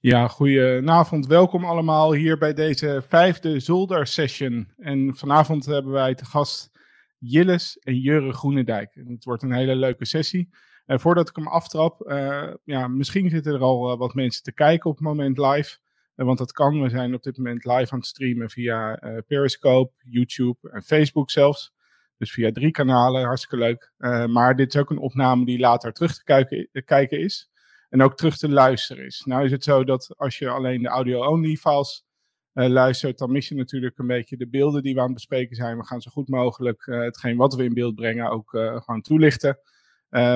Ja, goedenavond. Welkom allemaal hier bij deze vijfde Zolder-session. En vanavond hebben wij te gast Jilles en Jurre Groenendijk. En het wordt een hele leuke sessie. En voordat ik hem aftrap, uh, ja, misschien zitten er al uh, wat mensen te kijken op het moment live. Want dat kan. We zijn op dit moment live aan het streamen via Periscope, YouTube en Facebook zelfs. Dus via drie kanalen, hartstikke leuk. maar dit is ook een opname die later terug te kijken, kijken is en ook terug te luisteren is. Nou is het zo dat als je alleen de audio-only files uh, luistert, dan mis je natuurlijk een beetje de beelden die we aan het bespreken zijn. We gaan zo goed mogelijk uh, hetgeen wat we in beeld brengen ook uh, gewoon toelichten.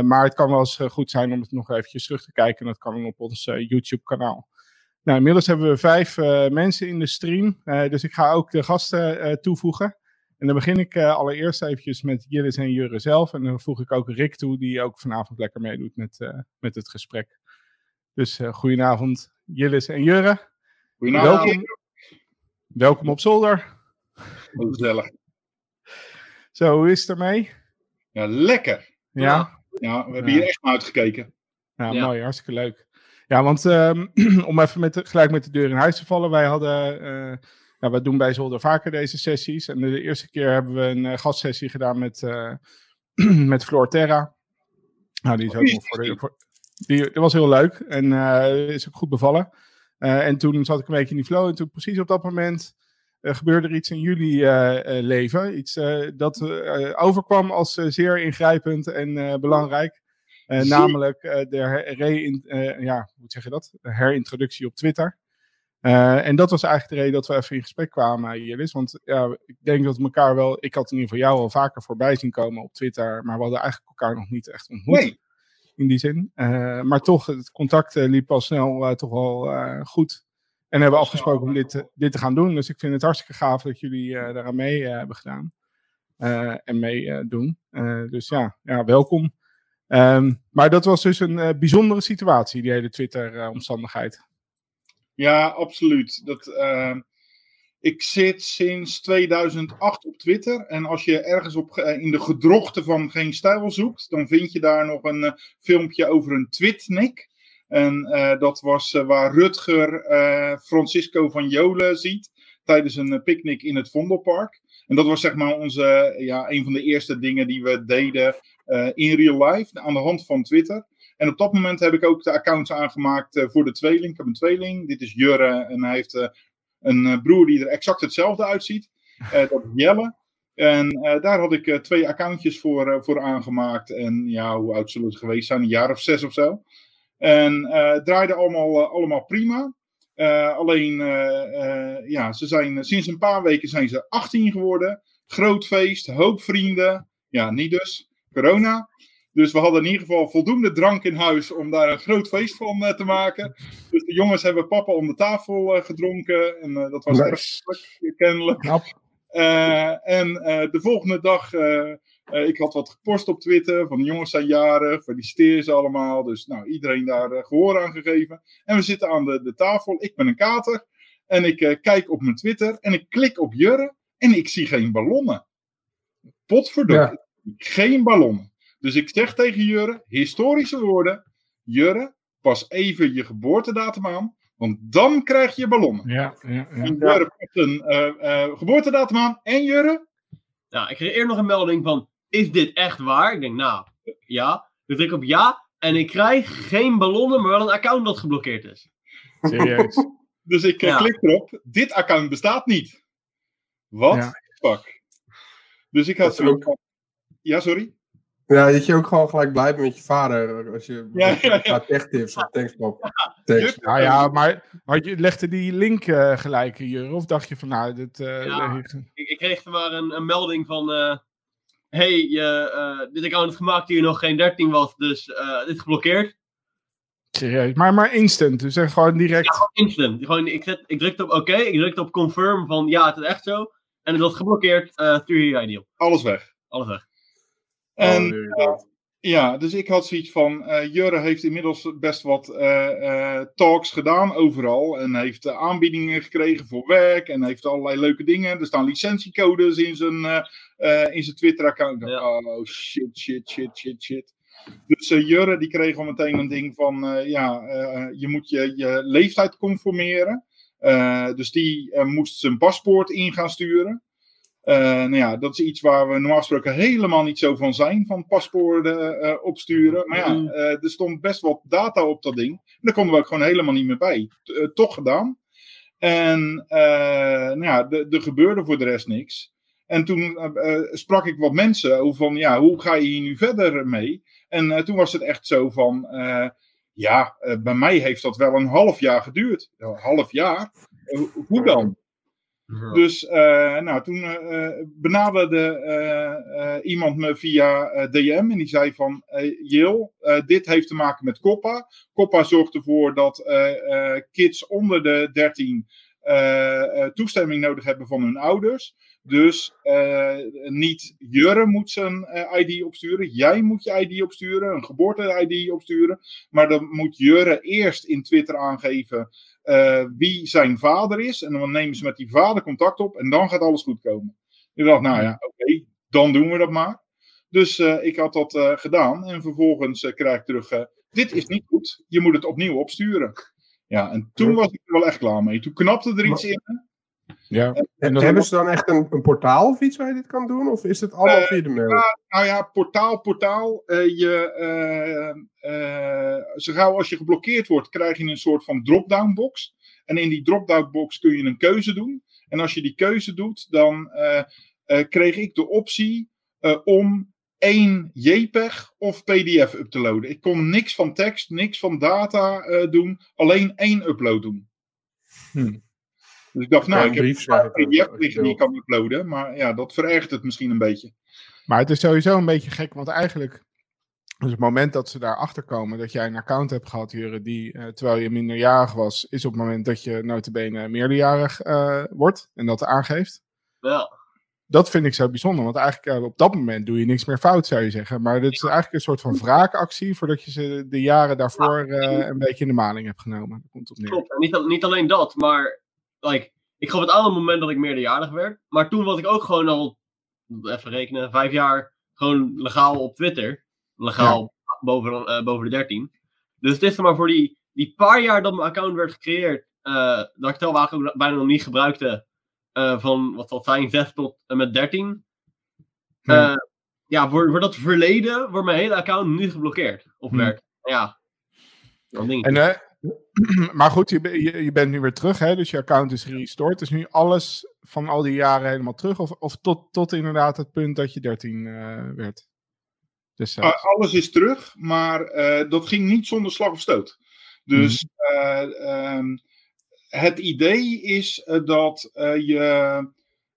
maar het kan wel eens goed zijn om het nog eventjes terug te kijken. En dat kan op ons YouTube-kanaal. Nou, inmiddels hebben we vijf mensen in de stream. dus ik ga ook de gasten toevoegen. En dan begin ik allereerst eventjes met Jillis en Jurre zelf. En dan voeg ik ook Rick toe, die ook vanavond lekker meedoet met, met het gesprek. Dus uh, goedenavond, Jillis en Jurre. Goedenavond. Welkom, welkom op zolder. Gezellig. Zo, hoe is het ermee? Ja, lekker. Ja? Ja, we hebben ja. hier echt naar uitgekeken. Ja, ja, mooi, hartstikke leuk. Ja, want um, om even met de, gelijk met de deur in huis te vallen, wij hadden, uh, ja, we doen bij Zolder vaker deze sessies. En de eerste keer hebben we een uh, gastsessie gedaan met, uh, met Floor Terra. Nou, die is ook nog voor de, voor, die, dat was heel leuk en uh, is ook goed bevallen. Uh, en toen zat ik een beetje in die flow. En toen precies op dat moment uh, gebeurde er iets in jullie leven. Iets dat overkwam als zeer ingrijpend en belangrijk. namelijk de re ja, hoe zeg je dat? De herintroductie op Twitter. en dat was eigenlijk de reden dat we even in gesprek kwamen, Jelis. Want ja, ik denk dat we elkaar wel... Ik had in ieder geval jou al vaker voorbij zien komen op Twitter. Maar we hadden eigenlijk elkaar nog niet echt ontmoet. Nee in die zin. Uh, maar toch, het contact uh, liep al snel uh, toch wel goed. En hebben afgesproken om dit, dit te gaan doen. Dus ik vind het hartstikke gaaf dat jullie daaraan mee hebben gedaan. en meedoen. dus ja, ja welkom. Um, maar dat was dus een bijzondere situatie, die hele Twitter-omstandigheid. ja, absoluut. Dat, ik zit sinds 2008 op Twitter. En als je ergens op, in de gedrochten van Geen Stijl zoekt, dan vind je daar nog een uh, filmpje over een twitnik. En uh, dat was waar Rutger Francisco van Jolen ziet tijdens een picknick in het Vondelpark. En dat was zeg maar onze, ja, een van de eerste dingen die we deden in real life, aan de hand van Twitter. En op dat moment heb ik ook de accounts aangemaakt voor de tweeling. Ik heb een tweeling, dit is Jurre en hij heeft een uh, broer die er exact hetzelfde uitziet. Uh, dat is Jelle. En uh, daar had ik twee accountjes voor, voor aangemaakt. En ja, hoe oud zullen ze geweest zijn? Een jaar of zes of zo. En het draaide allemaal, allemaal prima. alleen, ja, ze zijn, sinds een paar weken zijn ze 18 geworden. Groot feest, hoop vrienden. Ja, niet dus. Corona. Dus we hadden in ieder geval voldoende drank in huis om daar een groot feest van uh, te maken. Dus de jongens hebben papa om de tafel uh, gedronken. En uh, dat was nice. erg kennelijk. En de volgende dag, ik had wat gepost op Twitter. Van de jongens zijn jarig, feliciteer ze allemaal. Dus nou, iedereen daar gehoor aan gegeven. En we zitten aan de, de tafel. Ik ben een kater. En ik kijk op mijn Twitter en ik klik op Jurre. En ik zie geen ballonnen. Potverdomme. Ja. Geen ballonnen. Dus ik zeg tegen Jurre, historische woorden. Jurre, pas even je geboortedatum aan. Want dan krijg je ballonnen. Ja, ja, ja. En Jurre pakt een uh, uh, geboortedatum aan. En Jurre? Nou, ik kreeg eerst nog een melding van, is dit echt waar? Ik denk, nou, ja. Ik druk op ja. En ik krijg geen ballonnen, maar wel een account dat geblokkeerd is. Serieus? dus ik uh, ja. klik erop. Dit account bestaat niet. Wat? Ja. Fuck. Dus ik had zo... Ook... Ja, sorry? Ja, dat je ook gewoon gelijk blij bent met je vader. Als je ja, ja, ja. techtips of tekstpop. Tekst. Nou ja, maar had je, legde die link uh, gelijk hier? Of dacht je van nou, dit... Uh, ja, ik, ik, kreeg maar een, een melding van... Uh, hey, uh, dit account is gemaakt toen je nog geen 13 was, dus dit geblokkeerd. Serieus, maar, maar instant, dus echt gewoon direct... Ja, gewoon instant. Gewoon, ik, zet, ik drukte op oké, okay, ik drukte op confirm van ja, het is echt zo. En het was geblokkeerd, stuur je je ID op. Alles weg. Alles weg. En uh, ja, dus ik had zoiets van, uh, Jurre heeft inmiddels best wat uh, talks gedaan overal. En heeft aanbiedingen gekregen voor werk en heeft allerlei leuke dingen. Er staan licentiecodes in zijn, in zijn Twitter-account. Ja. Oh, shit, shit, shit, shit, shit. Dus eh, Jurre die kreeg al meteen een ding van, eh, ja, eh, je moet je, je leeftijd conformeren. Eh, dus die eh, moest zijn paspoort in gaan sturen. Eh, nou ja, dat is iets waar we normaal gesproken helemaal niet zo van zijn, van paspoorten eh, opsturen. Maar ja, Mm. eh, er stond best wat data op dat ding. En daar konden we ook gewoon helemaal niet meer bij. T- eh, toch gedaan. En eh, nou ja, er gebeurde voor de rest niks. En toen eh, eh, sprak ik wat mensen over van, ja, hoe ga je hier nu verder mee? En eh, toen was het echt zo van, eh, ja, eh, bij mij heeft dat wel een half jaar geduurd. Een half jaar? Eh, hoe dan? Dus eh, nou, toen eh, eh, benaderde iemand me via DM en die zei van Jil, dit heeft te maken met COPPA. COPPA zorgt ervoor dat kids onder de 13 eh, eh, toestemming nodig hebben van hun ouders. Dus niet Jurre moet zijn ID opsturen, jij moet je ID opsturen, een geboorte-ID opsturen. Maar dan moet Jurre eerst in Twitter aangeven eh, wie zijn vader is. En dan nemen ze met die vader contact op en dan gaat alles goed komen. Ik dacht, nou ja, oké, dan doen we dat maar. Dus eh, ik had dat eh, gedaan en vervolgens krijg ik terug, dit is niet goed, je moet het opnieuw opsturen. Ja, en toen was ik er wel echt klaar mee. Toen knapte er iets in. Ja. En hebben ze dan echt een, een portaal of iets waar je dit kan doen? Of is het allemaal Eh, via de mail? Nou ja, portaal, portaal. eh, je, eh, eh, zo gauw als je geblokkeerd wordt, krijg je een soort van drop-down box. En in die drop-down box kun je een keuze doen. En als je die keuze doet, dan eh, eh, kreeg ik de optie eh, om één JPEG of PDF up te loaden. Ik kon niks van tekst, niks van data eh, doen, alleen één upload doen. Hmm. Dus ik dacht, nou, ik een heb een PDF liggen die ik wil. kan uploaden. Maar ja, dat verergt het misschien een beetje. Maar het is sowieso een beetje gek, want eigenlijk, dus het moment dat ze daarachter komen dat jij een account hebt gehad, Jure, die eh, terwijl je minderjarig was, is op het moment dat je notabene meerderjarig eh, wordt en dat aangeeft. Ja. Dat vind ik zo bijzonder, want eigenlijk eh, op dat moment doe je niks meer fout, zou je zeggen. Maar dit is eigenlijk een soort van wraakactie voordat je ze de jaren daarvoor eh, een beetje in de maling hebt genomen. Dat komt op neer. Klopt. En niet, niet alleen dat, maar like, ik gaf het aan op het moment dat ik meerderjarig werd. Maar toen was ik ook gewoon al, even rekenen, vijf jaar gewoon legaal op Twitter. Legaal boven, eh, boven de 13. Dus het is maar voor die, die paar jaar dat mijn account werd gecreëerd, eh, dat ik tel eigenlijk ook bijna nog niet gebruikte. eh, van wat zal het zijn, 6 tot en met 13. Ja. Ja, voor, voor dat verleden wordt mijn hele account nu geblokkeerd op Hmm. werk. Ja. Dan denk ik. En, maar goed, je, je, je bent nu weer terug, hè? dus je account is gerestored. Is nu alles van al die jaren helemaal terug? Of, of tot, tot inderdaad het punt dat je 13 eh, werd? Dus, eh, Uh, alles is terug, maar eh, dat ging niet zonder slag of stoot. Dus eh, ehm, het idee is eh, dat eh, je,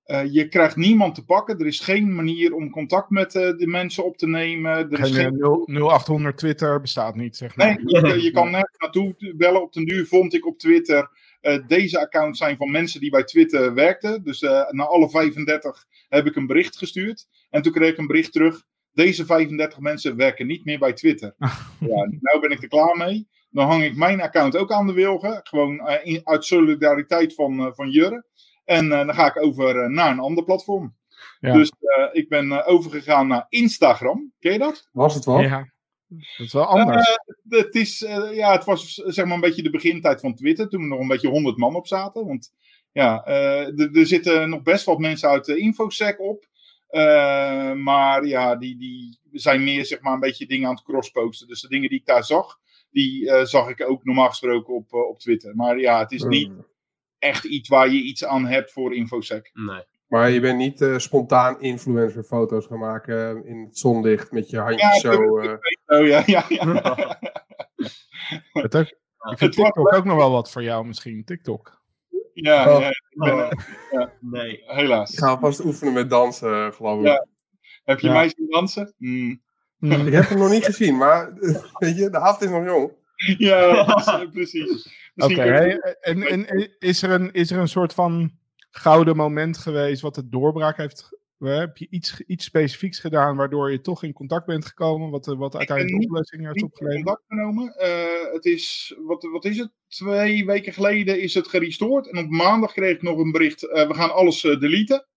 eh, je krijgt niemand te pakken. Er is geen manier om contact met eh, de mensen op te nemen. Er is geen, geen, eh, 0 0800 Twitter bestaat niet, zeg maar. nee, je, je kan nergens naartoe bellen. Op den duur vond ik op Twitter. deze accounts zijn van mensen die bij Twitter werkten. Dus eh na alle 35 heb ik een bericht gestuurd. En toen kreeg ik een bericht terug. Deze 35 mensen werken niet meer bij Twitter. ja, nou ben ik er klaar mee. Dan hang ik mijn account ook aan de wilgen. Gewoon in- uit solidariteit van, van Jurre. En eh, dan ga ik over eh, naar een ander platform. Ja. Dus eh, ik ben eh, overgegaan naar Instagram. Ken je dat? Was het wat? Ja, dat is wel anders. Eh, het, is, eh, ja, het was zeg maar een beetje de begintijd van Twitter. Toen er nog een beetje 100 man op zaten. Want ja, eh, er- zitten nog best wat mensen uit de Infosec op. Eh, maar ja, die, die zijn meer zeg maar een beetje dingen aan het crossposten. Dus de dingen die ik daar zag, die eh, zag ik ook normaal gesproken op, op Twitter. Maar ja, het is niet Hmm. Echt iets waar je iets aan hebt voor Infosec. Nee. Maar je bent niet eh, spontaan influencer foto's gaan maken in het zonlicht met je handjes Ja, zo. eh. Oh ja, ja, ja. Het ook, ik vind TikTok ook nog wel wat voor jou misschien, TikTok. ja, Oh. ja, ik ben, eh, nee. helaas. Ik ga vast oefenen met dansen, geloof ik. Ja. Heb je Ja. mij zien dansen? Hmm. Ik heb hem nog niet gezien, maar weet je, de avond is nog jong. Ja, precies, precies. Oké, en, en, en is, er een, is er een soort van gouden moment geweest wat de doorbraak heeft... eh, Heb je iets, iets specifieks gedaan waardoor je toch in contact bent gekomen, wat, wat uiteindelijk de oplossing heeft niet in opgeleverd? contact genomen. Eh, het is, wat, wat is het? Twee weken geleden is het gerestoord. En op maandag kreeg ik nog een bericht, eh, we gaan alles eh, deleten.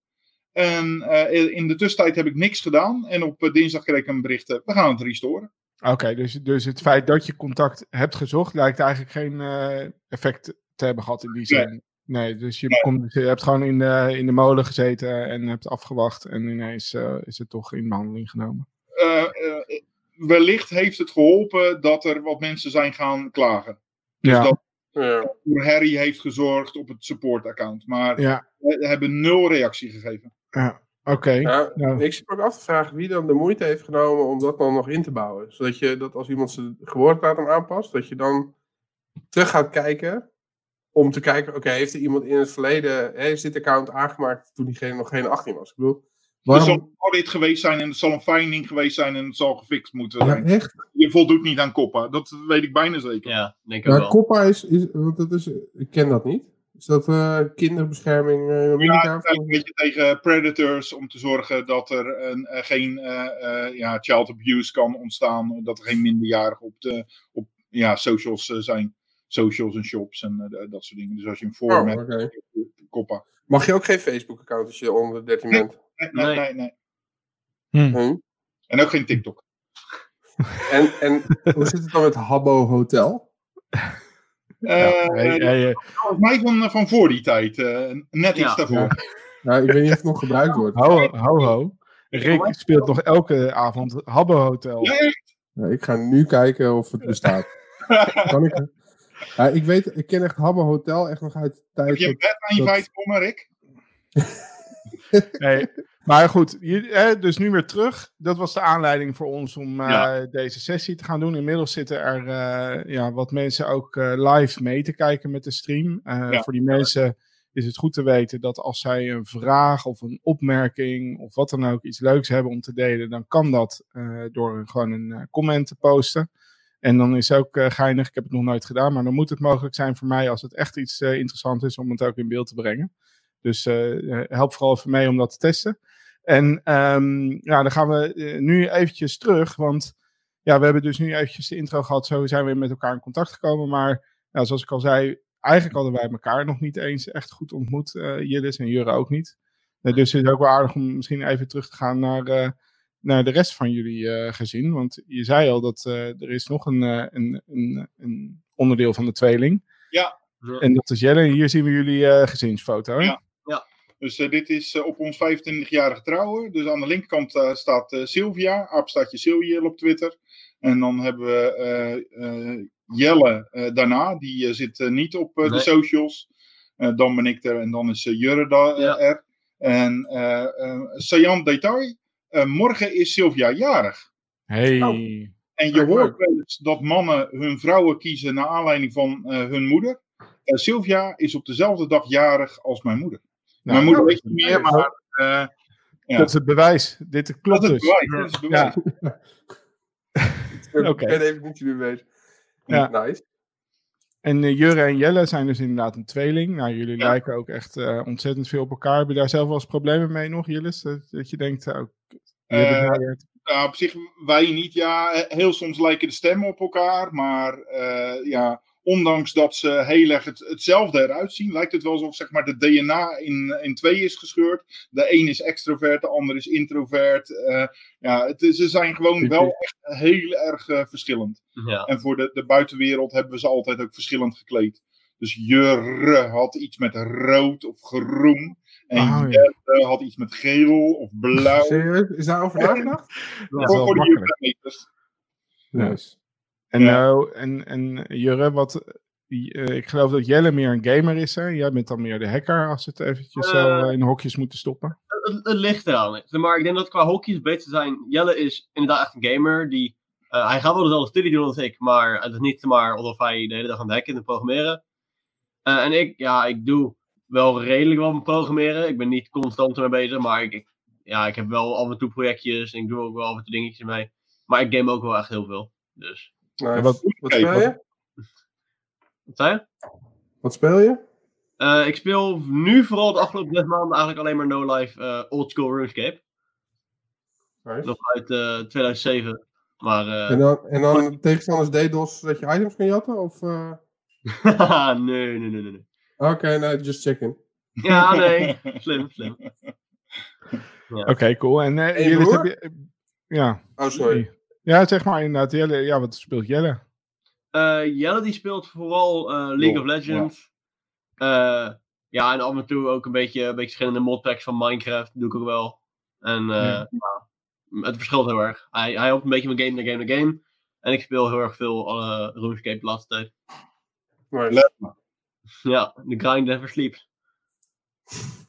En eh, in de tussentijd heb ik niks gedaan. En op eh, dinsdag kreeg ik een bericht, eh, we gaan het restoren. Oké, dus, dus het feit dat je contact hebt gezocht lijkt eigenlijk geen eh, effect te hebben gehad in die zin. Nee, dus je, Nee. komt, je hebt gewoon in de, in de molen gezeten en hebt afgewacht en ineens eh, is het toch in behandeling genomen. Eh, eh, wellicht heeft het geholpen dat er wat mensen zijn gaan klagen. Dus Ja, dat Ja. voor Harry heeft gezorgd op het support-account. Maar ja, we hebben nul reactie gegeven. ja. Oké. Ja, Nou, ik zit me ook af te vragen wie dan de moeite heeft genomen om dat dan nog in te bouwen. Zodat je dat als iemand zijn geboortedatum aanpast, dat je dan terug gaat kijken. Om te kijken, oké, heeft er iemand in het verleden, hè, is dit account aangemaakt toen diegene nog geen 18 was? Ik bedoel, Er waarom... zal een audit geweest zijn en er zal een finding geweest zijn en het zal gefixt moeten Ja, zijn. echt? Je voldoet niet aan Coppa, dat weet ik bijna zeker. Ja, denk ik Maar wel. Coppa is, is, want dat is, ik ken dat niet. Is dat eh, kinderbescherming eh, in Amerika? Ja, een beetje tegen predators om te zorgen dat er een, eh, geen eh, eh, ja, child abuse kan ontstaan. Dat er geen minderjarigen op, de, op ja, socials zijn. Socials en shops en dat soort dingen. Dus als je een forum Oh, hebt. Mag je ook geen Facebook-account als je onder de 13 bent? Nee, nee, Nee. nee, nee. Huh? En ook geen TikTok. En, en hoe zit het dan met Habbo Hotel? Eh, eh, Volgens mij van, van voor die tijd. eh, net iets Ja. daarvoor. Nou, ik weet niet of het nog gebruikt wordt. ho, ho, ho. Rick speelt nog elke avond Habbo Hotel. Ik ga nu kijken of het bestaat. Kan ik? Ja, ik weet, ik ken echt Habbo Hotel echt nog uit de tijd. Heb je een bed aan je dat- me, Rick? Nee, maar goed, je, dus nu weer terug. Dat was de aanleiding voor ons om eh, Ja. deze sessie te gaan doen. Inmiddels zitten er eh, ja, wat mensen ook eh, live mee te kijken met de stream. Ja. Voor die mensen is het goed te weten dat als zij een vraag of een opmerking of wat dan ook iets leuks hebben om te delen, dan kan dat door gewoon een comment te posten. En dan is ook geinig, ik heb het nog nooit gedaan, maar dan moet het mogelijk zijn voor mij als het echt iets eh, interessant is om het ook in beeld te brengen. Dus help vooral even mee om dat te testen. En ehm, ja, dan gaan we eh, nu eventjes terug, want ja, we hebben dus nu eventjes de intro gehad. Zo zijn we met elkaar in contact gekomen. Maar ja, zoals ik al zei, eigenlijk hadden wij elkaar nog niet eens echt goed ontmoet. eh Jillis en Jurre ook niet. Eh, dus het is ook wel aardig om misschien even terug te gaan naar, naar de rest van jullie gezin. Want je zei al dat er is nog een, een, een, een onderdeel van de tweeling. Ja. En dat is Jelle. En hier zien we jullie gezinsfoto. Hè? Ja. Dus eh, dit is eh, op ons 25-jarige trouwen. Dus aan de linkerkant eh, staat eh, Sylvia, apenstaatje Sylvia op Twitter. En dan hebben we eh, eh, Jelle eh, daarna, die zit niet op eh, de socials. Eh, dan ben ik er en dan is eh, Jurre da- Ja. er. En eh eh Sayan Detail, eh, morgen is Sylvia jarig. Hey. Oh. En je hoort wel eens dat mannen hun vrouwen kiezen naar aanleiding van eh, hun moeder. Eh, Sylvia is op dezelfde dag jarig als mijn moeder. Nou, mijn moeder weet niet meer, maar eh, ja. Dat is het bewijs. Dit klopt dat is dus. bewijs. Dat is bewijs. Ja. Ik Oké. ben even niet jullie bezig. Ja. Nice. En eh, Jurre en Jelle zijn dus inderdaad een tweeling. Nou, jullie Ja. lijken ook echt eh, ontzettend veel op elkaar. Heb je daar zelf wel eens problemen mee nog, Jillis? Dat, dat je denkt, oh, ik nou op zich, wij niet. Ja, heel soms lijken de stemmen op elkaar. Maar eh, ja, ondanks dat ze heel erg het, hetzelfde eruit zien, lijkt het wel alsof zeg maar, de DNA in, in twee is gescheurd. De een is extrovert, de ander is introvert. Eh, ja, het, ze zijn gewoon wel echt heel erg eh, verschillend. Ja. En voor de, de buitenwereld hebben we ze altijd ook verschillend gekleed. Dus Jurre had iets met rood of groen. En ja. Jelle had iets met geel of blauw. Serieus? Is daarover nagedacht? Dat is Voor, de. Ja. Nice. En, eh, en, en Jurre, wat, eh, ik geloof dat Jelle meer een gamer is. Hè? Jij bent dan meer de hacker, als het eventjes eh, in hokjes moeten stoppen. Het, het ligt eraan. Maar ik denk dat qua hockey beter zijn. Jelle is inderdaad echt een gamer. Die, hij gaat wel dezelfde studie doen als ik. Maar het is niet maar alsof hij de hele dag aan het hacken en programmeren. En ik, ja, ik doe wel redelijk wat met programmeren. Ik ben niet constant ermee bezig. Maar ik, ik- ja, ik heb wel af en toe projectjes. En ik doe ook wel af en toe dingetjes mee. Maar ik game ook wel echt heel veel. Dus. Nice. Wat- Wat speel je? Wat zei je? Wat speel je? Eh, ik speel nu vooral de afgelopen zes maanden eigenlijk alleen maar No Life uh, Old School RuneScape. Nice. Nog uit eh 2007. Maar eh, En dan, en dan tegenstanders DDoS dat je items kan jatten? Of, eh? nee, nee, nee, nee. nee. Oké, nee, just checking. Ja, nee. Slim, slim. Oké, cool. En, eh, En je Jillis, broer? heb je, ja. Oh, sorry. Ja, zeg maar inderdaad. Jelle, ja, wat speelt Jelle? Eh, Jelle die speelt vooral eh, League Lol, of Legends. Ja. ja, en af en toe ook een beetje, een beetje verschillende modpacks van Minecraft. doe ik ook wel. En eh, Ja. ja, het verschilt heel erg. Hij, hij helpt een beetje van game naar game naar game. En ik speel heel erg veel eh RuneScape de laatste tijd. Maar Leuk. Ja, de grind never sleeps.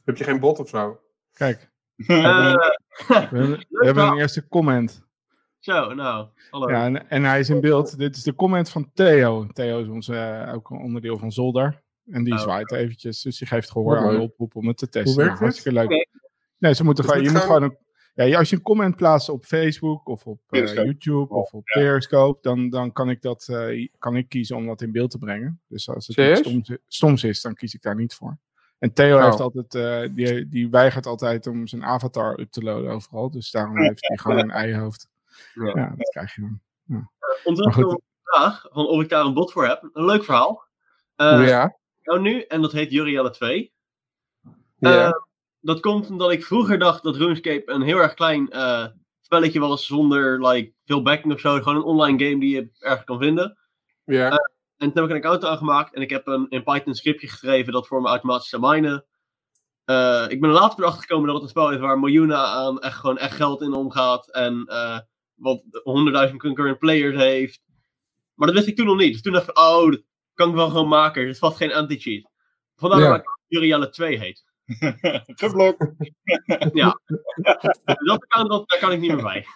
heb je geen bot of zo? Kijk, Eh, we hebben, we hebben een eerste comment. Zo, nou, hallo. Ja, en, en hij is in beeld. Dit is de comment van Theo. Theo is onze, eh, ook een onderdeel van Zolder. En die Oh. zwaait eventjes. Dus die geeft gehoor aan de oproep om het te testen. werkt Nou, hartstikke leuk. Nee, ze moeten Dus gewoon, je moet gaan- gewoon een, ja, als je een comment plaatst op Facebook of op eh. YouTube of op Ja. Periscope, dan, dan kan, ik dat, eh, kan ik kiezen om dat in beeld te brengen. Dus als het stoms, stoms is, dan kies ik daar niet voor. En Theo Oh. heeft altijd, eh, die, die weigert altijd om zijn avatar up te loaden overal. Dus daarom heeft hij gewoon een eihoofd. Ja. Ja, dat krijg je dan. Nog een vraag van of ik daar een bot voor heb. Een leuk verhaal. Eh ja. Nou nu, en dat heet Jurielle 2. ja. Eh, dat komt omdat ik vroeger dacht dat RuneScape een heel erg klein eh, spelletje was zonder like, veel backing of zo. Gewoon een online game die je ergens kan vinden. ja. En toen heb ik een account aangemaakt en ik heb een in Python scriptje geschreven dat voor me automatisch zou minen. Eh, ik ben er later erachter gekomen dat het een spel is waar miljoenen aan echt, gewoon echt geld in omgaat. En eh, wat honderdduizend concurrent players heeft. Maar dat wist ik toen nog niet. Dus toen dacht ik, oh, dat kan ik wel gewoon maken. Het is vast geen anti-cheat. Vandaar Ja. dat ik Jurielle 2 heet. Geblokt. Dus dat account, dat, daar kan ik niet meer bij.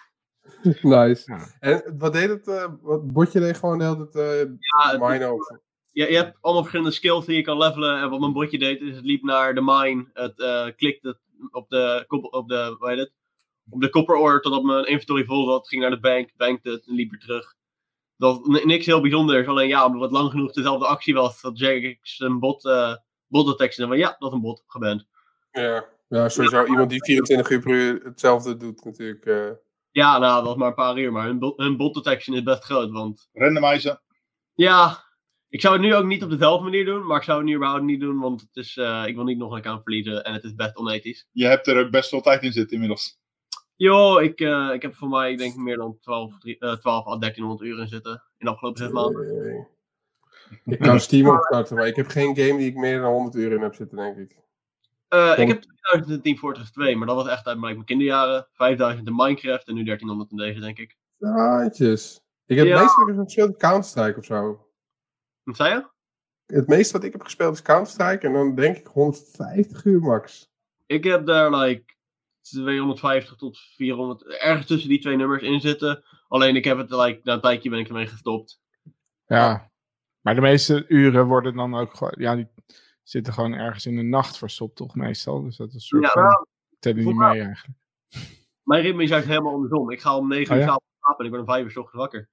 Nice. Ja. En wat deed het? eh, wat botje deed gewoon de hele tijd eh Ja, het- mine of... je, je hebt allemaal verschillende skills die je kan levelen. En wat mijn botje deed, is het liep naar de mine. Het eh klikte op de, op de, hoe heet het? Op de copper ore totdat mijn inventory vol zat. Ging naar de bank, bankte het en liep weer terug. Dat niks heel bijzonders. Alleen ja, omdat het lang genoeg dezelfde actie was. Dat Jack een bot, eh bot detectie. En van ja, dat is een bot, geband. Ja. ja, sowieso iemand die 24 uur per uur hetzelfde doet natuurlijk. eh. Ja, nou, dat was maar een paar uur. Maar hun, bot- hun bot detection is best groot. Want Randomizer. ja, ik zou het nu ook niet op dezelfde manier doen. Maar ik zou het nu überhaupt niet doen. Want het is, eh, ik wil niet nog een account verliezen. En het is best onethisch. Je hebt er ook best veel tijd in zitten inmiddels. Jo, ik, eh, ik heb voor mij ik denk meer dan 12, drie- eh, 12 à 1300 uur in zitten. In de afgelopen zes maanden. Ik kan Steam opstarten, maar ik heb geen game die ik meer dan 100 uur in heb zitten, denk ik. Eh, ik heb 2000 in Team Fortress 2, maar dat was echt uit mijn kinderjaren. 5000 in Minecraft en nu 1300 in deze, denk ik. Jaatjes. Ik heb Ja. heb gespeeld is Counter-Strike of zo. Wat zei je? Het meeste wat ik heb gespeeld is Counter-Strike en dan denk ik 150 uur max. Ik heb daar like 250 tot 400, ergens tussen die twee nummers in zitten. Alleen ik heb het like, na een tijdje ben ik ermee gestopt. Ja, maar de meeste uren worden dan ook gewoon, ja, die zitten gewoon ergens in de nacht verstopt, toch meestal. Dus dat is een soort Ja, van, nou, tellen niet mee eigenlijk. mijn ritme is eigenlijk helemaal andersom. Ik ga om 9 Oh uur ja? s'avonds slapen en ik ben om 5 uur 's ochtends wakker.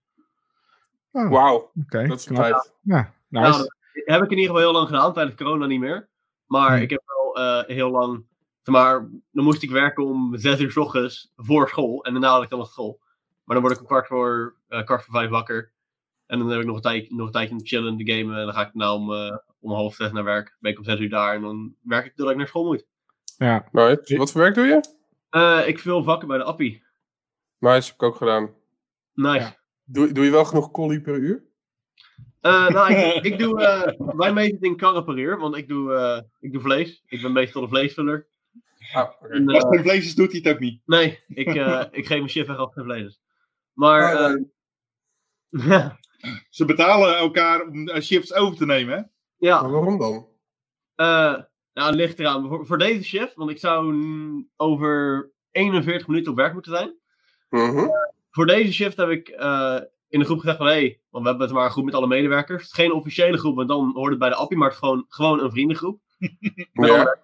Oh, Wauw, Oké, dat is knap. tijd. Ja, Nou, dat heb ik in ieder geval heel lang gedaan, tijdens corona niet meer. Maar Hmm. ik heb wel eh, heel lang, maar, dan moest ik werken om 6 uur 's ochtends voor school. En daarna had ik dan nog school. Maar dan word ik om kwart voor, eh, kwart voor vijf wakker. En dan heb ik nog een, tijd, nog een tijdje te chillen, te gamen. En dan ga ik nou om, eh, om half zes naar werk. Ben ik om zes uur daar en dan werk ik totdat ik naar school moet. ja. Wat voor werk doe je? Eh, ik vul vakken bij de Appie. Nice, heb ik ook gedaan. Nice. Ja. Doe, doe je wel genoeg collie per uur? Eh, nou, ik, ik doe eh bij meestal in karren per uur, want ik doe, eh, ik doe vlees. Ik ben meestal een vleesvuller. Ah. En, Als eh, het geen doet hij het ook niet. nee, ik, eh, ik geef mijn shift weg als het geen vlees. Maar, Ah, eh, nee. Ze betalen elkaar om shifts over te nemen, hè? ja Maar waarom dan? eh, nou, het ligt eraan. Voor, voor deze shift, want ik zou over 41 minuten op werk moeten zijn. Mhm. Voor deze shift heb ik eh, in de groep gezegd van, hé, hey, want we hebben het maar een groep met alle medewerkers. Het is geen officiële groep, want dan hoort het bij de Appie, maar het is gewoon, gewoon een vriendengroep. met Ja.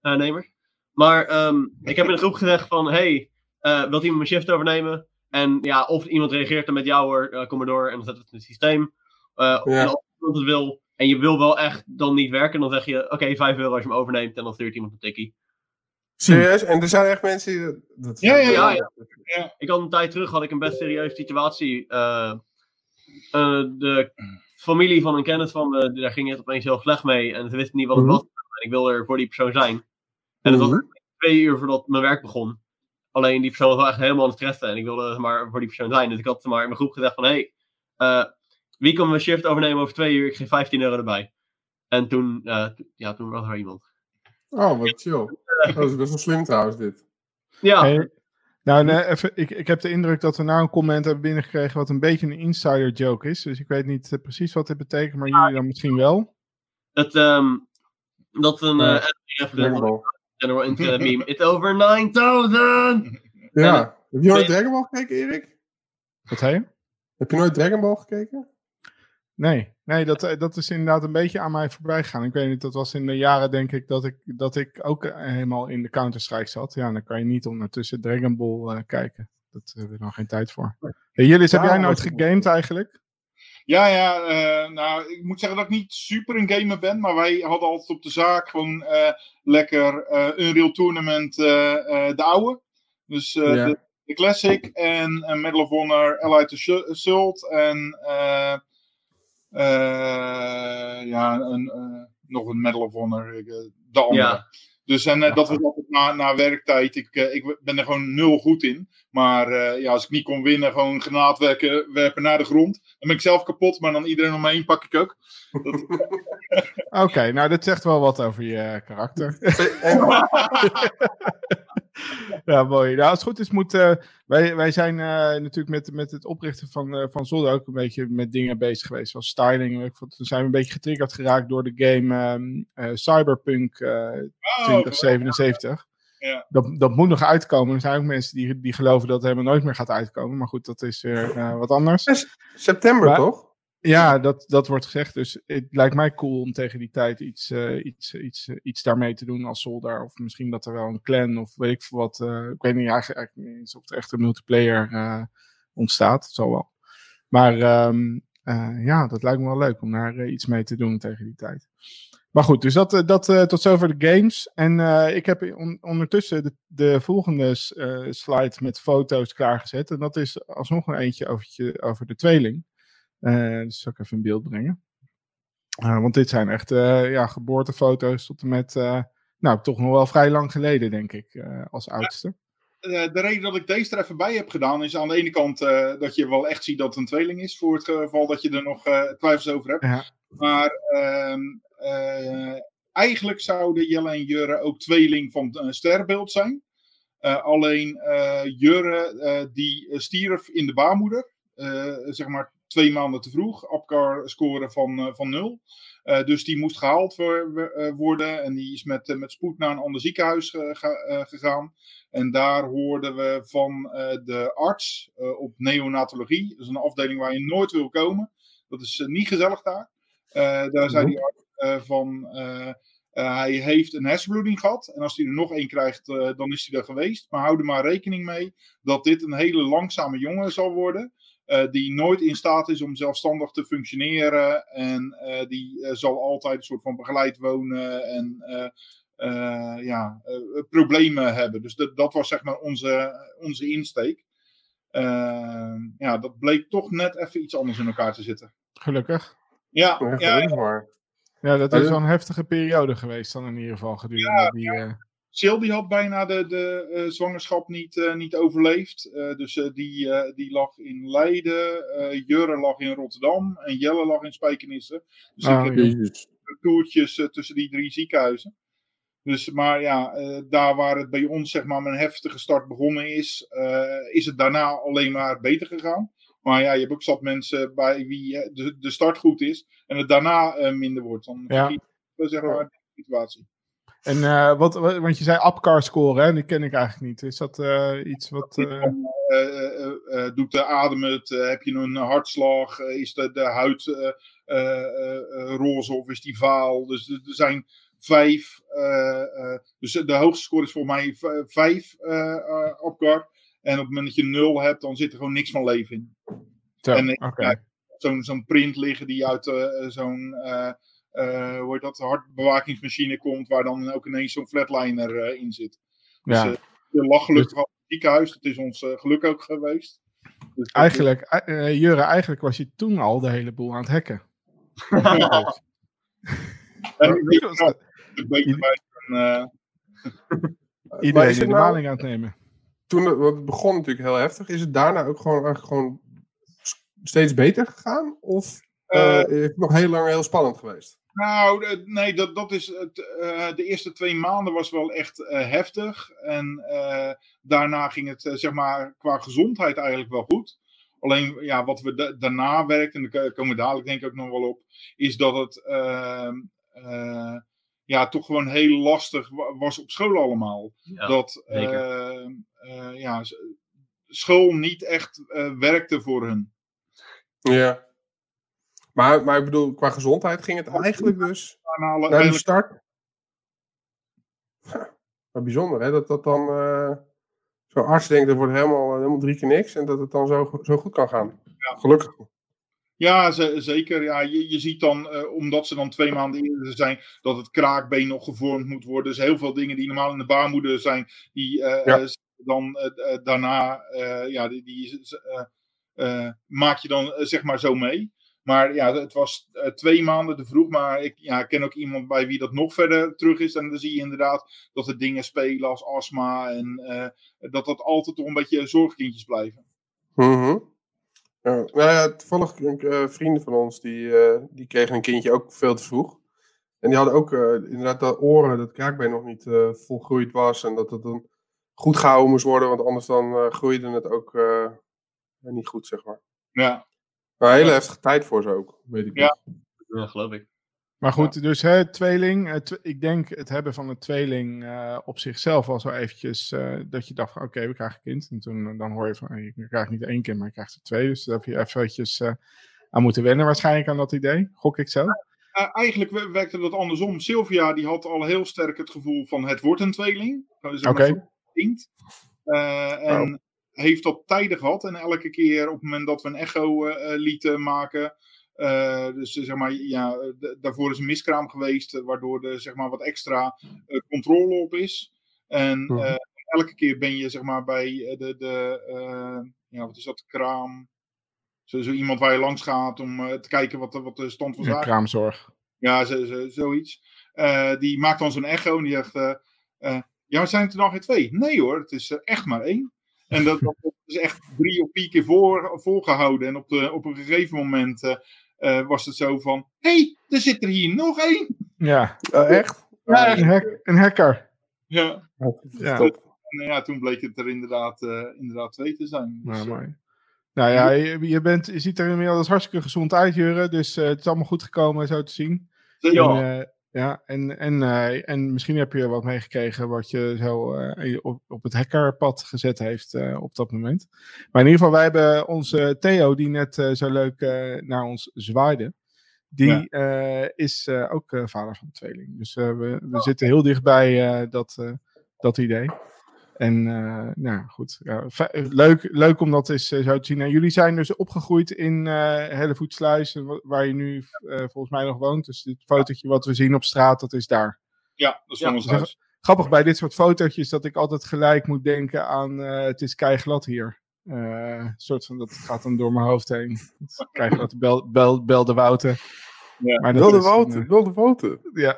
alle. Maar ehm, ik heb in de groep gezegd van, hey, eh, wilt iemand mijn shift overnemen? En ja, of iemand reageert er met jou hoor, eh, kom maar door en dan zet het in het systeem. Eh, Ja. En als iemand het wil en je wil wel echt dan niet werken, dan zeg je, oké, 5 euro als je hem overneemt en dan stuurt iemand een tikkie. Serieus? En er zijn echt mensen die... dat- Dat Ja, ja, ja, ja. Ik had een tijd terug, had ik een best serieuze situatie. eh, eh, de familie van een kennis van me, daar ging het opeens heel slecht mee en ze wisten niet wat het Mhm. was. En ik wilde er voor die persoon zijn. En het was Mhm. twee uur voordat mijn werk begon. Alleen die persoon was wel echt helemaal aan het stressen. En ik wilde maar voor die persoon zijn. Dus ik had maar in mijn groep gezegd van... Hé, hey, uh, wie kan mijn shift overnemen over twee uur? Ik geef 15 euro erbij. En toen, uh, ja, toen was er iemand. Oh, wat chill. Dat is best wel slim trouwens, dit. Ja. Hey, nou, nee, even, ik, ik heb de indruk dat we nou een comment hebben binnengekregen wat een beetje een insider joke is. Dus ik weet niet uh, precies wat dit betekent, maar jullie dan misschien wel. Het, um, dat een uh, General Internet meme. It's over 9000! Ja. Heb je nooit Dragon Ball gekeken, Erik? Wat zei je? Heb je nooit Dragon Ball gekeken? Nee, nee dat, dat is inderdaad een beetje aan mij voorbij gegaan. Ik weet niet, dat was in de jaren denk ik dat ik, dat ik ook helemaal in de Counter-Strike zat. Ja, dan kan je niet ondertussen Dragon Ball uh, kijken. Dat hebben we nog geen tijd voor. Hey, Jullie, heb jij nooit gegamed eigenlijk? Ja, ja, uh, nou, ik moet zeggen dat ik niet super een gamer ben, maar wij hadden altijd op de zaak gewoon uh, lekker Unreal Tournament, de oude. Dus ja. de, de, Classic en Medal of Honor, Allied Assault en uh, ja, een, uh, nog een Medal of Honor, uh, de andere. Ja. Dus en dat was altijd na, na werktijd. Ik, ik ben er gewoon nul goed in. Maar ja, als ik niet kon winnen, gewoon granaatwerken werpen naar de grond. Dan ben ik zelf kapot, maar dan iedereen om me heen pak ik ook. Oké, okay, nou dat zegt wel wat over je karakter. ja, mooi. Nou, als het goed is, moet, uh, wij, wij zijn uh, natuurlijk met, met het oprichten van, uh, van Zolder ook een beetje met dingen bezig geweest, zoals styling. Toen zijn we een beetje getriggerd geraakt door de game um, Cyberpunk oh, 2077. Ja. Dat, dat moet nog uitkomen. Er zijn ook mensen die, die geloven dat het helemaal nooit meer gaat uitkomen. Maar goed, dat is weer wat anders. September maar, toch? Ja, dat, dat wordt gezegd. Dus het lijkt mij cool om tegen die tijd iets, uh, iets, iets, uh, iets daarmee te doen als soldaar. Of misschien dat er wel een clan of weet ik veel wat. Uh, ik weet niet eigenlijk, niet eens of er echt een multiplayer ontstaat. Zo wel. Maar um, ja, dat lijkt me wel leuk om daar iets mee te doen tegen die tijd. Maar goed, dus dat, dat tot zover de games. En ik heb on ondertussen de, de volgende slide met foto's klaargezet. En dat is alsnog een eentje over, over de tweeling. Uh, dus zal ik even in beeld brengen. Uh, want dit zijn echt uh, ja, geboortefoto's tot en met, nou, toch nog wel vrij lang geleden, denk ik, als oudste. De reden dat ik deze er even bij heb gedaan is aan de ene kant dat je wel echt ziet dat het een tweeling is, voor het geval dat je er nog twijfels over hebt. Ja. Maar ehm, eigenlijk zouden Jelle en Jurre ook tweeling van een sterbeeld zijn. alleen Jurre die stierf in de baarmoeder, zeg maar twee maanden te vroeg. Apcar scoren van, uh, van nul. Uh, dus die moest gehaald voor, uh, worden. En die is met, met spoed naar een ander ziekenhuis ge, gegaan. En daar hoorden we van de arts op neonatologie. Dat is een afdeling waar je nooit wil komen. Dat is niet gezellig daar. daar zei die arts van. hij heeft een hersenbloeding gehad. En als hij er nog één krijgt, dan is hij er geweest. Maar hou er maar rekening mee dat dit een hele langzame jongen zal worden. Uh, die nooit in staat is om zelfstandig te functioneren. En uh, die uh, zal altijd een soort van begeleid wonen en ja, problemen hebben. Dus dat, dat was zeg maar onze, onze insteek. ja, dat bleek toch net even iets anders in elkaar te zitten. Gelukkig. Ja, ja, ja, ja dat is wel een heftige periode geweest dan in ieder geval gedurende ja, die... Ja. Sil die had bijna de, de uh, zwangerschap niet, uh, niet overleefd. Uh, dus die, die lag in Leiden. Jurre lag in Rotterdam. En Jelle lag in Spijkenisse. Dus Ah, ik heb toertjes tussen die drie ziekenhuizen. Dus, maar ja, daar waar het bij ons zeg maar met een heftige start begonnen is, is het daarna alleen maar beter gegaan. Maar ja, je hebt ook zat mensen bij wie de, de start goed is en het daarna minder wordt. Dan Ja. zeg maar de situatie. En uh, wat, wat, want je zei Apcar scoren, hè? die ken ik eigenlijk niet. Is dat uh, iets wat. Uh... Doet de adem het? heb je een hartslag? is de, de huid roze of is die vaal? Dus er zijn vijf. dus de hoogste score is voor mij vijf Apcar. En op het moment dat je nul hebt, dan zit er gewoon niks van leven in. Zo, en okay. zo'n print liggen die uit zo'n. Uh, hoe heet dat, hartbewakingsmachine komt, waar dan ook ineens zo'n flatliner uh, in zit. Dus Ja. uh, je lag gelukkig al in het ziekenhuis, dat is ons geluk ook geweest. Dus Eigenlijk, eh, Jurre, eigenlijk was je toen al de hele boel aan het hacken. eh, Maar Iedereen is in de nou- maling aan het nemen. toen het, het begon natuurlijk heel heftig, is het daarna ook gewoon, eigenlijk gewoon steeds beter gegaan? Of eh, is het nog heel lang heel spannend geweest? Nou, eh, nee, dat, dat is het, eh, de eerste twee maanden was wel echt eh, heftig. En eh, daarna ging het, zeg maar, qua gezondheid eigenlijk wel goed. Alleen, ja, wat we da- daarna werkten, en daar komen we dadelijk denk ik ook nog wel op, is dat het ehm, eh, ja, toch gewoon heel lastig wa- was op school allemaal. Ja, dat zeker. eh, eh, ja, school niet echt eh, werkte voor hun. Ja. Maar, maar ik bedoel, qua gezondheid ging het eigenlijk dus naar eigenlijk- start. Ja, maar bijzonder hè, dat dat dan eh, zo'n arts denkt, er wordt helemaal, helemaal drie keer niks en dat het dan zo, zo goed kan gaan. Gelukkig. Ja, ze- zeker. Ja, je, je ziet dan, eh, omdat ze dan twee maanden eerder zijn, dat het kraakbeen nog gevormd moet worden. Dus heel veel dingen die normaal in de baarmoeder zijn, die eh, Ja. eh, dan eh, eh, daarna, eh, ja, die, die eh, eh, maak je dan eh, zeg maar zo mee. Maar ja, het was eh, twee maanden te vroeg. Maar ik ja, ik ken ook iemand bij wie dat nog verder terug is. En dan zie je inderdaad dat er dingen spelen als astma. En eh, dat dat altijd toch een beetje zorgkindjes blijven. Mhm. Ja, nou ja, toevallig eh, vrienden van ons, die, die kregen een kindje ook veel te vroeg. En die hadden ook inderdaad de oren, dat kraakbeen nog niet volgroeid was. En dat het dan goed gehouden moest worden, want anders dan groeide het ook niet goed, zeg maar. Ja, Maar een hele heftige tijd voor ze ook, weet ik Ja. nog. Ja, geloof ik. Maar goed, dus hè, tweeling. eh, tw- ik denk het hebben van een tweeling eh, op zichzelf was wel eventjes eh, dat je dacht van oké, we krijgen een kind. En toen dan hoor je van je krijgt niet één kind, maar je krijgt er twee. Dus daar heb je eventjes eh, aan moeten wennen waarschijnlijk aan dat idee. Gok ik zo. Eh, eigenlijk we- werkte dat andersom. Sylvia die had al heel sterk het gevoel van het wordt een tweeling. Oké. een kind. Eh, en heeft dat tijdig gehad. En elke keer op het moment dat we een echo eh, eh, lieten maken. eh, dus zeg maar, ja, daarvoor is een miskraam geweest. waardoor er zeg maar, wat extra controle op is. En Mhm. elke keer ben je zeg maar, bij de, de ja, wat is dat, kraam. Zo, zo iemand waar je langs gaat om te kijken wat, de- wat de stand van zaken kraamzorg. ja, zo, zo- zoiets. Die maakt dan zo'n echo en die zegt: Ja, maar zijn het er dan geen twee? Nee hoor, het is er echt maar één. En dat, dat is echt drie of vier keer voor, voorgehouden. En op, de, op een gegeven moment eh, eh, was het zo van: Hé, hey, er zit er hier nog één. Ja, Oh, echt? Ja, een, hack, een hacker. Ja. Ja. Top. En ja, toen bleek het er inderdaad, eh, inderdaad twee te zijn. Dus, Nou, eh, mooi. Nou ja, je, je, bent, je ziet er inmiddels hartstikke gezond uit, Jurre. Dus eh, het is allemaal goed gekomen, zo te zien. Ja. En, eh, ja, en, en, eh, en misschien heb je wat meegekregen wat je zo eh, op, op het hackerpad gezet heeft eh, op dat moment. Maar in ieder geval, wij hebben onze Theo, die net zo leuk naar ons zwaaide. Die is ook vader van een tweeling. Dus we, we zitten heel dichtbij dat, dat idee. En eh, nou goed, leuk, leuk om dat eens eh, zo te zien. En jullie zijn dus opgegroeid in eh Hellevoetsluis, waar je nu eh, volgens mij nog woont. Dus dit fotootje wat we zien op straat, dat is daar. Ja, dat is van Ja, ons zeg- huis. Grappig bij dit soort fotootjes dat ik altijd gelijk moet denken aan eh, het is keiglad hier. Eh, een soort van, dat gaat dan door mijn hoofd heen. Keiglad, bel, bel, bel de Wouten. Ja. Maar dat Wilde eh, ja.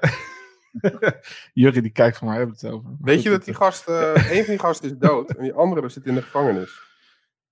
Jurrie die kijkt van waar hebben we het over. Weet goed, je dat die gast, eh een van die gasten is dood en die andere zit in de gevangenis.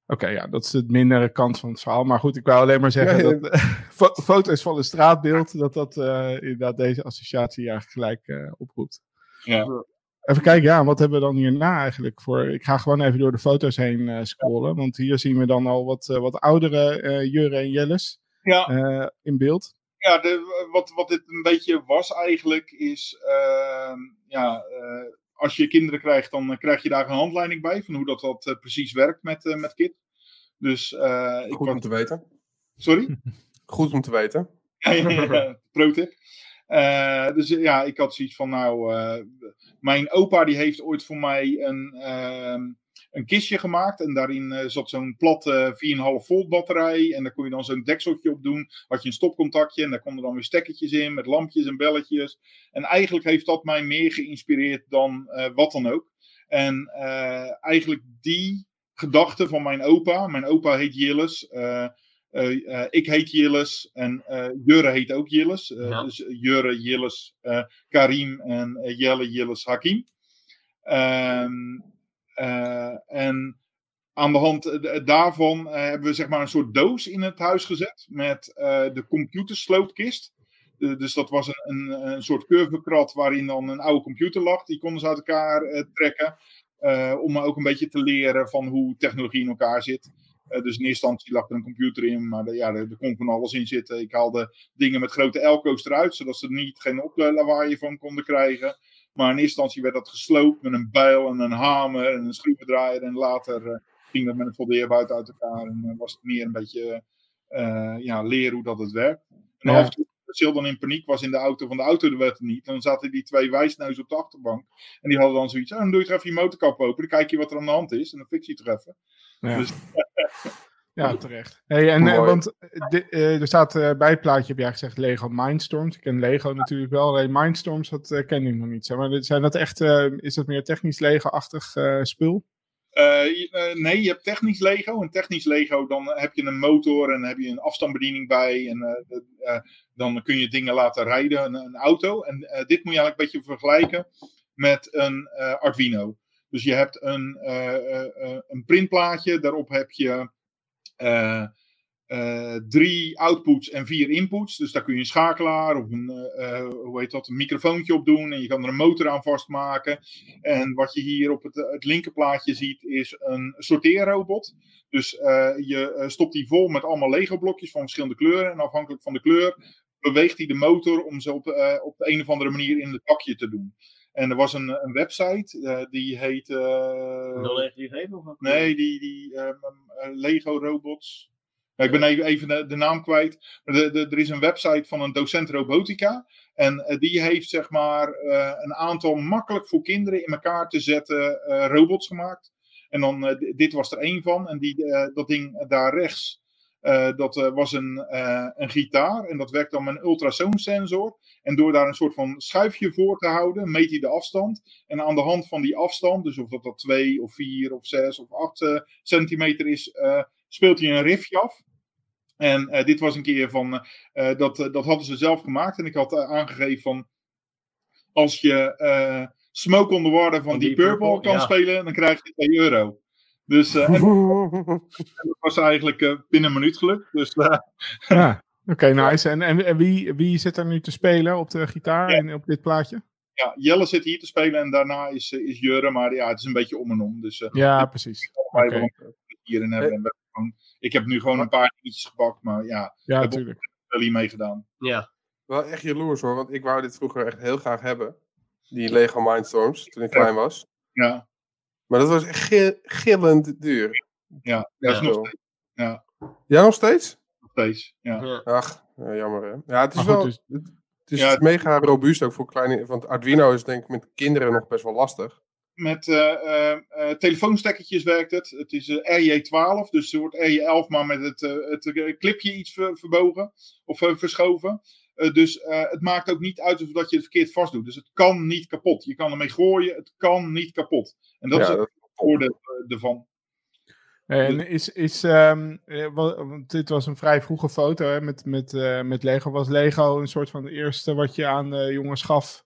Oké, ja, dat is het mindere kant van het verhaal. Maar goed, ik wou alleen maar zeggen dat eh, fo- foto's van een straatbeeld, dat dat eh, inderdaad deze associatie eigenlijk gelijk eh, oproept. Ja. Even kijken, ja, wat hebben we dan hierna eigenlijk voor? Ik ga gewoon even door de foto's heen eh, scrollen, want hier zien we dan al wat, eh, wat oudere eh Jurre en Jelles Ja. eh, in beeld. Ja, de, wat, wat dit een beetje was eigenlijk is, ehm, ja, eh, als je kinderen krijgt, dan eh, krijg je daar een handleiding bij van hoe dat, dat eh, precies werkt met, met KIT. Dus ik Goed was, om te weten. sorry? Goed om te weten. Ja, ja, ja, pro-tip. Dus ja, ik had zoiets van, nou, mijn opa die heeft ooit voor mij een, ehm, een kistje gemaakt. En daarin eh, zat zo'n platte 4,5 volt batterij. En daar kon je dan zo'n dekseltje op doen. Had je een stopcontactje en daar konden dan weer stekkertjes in met lampjes en belletjes. En eigenlijk heeft dat mij meer geïnspireerd dan eh, wat dan ook. En eh, eigenlijk die gedachte van mijn opa. Mijn opa heet Jilles. eh, eh, eh, ik heet Jilles en eh, Jurre heet ook Jilles. Eh, Ja. Dus Jurre, Jilles, eh, Karim en eh, Jelle, Jilles, Hakim. Ehm, Eh, en aan de hand eh, daarvan eh, hebben we zeg maar een soort doos in het huis gezet met eh, de computersloopkist. Eh, dus dat was een, een, soort curvekrat waarin dan een oude computer lag. Die konden ze uit elkaar eh, trekken. eh, om ook een beetje te leren van hoe technologie in elkaar zit. Eh, dus in eerste instantie lag er een computer in, maar ja, er, er kon van alles in zitten. Ik haalde dingen met grote elko's eruit, zodat ze er niet geen oplawaai van konden krijgen. Maar in eerste instantie werd dat gesloopt met een bijl en een hamer en een schroevendraaier. En later eh, ging dat met een foldeerbuit uit elkaar. En eh, was het meer een beetje eh, ja, leren hoe dat het werkt. En Ja. af en toe, als Sil dan in paniek was in de auto van de auto, werd er niet. Dan zaten die twee wijsneuzen op de achterbank. En die hadden dan zoiets. Oh, dan doe je toch even je motorkap open. Dan kijk je wat er aan de hand is. En dan fix je het even. Ja, Dus- ja terecht. Hey, en, eh, Mooi. want eh, eh, er staat eh, bij het plaatje, heb jij gezegd, Lego Mindstorms. Ik ken Lego natuurlijk wel, alleen Mindstorms, dat ken ik nog niet. Zeg maar dit- zijn dat echt, eh, is dat meer technisch Lego-achtig eh, spul? Nee, je hebt technisch Lego. En technisch Lego, dan heb je een motor en heb je een afstandsbediening bij. En dan kun je dingen laten rijden, een, een auto. En eh, dit moet je eigenlijk een beetje vergelijken met een eh, Arduino. Dus je hebt een, eh, eh, eh, een printplaatje, daarop heb je eh, eh, drie outputs en vier inputs. Dus daar kun je een schakelaar of een, eh, hoe heet dat, een microfoontje op doen. En je kan er een motor aan vastmaken. En wat je hier op het, het linkerplaatje ziet is een sorteerrobot. Dus je stopt die vol met allemaal Lego blokjes van verschillende kleuren. En afhankelijk van de kleur beweegt hij de motor om ze op, op de een of andere manier in het bakje te doen. En er was een, een website, eh, die heet... 0937 of wat? Nee, die, die ehm, eh, Lego robots. Ik ben even, even de, de naam kwijt. Maar de, de, er is een website van een docent robotica. En eh, die heeft zeg maar een aantal makkelijk voor kinderen in elkaar te zetten robots gemaakt. En dan, dit was er één van. En die, dat ding daar rechts, eh, dat eh, was een, eh, een gitaar. En dat werkt dan met een ultrasoonsensor. En door daar een soort van schuifje voor te houden, meet hij de afstand. En aan de hand van die afstand, dus of dat dat 2 of 4 of 6 of 8 eh, centimeter is, speelt hij een riffje af. En dit was een keer van, dat, dat hadden ze zelf gemaakt. En ik had aangegeven van, als je Smoke on the Water van Deep Purple Purple, kan ja. spelen, dan krijg je 2 euro. Dus eh, en dat was eigenlijk eh, binnen een minuut gelukt. Dus eh, Ja, oké, nice. En, en, en wie, wie zit er nu te spelen op de gitaar Ja. en op dit plaatje? ja, Jelle zit hier te spelen en daarna is, is Jurre. Maar ja, het is een beetje om en om. Dus eh, Ja, precies. willen hierin hebben. En we hebben gewoon- ik heb nu gewoon een paar dingetjes gepakt, maar ja, Ja, heb natuurlijk. wel hier meegedaan. Ja. Wel echt jaloers hoor, want ik wou dit vroeger echt heel graag hebben. Die Lego Mindstorms, toen ik klein was. Ja, Maar dat was echt gillend duur. ja, dat is Ja. nog steeds. Ja, Ja, nog steeds? nog steeds. Ja. Ja. Ach, ja, jammer hè. Ja, het is goed, wel... dus- Het, is Ja, het- mega robuust ook voor kleine... Want Arduino is denk ik met kinderen nog best wel lastig. Met eh, telefoonstekkertjes werkt het. Het is eh, RJ12, dus het wordt RJ11, maar met het, eh, het clipje iets ver- verbogen of verschoven. Eh, dus eh, het maakt ook niet uit of dat je het verkeerd vast doet. Dus het kan niet kapot. Je kan ermee gooien, het kan niet kapot. En dat ja, is het voordeel eh, ervan. En is, is ehm, eh, wa- want dit was een vrij vroege foto hè, met, met, eh, met Lego. Was Lego een soort van het eerste wat je aan de jongens gaf?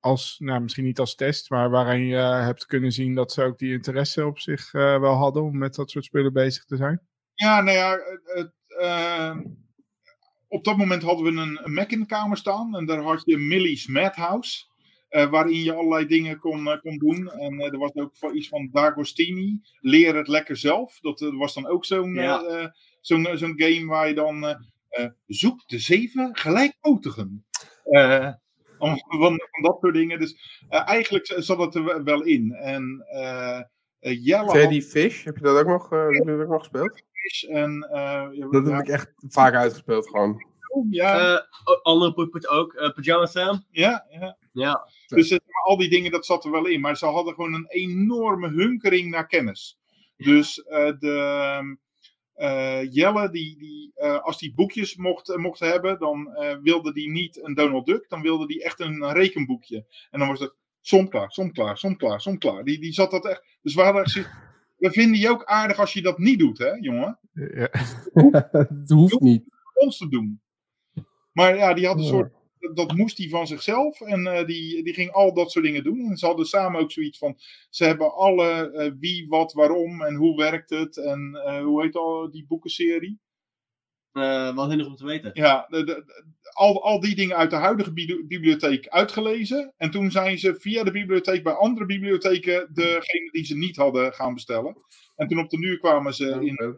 Als, nou, misschien niet als test, maar waarin je hebt kunnen zien dat ze ook die interesse op zich eh, wel hadden om met dat soort spullen bezig te zijn. Ja, nou ja, het, op dat moment hadden we een, een Mac in de kamer staan. En daar had je Millie's Madhouse. eh, waarin je allerlei dingen kon, eh, kon doen. En eh, er was ook iets van D'Agostini. Leer het lekker zelf. Dat was dan ook zo'n Ja. zo'n zo'n game waar je dan eh, eh, zoek de zeven gelijkpotigen. Eh, om- van, van dat soort dingen. Dus eigenlijk zat het er wel in. En had Teddy Fish, heb je dat ook nog, eh, heb je dat ook nog gespeeld? Is en eh, Dat ja, heb ik echt vaak uitgespeeld gewoon. ja, Eh, andere ook. eh Pyjama Sam. ja, ja. Ja. Dus maar al die dingen, dat zat er wel in. Maar ze hadden gewoon een enorme hunkering naar kennis. Dus eh, de eh, Jelle, die, die, eh, als die boekjes mocht, mocht hebben, dan eh, wilde die niet een Donald Duck. Dan wilde die echt een, rekenboekje. En dan was het som klaar, som klaar, som klaar, som klaar. Die, die zat dat echt. Dus we hadden echt zoiets- We vinden je ook aardig als je dat niet doet, hè, jongen? Ja. Het hoeft niet. Ons te doen. Maar ja, die had een Ja. soort dat moest hij van zichzelf. En eh, die, die ging al dat soort dingen doen. En ze hadden samen ook zoiets van. Ze hebben alle eh, wie, wat, waarom en hoe werkt het. En eh, hoe heet al die boekenserie? Eh, wat is er nog om te weten? Ja, de, de- de- al, al die dingen uit de huidige bi- bibliotheek uitgelezen. En toen zijn ze via de bibliotheek bij andere bibliotheken degene die ze niet hadden gaan bestellen. En toen op de duur kwamen ze in.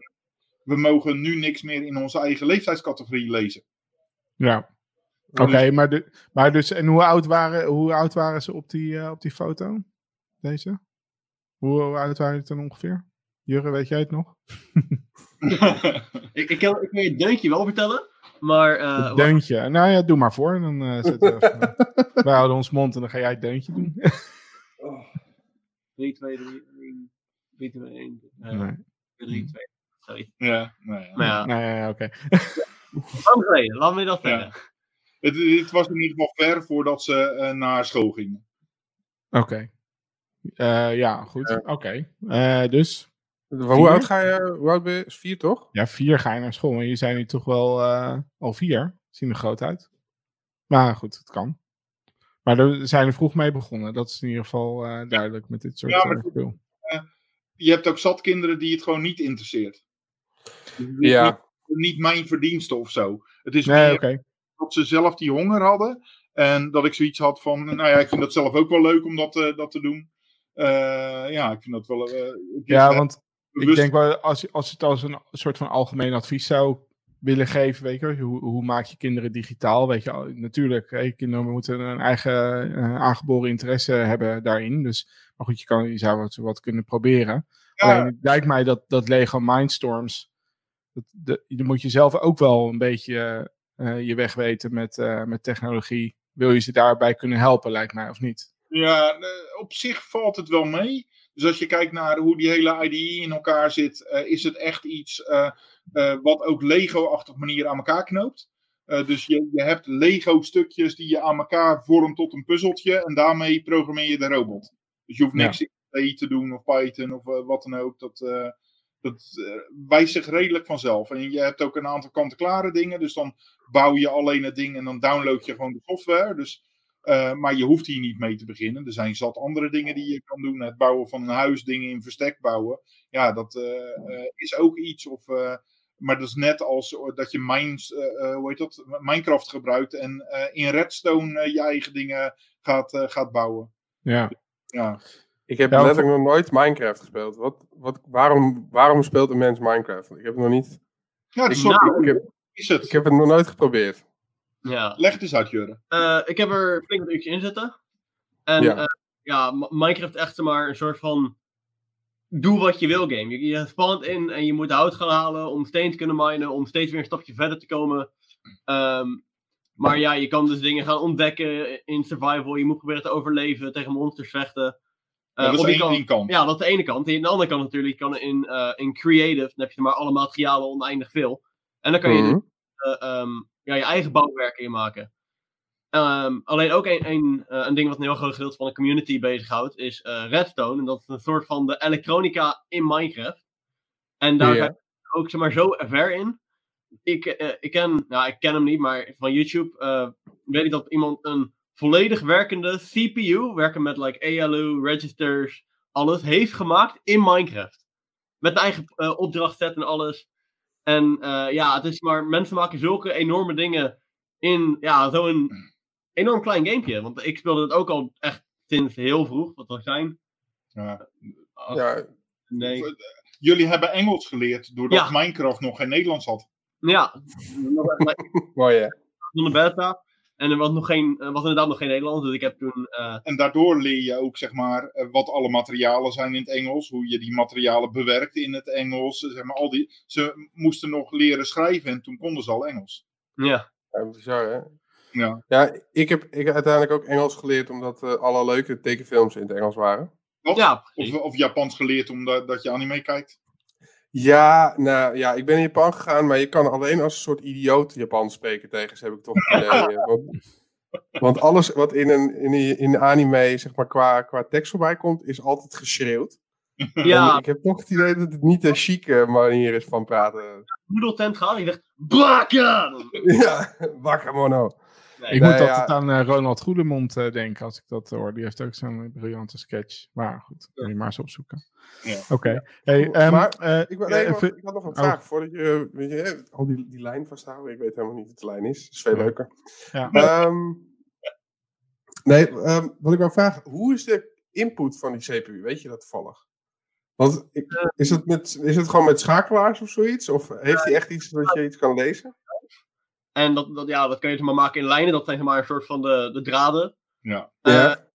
We mogen nu niks meer in onze eigen leeftijdscategorie lezen. Ja. Oké, maar, de, maar dus, en hoe oud waren, hoe oud waren ze op die, eh, op die foto? Deze? Hoe, hoe oud waren ze dan ongeveer? Jurre, weet jij het nog? Ik, ik, kan, ik kan je het deuntje wel vertellen, maar... eh, Het deuntje. Nou ja, doe maar voor. Dan eh zetten we even- wij houden ons mond en dan ga jij het deuntje doen. 3, 2, 3, 1, 3, 2, 1, Nee. 3, 2. Sorry. ja, nou ja. Maar ja, Nee, ja, oké. lang geleden, laat me dat Ja. zeggen. Het, het was in ieder geval ver voordat ze eh, naar school gingen. Oké. Eh, ja, goed. Ja. Oké. Eh, dus, Maar Hoe oud ga je? Hoe oud ben je? Vier toch? ja, vier ga je naar school. Maar je zijn nu toch wel eh, al vier. Zien er groot uit. Maar goed, het kan. Maar we zijn er vroeg mee begonnen. Dat is in ieder geval eh, duidelijk met dit soort Ja, maar eh, spul. Je hebt ook zat kinderen die het gewoon niet interesseert. Niet- Ja. Niet, niet mijn verdienste of zo. Het is Nee, meer dat ze zelf die honger hadden. En dat ik zoiets had van, nou ja, ik vind dat zelf ook wel leuk om dat, eh, dat te doen. Eh, ja, ik vind dat wel... Ja, eh, ik denk wel, als, als het als een soort van algemeen advies zou willen geven, weet je, hoe, hoe maak je kinderen digitaal? Weet je, natuurlijk, hè, kinderen moeten een eigen eh, aangeboren interesse hebben daarin. Dus, maar goed, je, kan, je zou wat, wat kunnen proberen. Ja. Alleen het lijkt mij dat, dat Lego Mindstorms, dat, de, dan moet je zelf ook wel een beetje eh, je weg weten met, eh, met technologie. Wil je ze daarbij kunnen helpen, lijkt mij, of niet? Ja, op zich valt het wel mee. Dus als je kijkt naar hoe die hele IDE in elkaar zit, eh, is het echt iets eh, eh, wat ook Lego-achtig manier aan elkaar knoopt. Dus je, je hebt Lego-stukjes die je aan elkaar vormt tot een puzzeltje en daarmee programmeer je de robot. Dus je hoeft Ja. niks in C te doen of Python of wat dan ook. Dat, dat wijst zich redelijk vanzelf. En je hebt ook een aantal kant-en-klare dingen. Dus dan bouw je alleen het ding en dan download je gewoon de software. Dus eh, maar je hoeft hier niet mee te beginnen. Er zijn zat andere dingen die je kan doen. Het bouwen van een huis, dingen in verstek bouwen. Ja, dat eh, eh, is ook iets. Of, eh, maar dat is net als dat je Mines, eh, eh, hoe heet dat? Minecraft gebruikt en eh, in Redstone je eigen dingen gaat, eh, gaat bouwen. Ja. Ja. Ik heb Ja, letterlijk nog nooit Minecraft gespeeld. Wat, wat, waarom, waarom speelt een mens Minecraft? Ik heb het nog niet. Ja, Ik, sorry, ik, heb, is het. ik heb het nog nooit geprobeerd. Ja. Leg het eens uit, Jurre. Eh, ik heb er flink een uurtje in zitten. En Ja. ja, ja Minecraft echt maar een soort van doe wat je wil game. Je, je spant in en je moet hout gaan halen om steen te kunnen minen, om steeds weer een stapje verder te komen. Ehm, maar ja, je kan dus dingen gaan ontdekken in survival. Je moet proberen te overleven, tegen monsters vechten. Eh, dat is of je één kan- ding kant. Ja, dat is de ene kant. En aan de andere kant natuurlijk, je kan in, eh, in creative, dan heb je maar alle materialen oneindig veel. En dan kan je dus Mhm. eh, ehm, ja, je eigen bouwwerken in maken. Ehm, alleen ook een, een, eh, een ding wat een heel groot gedeelte van de community bezighoudt, is eh, Redstone. En dat is een soort van de elektronica in Minecraft. En daar ga ik ook zeg maar, zo ver in. Ik, eh, ik, ken, nou, ik ken hem niet, maar van YouTube weet ik dat iemand een volledig werkende CPU, werken met like ALU, registers, alles, heeft gemaakt in Minecraft. Met een eigen opdrachtset en alles. En eh, ja, het is maar, mensen maken zulke enorme dingen in ja, zo'n enorm klein gamepje. Want ik speelde het ook al echt sinds heel vroeg, wat zal zijn? Ja. Ach, Ja, Nee. Jullie hebben Engels geleerd doordat Ja. Minecraft nog geen Nederlands had. Ja, nog echt mooi hè. van de beta. En er was, nog geen, er was inderdaad nog geen Nederlands, dus ik heb toen... eh, En daardoor leer je ook zeg maar, eh, wat alle materialen zijn in het Engels. Hoe je die materialen bewerkt in het Engels. Zeg maar, al die, ze moesten nog leren schrijven en toen konden ze al Engels. ja, Ja, bizar hè. Ja. Ja, ik heb, ik heb uiteindelijk ook Engels geleerd omdat eh, alle leuke tekenfilms in het Engels waren. Wat? ja, Of, of Japans geleerd omdat dat je anime kijkt. Ja, nou ja, ik ben in Japan gegaan, maar je kan alleen als een soort idioot Japans spreken tegen ze, heb ik toch het idee. want, want alles wat in een, in, in een anime, zeg maar, qua, qua tekst voorbij komt, is altijd geschreeuwd. En ja, ik heb toch het idee dat het niet de chique manier is van praten. noedeltent gaan. Ik dacht, bakken! ja, mono. Nee. Ik Nee, moet ja. altijd aan eh, Ronald Goedemond eh, denken als ik dat hoor. Die heeft ook zo'n briljante sketch. Maar goed, kun je maar eens opzoeken. Ja. Oké. Hey, ehm, Maar eh, Ik, eh, nee, had nog een Oh. vraag. Voordat je, weet je hè, al die, die lijn vasthouden. Ik weet helemaal niet wat de lijn is. Dat is veel Ja. leuker. Ja. Ehm, nee, ehm, wat ik wou vragen. Hoe is de input van die CPU? Weet je dat toevallig? Want ik, is, het met, is het gewoon met schakelaars of zoiets? Of heeft hij echt iets dat je iets kan lezen? En dat, dat, ja, dat kun je zeg maar maken in lijnen. Dat zijn zeg maar een soort van de, de draden. Ja. Eh, Ja.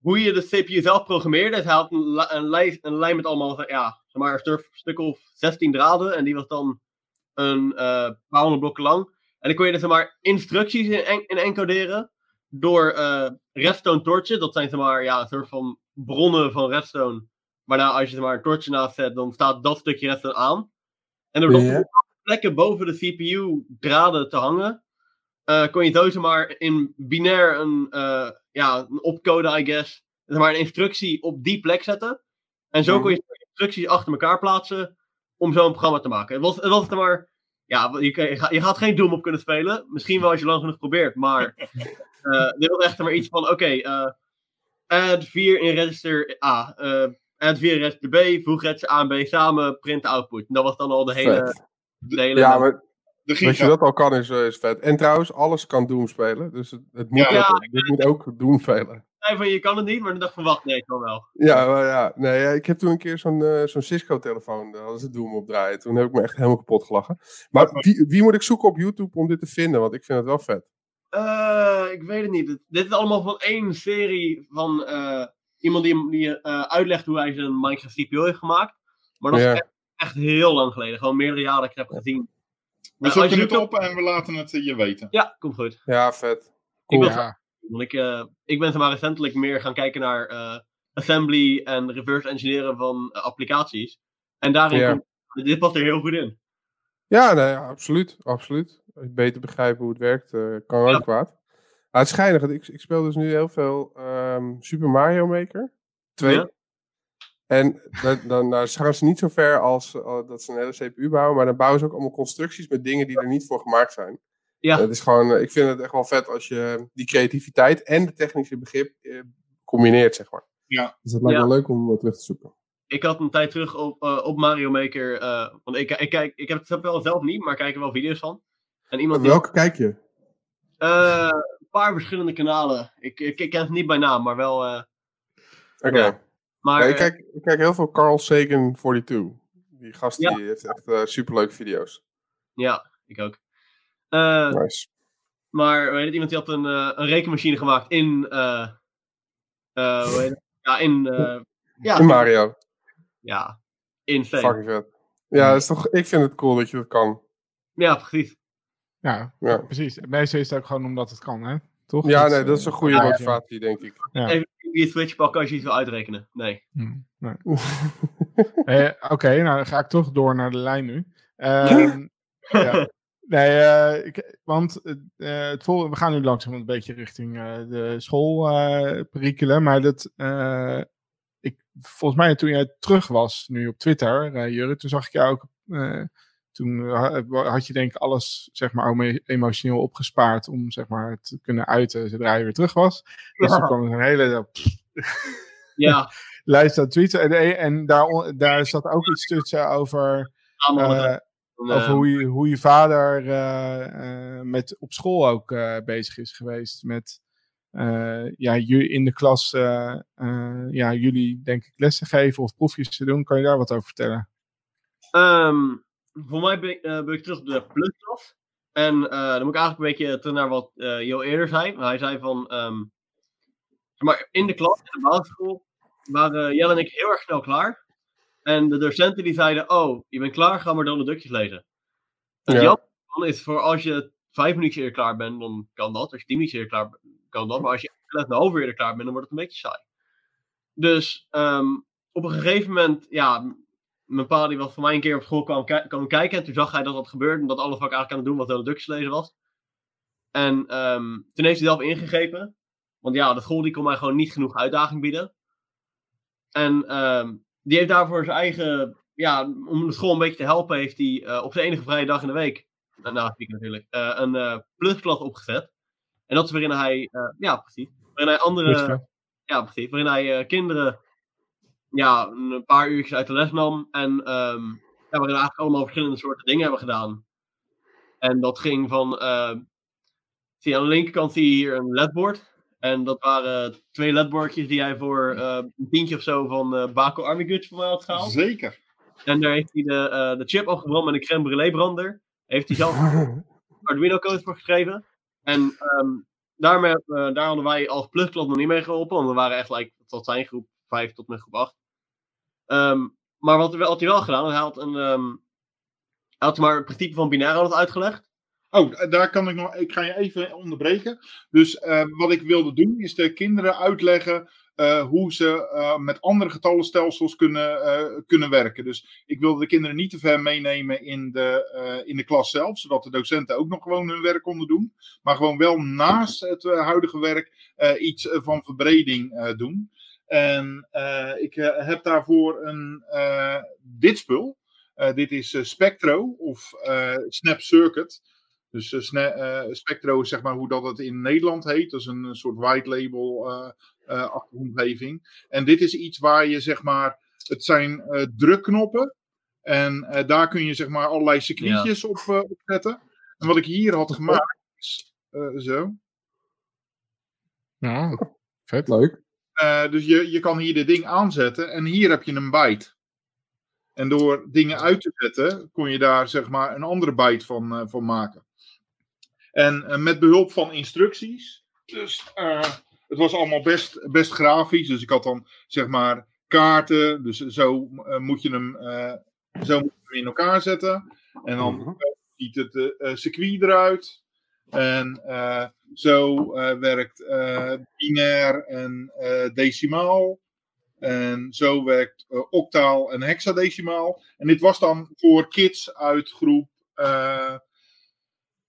hoe je de CPU zelf programmeerde. Hij had een, een, lijn, een lijn met allemaal, ja, zeg maar een stuk, stuk of 16 draden. En die was dan een eh paar honderd blokken lang. En dan kon je dus zeg maar instructies in, en- in encoderen. Door eh, redstone torchen. Dat zijn zeg maar ja, een soort van bronnen van redstone. Waarna als je zeg maar een torch naast zet, dan staat dat stukje redstone aan. En door dat Ja. op plekken boven de CPU draden te hangen. eh, kon je zo zeg maar in binair een, eh, ja, een opcode, I guess. Maar een instructie op die plek zetten. En zo kon je instructies achter elkaar plaatsen. Om zo'n programma te maken. Het was, het was maar. Ja, je, je, gaat, geen Doom op kunnen spelen. Misschien wel als je lang genoeg probeert. Maar eh, dit was echt maar iets van: oké, add 4 in register A. add 4 in register B. Voeg register A en B samen. Print de output. En dat was dan al de hele. Ja, maar De dat je dat al kan is, eh, is vet. En trouwens, alles kan Doom spelen. Dus het, het moet, Ja, ook, dit moet ook Doom spelen. van je kan het niet, maar dan dacht ik van wacht, nee, ik kan wel. Ja, maar ja. Nee, ja, ik heb toen een keer zo'n eh, zo'n Cisco-telefoon, daar hadden ze Doom op draaien. Toen heb ik me echt helemaal kapot gelachen. Maar wie, wie moet ik zoeken op YouTube om dit te vinden? Want ik vind het wel vet. Eh, ik weet het niet. Dit is allemaal van één serie van iemand die, die uitlegt hoe hij zijn Minecraft CPU heeft gemaakt. Maar dat Ja. is echt, echt heel lang geleden. Gewoon meerdere jaren dat ik het heb gezien. We zoeken je het op en we laten het eh, je weten. Ja, komt goed. Ja, vet. Ik ben, ja, want ik, eh, ik ben maar recentelijk meer gaan kijken naar eh, assembly en reverse engineeren van applicaties. En daarin Ja. komt, dit past er heel goed in. Ja, nee, absoluut. absoluut. Als je beter begrijpt hoe het werkt, kan ook Ja. kwaad. Ah, het is schijnig. Ik, ik speel dus nu heel veel ehm, Super Mario Maker 2. En dan, dan, dan gaan ze niet zo ver als eh, dat ze een hele CPU bouwen, maar dan bouwen ze ook allemaal constructies met dingen die er niet voor gemaakt zijn. Ja. Het is gewoon, eh, ik vind het echt wel vet als je die creativiteit en de technische begrip eh, combineert, zeg maar. Ja. Dus dat lijkt Ja. me leuk om terug te zoeken. ik had een tijd terug op, op Mario Maker. want ik, ik, kijk, ik heb het zelf wel zelf niet, maar ik kijk er wel video's van. En iemand Welke kijk je? een paar verschillende kanalen. Ik, ik, ik ken het niet bij naam, maar wel. Oké. Maar Ja, ik, eh, kijk, ik kijk heel veel Carl Sagan 42. Die gast Ja. die heeft echt eh, superleuke video's. ja, ik ook. Eh, Nice. maar weet het, iemand die had een, een rekenmachine gemaakt in. eh, eh, hoe heet het? Ja, in. eh, ja, Mario. ja, insane. Fucking vet. Ja, dat is toch, ik vind het cool dat je dat kan. Ja, precies. ja, Ja, precies. Meestal is het ook gewoon omdat het kan, hè? Toch? ja Dat, nee, dat is een goede ja, motivatie, denk ik. Ja. Even wie het Switch pakken als je iets wil uitrekenen. Nee. Hm, nee. Eh, Oké, nou dan ga ik toch door naar de lijn nu. Ehm, ja. Nee, eh, ik, want eh, het vol, we gaan nu langzaam een beetje richting de schoolperikelen. maar dat, ik, volgens mij toen jij terug was, nu op Twitter, Jurre, toen zag ik jou ook. Eh, toen ha- had je denk ik alles zeg maar emo- emotioneel opgespaard om zeg maar het te kunnen uiten zodra je weer terug was. Dus er kwam een hele Ja, lijst aan tweets. En, en daar, daar zat ook iets tussen over, eh, over eh, hoe, je, hoe je vader eh, eh, met, op school ook eh, bezig is geweest. Met eh, ja, jullie in de klas eh, eh, ja, jullie denk ik lessen geven of proefjes te doen. Kan je daar wat over vertellen? Ehm, voor mij ben ik, eh, ben ik terug op de plusklas. En eh, dan moet ik eigenlijk een beetje terug naar wat Jo eerder zei. Hij zei van, ehm, maar in de klas, in de basisschool, waren Jelle en ik heel erg snel klaar. En de docenten die zeiden, oh, je bent klaar, ga maar Donald Duckjes lezen. Het Ja. jammer is, voor als je vijf minuutjes eerder klaar bent, dan kan dat. Als je tien minuutjes eerder klaar bent, kan dat. Maar als je een half uur eerder klaar bent, dan wordt het een beetje saai. Dus ehm, op een gegeven moment, ja, mijn pa die was voor mij een keer op school kwam, ki- kwam kijken. En toen zag hij dat dat gebeurde. En dat alles wat ik eigenlijk aan het doen was, Donald Duckjes lezen was. En ehm, toen heeft hij zelf ingegrepen. Want ja, de school die kon mij gewoon niet genoeg uitdaging bieden. En ehm, die heeft daarvoor zijn eigen, ja, om de school een beetje te helpen, heeft hij eh, op zijn enige vrije dag in de week, nou, weekend natuurlijk, eh, een eh, plusklas opgezet. En dat is waarin hij, ja precies, waarin hij andere, ja precies, waarin hij kinderen ja, een paar uurtjes uit de les nam. En ehm, ja, we eigenlijk allemaal verschillende soorten dingen hebben gedaan. En dat ging van, eh, zie je aan de linkerkant zie je hier een ledboard. En dat waren twee ledbordjes die hij voor eh, een tientje of zo van eh Baco Army Goods voor mij had gehaald. Zeker. En daar heeft hij de, eh, de chip afgebrand met een crème brûlée brander. Heeft hij zelf Arduino code voor geschreven. En ehm, daarmee, eh, daar hadden wij als plusklant nog niet mee geholpen. Want we waren echt, like, was zijn groep 5 tot met groep 8. Ehm, maar wat had hij wel gedaan? Hij had, een, ehm, maar het principe van binair had uitgelegd. Oh, daar kan ik nog. Ik ga je even onderbreken. Dus eh, wat ik wilde doen, is de kinderen uitleggen eh, hoe ze eh, met andere getallenstelsels kunnen, eh, kunnen werken. Dus ik wilde de kinderen niet te ver meenemen in de, in de klas zelf, zodat de docenten ook nog gewoon hun werk konden doen. Maar gewoon wel naast het huidige werk iets van verbreding doen. En eh, ik eh, heb daarvoor een, eh, dit spul. Eh, dit is eh, Spectro of eh, Snap Circuit. Dus eh, Sna- eh, Spectro is zeg maar hoe dat het in Nederland heet. Dat is een, soort white label eh eh, achteromgeving. En dit is iets waar je zeg maar, het zijn eh, drukknoppen. En eh, daar kun je zeg maar allerlei circuitjes op, op zetten. En wat ik hier had gemaakt is eh, zo. Ja, vet. Leuk. Eh, dus je, je kan hier dit ding aanzetten en hier heb je een byte. En door dingen uit te zetten, kon je daar zeg maar een andere byte van, eh, van maken. En eh, met behulp van instructies. Dus het was allemaal best, best grafisch. Dus ik had dan zeg maar kaarten. Dus zo moet je hem, zo moet je hem in elkaar zetten. En dan Mhm. ziet het circuit eruit. En eh, zo eh, werkt eh, binair en eh, decimaal. En zo werkt octaal en hexadecimaal. En dit was dan voor kids uit groep. eh,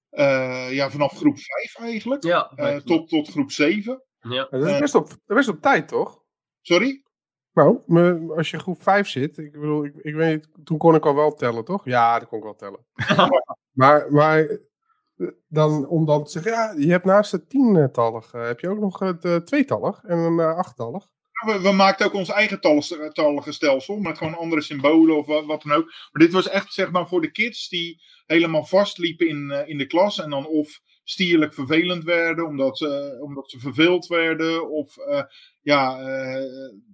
eh, ja, vanaf groep 5 eigenlijk. Ja, tot, tot groep 7. ja. Dat is best op, best op tijd, toch? Sorry? Nou, me- als je groep 5 zit, ik bedoel, ik, ik weet toen kon ik al wel tellen, toch? Ja, dat kon ik wel tellen. maar, maar dan, om dan te zeggen, ja, je hebt naast het tientallig, eh, heb je ook nog het eh, tweetallig en een eh, achttallig. We, we maakten ook ons eigen tal- tallige stelsel. Met gewoon andere symbolen of wat, dan ook. Maar dit was echt zeg maar voor de kids die helemaal vastliepen in, in de klas. En dan of stierlijk vervelend werden omdat omdat ze verveeld werden. Of ja,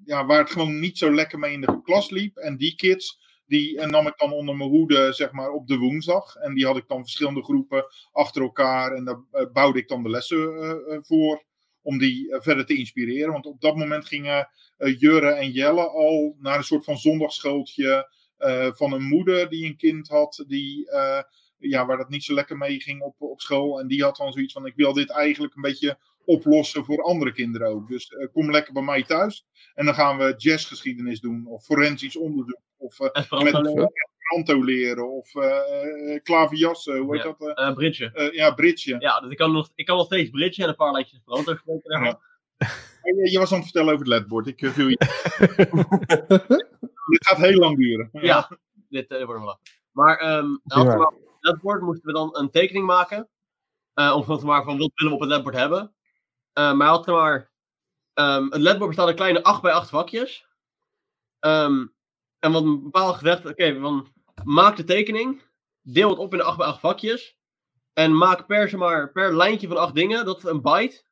ja, waar het gewoon niet zo lekker mee in de klas liep. En die kids, die eh, nam ik dan onder mijn hoede zeg maar op de woensdag. En die had ik dan verschillende groepen achter elkaar. En daar eh, bouwde ik dan de lessen eh, voor. Om die verder te inspireren. Want op dat moment gingen Jurre en Jelle al naar een soort van zondagschooltje van een moeder die een kind had. Die, ja, waar dat niet zo lekker mee ging op, op school. En die had dan zoiets van: ik wil dit eigenlijk een beetje oplossen voor andere kinderen ook. Dus eh, kom lekker bij mij thuis. En dan gaan we jazzgeschiedenis doen, of forensisch onderzoek, of eh Esperanto Met- leren. Esperanto leren, of eh klaverjassen, hoe heet Ja. dat? eh? Eh, bridge. Eh, ja, bridge. Ja, dus ik kan, nog, ik kan nog steeds bridge en een paar lijntjes Esperanto spreken. daarvan. Je, je was aan het vertellen over het ledbord. Ik viel je. Dit gaat heel lang duren. Ja, dit wordt wel lachen. Maar ehm ja. op het ledbord moesten we dan een tekening maken. eh, om van te maken van wat willen we op het ledbord hebben. Eh, maar hij had maar. ehm, het ledbord bestaat uit kleine 8 bij 8 vakjes. Ehm, en wat een bepaald gezegd, oké, van maak de tekening. Deel het op in 8 bij 8 vakjes. En maak per, zeg maar, per lijntje van 8 dingen, dat is een byte.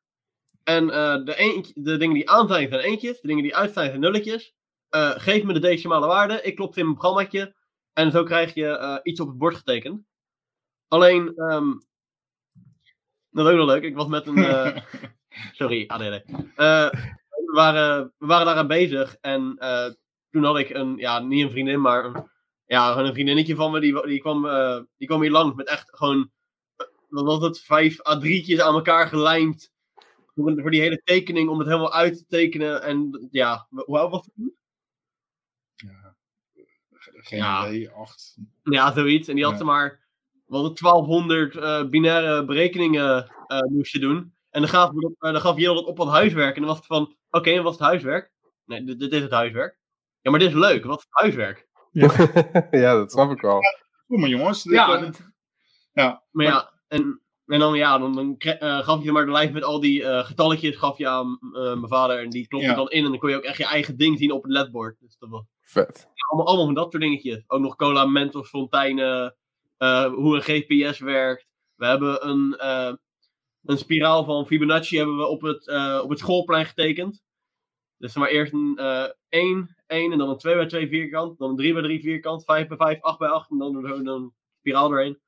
En eh, de, eentje, de dingen die aan zijn zijn eentjes, de dingen die uit zijn zijn nulletjes. Eh, geef me de decimale waarde, ik klop het in mijn programmaatje. En zo krijg je iets op het bord getekend. Alleen, ehm dat is ook nog leuk. Ik was met een. sorry, ADD. Eh, we, waren, we waren daaraan bezig. En eh, toen had ik een. Ja, niet een vriendin, maar. Een, ja, een vriendinnetje van me. Die, die, kwam, eh, die kwam hier lang met echt gewoon. Wat was het? Vijf A3'tjes aan elkaar gelijmd. Voor, voor die hele tekening. Om het helemaal uit te tekenen. En ja, hoe oud was het toen? Geen Ja. idee, acht. Ja, zoiets. En die had Ja. maar de 1200 eh, binaire berekeningen moest je doen. En dan gaf, uh, dan gaf Jelle dat op wat huiswerk. En dan was het van, oké, en wat is het huiswerk? Nee, dit, dit is het huiswerk. Ja, maar dit is leuk. Wat is het huiswerk? ja, dat snap ik wel. Kom maar jongens. Dit, Ja, eh, dit- ja. Maar ja, en En dan, ja, dan, dan eh, gaf je maar de lijst met al die eh, getalletjes gaf je aan eh, mijn vader. En die klopte Ja. dan in. En dan kon je ook echt je eigen ding zien op het ledbord. Dus dat was Vet. allemaal, allemaal van dat soort dingetjes. Ook nog cola, mentos, fonteinen. eh, hoe een GPS werkt. We hebben een, eh, een spiraal van Fibonacci hebben we op het, eh, op het schoolplein getekend. Dus maar eerst een eh 1, 1 en dan een 2 bij 2 vierkant. Dan een 3 bij 3 vierkant. 5 bij 5, 8 bij 8. En dan zo een spiraal doorheen.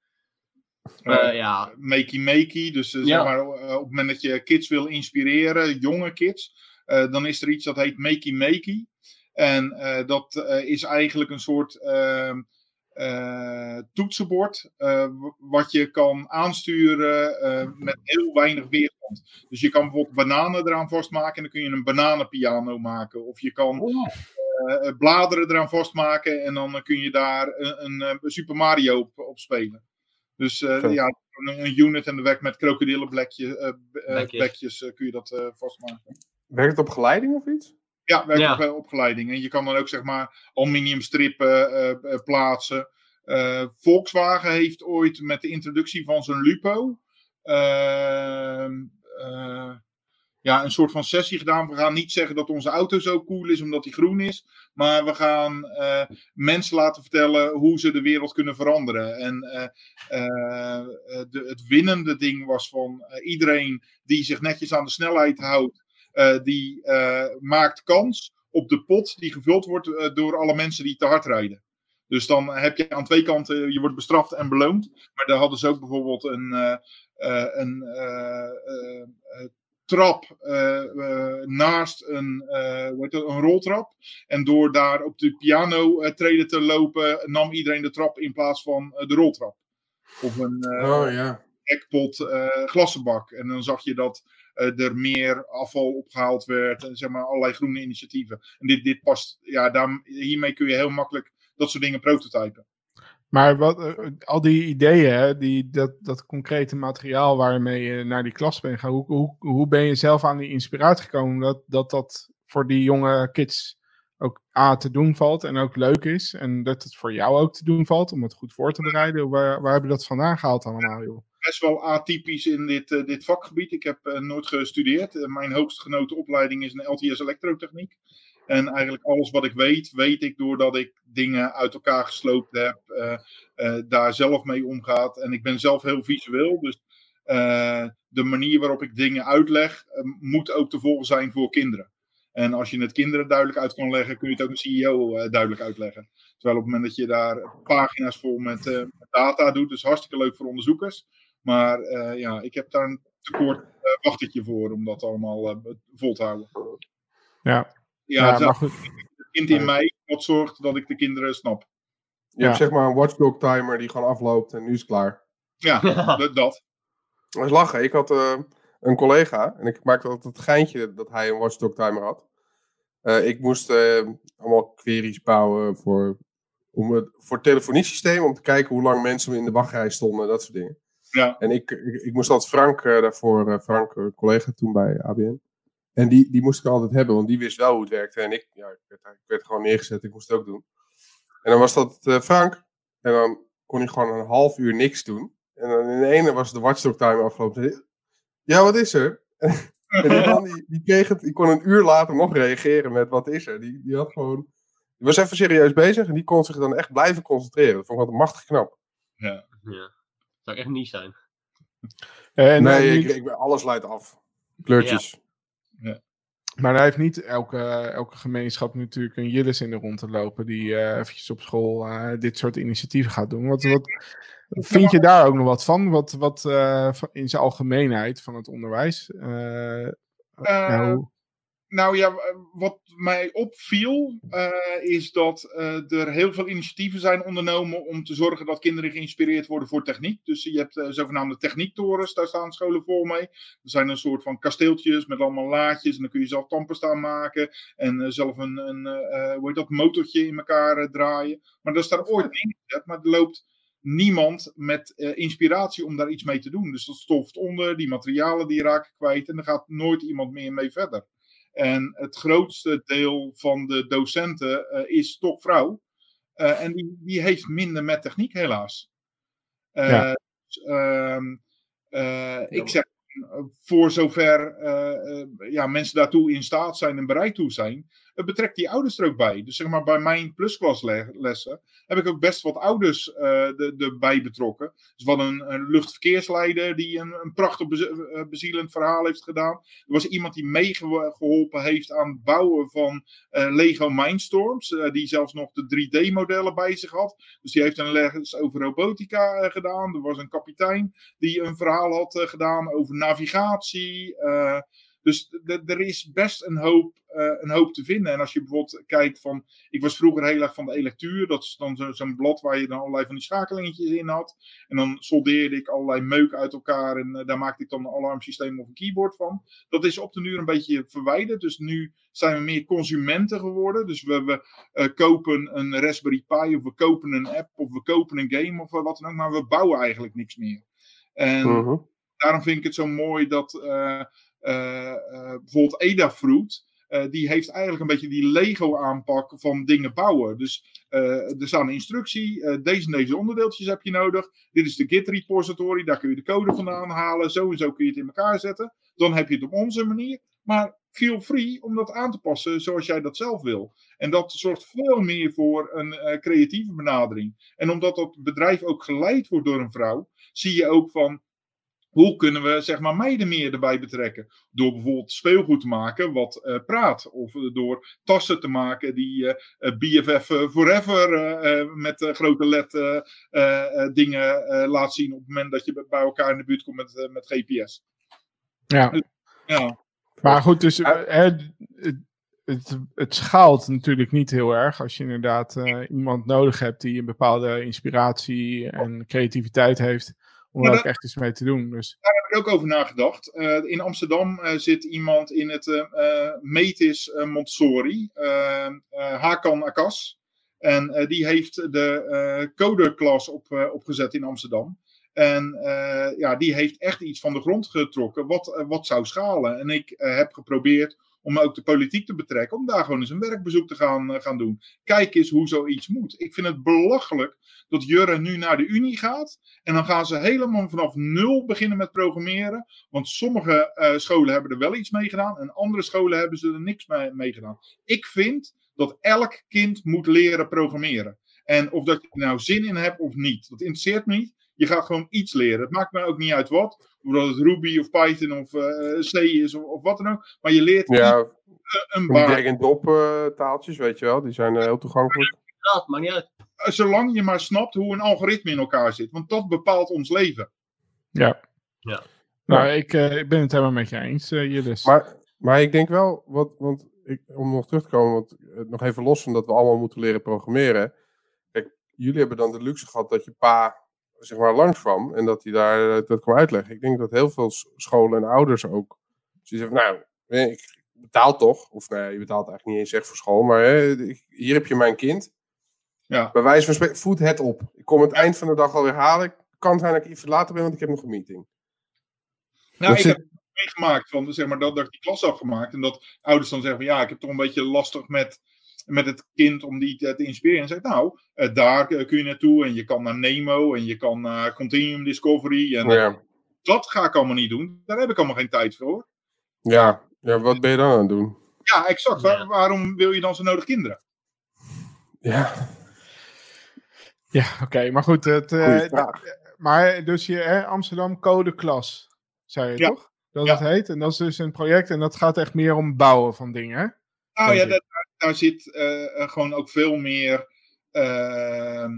Eh, Eh, ja, makey makey. Dus Ja. zeg maar, op het moment dat je kids wil inspireren, jonge kids, eh, dan is er iets dat heet makey makey. En eh, dat is eigenlijk een soort eh, toetsenbord eh, wat je kan aansturen eh, met heel weinig weerstand. Dus je kan bijvoorbeeld bananen eraan vastmaken en dan kun je een bananenpiano maken. Of je kan eh, bladeren eraan vastmaken en dan kun je daar een, een, Super Mario op, op spelen. Dus eh, ja, een, een unit en dat werkt met krokodillenbekjes kun je dat eh, vastmaken. Werkt het op geleiding of iets? Ja, werkt Ja. op opgeleiding. En je kan dan ook zeg maar aluminiumstrippen eh, eh, plaatsen. Eh, Volkswagen heeft ooit met de introductie van zijn Lupo ehm, eh, ja, een soort van sessie gedaan. We gaan niet zeggen dat onze auto zo cool is omdat die groen is. Maar we gaan mensen laten vertellen hoe ze de wereld kunnen veranderen. En eh, de, het winnende ding was van iedereen die zich netjes aan de snelheid houdt. Eh, die eh, maakt kans op de pot die gevuld wordt eh, door alle mensen die te hard rijden. Dus dan heb je aan twee kanten, je wordt bestraft en beloond. Maar daar hadden ze ook bijvoorbeeld een, een trap naast een, eh, hoe heet dat, een roltrap. En door daar op de piano treden te lopen, nam iedereen de trap in plaats van de roltrap. Of een oh ja. ekpot glassenbak. En dan zag je dat er meer afval opgehaald werd. En zeg maar allerlei groene initiatieven. En dit, dit past, ja, daar, hiermee kun je heel makkelijk dat soort dingen prototypen. Maar wat, eh, al die ideeën, die, dat, dat concrete materiaal waarmee je naar die klas bent gaan, hoe, hoe, hoe ben je zelf aan die inspiratie gekomen dat, dat dat voor die jonge kids ook A te doen valt en ook leuk is en dat het voor jou ook te doen valt om het goed voor te bereiden? Waar, waar heb je dat vandaan gehaald allemaal, joh? Best wel atypisch in dit, eh, dit vakgebied. Ik heb eh, nooit gestudeerd. Eh, mijn hoogst genoten opleiding is een LTS elektrotechniek. En eigenlijk alles wat ik weet, weet ik doordat ik dingen uit elkaar gesloopt heb, daar zelf mee omgaat. En ik ben zelf heel visueel, dus de manier waarop ik dingen uitleg, moet ook te volgen zijn voor kinderen. En als je het kinderen duidelijk uit kan leggen, kun je het ook een CEO duidelijk uitleggen. Terwijl op het moment dat je daar pagina's vol met, met data doet, is hartstikke leuk voor onderzoekers. Maar eh, ja, ik heb daar een tekort uh, wachtertje voor om dat allemaal uh, vol te houden. Ja, ja, ja het, maar goed. het kind in mij wat zorgt dat ik de kinderen snap. Je Ja. hebt zeg maar een watchdog timer die gewoon afloopt en nu is het klaar. Ja, dat. dat. Dat is lachen. Ik had eh, een collega en ik maakte altijd het geintje dat hij een watchdog timer had. Eh, ik moest eh, allemaal queries bouwen voor, om het, voor het telefoniesysteem om te kijken hoe lang mensen in de wachtrij stonden, dat soort dingen. Ja. En ik, ik, ik moest altijd Frank eh, daarvoor, eh, Frank, eh, collega toen bij ABN. En die, die moest ik altijd hebben, want die wist wel hoe het werkte. En ik, ja, ik, werd, ik werd gewoon neergezet, ik moest het ook doen. En dan was dat eh, Frank. En dan kon hij gewoon een half uur niks doen. En dan in de ene was de watchdog timer afgelopen. Ja, wat is er? en die man die, die, kreeg het, die kon een uur later nog reageren met wat is er. Die, die had gewoon. Die was even serieus bezig en die kon zich dan echt blijven concentreren. Dat vond ik altijd machtig knap. Ja. Zou ik echt niet zijn. En, nee, ik, ik, alles leidt af. Kleurtjes. Maar daar heeft niet elke, elke gemeenschap natuurlijk een Jillis in de rond te lopen die uh, eventjes op school uh, dit soort initiatieven gaat doen. Wat, wat, vind je daar ook nog wat van? Wat, wat uh, in zijn algemeenheid van het onderwijs? nou, nou ja, wat mij opviel uh, is dat uh, er heel veel initiatieven zijn ondernomen om te zorgen dat kinderen geïnspireerd worden voor techniek. Dus je hebt uh, zogenaamde techniektorens, daar staan scholen vol mee. Er zijn een soort van kasteeltjes met allemaal laadjes en dan kun je zelf staan maken en zelf een, een hoe heet dat, motortje in elkaar draaien. Maar dat is daar ooit in gezet, maar er loopt niemand met uh, inspiratie om daar iets mee te doen. Dus dat stoft onder, die materialen die raken kwijt en er gaat nooit iemand meer mee verder. En het grootste deel van de docenten uh, is toch vrouw. Uh, en die, die heeft minder met techniek, helaas. Ja. Dus, Uh, ik zeg voor zover uh, ja, mensen daartoe in staat zijn en bereid toe zijn, betrekt die ouders er ook bij. Dus zeg maar bij mijn plusklaslessen heb ik ook best wat ouders uh, erbij betrokken. Dus van een, een luchtverkeersleider die een, een prachtig bezielend verhaal heeft gedaan. Er was iemand die meegeholpen heeft aan het bouwen van Lego Mindstorms, die zelfs nog de 3D-modellen bij zich had. Dus die heeft een les over robotica gedaan. Er was een kapitein die een verhaal had gedaan over navigatie. Dus er is best een hoop, uh, een hoop te vinden. En als je bijvoorbeeld kijkt van. Ik was vroeger heel erg van de electuur. Dat is dan zo'n blad waar je dan allerlei van die schakelingetjes in had. En dan soldeerde ik allerlei meuk uit elkaar. En uh, daar maakte ik dan een alarmsysteem of een keyboard van. Dat is op de duur een beetje verwijderd. Dus nu zijn we meer consumenten geworden. Dus we, we uh, kopen een Raspberry Pi. Of we kopen een app. Of we kopen een game. Of wat dan ook. Maar we bouwen eigenlijk niks meer. En. -huh daarom vind ik het zo mooi dat uh, bijvoorbeeld Edafruit, die heeft eigenlijk een beetje die Lego-aanpak van dingen bouwen. Dus er staat een instructie, deze en deze onderdeeltjes heb je nodig. Dit is de Git repository, daar kun je de code vandaan halen. Zo en zo kun je het in elkaar zetten. Dan heb je het op onze manier. Maar feel free om dat aan te passen zoals jij dat zelf wil. En dat zorgt veel meer voor een creatieve benadering. En omdat dat bedrijf ook geleid wordt door een vrouw, zie je ook van hoe kunnen we zeg maar, meiden meer erbij betrekken? Door bijvoorbeeld speelgoed te maken wat uh, praat. Of door tassen te maken die uh, eh, BFF Forever uh, met grote LED dingen laat zien. op het moment dat je bij elkaar in de buurt komt met, met GPS. Ja. Dus, ja. Maar goed, dus het, het, het, schaalt natuurlijk niet heel erg als je inderdaad iemand nodig hebt die een bepaalde inspiratie en creativiteit heeft om er ook echt iets mee te doen. Dus. Daar heb ik ook over nagedacht. Uh, in Amsterdam uh, zit iemand in het uh, Metis Montessori, Hakan Akas. En die heeft de coderklas op, opgezet in Amsterdam. En ja, die heeft echt iets van de grond getrokken wat, wat zou schalen. En ik heb geprobeerd om ook de politiek te betrekken, om daar gewoon eens een werkbezoek te gaan, gaan doen. Kijk eens hoe zoiets moet. Ik vind het belachelijk dat Jurre nu naar de Unie gaat. En dan gaan ze helemaal vanaf nul beginnen met programmeren. Want sommige uh, scholen hebben er wel iets mee gedaan. En andere scholen hebben ze er niks mee, mee gedaan. Ik vind dat elk kind moet leren programmeren. En of dat je er nou zin in hebt of niet. Dat interesseert me niet. Je gaat gewoon iets leren. Het maakt me ook niet uit wat. Of dat het Ruby of Python of uh, C is of, of, wat dan ook. Maar je leert ja, uh, een baan. Die en dop taaltjes, weet je wel. Die zijn heel toegankelijk. Ja, maakt niet uit. Eh, zolang je maar snapt hoe een algoritme in elkaar zit. Want dat bepaalt ons leven. Ja. ja. Nou, ik, uh, ik ben het helemaal met je eens, uh, Jillis. Maar, maar ik denk wel, wat, want ik, om nog terug te komen, want, nog even los van dat we allemaal moeten leren programmeren. Kijk, jullie hebben dan de luxe gehad dat je pa zeg maar langs kwam en dat hij daar dat kwam uitleggen. Ik denk dat heel veel scholen en ouders ook ze zeggen, nou, ik betaal toch, of nee, je betaalt eigenlijk niet eens echt voor school, maar hè, hier heb je mijn kind. Ja. Bij wijze van spreken, voed het op. Ik kom het eind van de dag alweer halen. Het kan zijn dat ik iets later ben, want ik heb nog een meeting. Nou, ik heb het meegemaakt van, zeg maar, dat, dat ik die klas afgemaakt. En dat ouders dan zeggen van, ja, ik heb toch een beetje lastig met, met het kind om die te, te inspireren. En zeg nou, uh, daar kun je naartoe. En je kan naar Nemo en je kan naar Continuum Discovery. En ja. dat ga ik allemaal niet doen. Daar heb ik allemaal geen tijd voor. Ja, ja wat ben je dan aan het doen? Ja, exact. waarom wil je dan zo nodig kinderen? Ja. Ja, oké, maar goed. Het, uh, maar dus je hè, Amsterdam Code Klas, zei je toch? Dat het heet. En dat is dus een project en dat gaat echt meer om bouwen van dingen, hè? Nou ja, daar, daar, zit uh, gewoon ook veel meer uh,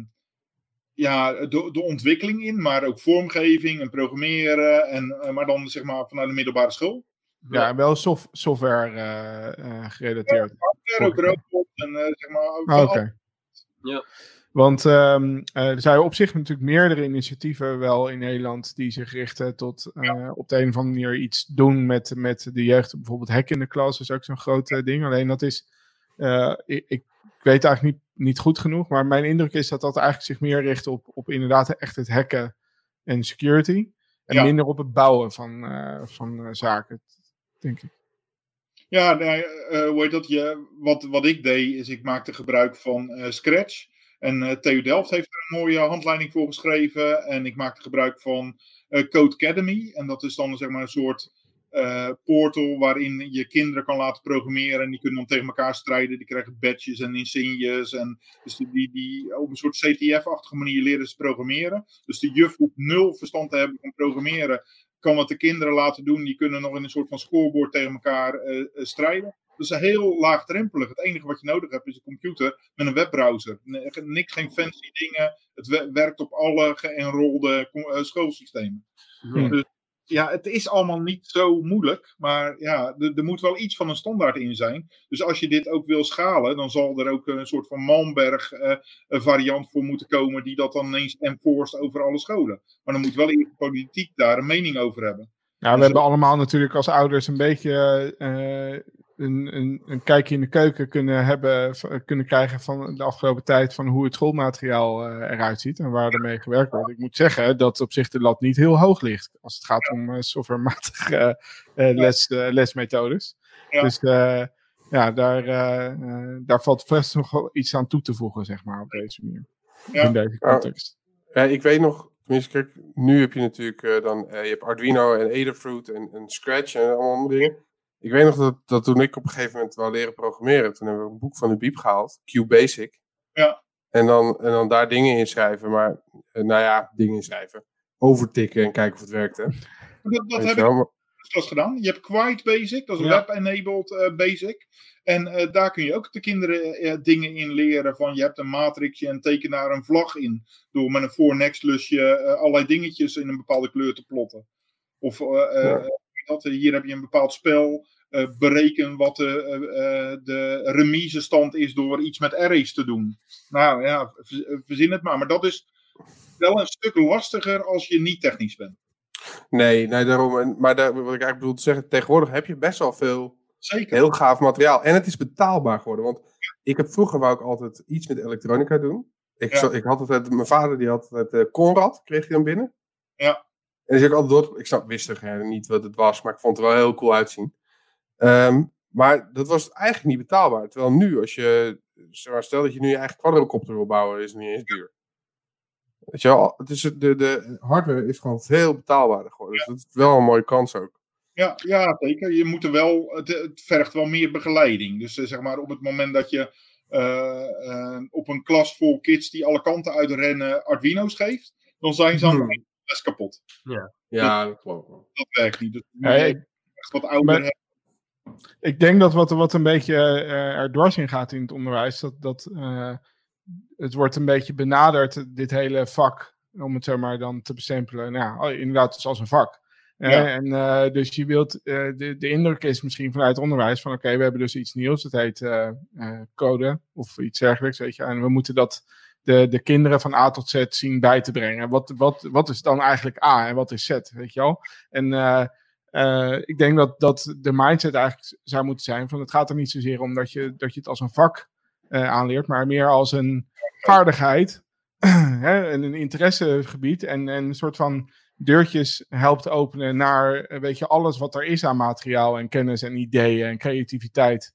ja, de, de, ontwikkeling in, maar ook vormgeving en programmeren. En, maar dan zeg maar vanuit de middelbare school. Ja, wel soft, software gerelateerd. Ja, software, ook robot en zeg maar. Ah, oké. Ja. Want um, er zijn op zich natuurlijk meerdere initiatieven wel in Nederland die zich richten tot uh, op de een of andere manier iets doen met, met de jeugd. Bijvoorbeeld Hack in de klas is ook zo'n groot uh, ding. Alleen dat is, uh, ik, ik, weet eigenlijk niet, niet goed genoeg, maar mijn indruk is dat dat eigenlijk zich meer richt op, op inderdaad echt het hacken en security. En minder op het bouwen van, van zaken, denk ik. Ja, nee, hoe heet dat? Je, wat, wat ik deed is ik maakte gebruik van Scratch. En uh, TU Delft heeft er een mooie handleiding voor geschreven. En ik maakte gebruik van Code Academy. En dat is dan zeg maar een soort uh, portal waarin je kinderen kan laten programmeren. En die kunnen dan tegen elkaar strijden. Die krijgen badges en insignes. En dus die, die, die op een soort CTF-achtige manier leren ze programmeren. Dus de juf hoeft nul verstand te hebben van programmeren. Kan wat de kinderen laten doen. Die kunnen nog in een soort van scoreboard tegen elkaar strijden. Dus heel laagdrempelig. Het enige wat je nodig hebt is een computer met een webbrowser. Niks, geen fancy dingen. Het werkt op alle geënrolde schoolsystemen. Ja. Dus ja, het is allemaal niet zo moeilijk. Maar ja, er moet wel iets van een standaard in zijn. Dus als je dit ook wil schalen, dan zal er ook een soort van Malmberg uh, variant voor moeten komen. Die dat dan ineens enforced over alle scholen. Maar dan moet wel de politiek daar een mening over hebben. Ja, we dus hebben allemaal natuurlijk als ouders een beetje uh, een, een, een, kijkje in de keuken kunnen, hebben, kunnen krijgen van de afgelopen tijd van hoe het schoolmateriaal uh, eruit ziet en waar ermee gewerkt wordt. Ik moet zeggen dat op zich de lat niet heel hoog ligt als het gaat om uh, softwarematige uh, les, lesmethodes. Ja. Dus ja, daar, daar valt vast nog wel iets aan toe te voegen, zeg maar, op deze manier. Ja. In deze context. Ja, ik weet nog, tenminste, kijk, nu heb je natuurlijk dan, je hebt Arduino en Adafruit en, en Scratch en allemaal dingen. Ik weet nog dat, dat toen ik op een gegeven moment wou leren programmeren, toen hebben we een boek van de Biep gehaald, QBasic. Ja. En dan, en dan daar dingen in schrijven, maar eh, nou ja, dingen in schrijven. Overtikken en kijken of het werkte. Dat, dat heb ik pas gedaan. Je hebt Quiet Basic, dat is ja. web-enabled uh, basic. En uh, daar kun je ook de kinderen uh, dingen in leren. Van je hebt een matrixje en teken daar een vlag in. Door met een voor next lusje allerlei dingetjes in een bepaalde kleur te plotten. Of ja dat. Hier heb je een bepaald spel. Uh, bereken wat de, uh, de remisestand is door iets met arrays te doen. Nou ja, verzin het maar. Maar dat is wel een stuk lastiger als je niet technisch bent. Nee, nee daarom. Maar daar, wat ik eigenlijk bedoel te zeggen, tegenwoordig heb je best wel veel Zeker. heel gaaf materiaal. En het is betaalbaar geworden. Want ik heb vroeger wou ik altijd iets met elektronica doen. Ik, ja. zo, ik had altijd, mijn vader die had het uh, Conrad, kreeg hij dan binnen. Ja. En dus ik altijd door. Ik snap, wist er niet wat het was, maar ik vond het wel heel cool uitzien. Um, maar dat was eigenlijk niet betaalbaar. Terwijl nu, als je. Stel dat je nu je eigen quadrocopter wil bouwen, is het niet eens duur. Weet je wel, het is, de, de hardware is gewoon veel betaalbaarder geworden. Ja. Dus dat is wel een mooie kans ook. Ja, ja zeker. Je moet er wel, het, het vergt wel meer begeleiding. Dus uh, zeg maar op het moment dat je uh, uh, op een klas vol kids die alle kanten uitrennen Arduino's geeft, dan zijn ze aan hmm is kapot. Ja, ja dat, klopt. Dat werkt niet. Dus echt wat ouder maar, Ik denk dat wat, wat een beetje uh, er dwars in gaat in het onderwijs, dat, dat uh, het wordt een beetje benaderd, dit hele vak, om het zeg maar dan te bestempelen. Nou, oh, inderdaad, dus als een vak. Ja. en uh, dus je wilt, de, de indruk is misschien vanuit het onderwijs van oké, okay, we hebben dus iets nieuws, dat heet code of iets dergelijks, weet je, en we moeten dat de, de kinderen van A tot Z zien bij te brengen. Wat, wat, wat is dan eigenlijk A en wat is Z, weet je wel? En uh, uh, ik denk dat, dat de mindset eigenlijk zou moeten zijn van het gaat er niet zozeer om dat je, dat je het als een vak uh, aanleert, maar meer als een vaardigheid hè, en een interessegebied en, en een soort van deurtjes helpt openen naar weet je, alles wat er is aan materiaal en kennis en ideeën en creativiteit.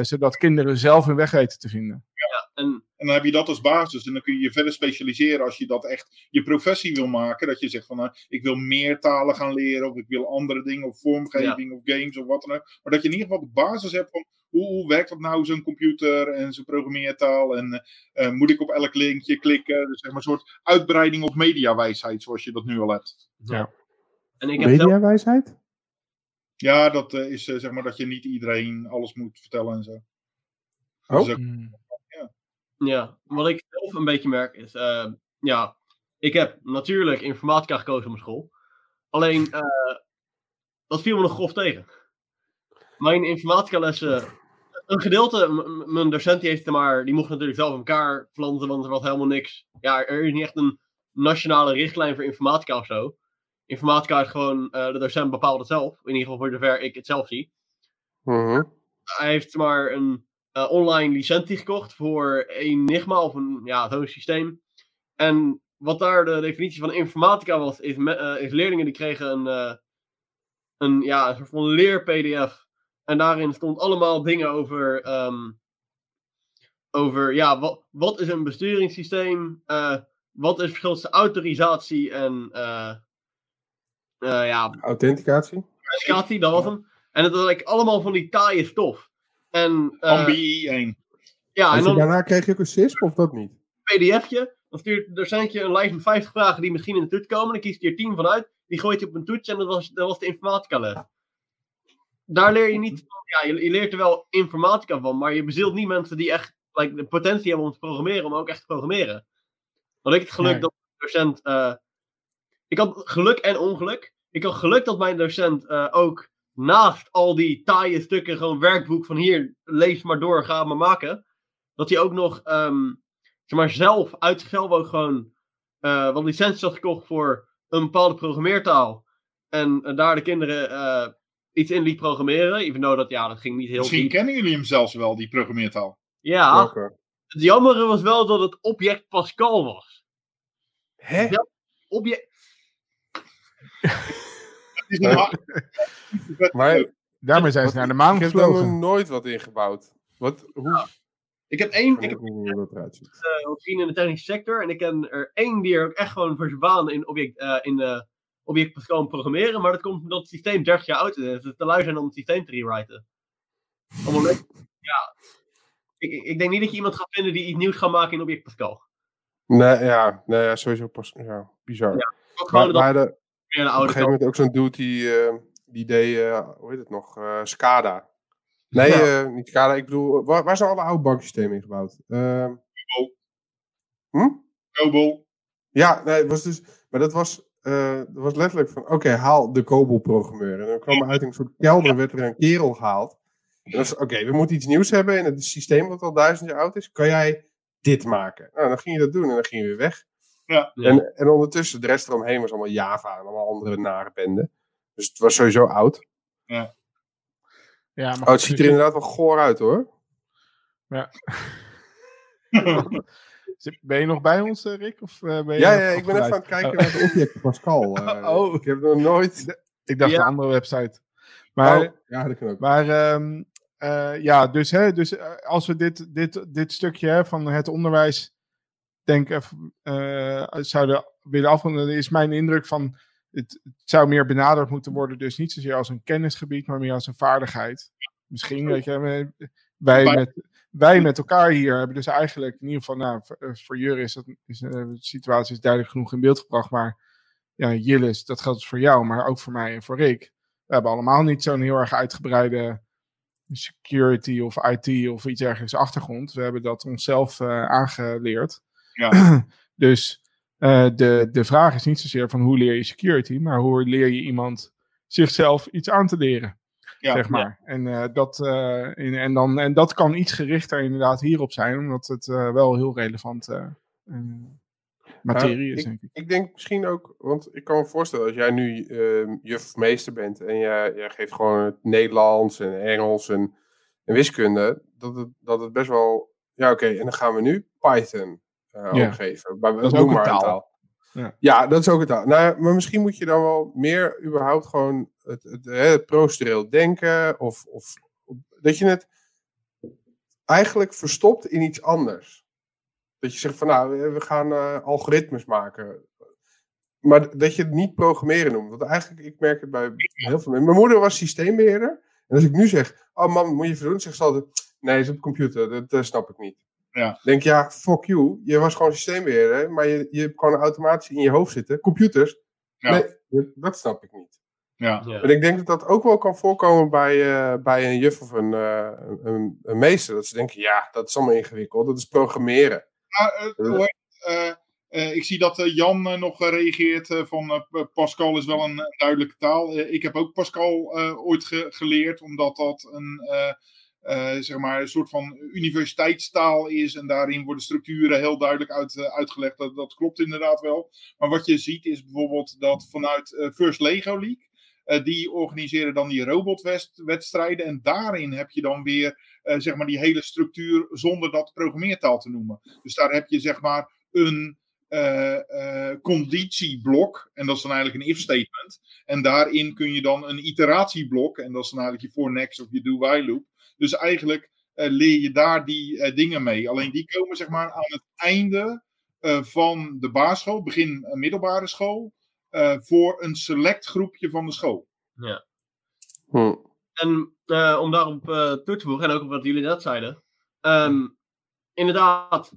Zodat kinderen zelf hun weg weten te vinden. Ja, en... en dan heb je dat als basis. En dan kun je je verder specialiseren als je dat echt je professie wil maken. Dat je zegt van nou, ik wil meer talen gaan leren. Of ik wil andere dingen. Of vormgeving ja. of games of wat dan ook. Maar dat je in ieder geval de basis hebt van hoe, hoe werkt dat nou, zo'n computer en zo'n programmeertaal? En uh, moet ik op elk linkje klikken? Dus zeg maar een soort uitbreiding op mediawijsheid, zoals je dat nu al hebt. Ja. En ik heb mediawijsheid? Ja, dat uh, is uh, zeg maar dat je niet iedereen alles moet vertellen en zo. Oh. Dus ook, ja. wat ik zelf een beetje merk is, uh, ja, ik heb natuurlijk informatica gekozen op mijn school. Alleen, dat viel me nog grof tegen. Mijn informatica lessen, een gedeelte, mijn docent die heeft het maar, die mocht natuurlijk zelf in elkaar planten, want er was helemaal niks. Ja, er is niet echt een nationale richtlijn voor informatica of zo informatica is gewoon, uh, de docent bepaalt het zelf. In ieder geval voor zover ik het zelf zie. Uh-huh. Hij heeft maar een uh, online licentie gekocht voor Enigma of een, ja, zo'n systeem. En wat daar de definitie van informatica was, is, uh, is leerlingen die kregen een, een, ja, een soort van leer-PDF. En daarin stond allemaal dingen over, um, over, ja, wat, wat is een besturingssysteem? Eh, wat is het verschil tussen autorisatie en, eh, eh, ja, Authenticatie? dat was hem. En het was like, allemaal van die taaie stof. En, eh, Ambi 1. ja, en dan daarna kreeg je ook een CISP of dat niet? pdfje. Dan stuurt het docentje een lijst met 50 vragen die misschien in de toets komen. Dan kiest hij er 10 van uit. Die gooit hij op een toets en dat was, dat was de informatica les. Daar leer je niet van. Ja, je, je leert er wel informatica van, maar je bezielt niet mensen die echt like, de potentie hebben om te programmeren, om ook echt te programmeren. Want ik heb het geluk Nee. dat de docent. eh, ik had geluk en ongeluk. Ik had geluk dat mijn docent eh, ook naast al die taaie stukken gewoon werkboek van hier, lees maar door, ga maar maken. Dat hij ook nog ehm, zeg maar, zelf uit zichzelf ook gewoon eh, wat licenties had gekocht voor een bepaalde programmeertaal. En eh, daar de kinderen eh, iets in liet programmeren. Even though dat, ja, dat ging niet heel Misschien diep. kennen jullie hem zelfs wel, die programmeertaal. Ja, Welke? het jammere was wel dat het object Pascal was. Hè? Object... Het is. Maar Daarmee zijn ze naar de maan ik heb gevlogen. nooit wat ingebouwd. Wat, hoe, Ik heb één, ik heb weet niet hoe dat eruit ziet. eh, gezien in de technische sector. En ik ken er één die er ook echt gewoon voor zijn baan in object, eh in eh, object programmeren. Maar dat komt omdat het systeem 30 jaar oud is. En ze te lui zijn om het systeem te rewriten. Allemaal leuk. Ja. Ik, ik- denk niet dat je iemand gaat vinden die iets nieuws gaat maken in object Pascal. Nee, ja, nee, ja, sowieso pas, ja, bizar. Ja, maar dat hadden meer de op een gegeven moment ook zo'n dude die, eh, die deed, eh, hoe heet het nog, eh, SCADA. Nee, Ja. niet SCADA, ik bedoel, waar, waar zijn alle oude banksystemen in gebouwd? Ehm, hm? Cobol. Ja, nee, was dus, maar dat was, dat was letterlijk van, oké, haal de COBOL-programmeur. En dan kwam er uit een soort kelder, werd er een kerel gehaald. En oké, we moeten iets nieuws hebben in het systeem wat al duizend jaar oud is. Kan jij dit maken? Nou, dan ging je dat doen en dan ging je weer weg. Ja. Ja. En, en ondertussen, de rest eromheen was allemaal Java en allemaal andere nare benden. Dus het was sowieso oud. Ja, maar Oh, het ziet dus- er inderdaad wel goor uit hoor. Ben je nog bij ons, eh, Rick? Of, eh, ben je Ja, ja, ik ben even aan het kijken naar het object Pascal. eh. Oh. Ik heb nog nooit... Ik dacht Ja. een andere website. Maar, oh, ja, dat kan ook. maar ehm, eh, ja, dus, hè, dus als we dit, dit, dit stukje hè, van het onderwijs denk, even, eh, zouden willen afronden, is mijn indruk van het, het zou meer benaderd moeten worden. Dus niet zozeer als een kennisgebied, maar meer als een vaardigheid. Misschien, weet je, wij met, wij met elkaar hier hebben dus eigenlijk, in ieder geval, nou, voor, Jur is, dat, is eh, de situatie is duidelijk genoeg in beeld gebracht, maar ja, Jillis, dat geldt dus voor jou, maar ook voor mij en voor Rick. We hebben allemaal niet zo'n heel erg uitgebreide security of IT of iets dergelijks achtergrond. We hebben dat onszelf eh, aangeleerd. Ja. dus eh, de, de vraag is niet zozeer van hoe leer je security, maar hoe leer je iemand zichzelf iets aan te leren. Ja, zeg maar. En, eh, dat, eh, in- en, dan, en dat kan iets gerichter inderdaad hierop zijn, omdat het eh, wel heel relevant materie is, denk ik. Ik denk misschien ook, want ik kan me voorstellen, als jij nu ehm, juf of meester bent en jij, jij geeft gewoon het Nederlands en Engels en, en wiskunde, dat het, dat het best wel, ja oké, en dan gaan we nu Python eh Ja. ook geven. Maar, Dat is ook een maar taal. Ja. Ja. dat is ook een taal. Nou, maar misschien moet je dan wel meer überhaupt gewoon het, het, het procedureel denken of, of dat je het eigenlijk verstopt in iets anders. Dat je zegt van nou, we- we gaan eh, algoritmes maken. Maar dat je het niet programmeren noemt. Want eigenlijk, ik merk het bij heel veel mensen. Mijn moeder was systeembeheerder. En als ik nu zeg, oh man, moet je even doen? Zegt ze altijd, nee, is op de computer. Dat, dat snap ik niet. Ja. Denk ja, fuck you. Je was gewoon systeembeheerder. Maar je, je hebt gewoon automatisch in je hoofd zitten. Computers. Ja. Nee, dat- snap ik niet. Ja. Ja. Maar ik denk dat dat ook wel kan voorkomen bij, eh, bij een juf of een, eh, een, een meester. Dat ze denken, ja, dat is allemaal ingewikkeld. Dat is programmeren. Maar, eh, eh, eh, ik zie dat eh, Jan nog reageert eh, van Pascal is wel een, een duidelijke taal. Ik heb ook Pascal eh, ooit ge- geleerd, omdat dat een, zeg maar een soort van universiteitstaal is. En daarin worden structuren heel duidelijk uit, eh, uitgelegd. Dat, dat klopt inderdaad wel. Maar wat je ziet is bijvoorbeeld dat vanuit eh, First Lego League. eh, die organiseren dan die robotwedstrijden. En daarin heb je dan weer eh, zeg maar die hele structuur zonder dat programmeertaal te noemen. Dus daar heb je zeg maar een eh, eh, conditieblok. En dat is dan eigenlijk een if statement. En daarin kun je dan een iteratieblok. En dat is dan eigenlijk je for next of je do while loop. Dus eigenlijk eh, leer je daar die eh, dingen mee. Alleen die komen zeg maar aan het einde eh, van de basisschool, begin middelbare school, eh, voor een select groepje van de school. Hm. En eh, om daarop eh, toe te voegen, en ook op wat jullie net zeiden. ehm, inderdaad,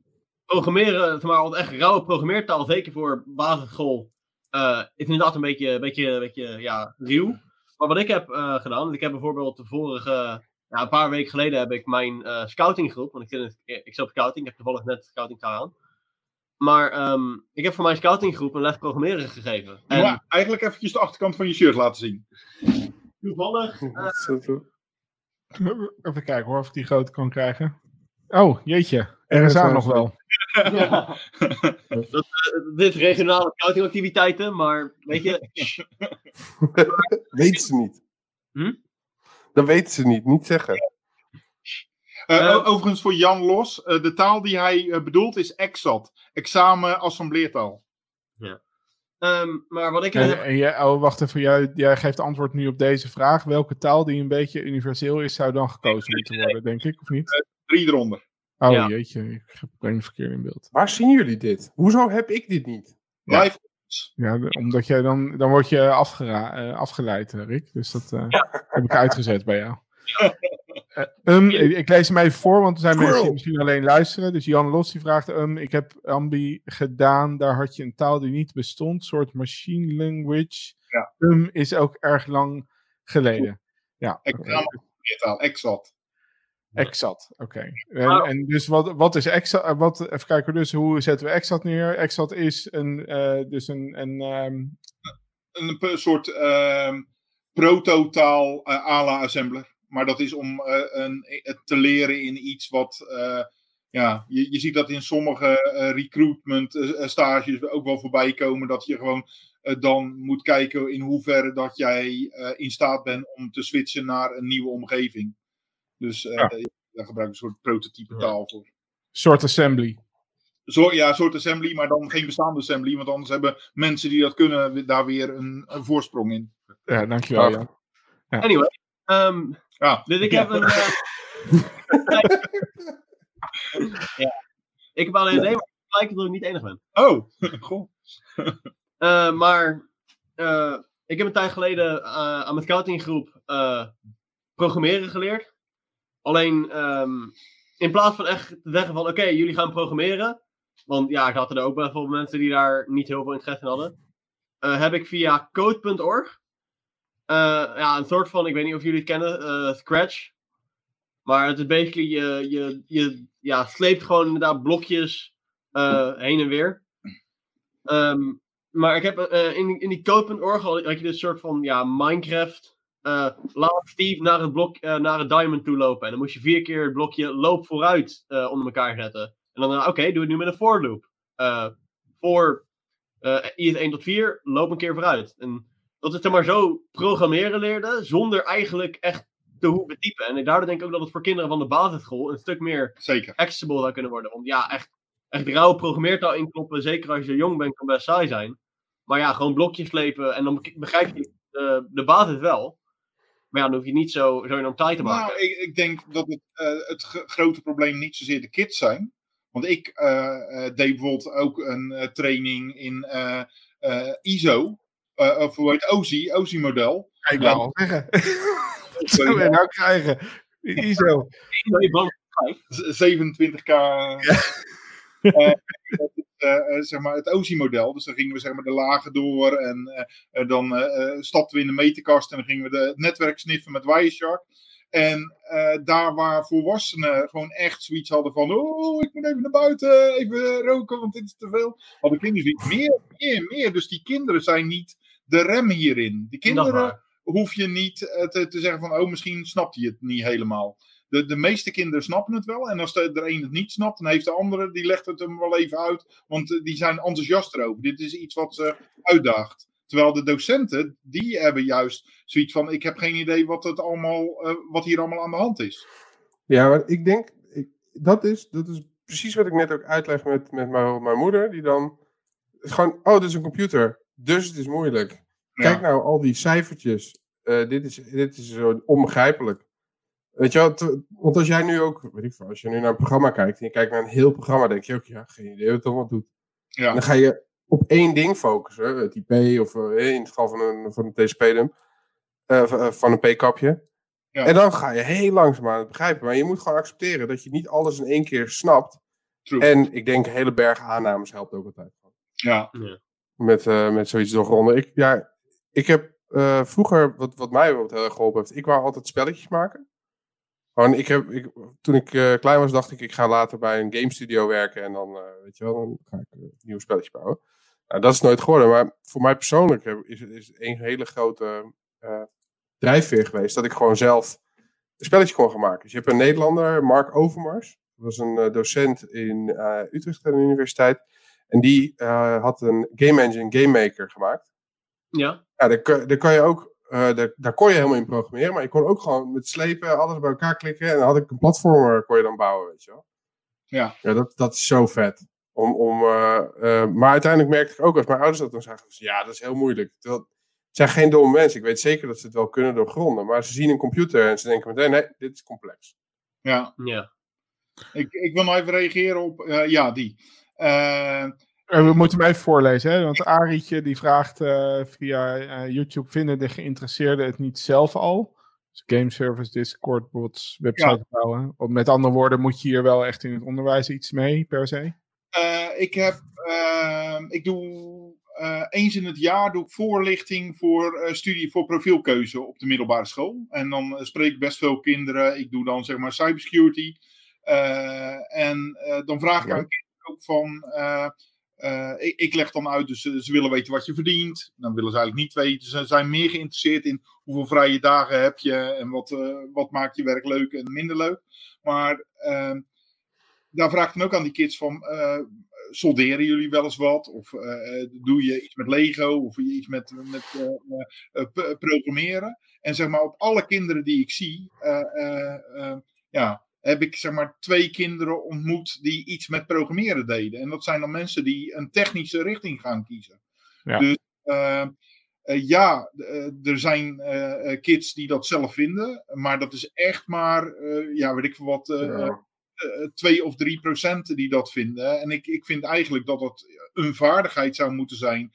programmeren, zeg maar, echt rauwe programmeertaal, zeker voor basisschool, eh, is inderdaad een beetje, beetje, beetje ja, ruw. Maar wat ik heb eh, gedaan, ik heb bijvoorbeeld de vorige, ja, een paar weken geleden heb ik mijn eh, scoutinggroep, want ik, zit in het- ik zit op scouting, ik heb toevallig net scouting aan. Maar ehm, ik heb voor mijn scoutinggroep een les programmeren gegeven. En Maar eigenlijk eventjes de achterkant van je shirt laten zien. toevallig eh. Even kijken hoor, of ik die groot kan krijgen. Oh, jeetje. RSA nog wel. Ja. dat, eh, dit regionale scoutingactiviteiten, maar weet je, weten ze niet. Hm? Dat weten ze niet, niet zeggen. Eh, Eh, overigens voor Jan Los, eh, de taal die hij bedoelt is EXAT. Examen assembleertaal. ehm, maar wat ik En, en jij, oh, wacht even. Jij, jij geeft antwoord nu op deze vraag. Welke taal die een beetje universeel is, zou dan gekozen moeten worden, denk ik, of niet? Drie eronder. Oh, Ja. jeetje. Ik heb het verkeerd in beeld. Waar zien jullie dit? Hoezo heb ik dit niet? Ja. Live. Ja, omdat jij dan, dan word je afgera- eh, afgeleid, eh, Rick. Dus dat eh, heb ik uitgezet bij jou. Eh, um, ik, ik lees hem even voor, want er zijn mensen die misschien alleen luisteren. Dus Jan Los die vraagt, um, ik heb Ambi gedaan, daar had je een taal die niet bestond, soort machine language. Ja. Um is ook erg lang geleden. Ja, Examen assembleertaal. EXAT. Exat, oké. En, en dus wat, wat is Exat? eh, Wat, even kijken, dus hoe zetten we Exat neer? Exat is een, eh, dus een, een ehm, Een soort ehm prototaal eh à la assembler. Maar dat is om een, te leren in iets wat. ja, je, je ziet dat in sommige recruitment stages ook wel voorbij komen. Dat je gewoon dan moet kijken in hoeverre dat jij in staat bent om te switchen naar een nieuwe omgeving. Dus eh, Ja. daar gebruik ik een soort prototype taal voor. soort assembly. Zo, ja, een soort assembly, maar dan geen bestaande assembly. Want anders hebben mensen die dat kunnen daar weer een, een voorsprong in. Ja, dankjewel. Ja. Anyway, ehm, Ja, dus ik heb een. eh, ja. Ik heb alleen maar het lijkt dat ik niet enig ben. Oh, goh. Eh, maar eh, ik heb een tijd geleden eh, aan mijn scoutinggroep eh, programmeren geleerd. Alleen ehm, in plaats van echt te zeggen van oké, jullie gaan programmeren. Want ja, ik had er ook bijvoorbeeld mensen die daar niet heel veel interesse in hadden. eh, heb ik via code.org. eh, ja, een soort van, ik weet niet of jullie het kennen, eh, Scratch. Maar het is basically, je, je, je ja, sleept gewoon inderdaad blokjes heen en weer. Ehm, maar ik heb in, in die code.org had had je dus een soort van ja, Minecraft. Eh, laat Steve naar het, blok, eh, naar het diamond toe lopen. En dan moest je vier keer het blokje loop vooruit eh, onder elkaar zetten. En dan, oké, doe het nu met een for loop. Voor is 1 tot 4, loop een keer vooruit. En dat het er maar zo programmeren leerde, zonder eigenlijk echt te hoeven typen. En daardoor denk ik ook dat het voor kinderen van de basisschool een stuk meer Zeker. accessible zou kunnen worden. Want ja, echt, echt rauw programmeertaal inkloppen, zeker als je jong bent, kan best saai zijn. Maar ja, gewoon blokjes slepen en dan begrijp je de, de basis wel. Maar ja, dan hoef je niet zo, zo enorm tijd te maken. Nou, ik, ik denk dat het, eh, het grote probleem niet zozeer de kids zijn. Want ik eh, eh, deed bijvoorbeeld ook een eh, training in eh, eh, ISO. of hoe heet OSI, OSI-model. Ik wou al zeggen. Wat zou je nou krijgen? ISO. 27k. Eh, dat eh, eh, zeg maar het OSI-model. Dus dan gingen we zeg maar de lagen door en eh, dan stapten we in de meterkast en dan gingen we de, het netwerk sniffen met Wireshark. En daar waar volwassenen gewoon echt zoiets hadden van: Oh, ik moet even naar buiten, even roken, want dit is te veel. Hadden kinderen zoiets meer, meer, meer. Dus die kinderen zijn niet de rem hierin. Die kinderen hoef je niet te, te zeggen van, oh, misschien snapt hij het niet helemaal. De, de meeste kinderen snappen het wel. En als de, er een het niet snapt, dan heeft de andere, die legt het hem wel even uit. Want eh, die zijn enthousiast erover. Dit is iets wat ze uitdaagt. Terwijl de docenten, die hebben juist zoiets van, ik heb geen idee wat, het allemaal, eh, wat hier allemaal aan de hand is. Ja, maar ik denk, ik, dat, is, dat is precies wat ik net ook uitleg met, met mijn, mijn moeder. Die dan, gewoon, oh, dit is een computer, dus het is moeilijk. Ja. Kijk nou, al die cijfertjes, eh, dit, is, dit is zo onbegrijpelijk. Weet je wel, want als jij nu ook, weet ik veel, als je nu naar een programma kijkt en je kijkt naar een heel programma, denk je ook, ja, geen idee wat het allemaal doet. En Ja, dan ga je op één ding focussen, het IP of eh, in het geval van een, van een TCP-dum, eh, eh, van een P-kapje. Ja. En dan ga je heel langzaam aan het begrijpen. Maar je moet gewoon accepteren dat je niet alles in één keer snapt. true. En ik denk een hele berg aannames helpt ook altijd. ja, Met, eh, met zoiets doorgronden. Ik, ja, ik heb eh, vroeger, wat, wat mij wat heel erg geholpen heeft, ik wou altijd spelletjes maken. Gewoon, ik heb, ik, toen ik eh, klein was, dacht ik, ik ga later bij een game studio werken en dan, eh, weet je wel, dan ga ik eh, nieuwe spelletjes bouwen. Nou, dat is nooit geworden, maar voor mij persoonlijk is het is een hele grote drijfveer geweest dat ik gewoon zelf een spelletje kon gaan maken. Dus je hebt een Nederlander, Mark Overmars. Dat was een docent in Utrecht aan de universiteit. En die had een game engine, Game Maker gemaakt. Ja, Ja, daar kan je ook, eh, daar, daar kon je helemaal in programmeren. Maar je kon ook gewoon met slepen alles bij elkaar klikken. En dan had ik een platformer kon je dan bouwen, weet je wel. Ja. Ja, dat, dat is zo vet. Om, om, eh, eh, maar uiteindelijk merkte ik ook, als mijn ouders dat dan zagen, ze, ja, dat is heel moeilijk. Terwijl, het zijn geen domme mensen. Ik weet zeker dat ze het wel kunnen doorgronden. Maar ze zien een computer en ze denken meteen, nee, dit is complex. ja. ja. Ik, ik wil nog even reageren op, eh, ja, die. Eh, We moeten hem even voorlezen, hè? want Arietje die vraagt eh, via eh, YouTube: vinden de geïnteresseerden het niet zelf al? Dus game service, Discord, bots, website bouwen. Of met andere woorden, moet je hier wel echt in het onderwijs iets mee per se? Ik heb, eh, ik doe eens in het jaar doe ik voorlichting voor studie voor profielkeuze op de middelbare school. En dan spreek ik best veel kinderen. Ik doe dan zeg maar cybersecurity. En dan vraag ik Ja. aan kinderen ook van. Eh, eh, ik, leg dan uit, dus ze, ze willen weten wat je verdient. Dan willen ze eigenlijk niet weten. Ze zijn meer geïnteresseerd in hoeveel vrije dagen heb je en wat, eh, wat maakt je werk leuk en minder leuk. Maar eh, daar vraag ik dan ook aan die kids van, eh, solderen jullie wel eens wat? Of eh, doe je iets met Lego? Of iets met, met eh, eh, eh, programmeren? En zeg maar, op alle kinderen die ik zie, eh, eh, eh, ja, heb ik zeg maar twee kinderen ontmoet die iets met programmeren deden. En dat zijn dan mensen die een technische richting gaan kiezen. Ja. Dus eh, eh, ja, eh, er zijn kids die dat zelf vinden, maar dat is echt maar, ja, weet ik veel wat, Ja. 2 of 3 procent die dat vinden. En ik, ik vind eigenlijk dat dat een vaardigheid zou moeten zijn.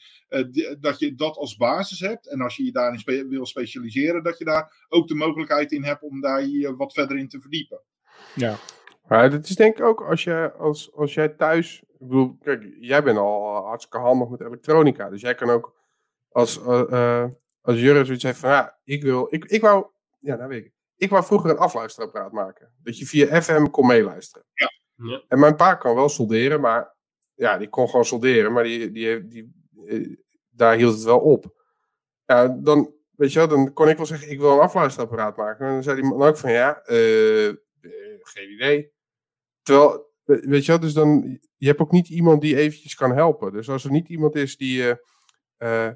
dat je dat als basis hebt. En als je je daarin spe- wil specialiseren, dat je daar ook de mogelijkheid in hebt om daar je wat verder in te verdiepen. Ja. Maar dat is denk ik ook als, je, als, als jij thuis. Ik bedoel, kijk, jij bent al hartstikke handig met elektronica. Dus jij kan ook als, eh eh, als Jurre zoiets heeft van ja, ik wil. Ik, ik wou. Ja, nou weet ik. Ik wou vroeger een afluisterapparaat maken. Dat je via FM kon meeluisteren. Ja. Ja. En mijn pa kan wel solderen, maar ja, die kon gewoon solderen, maar die, die, heeft- die, eh, daar hield het wel op. Ja, dan, weet je wel, dan kon ik wel zeggen, ik wil een afluisterapparaat maken. En dan zei die man ook van, ja, eh, eh, geen idee. Terwijl, we- weet je wel, dus dan, je hebt ook niet iemand die eventjes kan helpen. Dus als er niet iemand is die je eh,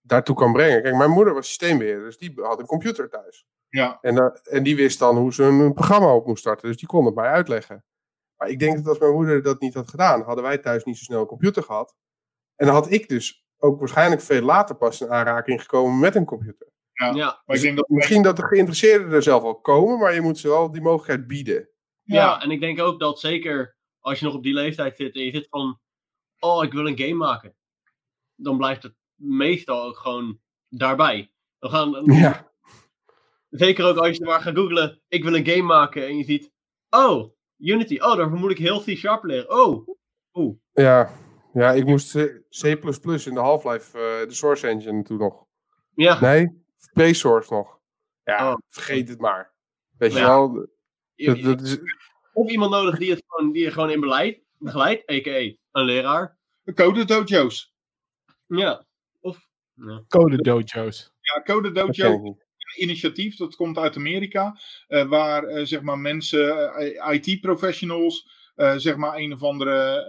daartoe kan brengen. Kijk, mijn moeder was systeembeheerder, dus die had een computer thuis. Ja, En, da- en die wist dan hoe ze een, een programma op moest starten. Dus die kon het mij uitleggen. Maar ik denk dat als mijn moeder dat niet had gedaan, hadden wij thuis niet zo snel een computer gehad. En dan had ik dus ook waarschijnlijk veel later pas in aanraking gekomen met een computer. Ja. Ja, maar ik denk dat. Misschien dat de geïnteresseerden er zelf al komen, maar je moet ze wel die mogelijkheid bieden. ja, en ik denk ook dat zeker als je nog op die leeftijd zit en je zit van, oh, ik wil een game maken. Dan blijft het meestal ook gewoon daarbij. Dan gaan, Ja, Zeker ook als je maar gaat googlen, ik wil een game maken en je ziet, oh, Unity, oh, daarvoor moet ik heel C-sharp leren. Oh, ja. ja ik moest C C++ in de Half-Life, eh, de Source Engine toen nog. ja. Nee, Pre-Source nog. Ja, Oh. vergeet het maar. Weet je Ja. wel, Je- dat, je- dat is, Of iemand nodig die, het gewoon, die je gewoon in beleid begeleidt, a.k.a. een leraar. Code dojo's. Ja. Of, ja. Code dojo's. Ja, Code dat Dojo ken ik niet. initiatief, dat komt uit Amerika, eh, waar eh, zeg maar mensen, eh, IT-professionals, zeg maar een of andere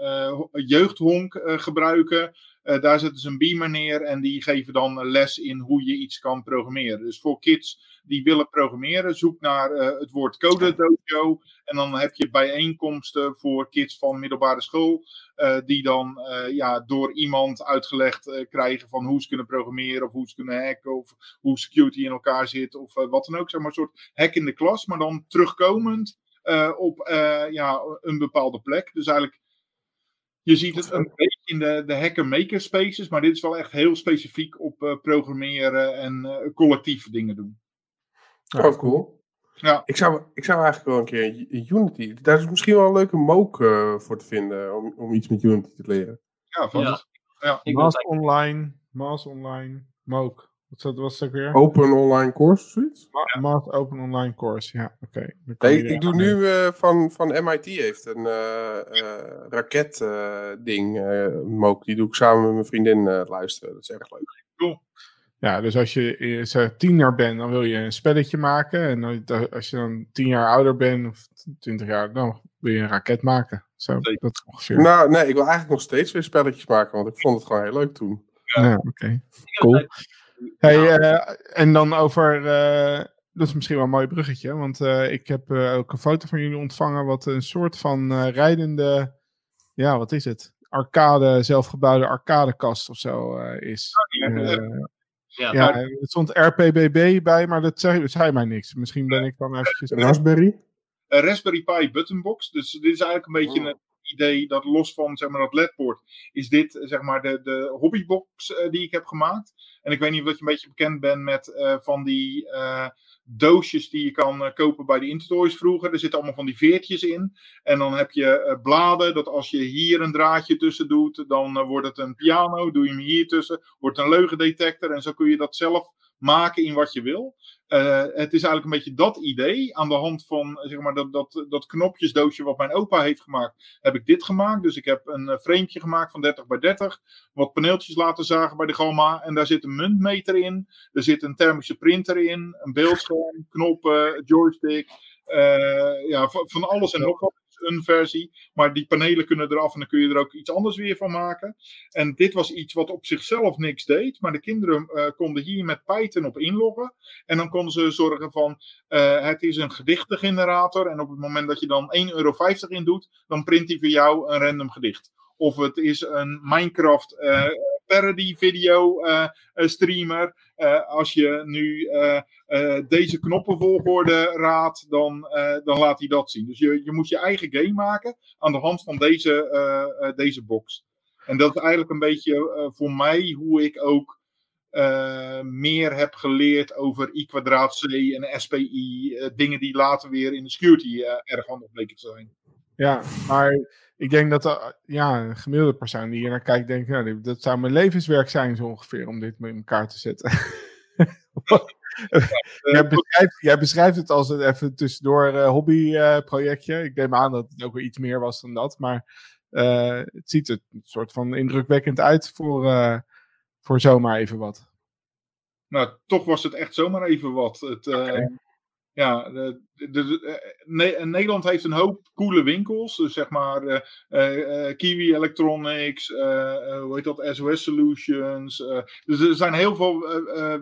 eh, jeugdhonk eh, gebruiken. Eh, daar zetten ze een beamer neer en die geven dan les in hoe je iets kan programmeren. Dus voor kids die willen programmeren, zoek naar eh, het woord Code Dojo. En dan heb je bijeenkomsten voor kids van middelbare school. eh, die dan eh, ja, door iemand uitgelegd eh, krijgen van hoe ze kunnen programmeren. Of hoe ze kunnen hacken. Of hoe security in elkaar zit. Of eh, wat dan ook. Zeg maar een soort hack in de klas. Maar dan terugkomend eh, op eh, ja, een bepaalde plek. Dus eigenlijk je ziet het een beetje in de, de hacker-maker spaces, maar dit is wel echt heel specifiek op eh, programmeren en eh, collectief dingen doen. Oh, cool. Ja. Ik zou, ik zou eigenlijk wel een keer Unity. Daar is misschien wel een leuke mook eh, voor te vinden om, om iets met Unity te leren. Ja, van, Ja. Maas Online, Maas Online, Mook. Wat zat- was weer? Open online course of zoiets? Ma- Maas Open Online Course, ja, oké. Nee, ik, doe nu eh, van, van MIT heeft een eh raket eh, ding, eh, mook. Die doe ik samen met mijn vriendin eh, luisteren. Dat is erg leuk. Ja, dus als je eh, zeg, tiener bent, dan wil je een spelletje maken. En als je dan tien jaar ouder bent, of twintig jaar, dan wil je een raket maken. Zo, dat is ongeveer. Nou, nee, ik wil eigenlijk nog steeds weer spelletjes maken, want ik vond het gewoon heel leuk toen. Ja, oké. Cool. Hey, eh, en dan over, eh, dat is misschien wel een mooi bruggetje, want eh, ik heb eh, ook een foto van jullie ontvangen wat een soort van eh, rijdende, ja, wat is het? Arcade, zelfgebouwde arcadekast of zo eh, is. Eh, Ja, ja, het stond RPBB bij, maar dat zei, zei mij niks. Misschien ben ik dan eventjes... Raspberry? Een Raspberry Pi buttonbox. Dus dit is eigenlijk een beetje Oh. een idee dat los van zeg maar, dat ledbord, is dit eh, zeg maar de, de hobbybox eh, die ik heb gemaakt. En ik weet niet of je een beetje bekend bent met eh, van die doosjes die je kan kopen bij de Intertoys vroeger. Er zitten allemaal van die veertjes in. En dan heb je bladen, dat als je hier een draadje tussen doet, dan wordt het een piano. Doe je hem hier tussen, wordt een leugendetector. En zo kun je dat zelf maken in wat je wil. Eh, het is eigenlijk een beetje dat idee. Aan de hand van eh, zeg maar, dat, dat, dat knopjesdoosje wat mijn opa heeft gemaakt, heb ik dit gemaakt. Dus ik heb een uh, frameje gemaakt van 30 bij 30. Wat paneeltjes laten zagen bij de Gamma. En daar zit een muntmeter in. Er zit een thermische printer in. Een beeldscherm, knoppen, joystick. Uh, ja, van, van alles en nog wat een versie. Maar die panelen kunnen eraf en dan kun je er ook iets anders weer van maken. En dit was iets wat op zichzelf niks deed. Maar de kinderen uh, konden hier met Python op inloggen. En dan konden ze zorgen van uh, het is een gedichtengenerator. En op het moment dat je dan 1,50 euro in doet, dan print hij voor jou een random gedicht. Of het is een Minecraft uh, parody video uh, streamer. Uh, als je nu deze knoppenvolgorde raadt, dan, dan laat hij dat zien. Dus je, je moet je eigen game maken aan de hand van deze, deze box. En dat is eigenlijk een beetje voor mij hoe ik ook meer heb geleerd over I kwadraat C en SPI. Dingen die later weer in de security uh, erg handig bleken te zijn. Ja, maar ik denk dat de, ja, een gemiddelde persoon die hier naar kijkt, denkt, nou, dat zou mijn levenswerk zijn zo ongeveer om dit met elkaar te zetten. jij, beschrijft, jij, beschrijft, het als een even tussendoor uh, hobbyprojectje. ik neem aan dat het ook wel iets meer was dan dat, maar uh, het ziet er een soort van indrukwekkend uit voor, voor zomaar even wat. Nou, toch was het echt zomaar even wat. Het, okay. Ja, de, de, de, ne Nederland heeft een hoop coole winkels. Dus zeg maar uh, Kiwi Electronics, uh, hoe heet dat, SOS Solutions. dus er zijn heel veel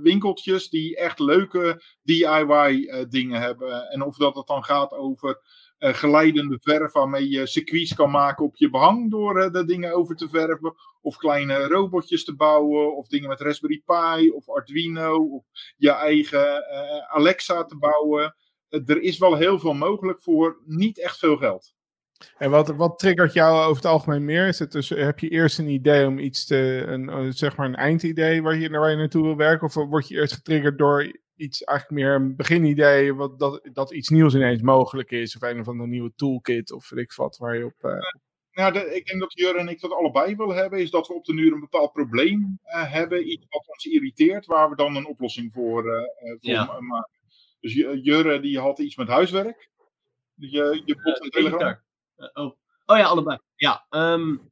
winkeltjes die echt leuke DIY dingen hebben. En of dat het dan gaat over geleidende verf waarmee je circuits kan maken op je behang door uh, de dingen over te verven. Of kleine robotjes te bouwen, of dingen met Raspberry Pi, of Arduino, of je eigen uh, Alexa te bouwen. er is wel heel veel mogelijk voor niet echt veel geld. En wat, wat triggert jou over het algemeen meer? Is het dus, heb je eerst een idee om iets te, een, zeg maar een eindidee waar je, waar je naartoe wil werken? Of word je eerst getriggerd door iets, eigenlijk meer een beginidee, wat, dat, dat iets nieuws ineens mogelijk is, of een of andere nieuwe toolkit, of weet ik wat, waar je op... Uh... Nou, de, ik denk dat Jur en ik dat allebei willen hebben, is dat we op de duur een bepaald probleem uh, hebben, iets wat ons irriteert, waar we dan een oplossing voor, uh, voor ja. maken. Dus Jur die had iets met huiswerk. Je, je bot een telegram. oh. oh ja, allebei. Ja, um,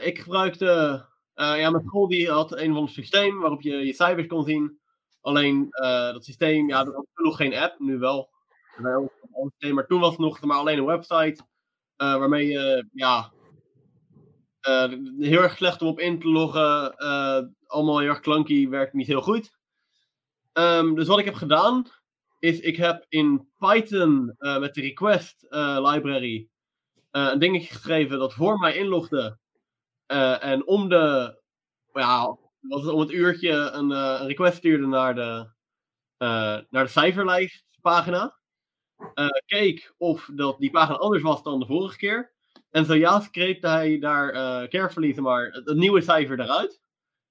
ik gebruikte, ja, mijn school die had een of ander systeem waarop je je cijfers kon zien. Alleen uh, dat systeem, ja, er was toen nog geen app, nu wel. maar toen was het nog maar alleen een website. eh, waarmee je, ja, eh, heel erg slecht om op in te loggen. eh, allemaal heel erg clunky, werkt niet heel goed. Ehm, dus wat ik heb gedaan, is ik heb in Python eh, met de request eh, library eh, een dingetje geschreven dat voor mij inlogde. eh, en om de, ja, was het om het uurtje een, eh, een request stuurde naar de, eh, naar de cijferlijstpagina. Eh, keek of dat die pagina anders was dan de vorige keer. En zo ja, screepte hij daar eh carefully maar, het, het nieuwe cijfer eruit.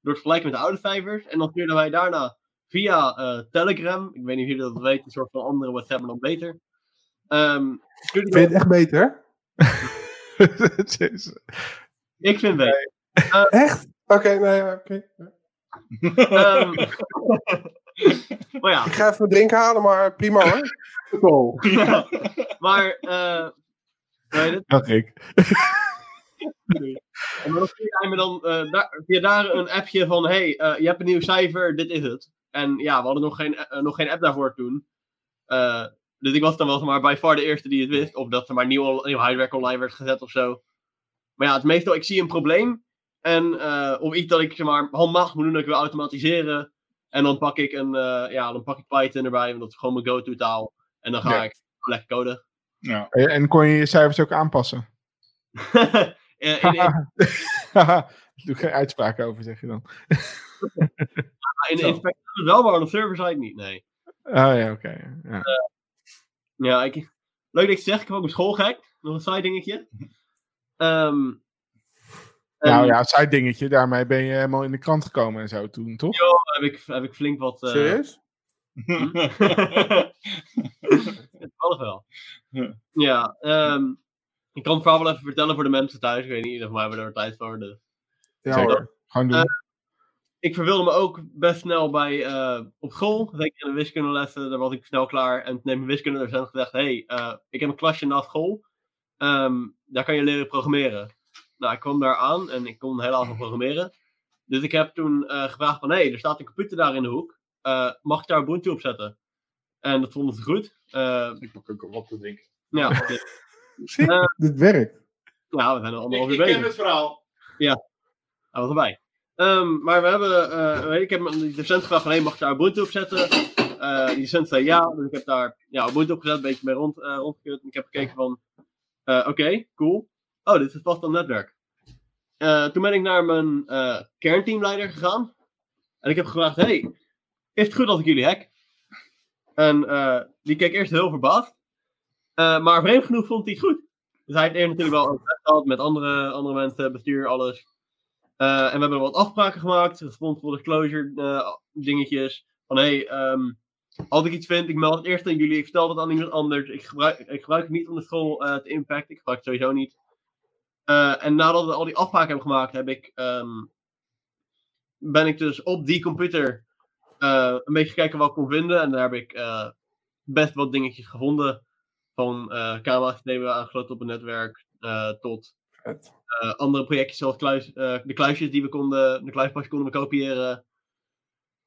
Door het vergelijken met de oude cijfers. En dan stuurden wij daarna via Telegram. Ik weet niet of jullie dat weten, een soort van andere WhatsApp, maar dan beter. Ehm stuurde Vind het echt beter? Ik vind het beter. Echt? Oké, nou ja, oké. Ehm, maar ja, Ik ga even een drink halen, maar prima hoor. Cool. maar eh, hoe heet het? Dacht ik. En dan stuurde hij me dan eh, daar, via daar een appje van: hey, eh, je hebt een nieuw cijfer, dit is het. En ja, we hadden nog geen, eh, nog geen app daarvoor toen. Eh, dus ik was dan wel zeg maar bij far de eerste die het wist. Of dat er maar nieuw, nieuw huiswerk online werd gezet of zo. Maar ja, het meestal, ik zie een probleem. En, eh, of iets dat ik zeg maar handmatig moet doen, dat ik wil automatiseren. En dan pak ik een, eh, ja, dan pak ik Python erbij, want dat is gewoon mijn go-to taal. En dan ga Ja. ik lekker coden. Ja. En kon je je cijfers ook aanpassen? in, Doe geen uitspraken over, zeg je dan. in, Zo. Inspector wel, maar op server-side niet, nee. Oh ja, oké. Ja. Ja, ik, leuk dat je zegt, ik heb ook een school gehackt. Nog een side dingetje. Ehm, Nou ja, side dingetje, daarmee ben je helemaal in de krant gekomen en zo toen, toch? heb ik, heb ik flink wat... eh, Serieus? Toevallig wel. Ja. Ja, ehm, ik kan het verhaal wel even vertellen voor de mensen thuis. Ik weet niet of mij hebben er tijd voor. Dus. Ja hoor. Gewoon doen. Eh, Ik verwilde me ook best snel bij, eh, op school. Zeker in de wiskundelessen, daar was ik snel klaar. En toen heeft mijn wiskundedocent gezegd, hey, eh, ik heb een klasje na school. Ehm, daar kan je leren programmeren. Nou, ik kwam daar aan en ik kon helaas nog programmeren. Dus ik heb toen eh, gevraagd van, hey, er staat een computer daar in de hoek. Eh, mag ik daar Ubuntu op zetten? En dat vonden ze goed. Eh, Ik pak ook wat te drinken. ja, Zie, Eh, dit werkt. ja, we zijn er anderhalf Ik, uur ik bezig. ken het verhaal. Hij was erbij. Ehm, maar we hebben, eh, weet ik heb die docent gevraagd van, hey, mag ik daar Ubuntu op zetten? Eh, die docent zei ja, dus ik heb daar ja, Ubuntu op gezet, een beetje mee rond, eh rondgekut. En ik heb gekeken van, eh, oké, cool. Oh, dit is vast een netwerk. Eh, toen ben ik naar mijn eh, kernteamleider gegaan. En ik heb gevraagd, hey, is het goed als ik jullie hack? En eh, die keek eerst heel verbaasd. Maar vreemd genoeg vond hij het goed. Dus hij heeft eerst natuurlijk wel overleg gehad met andere, andere mensen, bestuur, alles. En we hebben wat afspraken gemaakt, responsible disclosure dingetjes. Van hé, hey, ehm, als ik iets vind, ik meld het eerst aan jullie, ik vertel het aan iemand anders. Ik gebruik, ik gebruik het niet om de school te impacten, ik gebruik het sowieso niet. Eh, en nadat we al die afspraken hebben gemaakt, heb ik, ehm, ben ik dus op die computer eh, een beetje kijken wat ik kon vinden. En daar heb ik eh, best wat dingetjes gevonden. Van camera's die we aangesloten op een netwerk tot andere projectjes zoals kluis, de kluisjes die we konden, de kluispasjes konden we kopiëren.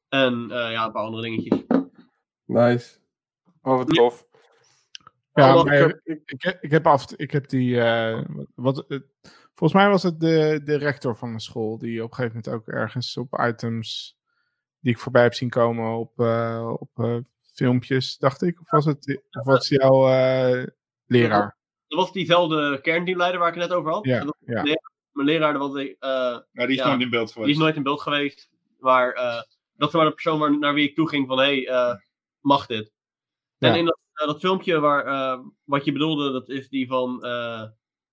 En ja, een paar andere dingetjes. Nice. Oh, wat tof. Ja, maar Ik heb- ik- ik, heb- ik heb af, ik heb die, eh, wat, eh, volgens mij was het de, de rector van de school die op een gegeven moment ook ergens op items die ik voorbij heb zien komen op, eh, op filmpjes, dacht ik. Of was het, of was het jouw eh, leraar? Dat was diezelfde kernteamleider waar ik het net over had. Ja, En dat- ja. Mijn leraar, dat was, ik, eh, Ja, die is Ja. nooit in beeld die geweest. is nooit in beeld geweest. Maar eh, dat maar de persoon waar, naar wie ik toe ging van, hé, hey, eh, mag dit? En Ja. in dat, dat filmpje waar, eh, wat je bedoelde, dat is die van eh,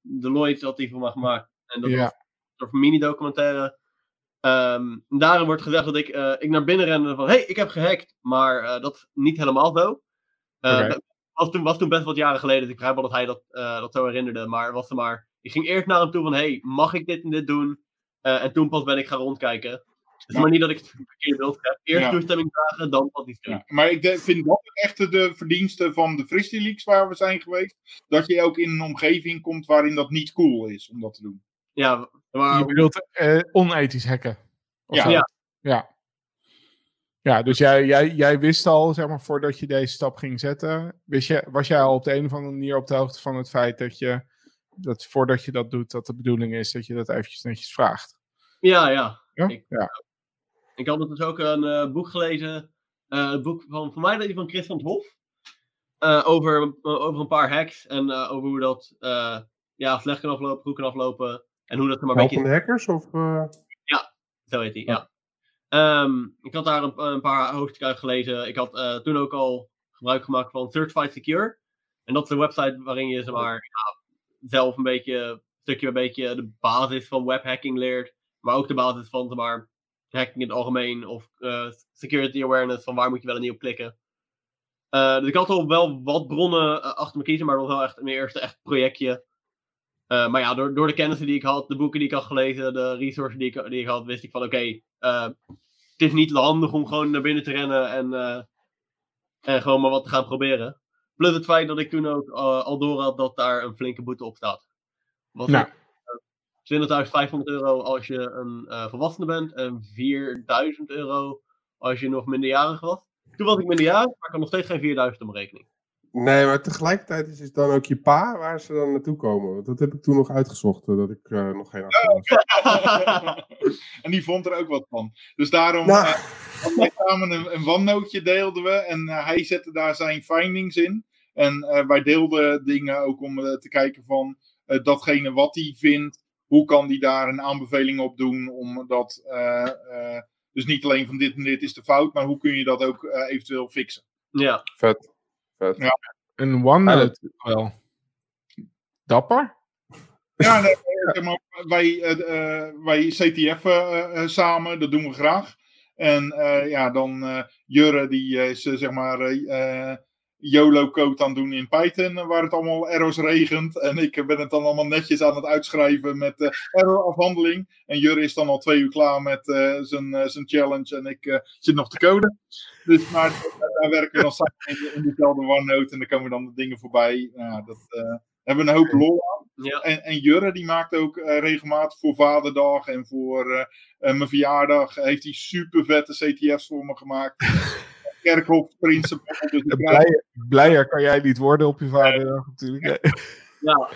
Deloitte, had die van mij gemaakt. En dat Ja. was een soort mini-documentaire. Ehm, daarin wordt gezegd dat ik, eh, ik naar binnen rende van, hé, hey, ik heb gehackt. Maar eh, dat is niet helemaal zo. Eh, dat was, toen, was toen best wat jaren geleden, dus ik begrijp wel dat hij dat, eh, dat zo herinnerde. Maar was er maar, ik ging eerst naar hem toe van, hé, hey, mag ik dit en dit doen? Eh, en toen pas ben ik gaan rondkijken. Het is maar niet dat ik het verkeerde beeld heb. Eerst Ja. toestemming vragen, dan pas iets doen. Ja, maar ik de- vind dat echt de verdienste van de Fristy Leaks waar we zijn geweest. Dat je ook in een omgeving komt waarin dat niet cool is om dat te doen. Ja, maar Je bedoelt eh, onethisch hacken? Of Ja. Ja. ja. Ja, dus jij, jij, jij wist al, zeg maar, voordat je deze stap ging zetten, wist je, was jij al op de een of andere manier op de hoogte van het feit dat je dat voordat je dat doet, dat de bedoeling is dat je dat eventjes netjes vraagt. Ja, ja. Ja? Ik- ja. Ik had dus ook een eh, boek gelezen. eh, het boek van, voor mij die van Chris van het Hof. eh, over, over een paar hacks. En over hoe dat ja, slecht kan aflopen, goed kan aflopen. En hoe dat er maar een beetje hackers? Of, eh, Zo heet hij, ja. Ehm, ik had daar een, een paar hoofdstukken uit gelezen. Ik had toen ook al gebruik gemaakt van Certified Secure. En dat is een website waarin je zeg maar, ja, zelf een beetje, stukje bij beetje de basis van webhacking leert. Maar ook de basis van zeg maar, hacking in het algemeen. Of eh, security awareness, van waar moet je wel en niet op klikken. Eh, dus ik had al wel wat bronnen eh, achter me kiezen, maar dat was wel echt mijn eerste echt projectje. Maar ja, door, door de kennissen die ik had, de boeken die ik had gelezen, de resources die ik, die ik had, wist ik van oké, eh, het is niet handig om gewoon naar binnen te rennen en, en gewoon maar wat te gaan proberen. Plus het feit dat ik toen ook al door had dat daar een flinke boete op staat. Was Nou. 20.500 euro als je een eh, volwassene bent en 4.000 euro als je nog minderjarig was. Toen was ik minderjarig, maar ik had nog steeds geen 4.000 op mijn rekening. Nee, maar tegelijkertijd is het dan ook je pa waar ze dan naartoe komen. Want dat heb ik toen nog uitgezocht, eh, dat ik eh, nog geen achtergrond had. en die vond er ook wat van. Dus daarom Nou. hadden wij samen een, een OneNoteje deelden we. En hij zette daar zijn findings in. En eh, wij deelden dingen ook om te kijken van eh, datgene wat hij vindt. Hoe kan hij daar een aanbeveling op doen om dat... eh, eh, dus niet alleen van dit en dit is de fout, maar hoe kun je dat ook eh, eventueel fixen? ja, Vet. Vet. Ja. Een OneNote wel. Dapper? Ja, nee, zeg maar, wij, eh, eh, wij CTF samen, dat doen we graag. En eh, ja, dan eh, Jurre, die is eh, zeg maar eh, eh, YOLO-code aan doen in Python, waar het allemaal errors regent. En ik ben het dan allemaal netjes aan het uitschrijven met eh errorafhandeling. En Jurre is dan al twee uur klaar met eh, zijn, eh, zijn challenge en ik zit nog te coden. Dus maar daar werken we dan samen in, in diezelfde OneNote en dan komen dan de dingen voorbij. Ja, dat hebben we een hoop lol ja. en, en Jurre die maakt ook regelmatig voor Vaderdag en voor mijn verjaardag heeft hij super vette CTF's voor me gemaakt. Kerkhof Principle. Dus Blijer, blijer kan jij niet worden op je vader natuurlijk. hè. ja.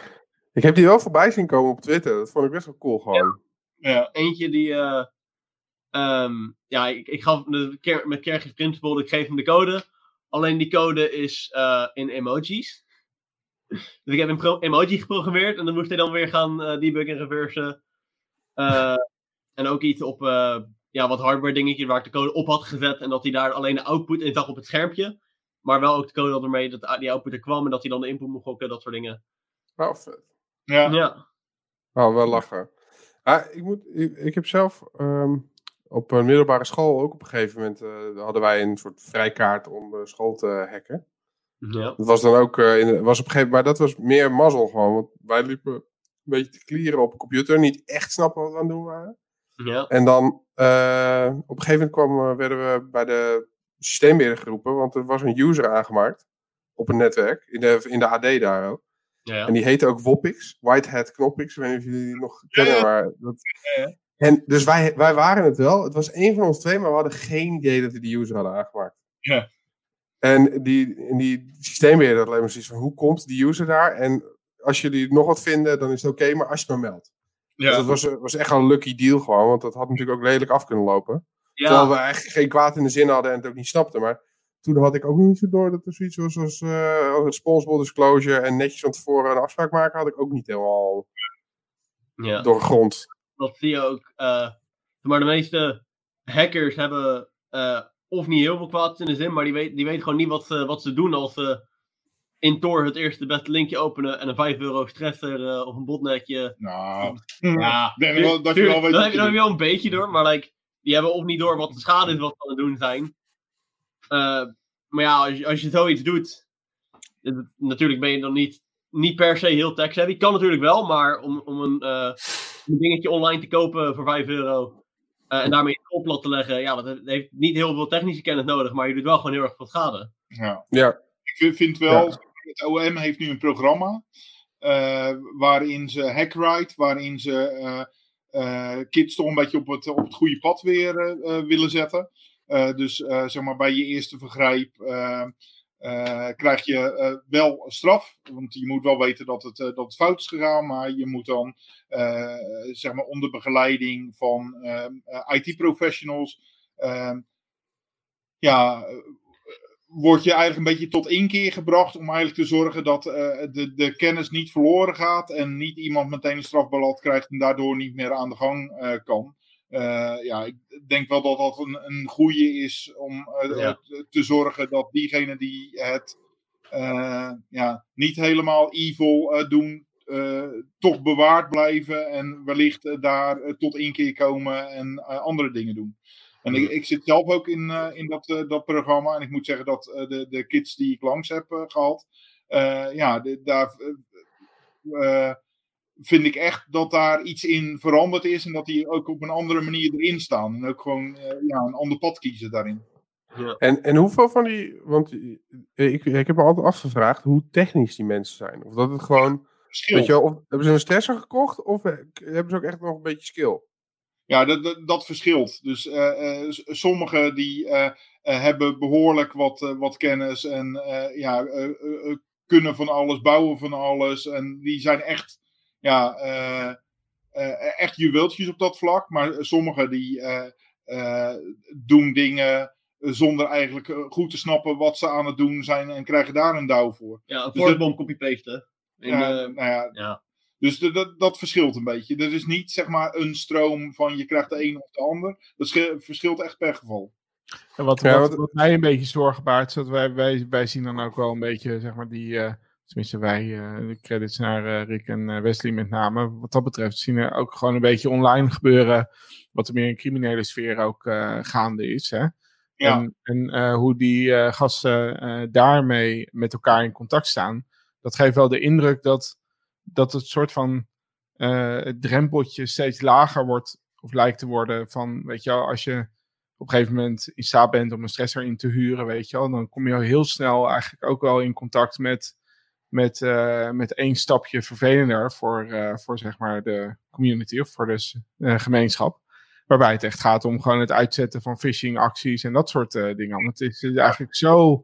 Ik heb die wel voorbij zien komen op Twitter. Dat vond ik best wel cool gewoon. ja, eentje die. eh, ehm, ja, ik, ik gaf de, ker- met Kerkjes Principle, ik geef hem de code. Alleen die code is eh, in emojis. Dus ik heb een emoji geprogrammeerd en dan moest hij dan weer gaan eh debuggen en reversen. Eh, en ook iets op eh, ja, wat hardware dingetjes waar ik de code op had gezet en dat hij daar alleen de output in zag op het schermpje. Maar wel ook de code had ermee dat die output er kwam en dat hij dan de input mocht gokken, dat soort dingen. Wel vet. ja. Ja. Nou, wel lachen. Ah, ik, moet, ik, ik heb zelf ehm, op een middelbare school ook op een gegeven moment eh, hadden wij een soort vrijkaart om de school te hacken. Ja. Dat was dan ook eh, in, was op een gegeven moment, maar dat was meer mazzel gewoon. Want wij liepen een beetje te klieren op een computer, niet echt snappen wat we aan het doen waren. Ja. En dan eh, op een gegeven moment kwam, werden we bij de systeembeheerder geroepen, want er was een user aangemaakt op een netwerk, in de, in de AD daar ook. Ja. En die heette ook Woppix, Whitehead Knoppix. Ik weet niet of jullie die nog kennen, maar... Dat... En dus wij, wij waren het wel. Het was één van ons twee, maar we hadden geen idee dat we die user hadden aangemaakt. Ja. En die, en die systeembeheerder had alleen maar zoiets van, hoe komt die user daar? En als jullie nog wat vinden, dan is het oké, maar als je het maar meldt. Dus Ja. dat was, was echt een lucky deal gewoon, want dat had natuurlijk ook lelijk af kunnen lopen. Terwijl we eigenlijk geen kwaad in de zin hadden en het ook niet snapten. Maar toen had ik ook nog niet zo door dat er zoiets was als eh, responsible disclosure en netjes van tevoren een afspraak maken, had ik ook niet helemaal ja. doorgrond. dat zie je ook. eh, maar de meeste hackers hebben eh, of niet heel veel kwaad in de zin, maar die, weet, die weten gewoon niet wat ze, wat ze doen als ze in Tor het eerste beste linkje openen en een 5 euro stresser eh, of een botnetje. Nou, Ja, wel dat je wel weet dan wat heb je dan wel een beetje door, maar like, die hebben of niet door wat de schade is wat ze aan het doen zijn. Eh, maar ja, als je, als je zoiets doet, het- natuurlijk ben je dan niet, niet per se heel tech-heavy. Kan natuurlijk wel, maar om, om een, eh, een dingetje online te kopen voor 5 euro eh, en daarmee een oplat te leggen, ja, dat heeft niet heel veel technische kennis nodig, maar je doet wel gewoon heel erg veel schade. Ja. Ja, Ik vind- vind wel, Ja. Het OM heeft nu een programma eh, waarin ze hackride, waarin ze eh, kids toch een beetje op het, op het goede pad weer willen zetten. Dus zeg maar bij je eerste vergrijp, krijg je wel straf. Want je moet wel weten dat het, dat fout is gegaan. Maar je moet dan, zeg maar, onder begeleiding van IT-professionals. ja, word je eigenlijk een beetje tot inkeer gebracht. Om eigenlijk te zorgen dat eh, de, de kennis niet verloren gaat. En niet iemand meteen een strafballad krijgt. En daardoor niet meer aan de gang eh, kan. Eh, ja, ik denk wel dat dat een, een goede is om Ja. te- zorgen dat diegenen die het ja, niet helemaal evil doen, toch bewaard blijven en wellicht daar tot inkeer komen en andere dingen doen. En ik, ik zit zelf ook in, eh, in dat, eh, dat programma en ik moet zeggen dat eh, de, de kids die ik langs heb eh, gehad, eh, ja, de- daar vind ik echt dat daar iets in veranderd is en dat die ook op een andere manier erin staan. En ook gewoon eh, ja, een ander pad kiezen daarin. En, en hoeveel van die, want ik, ik heb me altijd afgevraagd hoe technisch die mensen zijn. Of dat het gewoon, weet je wel, of hebben ze een stressor gekocht of hebben ze ook echt nog een beetje skill? Ja, dat, dat, dat verschilt. Dus eh, eh, sommigen die eh, hebben behoorlijk wat, wat kennis en ja, kunnen van alles, bouwen van alles. En die zijn echt, ja, eh, echt juweeltjes op dat vlak. Maar sommigen die doen dingen zonder eigenlijk goed te snappen wat ze aan het doen zijn en krijgen daar een douw voor. Ja, een Dus Ja, eh, nou ja, ja. Dus de- dat, dat verschilt een beetje. Er is niet zeg maar een stroom van je krijgt de een of de ander. Dat verschilt echt per geval. En wat, Ja, wat, wat- wat mij een beetje zorgen baart, is dat wij, wij, wij zien dan ook wel een beetje, zeg maar, die, eh, tenminste wij, eh, de credits naar eh, Rick en Wesley met name. Wat dat betreft zien er ook gewoon een beetje online gebeuren, wat er meer in criminele sfeer ook eh, gaande is. Hè? Ja. En, en eh, hoe die eh, gasten eh, daarmee met elkaar in contact staan, dat geeft wel de indruk dat, dat het soort van eh, het drempeltje steeds lager wordt, of lijkt te worden, van, weet je wel, als je op een gegeven moment in staat bent om een stressor in te huren, weet je wel, dan kom je al heel snel eigenlijk ook wel in contact met, met, eh, met één stapje vervelender voor, eh, voor zeg maar de community of voor de gemeenschap. Waarbij het echt gaat om gewoon het uitzetten van phishing acties en dat soort dingen. Want het is eigenlijk zo,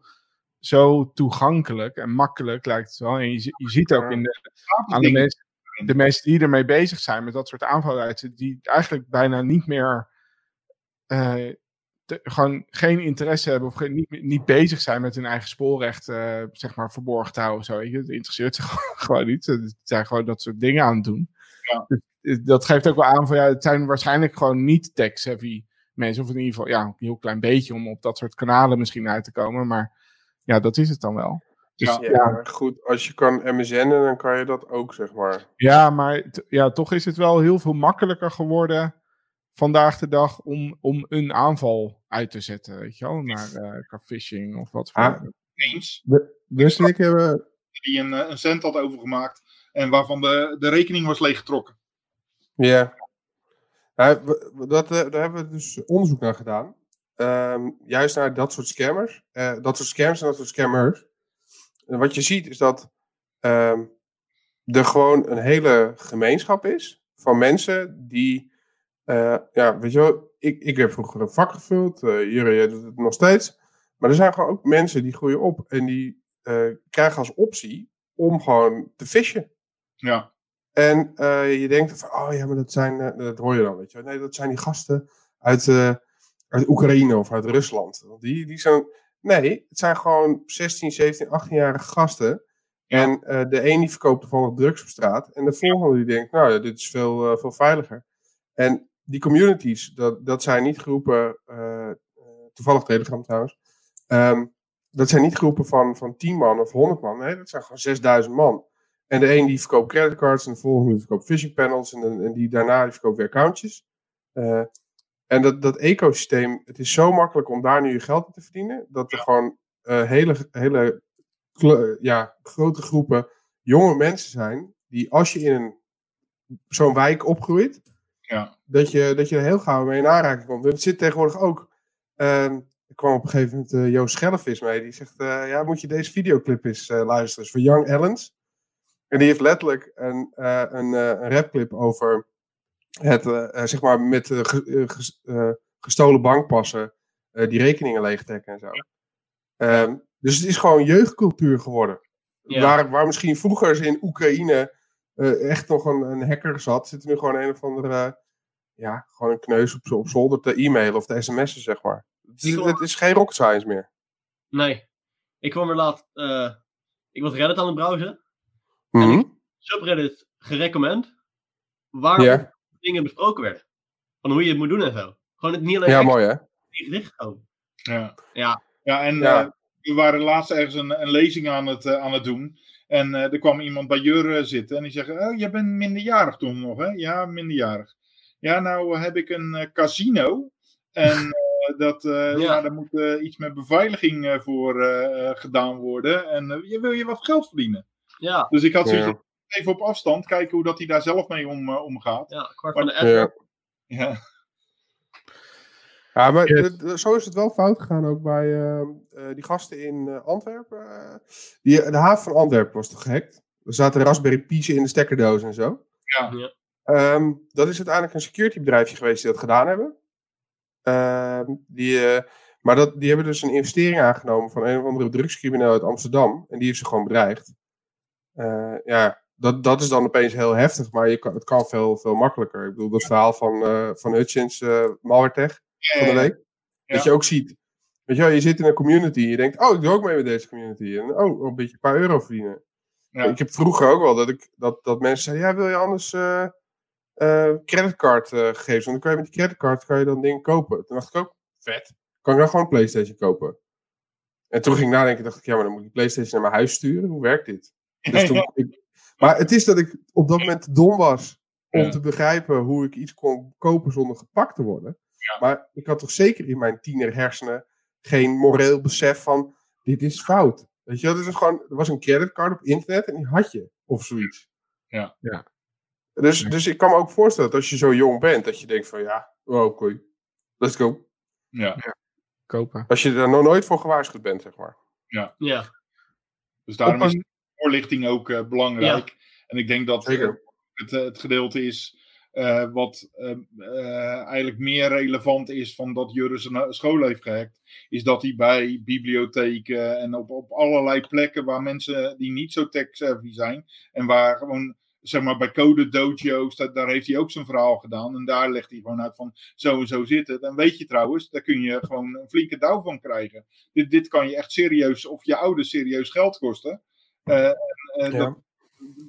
zo toegankelijk en makkelijk lijkt het wel. En je, zi- je ziet ook in de, aan de, mensen, de mensen die ermee bezig zijn met dat soort aanvallen die eigenlijk bijna niet meer eh, te- gewoon geen interesse hebben of geen, niet, niet bezig zijn met hun eigen spoorrecht, eh, zeg maar, verborgen te houden. Zo. Het interesseert ze gewoon, gewoon niet. Ze zijn gewoon dat soort dingen aan het doen. Ja. Dus, eh, dat geeft ook wel aan van ja, het zijn waarschijnlijk gewoon niet tech-savvy mensen. Of in ieder geval, ja, een heel klein beetje om op dat soort kanalen misschien uit te komen. Maar ja, dat is het dan wel. Dus, Ja. ja, Ja, maar goed, als je kan MSN'en, dan kan je dat ook, zeg maar. Ja, maar ja, toch is het wel heel veel makkelijker geworden vandaag de dag om, om een aanval uit te zetten, weet je wel, naar eh qua phishing of wat voor. Ah. Eens. Dus ik hebben... Die een, eh, een cent had overgemaakt. En waarvan de, de rekening was leeggetrokken. Ja. Nou, we- dat, eh, daar hebben we dus onderzoek naar gedaan. Ehm, juist naar dat soort scammers. eh, dat soort scams en dat soort scammers. En wat je ziet is dat ehm, er gewoon een hele gemeenschap is van mensen die, eh, ja, weet je wel, ik, ik heb vroeger een vak gevuld, uh, Jurre doet het nog steeds. Maar er zijn gewoon ook mensen die groeien op en die eh, krijgen als optie om gewoon te fishen. Ja. En eh, je denkt van, oh ja, maar dat zijn, eh, dat hoor je dan, weet je wel. Nee, dat zijn die gasten uit, eh, uit Oekraïne of uit Rusland. Die, die zijn, nee, het zijn gewoon 16, 17, 18-jarige gasten. Ja. En eh, de een die verkoopt toevallig drugs op straat. En de volgende die denkt, nou ja, dit is veel, eh, veel veiliger. En die communities, dat, dat zijn niet groepen, eh, toevallig Telegram trouwens. ehm, dat zijn niet groepen van, van 10 man of 100 man. Nee, dat zijn gewoon 6000 man. En de een die verkoopt creditcards en de volgende die verkoopt phishing panels en, de- en die daarna die verkoopt weer accountjes. Eh, en dat, dat ecosysteem, het is zo makkelijk om daar nu je geld in te verdienen, dat er gewoon eh, hele, hele ja, grote groepen jonge mensen zijn, die als je in zo'n wijk opgroeit, Ja. dat, je, dat je er heel gauw mee in aanraking komt. Het zit tegenwoordig ook. ehm, er kwam op een gegeven moment eh, Joost Schellevis mee, die zegt, eh, ja, moet je deze videoclip eens luisteren. Is voor Young Ellens. En die heeft letterlijk een, een, een rapclip over het, eh, eh, zeg maar, met eh, ge- ges- gestolen bankpassen, die rekeningen leegtrekken en zo. Ehm, Dus het is gewoon jeugdcultuur geworden. Ja. Waar, waar misschien vroeger in Oekraïne echt nog een, een hacker zat, zit er nu gewoon een of andere, ja, gewoon een kneus op, op zolder te e-mailen of te sms'en, zeg maar. Het is, Ik hoor- het is geen rocket science meer. Nee. Ik kwam er laat. ik was Reddit aan het browsen. Mhm. Subreddit gerecommend. Waar Ja. Dingen besproken werden. Van hoe je het moet doen en zo. Gewoon het niet alleen ja, mooi hè? houden. Ja. Ja. Ja, en Ja. eh, we waren laatst ergens een, een lezing aan het, eh, aan het doen. En eh, er kwam iemand bij Jur zitten en die zegt: Oh, jij bent minderjarig toen nog, hè? Ja, minderjarig. Ja, nou heb ik een eh, casino. En eh, dat, eh, ja. Ja. daar moet iets met beveiliging eh, voor gedaan worden. En je wil je wat geld verdienen. Ja. Dus ik had zoiets even op afstand kijken hoe dat hij daar zelf mee om, eh, omgaat. Ja, kwart van de Maar- app. Ja. Ja. Ja, maar Yes. zo is het wel fout gegaan ook bij eh, eh, die gasten in eh, Antwerpen. die, de haven van Antwerpen was toch gehackt? Er zaten Raspberry Pi's in de stekkerdoos en zo. Ja. Ja. Ehm, dat is uiteindelijk een security bedrijfje geweest die dat gedaan hebben. Ehm, die, eh, maar dat, die hebben dus een investering aangenomen van een of andere drugscrimineel uit Amsterdam. En die heeft ze gewoon bedreigd. Eh, ja, dat, dat is dan opeens heel heftig, maar je kan, het kan veel, veel makkelijker. Ik bedoel, dat verhaal van, eh van Hutchins, Malwaretech van de week. Dat je ook ziet. Weet je wel, je zit in een community. Je denkt, oh, ik doe ook mee met deze community. En oh, een beetje een paar euro verdienen. Ja. Ik heb vroeger ook wel dat, ik, dat, dat mensen zeiden, ja, wil je anders eh eh, creditcard eh gegevens? Want dan kan je met die creditcard kan je dan dingen kopen. Toen dacht ik ook, vet. Kan ik dan gewoon een Playstation kopen? En toen ging ik nadenken, dacht ik, ja, maar dan moet ik die Playstation naar mijn huis sturen. Hoe werkt dit? Dus toen, ik, maar het is dat ik op dat moment dom was om Ja. te begrijpen hoe ik iets kon kopen zonder gepakt te worden. Maar ik had toch zeker in mijn tiener hersenen geen moreel besef van dit is fout. Weet je, dit is gewoon, er was een creditcard op internet en die had je of zoiets. Ja. Ja. Dus, Ja. dus ik kan me ook voorstellen dat als je zo jong bent, dat je denkt van ja, oh, oké, let's go. Ja. Kopen. Als je er nog nooit voor gewaarschuwd bent, zeg maar. Ja. Dus daarom is voorlichting ook eh, belangrijk. En ik denk dat Zeker. eh, het, eh, het gedeelte is eh, wat eh, eh, eigenlijk meer relevant is van dat zijn eh, school heeft gehackt, is dat hij bij bibliotheken en op, op allerlei plekken waar mensen die niet zo tech-savvy zijn en waar gewoon zeg maar bij code dojo's, dat, daar heeft hij ook zijn verhaal gedaan. En daar legt hij gewoon uit van zo en zo zit het. En weet je trouwens, daar kun je gewoon een flinke douw van krijgen. Dit, dit kan je echt serieus, of je ouders serieus geld kosten. Eh, eh, Ja.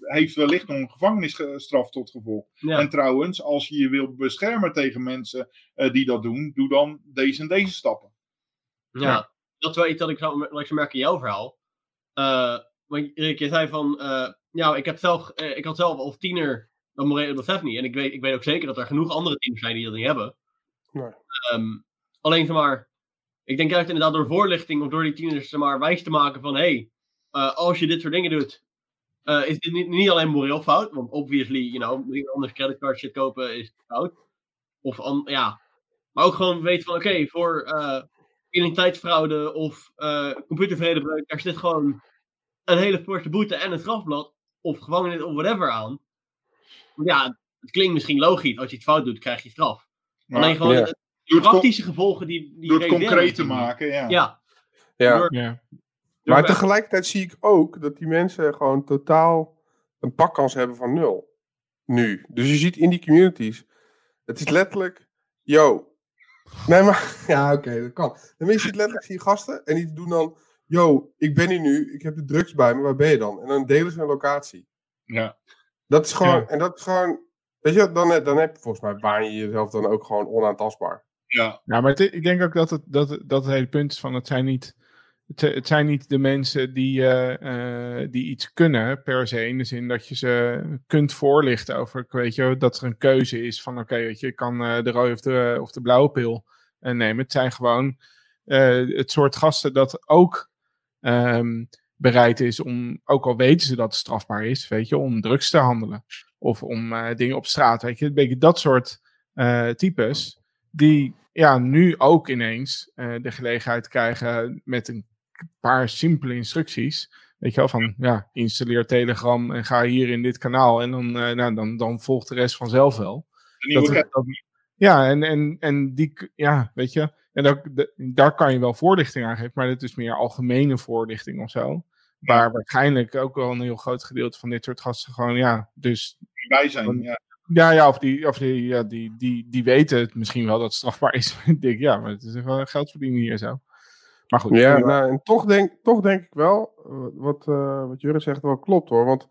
Heeft wellicht nog een gevangenisstraf tot gevolg. Ja. En trouwens, als je je wilt beschermen tegen mensen eh, die dat doen, doe dan deze en deze stappen. Ja, dat is wel iets dat ik zou, wat ik zou merken in jouw verhaal. Eh, want Rick, je zei van, eh, ja, ik, heb zelf, eh, ik had zelf als tiener dat morele besef niet. En ik weet, ik weet ook zeker dat er genoeg andere tieners zijn die dat niet hebben. Nee. Ehm, alleen, zeg maar, ik denk juist inderdaad door voorlichting of door die tieners, zeg maar, wijs te maken van, hé, hey, eh, als je dit soort dingen doet, eh, is dit niet, niet alleen moreel fout, want obviously, you know, je anders creditcard shit kopen is fout. Of, an, ja, maar ook gewoon weten van, oké, voor eh, identiteitsfraude of eh computervredebreuk, daar zit gewoon een hele forse boete en een strafblad of gevangenis of whatever aan. Ja, het klinkt misschien logisch, als je iets fout doet, krijg je straf. Maar Alleen gewoon de praktische gevolgen die, die door het concreet te maken, ja. Ja, Ja. Door- Ja. Maar tegelijkertijd zie ik ook dat die mensen gewoon totaal een pakkans hebben van nul. Nu. Dus je ziet in die communities. Het is letterlijk. Yo. Nee, maar. Ja, oké, dat kan. Dan je ziet letterlijk zie je gasten. En die doen dan. Yo, ik ben hier nu. Ik heb de drugs bij me. Waar ben je dan? En dan delen ze een locatie. Ja. Dat is gewoon. Ja. En dat is gewoon. Weet je, dan, dan heb je volgens mij. Baan je jezelf dan ook gewoon onaantastbaar. Ja. Ja, maar het- ik denk ook dat het, dat, het- dat het hele punt is van het zijn niet, het, zijn niet de mensen die, eh, eh, die iets kunnen per se. In de zin dat je ze kunt voorlichten over, weet je, dat er een keuze is van oké, weet je, ik kan eh, de rode of de, of de blauwe pil nemen. Het zijn gewoon het soort gasten dat ook ehm, bereid is om, ook al weten ze dat het strafbaar is, weet je, om drugs te handelen. Of om dingen op straat, weet je. Een beetje dat soort types die ja, nu ook ineens de gelegenheid krijgen met een paar simpele instructies. Weet je wel, van ja, installeer Telegram en ga hier in dit kanaal. En dan, eh, nou, dan, dan volgt de rest vanzelf wel. Dat, dat- ja, en, en, en die, ja, weet je, En daar, de- daar kan je wel voorlichting aan geven, maar dit is meer algemene voorlichting of zo. Waar waarschijnlijk ook wel een heel groot gedeelte van dit soort gasten gewoon, ja, dus Bij zijn. Ja. ja, ja, of, die, of die, ja, die, die, die weten het misschien wel dat het strafbaar is. Ik denk, ja, maar het is wel geld verdienen hier zo. Maar goed, Ja, prima. nou, en toch denk, toch denk ik wel, wat, eh wat Jurre zegt wel klopt hoor. Want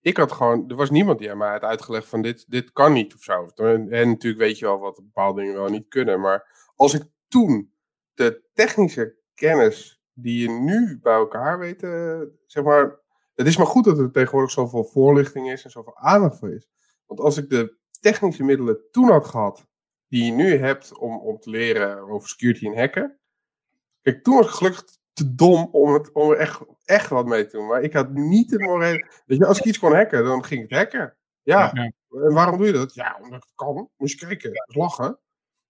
ik had gewoon, er was niemand die aan mij had uitgelegd van dit, dit kan niet of zo. En, en natuurlijk weet je wel wat bepaalde dingen wel niet kunnen. Maar als ik toen de technische kennis die je nu bij elkaar weet, eh, zeg maar. Het is maar goed dat er tegenwoordig zoveel voorlichting is en zoveel aandacht voor is. Want als ik de technische middelen toen had gehad, die je nu hebt om, om te leren over security en hacken. Kijk, toen was ik gelukkig te dom om, het, om er echt, echt wat mee te doen. Maar ik had niet het morele... Weet je, als ik iets kon hacken, dan ging ik het hacken. Ja. Ja. En waarom doe je dat? Ja, omdat het kan. Moest je kijken. Lachen.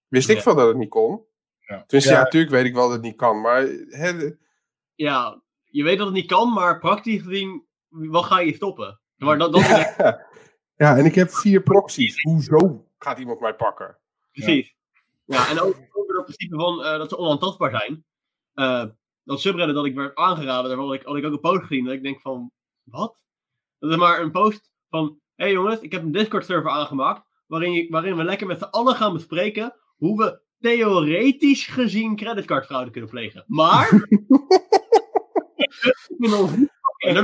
Wist ik veel dat het niet kon. Ja. Dus ja, Ja. natuurlijk weet ik wel dat het niet kan. Maar hè, Ja, je weet dat het niet kan, maar praktisch gezien, wat ga je stoppen? Maar dat, dat ja, en ik heb vier proxies. Hoezo gaat iemand mij pakken? precies. Ja, en ook over dat principe van eh, dat ze onaantastbaar zijn. Eh, dat subreddit dat ik werd aangeraden, daar had ik, had ik ook een post gezien. Dat ik denk van, wat? Dat is maar een post van, hé hey jongens, ik heb een Discord server aangemaakt. Waarin, je, waarin we lekker met z'n allen gaan bespreken hoe we theoretisch gezien creditcardfraude kunnen plegen. Maar... ik ben nog niet en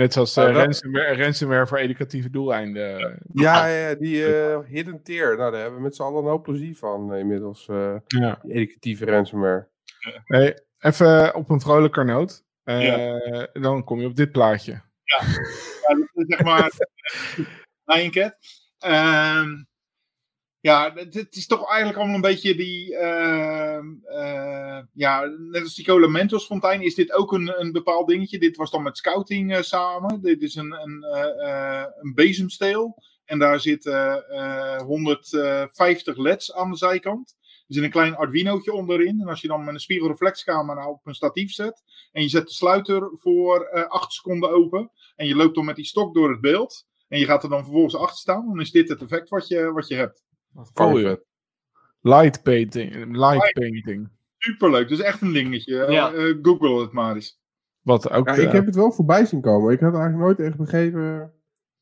Net zoals eh, ransomware, ransomware voor educatieve doeleinden. Ja, ja, ja, die eh, hidden tier. Nou, daar hebben we met z'n allen een hoop plezier van eh, inmiddels. eh, Ja. die educatieve ransomware. Hey, even op een vrolijker noot. Eh, Dan kom je op dit plaatje. Ja, dat is zeg maar Lioncat. Ehm ja, het, is toch eigenlijk allemaal een beetje die. ehm, eh, ja, net als die Cola Mentos fontein is dit ook een, een bepaald dingetje. Dit was dan met scouting eh, samen. Dit is een, een, eh, een bezemsteel. En daar zitten eh, 150 LED's aan de zijkant. Er zit een klein Arduinootje onderin. En als je dan met een spiegelreflexcamera op een statief zet. En je zet de sluiter voor eh 8 seconden open. En je loopt dan met die stok door het beeld. En je gaat er dan vervolgens achter staan. Dan is dit het effect wat je, wat je hebt. Oh, ja. Light painting. Light painting. Superleuk. Dat is echt een dingetje. Eh, Ja. eh, Google het maar eens. Wat ook. Ja, ik eh, heb het wel voorbij zien komen. Ik had eigenlijk nooit echt begrepen.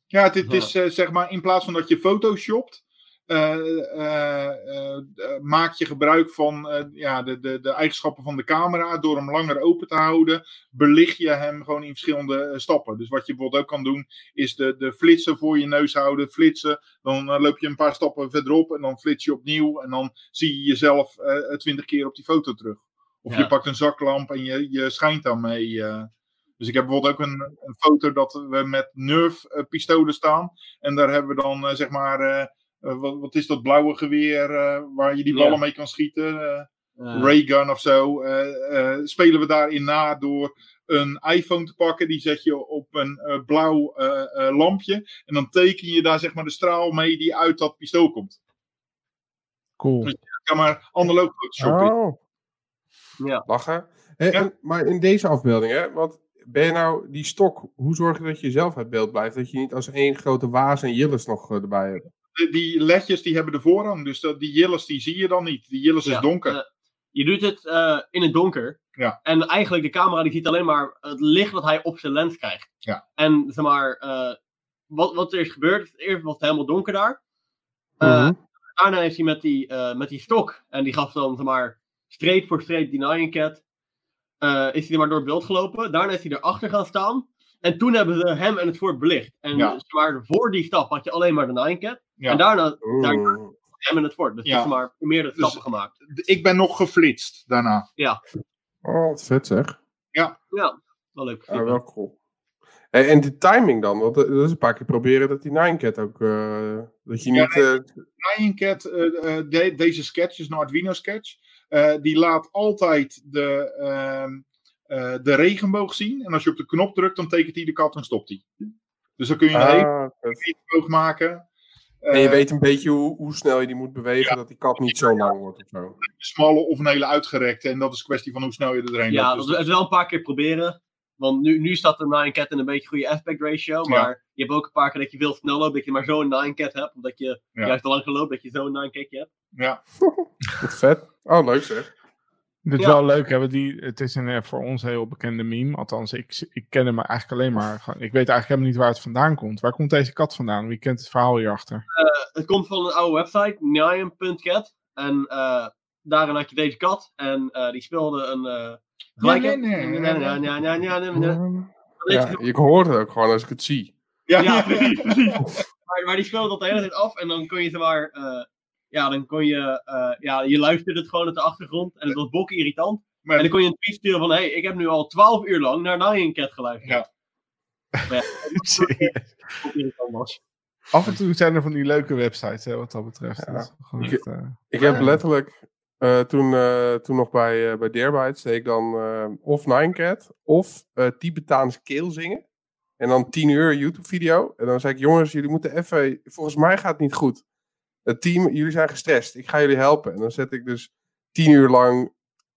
Ja, Ja. is eh, zeg maar in plaats van dat je photoshopt. Eh, eh, eh, maak je gebruik van ja, de, de, de eigenschappen van de camera. Door hem langer open te houden, belicht je hem gewoon in verschillende stappen. Dus wat je bijvoorbeeld ook kan doen, is de, de flitsen voor je neus houden, flitsen. Dan loop je een paar stappen verderop en dan flits je opnieuw. En dan zie je jezelf twintig keer op die foto terug. Of Ja. je pakt een zaklamp en je, je schijnt daarmee. eh. Dus ik heb bijvoorbeeld ook een, een foto dat we met Nerf-pistolen staan. En daar hebben we dan, zeg maar, wat, wat is dat blauwe geweer eh, waar je die Ja. ballen mee kan schieten? eh, Eh, Raygun of zo. eh, eh, spelen we daarin na door een iPhone te pakken. Die zet je op een eh, blauw eh, eh, lampje. En dan teken je daar zeg maar de straal mee die uit dat pistool komt. Cool. Dus- Ja, maar analoog Photoshop. in. Oh. Ja. Lachen. Hé, Ja. en- maar in deze afbeelding, hè, want ben je nou die stok, hoe zorg je dat je zelf uit beeld blijft? Dat je niet als één grote waas en jilles nog eh, erbij hebt. Die ledjes die hebben de voorrang. Dus dat, die jilles die zie je dan niet. Die jilles Ja, is donker. eh, je doet het eh, in het donker. Ja. En eigenlijk de camera die ziet alleen maar het licht dat hij op zijn lens krijgt. Ja. En zeg maar, eh, wat, wat er is gebeurd, eerst was het helemaal donker daar. Eh, Mhm. Daarna heeft hij met die, eh, met die stok, en die gaf dan zeg maar streep voor streep die Nyan Cat, eh, is hij er maar door het beeld gelopen. Daarna is hij erachter gaan staan. En toen hebben ze hem en het fort belicht. En Ja. voor die stap had je alleen maar de Nyan Cat. Ja. En daarna Oeh. daar, hem en het fort. Dus Ja. maar meerdere Dus- stappen gemaakt. Ik ben nog geflitst daarna. Oh, wat vet zeg. Ja, wel leuk. Ja, wel cool. En de timing dan? Want eh, dat is een paar keer proberen dat die Ninecat ook, eh, dat je Ja, niet... eh, Lioncat, eh, de- deze sketch is een Arduino sketch. eh, die laat altijd de, eh, de regenboog zien. En als je op de knop drukt, dan tekent hij de kat en stopt hij. Dus dan kun je een ah, regenboog maken. en je Eh, weet een beetje hoe, hoe snel je die moet bewegen, dat die kat niet zo lang wordt of zo. een smalle of een hele uitgerekte. En dat is een kwestie van hoe snel je er doorheen Ja, loopt. dat Dus is wel een paar keer proberen. Want nu, nu staat de 9-cat in een beetje goede aspect ratio. Maar je hebt ook een paar keer dat je veel snel loopt. Dat je maar zo'n 9-cat hebt. Omdat je Ja. juist te lang geloopt. Dat je zo'n 9-catje hebt. Ja, Wat vet. Oh, leuk zeg. Dit is Ja. wel leuk, hè? want Die, het is een eh, voor ons heel bekende meme. Althans, ik, ik ken hem eigenlijk alleen maar. Ik weet eigenlijk helemaal niet waar het vandaan komt. Waar komt deze kat vandaan? Wie kent het verhaal hierachter? Het komt van een oude website. Nyan.cat. En eh, daarin had je deze kat. En eh, die speelde een... eh gelijke... nee, nee, nee, nee. Ja, ja, ja, ja, ja, ja. Ja, ik hoor het ook gewoon als ik het zie. ja, precies, precies. Maar, maar die speelde dat de hele tijd af en dan kon je zeg maar, eh, ja, dan kon je, eh, ja, je luisterde het gewoon op de achtergrond en het was bokken irritant. Maar- En dan kon je een tweet sturen van, hé, hey, ik heb nu al 12 uur lang naar Nyan Cat geluisterd. Ja. Maar ja, irritant was. Af en toe zijn er van die leuke websites, hè, wat dat betreft. Ja. Dat is gewoon Ik- echt, eh, Ik heb letterlijk, eh, toen, eh, toen nog bij, uh, bij Deerbytes, deed ik dan eh, of Ninecat of eh Tibetaans keel zingen. En dan 10 uur YouTube video. En dan zei ik, jongens, jullie moeten even, volgens mij gaat het niet goed. Het team, jullie zijn gestrest, ik ga jullie helpen. En dan zet ik dus 10 uur lang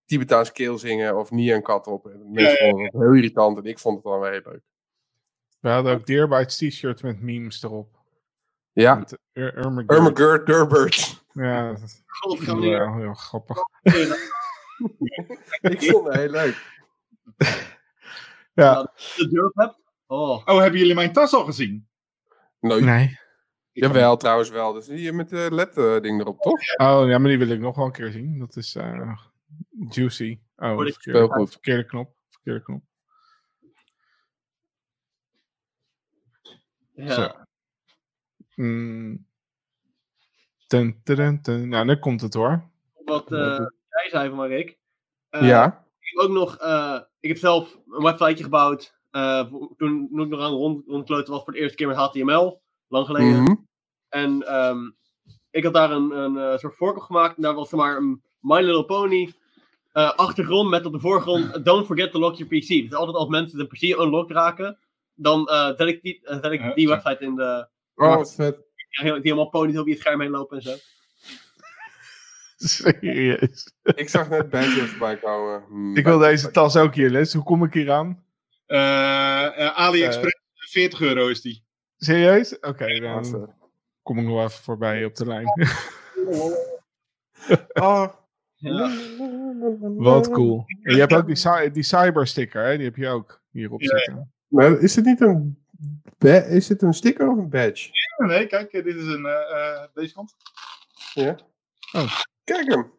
Tibetaans keel zingen of Nyan Kat op. En mensen Ja, ja, vonden het heel irritant en ik vond het dan wel heel leuk. We hadden ook Deerbytes t-shirts met memes erop. Ja, Met Ur- Durbert. Ja, dat is heel grappig. ik vond het heel leuk. Ja, de durf hebt. Oh, Oh, hebben jullie mijn tas al gezien? Nooit. nee. Ik Jawel, trouwens wel. Dus die met de LED-ding erop, toch? Oh, ja, maar die wil ik nog wel een keer zien. Dat is eh, Juicy. Oh, ik- Heel goed. verkeerde knop. Verkeerde knop. ja. Zo. Mm. Nou, nu komt het hoor. Wat eh, jij zei van Rick. Eh, ja. Ik heb ook nog, eh, ik heb zelf een websiteje gebouwd. eh, toen, toen ik nog aan rond, was voor de eerste keer met HTML. Lang geleden. Mhm. En ehm, ik had daar een, een eh, soort voorkant gemaakt. En daar was zeg maar een My Little Pony eh, achtergrond met op de voorgrond Don't forget to lock your PC. Dus altijd als mensen de PC unlocked raken, dan eh, zet ik die, zet ik die website in de... Oh, wat vet. Die helemaal ponies over je scherm heen lopen en zo. Serieus. Ik zag net badges voorbij komen. Hmm. Ik wil deze tas ook hier, Les. Hoe kom ik hier aan? AliExpress, 40 euro is die. Serieus? Oké, dan kom ik nog wel even voorbij op de lijn. Oh. Ja. Wat cool. En je hebt ook die, die cybersticker, hè? Die heb je ook hierop Ja, zitten. Maar is het niet een... Is het een sticker of een badge? Nee, kijk, dit is een, eh, eh, deze kant. Ja. Oh. Kijk hem.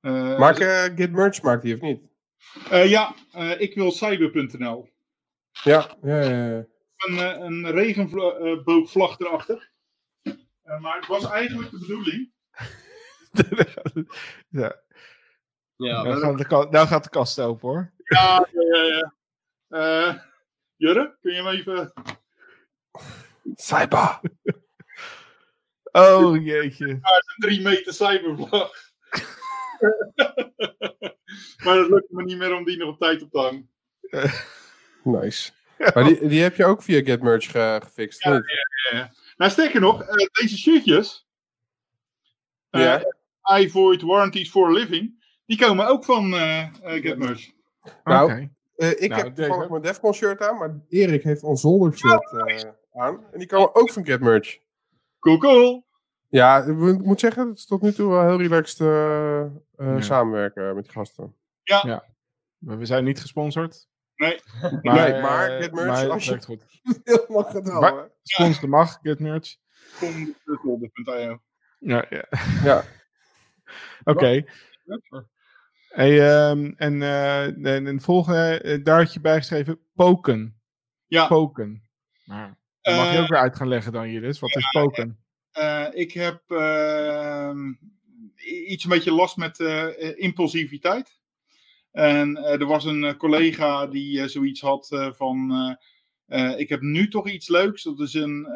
Eh, Maak eh Git Merch, maakt die of niet? eh, ja, eh, ik wil cyber.nl. Ja. ja, ja, ja. Een, eh, een regenboogvlag erachter. Eh, maar het was eigenlijk de bedoeling. ja, Ja, nou, gaat de ka- nou gaat de kast open hoor. Ja, ja, ja. Eh, Jurre, kun je hem even... Cyber. Oh jeetje. Een drie meter cybervlag. maar het lukt me niet meer om die nog op tijd op te hangen. Nice. Maar die, die heb je ook via Get Merch ge- gefixt, Ja, of niet? Nou, sterker nog, eh, deze shirtjes. eh Ja. I void warranties for a living. Die komen ook van eh eh, GetMerch. Nou, Oké. Eh, ik Nou, heb toevallig ook. mijn Defcon shirt aan, maar Erik heeft ons zolder shirt eh, aan. En die komen ook van Get Merch. Cool, cool. Ja, ik moet- zeggen, het is tot nu toe wel heel relaxed eh, eh, Ja. samenwerken met die gasten. Maar we zijn niet gesponsord. Nee. Nee, maar eh, Get Merch, maar als je- werkt goed. Mag het wel, Maar- hè? Sponsoren mag, Get Merch. Kom de Ja, ja. Ja. Oké. Hey, ehm, en, eh, en, en het volgende, eh, daar had je bijgeschreven poken. Ja, Poken. Nou, dat mag je Eh, ook weer uit gaan leggen dan, Jillis. Wat is poken? eh, ik heb ehm, iets een beetje last met eh, eh, impulsiviteit. En eh, er was een eh, collega die eh, zoiets had van... ik heb nu toch iets leuks. Dat is een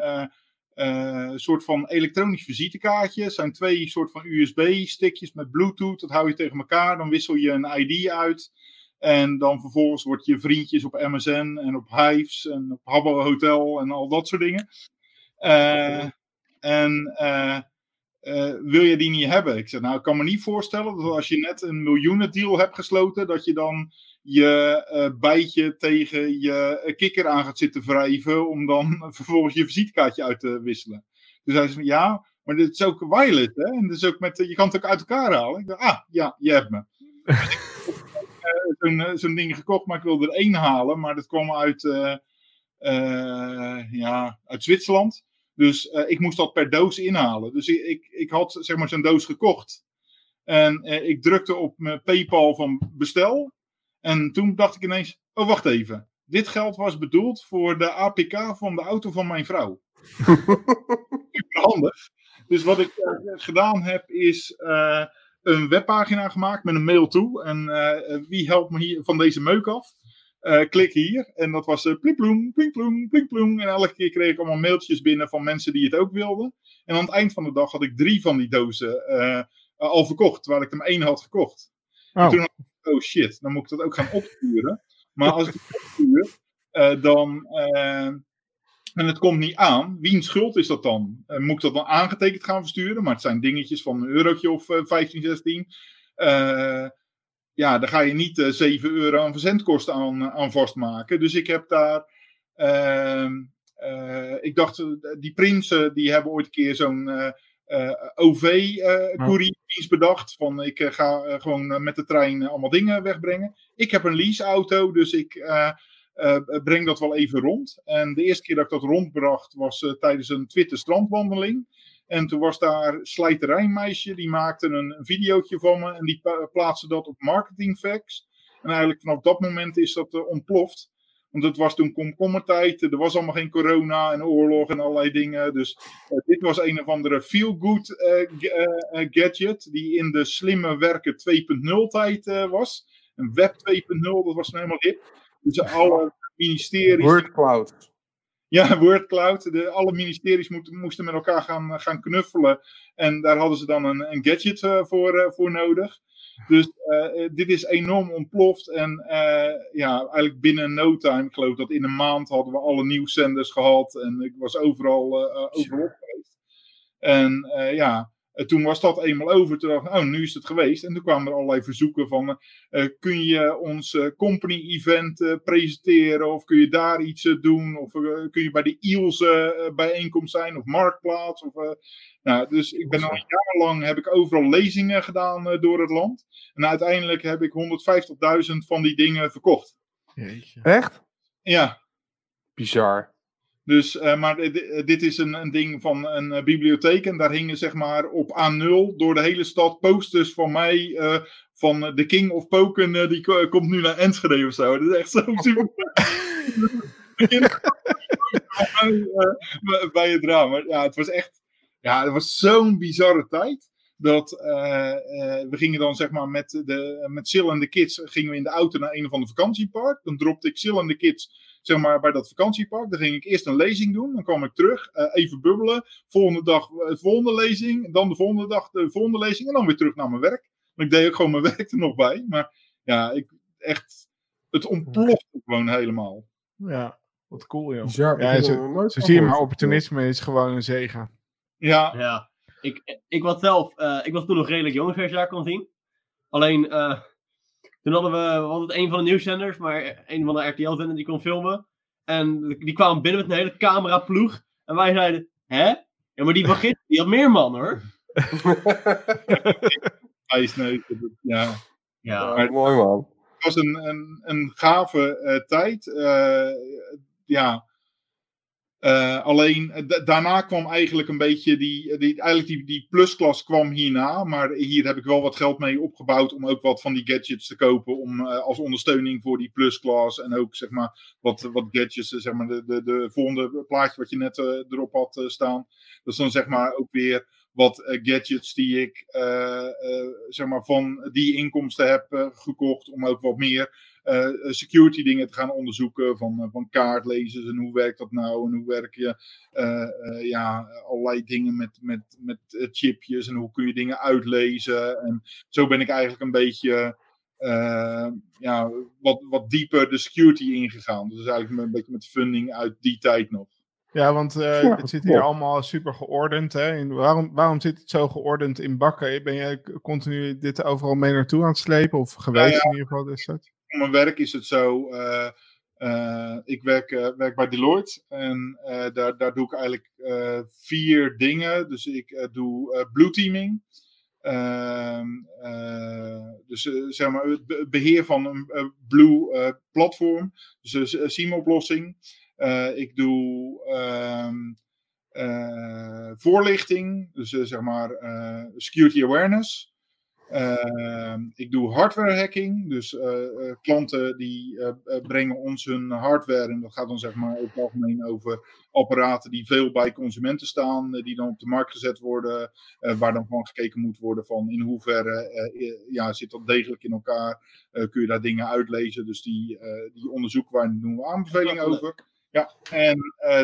soort van elektronisch visitekaartje. Het zijn twee soort van USB-stickjes met Bluetooth. Dat hou je tegen elkaar. Dan wissel je een ID uit. En dan vervolgens wordt je vriendjes op MSN en op Hives en op Habbo Hotel en al dat soort dingen. En eh, wil je die niet hebben? Ik zeg, nou, ik kan me niet voorstellen dat als je net een miljoenen deal hebt gesloten, dat je dan je eh, bijtje tegen je eh, kikker aan gaat zitten wrijven om dan vervolgens je visitekaartje uit te wisselen. Dus hij zei, ja, maar dit is ook wireless, hè? En dus ook met, je kan het ook uit elkaar halen. Ik dacht, ah, ja, je hebt me. Zo'n zo'n ding gekocht, maar ik wilde er één halen, maar dat kwam uit, ja, uit Zwitserland. Dus ik moest dat per doos inhalen. Dus ik, ik, ik had zeg maar zo'n doos gekocht. En ik drukte op mijn PayPal van bestel. En toen dacht ik ineens, oh wacht even. Dit geld was bedoeld voor de APK van de auto van mijn vrouw. Super handig. Dus wat ik uh, gedaan heb is een webpagina gemaakt met een mail toe. En wie helpt me hier van deze meuk af? Klik hier. En dat was uh, plinkploem, plinkploem, plinkploem. En elke keer kreeg ik allemaal mailtjes binnen van mensen die het ook wilden. En aan het eind van de dag had ik drie van die dozen al verkocht, terwijl ik er één had gekocht. Oh. En toen oh shit, dan moet ik dat ook gaan opsturen. Maar als ik het opstuur, dan. En het komt niet aan. Wiens schuld is dat dan? Moet ik dat dan aangetekend gaan versturen? Maar het zijn dingetjes van een eurotje of 15, 16. Ja, daar ga je niet 7 euro aan verzendkosten aan, aan vastmaken. Dus ik heb daar. Ehm, ik dacht, die prinsen die hebben ooit een keer zo'n uh, OV-courierdienst uh, bedacht. Van ik uh, ga gewoon met de trein allemaal dingen wegbrengen. Ik heb een leaseauto, dus ik breng dat wel even rond. En de eerste keer dat ik dat rondbracht was tijdens een Twitter strandwandeling. En toen was daar Slijterijmeisje, die maakte een, een videootje van me en die plaatste dat op Marketing Facts. En eigenlijk vanaf dat moment is dat ontploft. Want het was toen komkommertijd. Er was allemaal geen corona en oorlog en allerlei dingen. Dus uh, dit was een of andere feel-good uh, gadget. Die in de slimme werken 2.0 tijd was. Een web 2.0, dat was nou helemaal hip. Dus alle ministeries. WordCloud. Ja, WordCloud. De, alle ministeries moesten, moesten met elkaar gaan, gaan knuffelen. En daar hadden ze dan een, een gadget voor, voor nodig. Dus uh, dit is enorm ontploft. En uh, ja, eigenlijk binnen no time, ik geloof dat in een maand hadden we alle nieuwszenders gehad. En ik was overal, uh, overal geweest. En ja, toen was dat eenmaal over. Toen dacht ik, oh, nu is het geweest. En toen kwamen er allerlei verzoeken van, kun je ons company event presenteren? Of kun je daar iets doen? Of kun je bij de IELS bijeenkomst zijn? Of Marktplaats? Of, nou, dus ik ben al jarenlang heb ik overal lezingen gedaan uh, door het land. En uiteindelijk heb ik 150.000 van die dingen verkocht. Jeetje. Echt? Ja. Bizar. Dus, uh, maar dit is een, een, ding van een uh, bibliotheek. En daar hingen zeg maar op A0 door de hele stad posters van mij. van de King of Poken. die komt nu naar Enschede of zo. Dat is echt zo super. bij het drama. Ja, het was echt ja, het was zo'n bizarre tijd. Dat we gingen dan zeg maar met, de, met Sil en de kids gingen we in de auto naar een of ander vakantiepark. Dan dropte ik Sil en de kids zeg maar bij dat vakantiepark. Dan ging ik eerst een lezing doen. Dan kwam ik terug, uh, even bubbelen. Volgende dag de volgende lezing. Dan de volgende dag de volgende lezing. En dan weer terug naar mijn werk. Want ik deed ook gewoon mijn werk er nog bij. Maar ja, ik, echt, het ontplofte gewoon helemaal. Ja, wat cool joh. ja, zo, zo zie je maar, opportunisme is gewoon een zegen. Ja. ja. Ik, ik was zelf, uh, ik was toen nog redelijk jong, zoals je daar kon zien. Alleen, uh, toen hadden we, we hadden een van de nieuwszenders, maar een van de RTL-zenders die kon filmen. En die kwamen binnen met een hele cameraploeg. En wij zeiden, hè? Ja, maar die van die had meer man, hoor. Hij is nee, ja. Ja, maar, mooi man. Het was een, een, een gave uh, tijd. ja, uh, alleen daarna kwam eigenlijk een beetje die, die, eigenlijk die, die plusklas kwam hierna. Maar hier heb ik wel wat geld mee opgebouwd om ook wat van die gadgets te kopen. Om als ondersteuning voor die plusklas. En ook zeg maar wat, wat gadgets, zeg maar de, de, de volgende plaatje wat je net erop had staan. Dus dan zeg maar ook weer wat gadgets die ik zeg maar van die inkomsten heb gekocht. Om ook wat meer security dingen te gaan onderzoeken. Van, uh, van kaartlezers en hoe werkt dat nou? En hoe werk je uh, ja, allerlei dingen met, met, met chipjes en hoe kun je dingen uitlezen. En zo ben ik eigenlijk een beetje ja, wat, wat dieper de security ingegaan. Dus eigenlijk een beetje met funding uit die tijd nog. Ja, want uh, ja, het zit hier allemaal super geordend. Hè? waarom, waarom zit het zo geordend in bakken? Ben je continu dit overal mee naartoe aan het slepen? Of geweest in ieder geval? Is dat? Mijn werk is het zo. eh, eh, ik werk, eh, werk bij Deloitte en daar, daar doe ik eigenlijk vier dingen. Dus ik doe blue teaming. Ehm, eh, dus zeg maar het be- beheer van een blue platform. Dus een SIEM-oplossing. Ik doe ehm, eh, voorlichting, dus zeg maar security awareness. Ehm, ik doe hardware hacking, dus eh, eh, klanten die eh, brengen ons hun hardware en dat gaat dan zeg maar over het algemeen over apparaten die veel bij consumenten staan, die dan op de markt gezet worden, waar dan van gekeken moet worden van in hoeverre ja, zit dat degelijk in elkaar, kun je daar dingen uitlezen, dus die, die onderzoeken waar doen we aanbevelingen over. Ja, en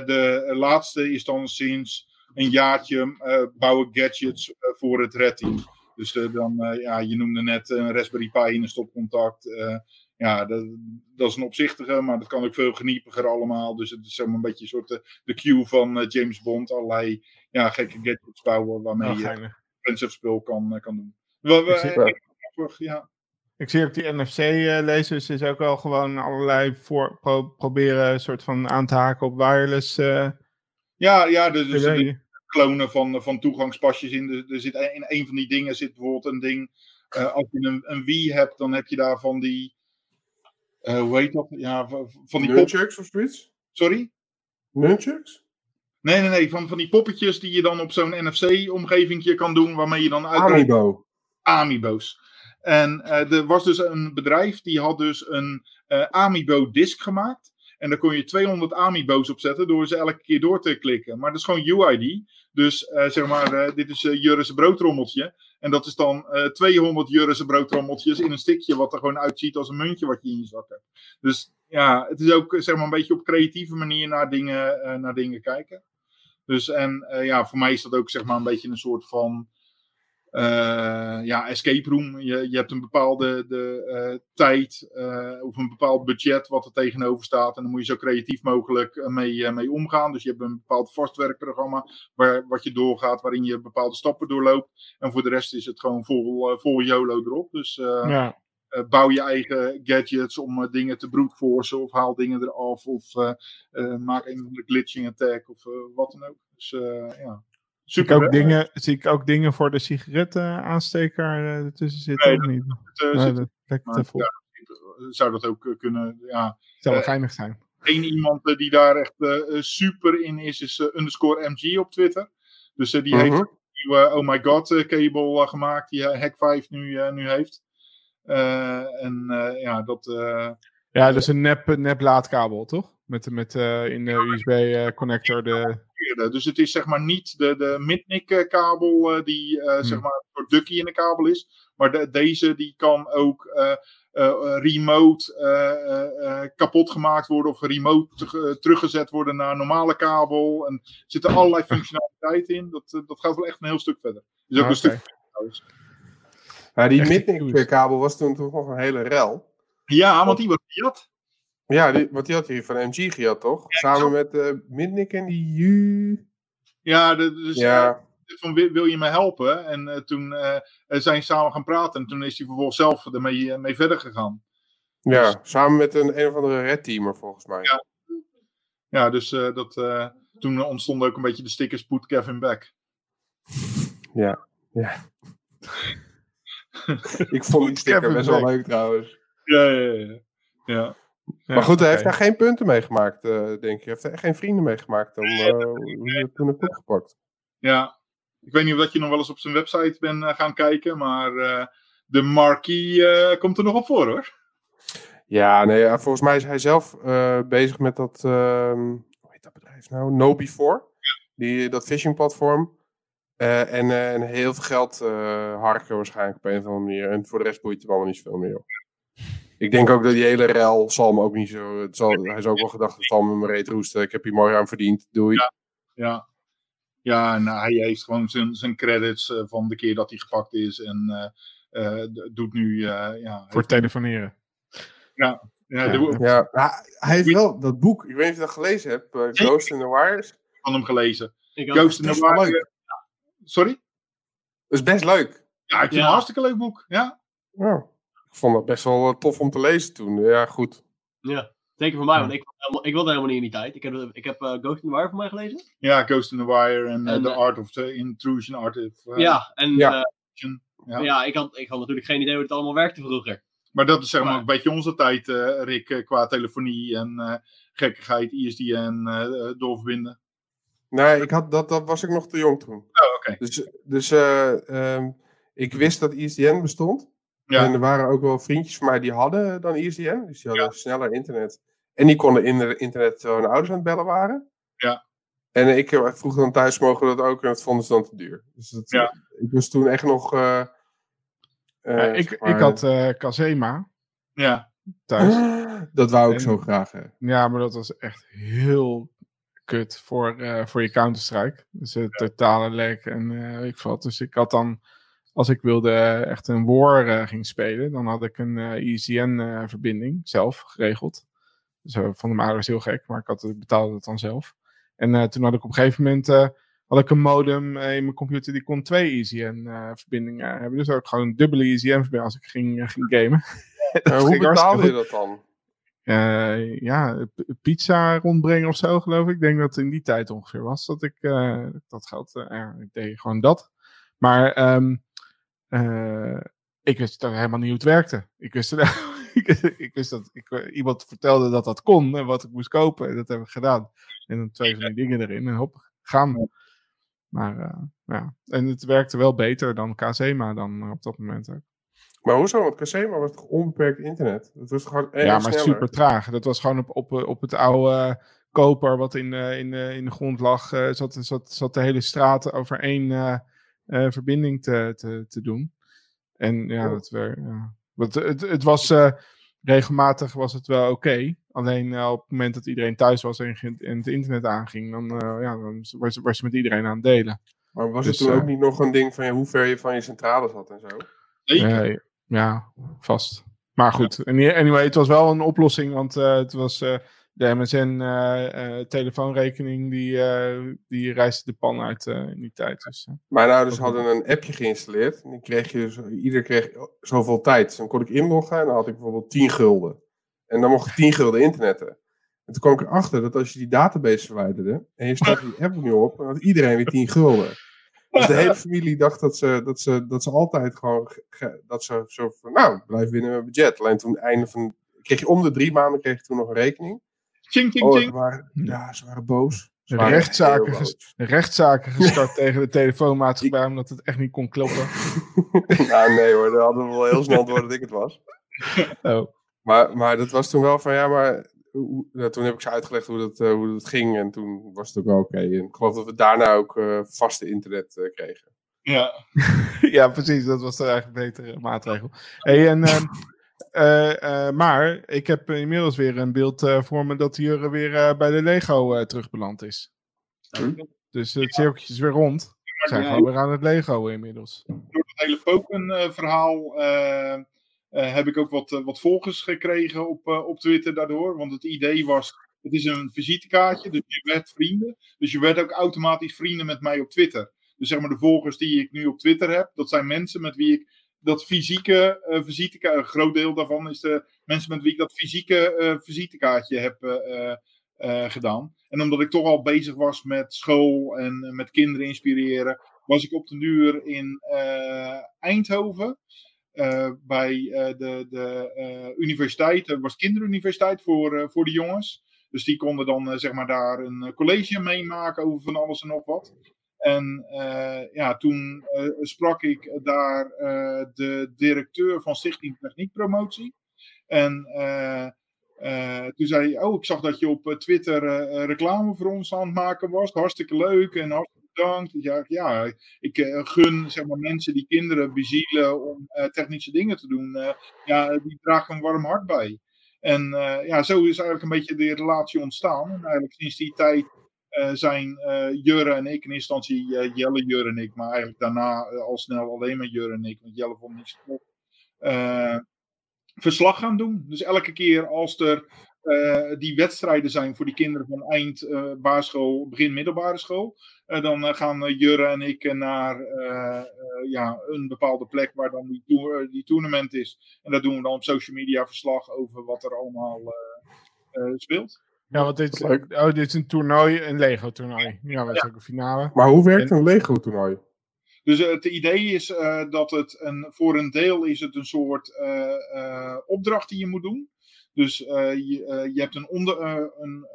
de laatste is dan sinds een jaartje bouwen gadgets voor het Red Team. Dus eh, dan, eh, ja, je noemde net een Raspberry Pi in een stopcontact. eh, ja, dat, dat is een opzichtige, maar dat kan ook veel geniepiger allemaal. Dus het is zomaar een beetje een soort eh, de cue van eh, James Bond. Allerlei ja, gekke gadgets bouwen waarmee Oh, je offensive spul kan, eh, kan doen. We, we, Ik zie- eh, ja. Ik zie ook die NFC-lezers is ook wel gewoon allerlei voor pro- proberen soort van aan te haken op wireless. eh Ja, ja, dus, dus. Klonen van, van toegangspasjes in. Er, er zit een- in een van die dingen zit bijvoorbeeld een ding. eh, als je een, een Wii hebt, dan heb je daar van die. eh, hoe heet dat? Ja, van die. Nunchucks of zoiets? Sorry? Nunchucks? Nee, nee, nee. Van, van die poppetjes die je dan op zo'n NFC-omgeving kan doen. Waarmee je dan uit. Amiibo. Amiibo's. En eh, er was dus een bedrijf die had dus een Amiibo disk gemaakt. En daar kon je 200 Amiibo's op zetten door ze elke keer door te klikken. Maar dat is gewoon UID. Dus eh, zeg maar, eh, dit is uh, Jurre's broodrommeltje. En dat is dan eh 200 Jurre's broodrommeltjes in een stikje wat er gewoon uitziet als een muntje wat je in je zak hebt. Dus ja, het is ook zeg maar een beetje op creatieve manier naar dingen, eh, naar dingen kijken. Dus en eh, ja, voor mij is dat ook zeg maar een beetje een soort van eh, ja, escape room. Je, je hebt een bepaalde de, eh, tijd eh, of een bepaald budget wat er tegenover staat. En dan moet je zo creatief mogelijk eh, mee, eh, mee omgaan. Dus je hebt een bepaald vastwerkprogramma waar, wat je doorgaat, waarin je bepaalde stappen doorloopt. En voor de rest is het gewoon vol, eh, vol YOLO erop. Dus eh, Ja. eh, bouw je eigen gadgets om eh, dingen te brute of haal dingen eraf of eh, eh, maak een glitching attack of eh, wat dan ook. Dus eh, Zie ik, ook dingen, zie ik ook dingen voor de sigarettenaansteker eh ertussen zitten Nee, niet? Eh, Nee, zit- dat maar, ja, zou dat ook eh, kunnen, ja, zou wel eh, geinig zijn. Eén iemand eh, die daar echt eh, eh, super in is, is eh, underscore MG op Twitter. Dus eh, die heeft Mhm. een nieuwe Oh My God eh, cable eh, gemaakt, die eh, Hack 5 nu, eh, nu heeft. Eh, en eh, ja, dat. eh, Ja, dat is een nep, nep laadkabel, toch? Met, met eh, in de USB-connector de... eerder. Dus het is zeg maar niet de, de Mitnick kabel eh, die eh, zeg Hmm. maar een soort ducky in de kabel is. Maar de- deze die kan ook eh, remote eh, eh, eh, kapot gemaakt worden of remote te- teruggezet worden naar een normale kabel. En er zitten allerlei functionaliteit in. Dat, dat gaat wel echt een heel stuk verder. Dus ook een stuk trouwens. Ja, die Echt Mitnick-kabel was toen toch nog een hele rel. Ja, want die was Fiat. Ja, die, want die had hij van MG gehad, toch? Samen met eh Mitnick en die U. Ja, dus eh, Ja, van wil, je me helpen? En eh, toen eh, zijn ze samen gaan praten. En toen is hij vervolgens zelf ermee eh, mee verder gegaan. ja, samen met een, een of andere red teamer volgens mij. Ja. Ja, dus eh, dat, eh, toen ontstonden ook een beetje de stickers Put Kevin Back. Ja. ja. Ik vond die sticker best wel leuk trouwens. Ja, ja, ja. ja. Ja, maar goed, hij heeft daar geen punten mee gemaakt, eh, denk ik. Hij heeft er geen vrienden mee gemaakt om eh, hoe hij het toen heeft opgepakt. ja. Ik weet niet of dat je nog wel eens op zijn website bent eh, gaan kijken, maar eh, de marquee komt er nog op voor hoor. Ja, nee, volgens mij is hij zelf bezig met dat, ehm, hoe heet dat bedrijf nou? No Before. Die, dat phishing platform. En, en heel veel geld harken waarschijnlijk op een of andere manier. En voor de rest boeit hem allemaal niet zoveel meer. Joh. Ik denk ook dat die hele rel zal hem ook niet zo... Het zal, hij zal ook wel gedacht, het zal me mijn reet roesten. Ik heb hier mooi aan verdiend. Doei. Ja. Ja, en hij heeft gewoon zijn, zijn credits eh, van de keer dat hij gepakt is. En eh, eh, doet nu, eh, ja, Voor telefoneren. ja, Ja. de, Ja, hij- hij heeft wel dat boek. Ik weet niet of je dat gelezen hebt. Ghost in the Wires. van hem gelezen. Ik. Ghost in Dat the is wel Wire. leuk. Sorry? Dat is best leuk. Ja, ik vind het Ja. een hartstikke leuk boek. Ja, Ja. Ik vond dat best wel eh, tof om te lezen toen. Ja, goed. Ja, zeker voor mij, want ik, ik wilde helemaal niet in die tijd. Ik heb, ik heb uh, Ghost in the Wire voor mij gelezen. Ja, Ghost in the Wire en, uh, The eh, Art of the Intrusion. Art of, uh, ja, en Ja. ja. Ja. ja, ik, had, ik had natuurlijk geen idee hoe het allemaal werkte vroeger. Maar dat is zeg maar een beetje onze tijd, eh, Rick, eh, qua telefonie en eh, gekkigheid, ISDN eh, eh, doorverbinden. Nee, ik had, dat, dat was ik nog te jong toen. Oh, oké. Dus, dus eh, ehm, ik wist dat ISDN bestond. Ja. En er waren ook wel vriendjes van mij die hadden dan ISDN. Dus die hadden sneller internet. En die konden in het internet terwijl hun ouders aan het bellen waren. Ja. En ik eh, vroeg dan thuis, mogen we dat ook? En dat vonden ze dan te duur. Dus dat, Ja. ik was toen echt nog... eh, eh, Ja, ik, zeg maar- ik had eh Casema Ja. thuis. Dat wou ik En- zo graag. Hè. Ja, maar dat was echt heel kut voor, eh, voor je Counter-Strike. Dus het totale lek en eh ik wat. Dus ik had dan, als ik wilde eh, echt een war eh, ging spelen, dan had ik een eh ISDN-verbinding zelf geregeld. Dus van de mijn ouders heel gek, maar ik had, betaalde het dan zelf. En toen had ik op een gegeven moment had ik een modem in mijn computer die kon twee ISDN-verbindingen hebben. Dus ook gewoon een dubbele ISDN-verbinding als ik ging, ging gamen. Hoe betaalde je dat dan? Ja, pizza rondbrengen of zo, geloof ik. Ik denk dat het in die tijd ongeveer was dat ik dat geld. ja, ik deed gewoon dat. Maar ehm, eh, ik wist helemaal niet hoe het werkte. Ik wist, ik, ik wist dat ik, eh, iemand vertelde dat dat kon en wat ik moest kopen. En dat heb ik gedaan. En dan twee van die dingen erin en hop, gaan. Maar eh, ja, en het werkte wel beter dan KZema dan op dat moment ook. Maar hoezo? Want Casema was toch onbeperkt internet? Dat was gewoon Ja, maar super traag. Dat was gewoon op, op, op het oude koper wat in, in, in de grond lag. zat, zat, zat de hele straat over één verbinding te, te, te doen. En ja, Oh. dat werd. Ja. Want het, het was eh, regelmatig was het wel oké. Alleen eh, op het moment dat iedereen thuis was en, en het internet aanging, dan, eh, ja, dan was, was je met iedereen aan het delen. Maar was Dus, het toen eh, ook niet nog een ding van ja, hoe ver je van je centrale zat en zo? Zeker. Eh, ja, vast. Maar goed, Any- anyway, het was wel een oplossing, want eh, het was eh, de MSN-telefoonrekening die, eh, die reisde de pan uit eh, in die tijd. Dus, eh, Mijn ouders hadden een appje geïnstalleerd. En die kreeg je, ieder kreeg zoveel tijd. Dus dan kon ik inloggen en dan had ik bijvoorbeeld 10 gulden. En dan mocht ik 10 gulden internetten. En toen kwam ik erachter dat als je die database verwijderde en je startte die app opnieuw op, dan had iedereen weer 10 gulden. Dus de hele familie dacht dat ze, dat ze, dat ze altijd gewoon, ge- ge- dat ze zo van, nou, blijf binnen mijn budget. Alleen toen, einde van, kreeg je om de drie maanden kreeg je toen nog een rekening. Ching, ching, Oh, waren, ja, ze waren boos. Ze waren rechtszaken heel ges- boos. rechtszaken gestart tegen de telefoonmaatschappij, omdat het echt niet kon kloppen. nou, nee hoor, dan hadden we wel heel snel door dat ik het was. Oh. Maar, maar dat was toen wel van, ja, maar hoe- ja, toen heb ik ze uitgelegd hoe dat, eh, hoe dat ging. En toen was het ook wel oké. En ik geloof dat we daarna ook eh, vaste internet eh, kregen. Ja. ja, precies. Dat was de eigenlijk betere maatregel. Hey, en, ehm, eh, eh, maar ik heb inmiddels weer een beeld eh, voor me dat Jurre weer eh, bij de Lego eh, terugbeland is. Dus het cirkeltje is weer rond. We zijn gewoon weer aan het Lego inmiddels. door het hele Pokémon-verhaal eh, eh, heb ik ook wat, eh, wat volgers gekregen op, eh, op Twitter daardoor. Want het idee was, het is een visitekaartje, dus je werd vrienden. Dus je werd ook automatisch vrienden met mij op Twitter. Dus zeg maar de volgers die ik nu op Twitter heb, dat zijn mensen met wie ik dat fysieke eh visitekaartje, een groot deel daarvan is de mensen met wie ik dat fysieke eh visitekaartje heb eh, gedaan. En omdat ik toch al bezig was met school en met kinderen inspireren, was ik op de duur in Eindhoven. bij de, de universiteit, er was kinderuniversiteit voor, voor de jongens. Dus die konden dan zeg maar daar een college meemaken over van alles en nog wat. En eh, ja, toen eh, sprak ik daar eh, de directeur van Stichting Techniek Promotie. En toen zei hij, oh, ik zag dat je op Twitter reclame voor ons aan het maken was. Hartstikke leuk en hartstikke bedankt. Ja, ja, ik gun zeg maar, mensen die kinderen bezielen om technische dingen te doen. ja, die dragen een warm hart bij. En ja, zo is eigenlijk een beetje de relatie ontstaan. En eigenlijk sinds die tijd zijn eh, Jurre en ik, in instantie eh, Jelle, Jurre en ik, maar eigenlijk daarna eh, al snel alleen maar Jurre en ik, want Jelle vond niet zo tof, eh, verslag gaan doen. Dus elke keer als er eh, die wedstrijden zijn voor die kinderen van eind uh, baarschool, begin middelbare school. Dan gaan Jurre en ik naar ja, een bepaalde plek waar dan die, die tournament is. En daar doen we dan op social media verslag over wat er allemaal speelt. Ja, want dit is, oh, dit is een toernooi, een Lego-toernooi. Ja, dat is ook een finale. Maar hoe werkt een Lego-toernooi? Dus het idee is dat het een, voor een deel is het een soort opdracht die je moet doen. Dus uh, je, uh, je, hebt een, onder, uh, een,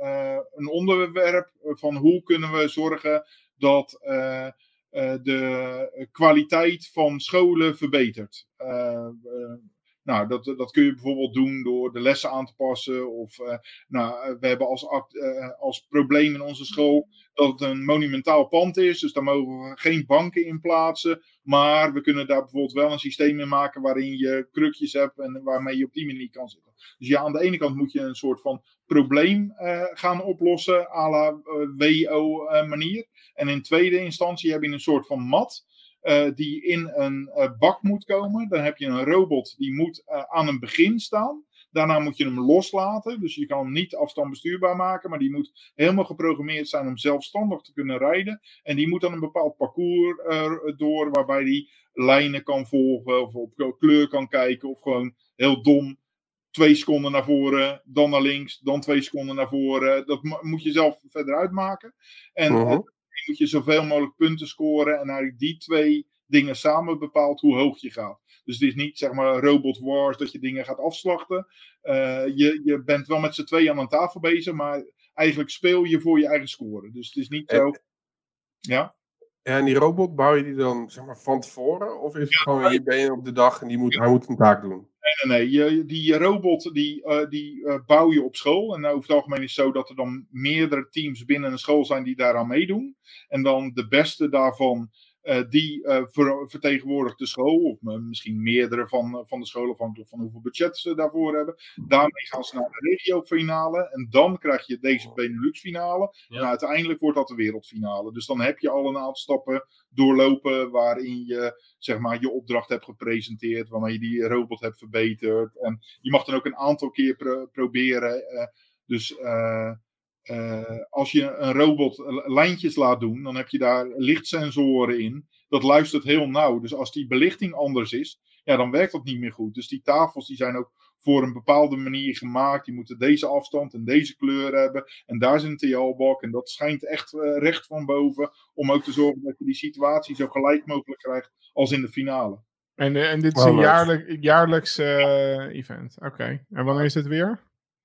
een, onderwerp van hoe kunnen we zorgen dat de kwaliteit van scholen verbetert. Nou, dat, dat kun je bijvoorbeeld doen door de lessen aan te passen. Of uh, nou, we hebben als, uh, als probleem in onze school dat het een monumentaal pand is. Dus daar mogen we geen banken in plaatsen. Maar we kunnen daar bijvoorbeeld wel een systeem in maken waarin je krukjes hebt en waarmee je op die manier kan zitten. Dus ja, aan de ene kant moet je een soort van probleem gaan oplossen à la WO-manier. en in tweede instantie heb je een soort van mat. Uh, die in een uh, bak moet komen. Dan heb je een robot die moet uh, aan een begin staan. Daarna moet je hem loslaten. Dus je kan hem niet afstandbestuurbaar maken. Maar die moet helemaal geprogrammeerd zijn om zelfstandig te kunnen rijden. En die moet dan een bepaald parcours door. Waarbij die lijnen kan volgen. Of op kleur kan kijken. Of gewoon heel dom. Twee seconden naar voren. Dan naar links. Dan twee seconden naar voren. Dat moet je zelf verder uitmaken. En uh -huh moet je zoveel mogelijk punten scoren. En eigenlijk die twee dingen samen bepaalt hoe hoog je gaat. Dus het is niet zeg maar robot wars dat je dingen gaat afslachten. Uh, je, je bent wel met z'n tweeën aan een tafel bezig, maar eigenlijk speel je voor je eigen score. Dus het is niet zo. Ja. Ja, en die robot bouw je die dan zeg maar van tevoren? Of is het ja, gewoon je benen op de dag en die moet, hij moet een taak doen? Nee, nee. Je, die robot die, uh, die uh, bouw je op school. En over het algemeen is het zo dat er dan meerdere teams binnen een school zijn die daaraan meedoen. En dan de beste daarvan die uh, ver, vertegenwoordigt de school, of misschien meerdere van, van de scholen, afhankelijk van hoeveel budget ze daarvoor hebben. Daarmee gaan ze naar de regiofinale en dan krijg je deze Benelux-finale. Ja. En uiteindelijk wordt dat de wereldfinale. Dus dan heb je al een aantal stappen doorlopen waarin je zeg maar, je opdracht hebt gepresenteerd, waarmee je die robot hebt verbeterd. En je mag dan ook een aantal keer pro proberen. dus uh, als je een robot lijntjes laat doen, dan heb je daar lichtsensoren in. Dat luistert heel nauw. Dus als die belichting anders is, ja, dan werkt dat niet meer goed. Dus die tafels die zijn ook voor een bepaalde manier gemaakt. Die moeten deze afstand en deze kleur hebben. En daar is een TL-bak. En dat schijnt echt uh, recht van boven. Om ook te zorgen dat je die situatie zo gelijk mogelijk krijgt als in de finale. En, uh, en dit is een jaarlijk, jaarlijks uh, event. Oké. Okay. En wanneer is het weer?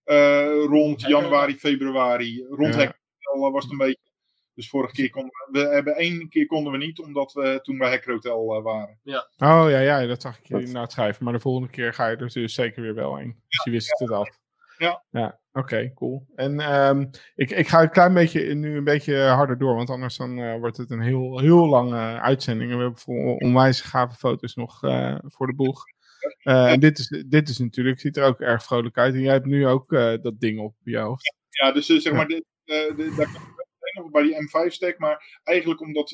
Uh, rond januari, februari. Rond ja. Hekrotel was het een beetje. Dus vorige keer konden we, we hebben één keer konden we niet, omdat we toen bij Hekrotel uh, waren. Ja. Oh ja, ja, dat zag ik je na het schrijven. Maar de volgende keer ga je er dus zeker weer wel heen. Dus je wist het af. Ja. Ja, oké, okay, cool. En um, ik, ik ga een klein beetje, nu een beetje harder door, want anders dan uh, wordt het een heel, heel lange uitzending. En we hebben onwijs gave foto's nog uh, voor de boeg. Uh, en dit is, dit is natuurlijk, ziet er ook erg vrolijk uit. En jij hebt nu ook uh, dat ding op je hoofd. Ja, dus uh, zeg maar, dit, dit, daar kan ik nog bij die M5-stack. Maar eigenlijk omdat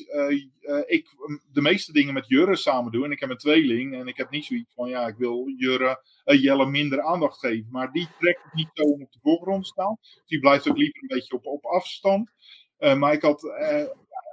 ik de meeste dingen met Jurre samen doe. En ik heb een tweeling. En ik heb niet zoiets van, ja, ik wil Jurre, Jelle minder aandacht geven. Maar die trekt het niet zo om op de voorgrond te staan. Dus die blijft ook liever een beetje op, op afstand. maar ik had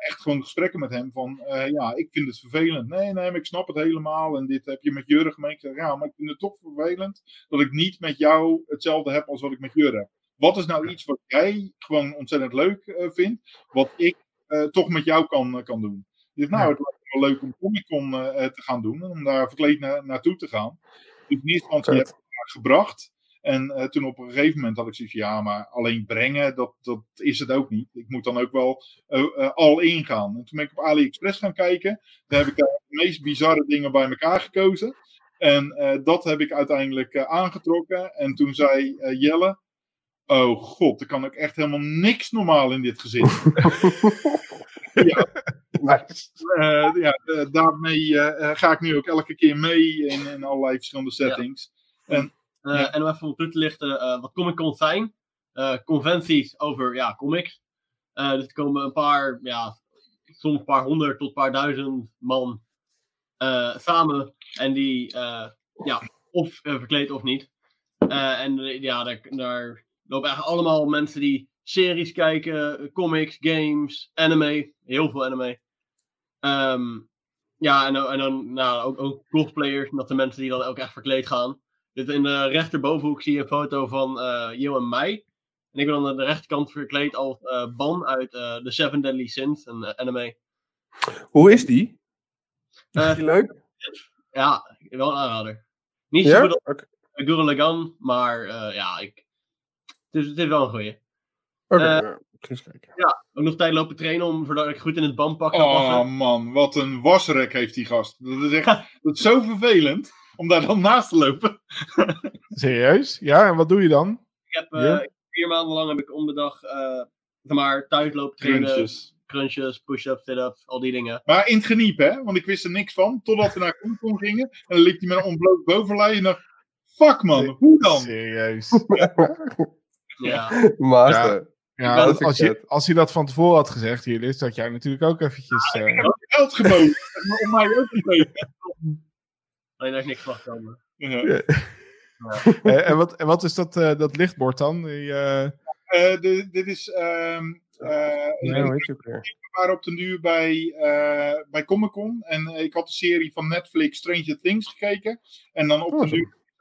echt gewoon gesprekken met hem van, uh, ja, ik vind het vervelend. Nee, nee, maar ik snap het helemaal. En dit heb je met Jurre gemeend. Ja, maar ik vind het toch vervelend dat ik niet met jou hetzelfde heb als wat ik met Jurre heb. Wat is nou iets wat jij gewoon ontzettend leuk uh, vindt, wat ik uh, toch met jou kan, kan doen? Dus nou, het lijkt me wel leuk om Comic Con te gaan doen, om daar verkleed na naartoe te gaan. Dus in eerste instantie heb ik gebracht. En uh, toen op een gegeven moment had ik zoiets van, ja, maar alleen brengen, dat, dat is het ook niet. Ik moet dan ook wel uh, uh, al ingaan. En toen ben ik op AliExpress gaan kijken. Daar heb ik de meest bizarre dingen bij elkaar gekozen. En dat heb ik uiteindelijk aangetrokken. En toen zei Jelle, oh god, er kan ook echt helemaal niks normaal in dit gezin. ja. Nice. ja, daarmee ga ik nu ook elke keer mee in, in allerlei verschillende settings. Ja. En uh, En om even op punt te lichten uh, wat Comic Con zijn. Uh, conventies over ja, comics. dus er komen een paar, ja, soms een paar honderd tot een paar duizend man samen. En die, ja, of verkleed of niet. en ja, daar, daar lopen eigenlijk allemaal mensen die series kijken, comics, games, anime. Heel veel anime. Ehm, ja, en, en dan nou, ook, ook cosplayers, dat de mensen die dan ook echt verkleed gaan. Dit in de rechterbovenhoek zie je een foto van eh Jo en mij. En ik ben aan de rechterkant verkleed als eh, Ban uit eh The Seven Deadly Sins, een eh, anime. Hoe is die? Eh, Is die leuk? ja, wel een aanrader. Niet zo Ja? goed als. Gurren Lagann, maar eh, ja, ik, het, is, het is wel een goeie. Oké, Eh, ja, ik ga eens kijken. Ook nog tijd lopen trainen om, zodat ik goed in het bandpak kan Oh man, wat een wasrek heeft die gast. Dat is echt dat is zo vervelend om daar dan naast te lopen. Serieus? Ja, en wat doe je dan? Ik heb eh, vier maanden lang heb ik om de dag eh, maar thuis lopen trainen. Crunches. Crunches, push-ups, sit-ups, al die dingen. Maar in het geniep, hè? Want ik wist er niks van. Totdat we naar Koenkom gingen. En dan liep hij met een ontbloot bovenlijn. En dan, fuck man, hoe dan? Serieus. Ja. Master. Ja, als, ik je, als hij dat van tevoren had gezegd, hier is dat jij natuurlijk ook eventjes... eh, Geld geboden. Om mij ook te geven. Alleen daar is niks van gekomen. Ja. eh, en, wat, en wat is dat, eh, dat lichtbord dan? Die, eh, Eh, de- dit is. ehm eh, Nee, waren op de nu bij, eh, bij Comic Con. En ik had de serie van Netflix Stranger Things gekeken. En dan op Oh, de zo.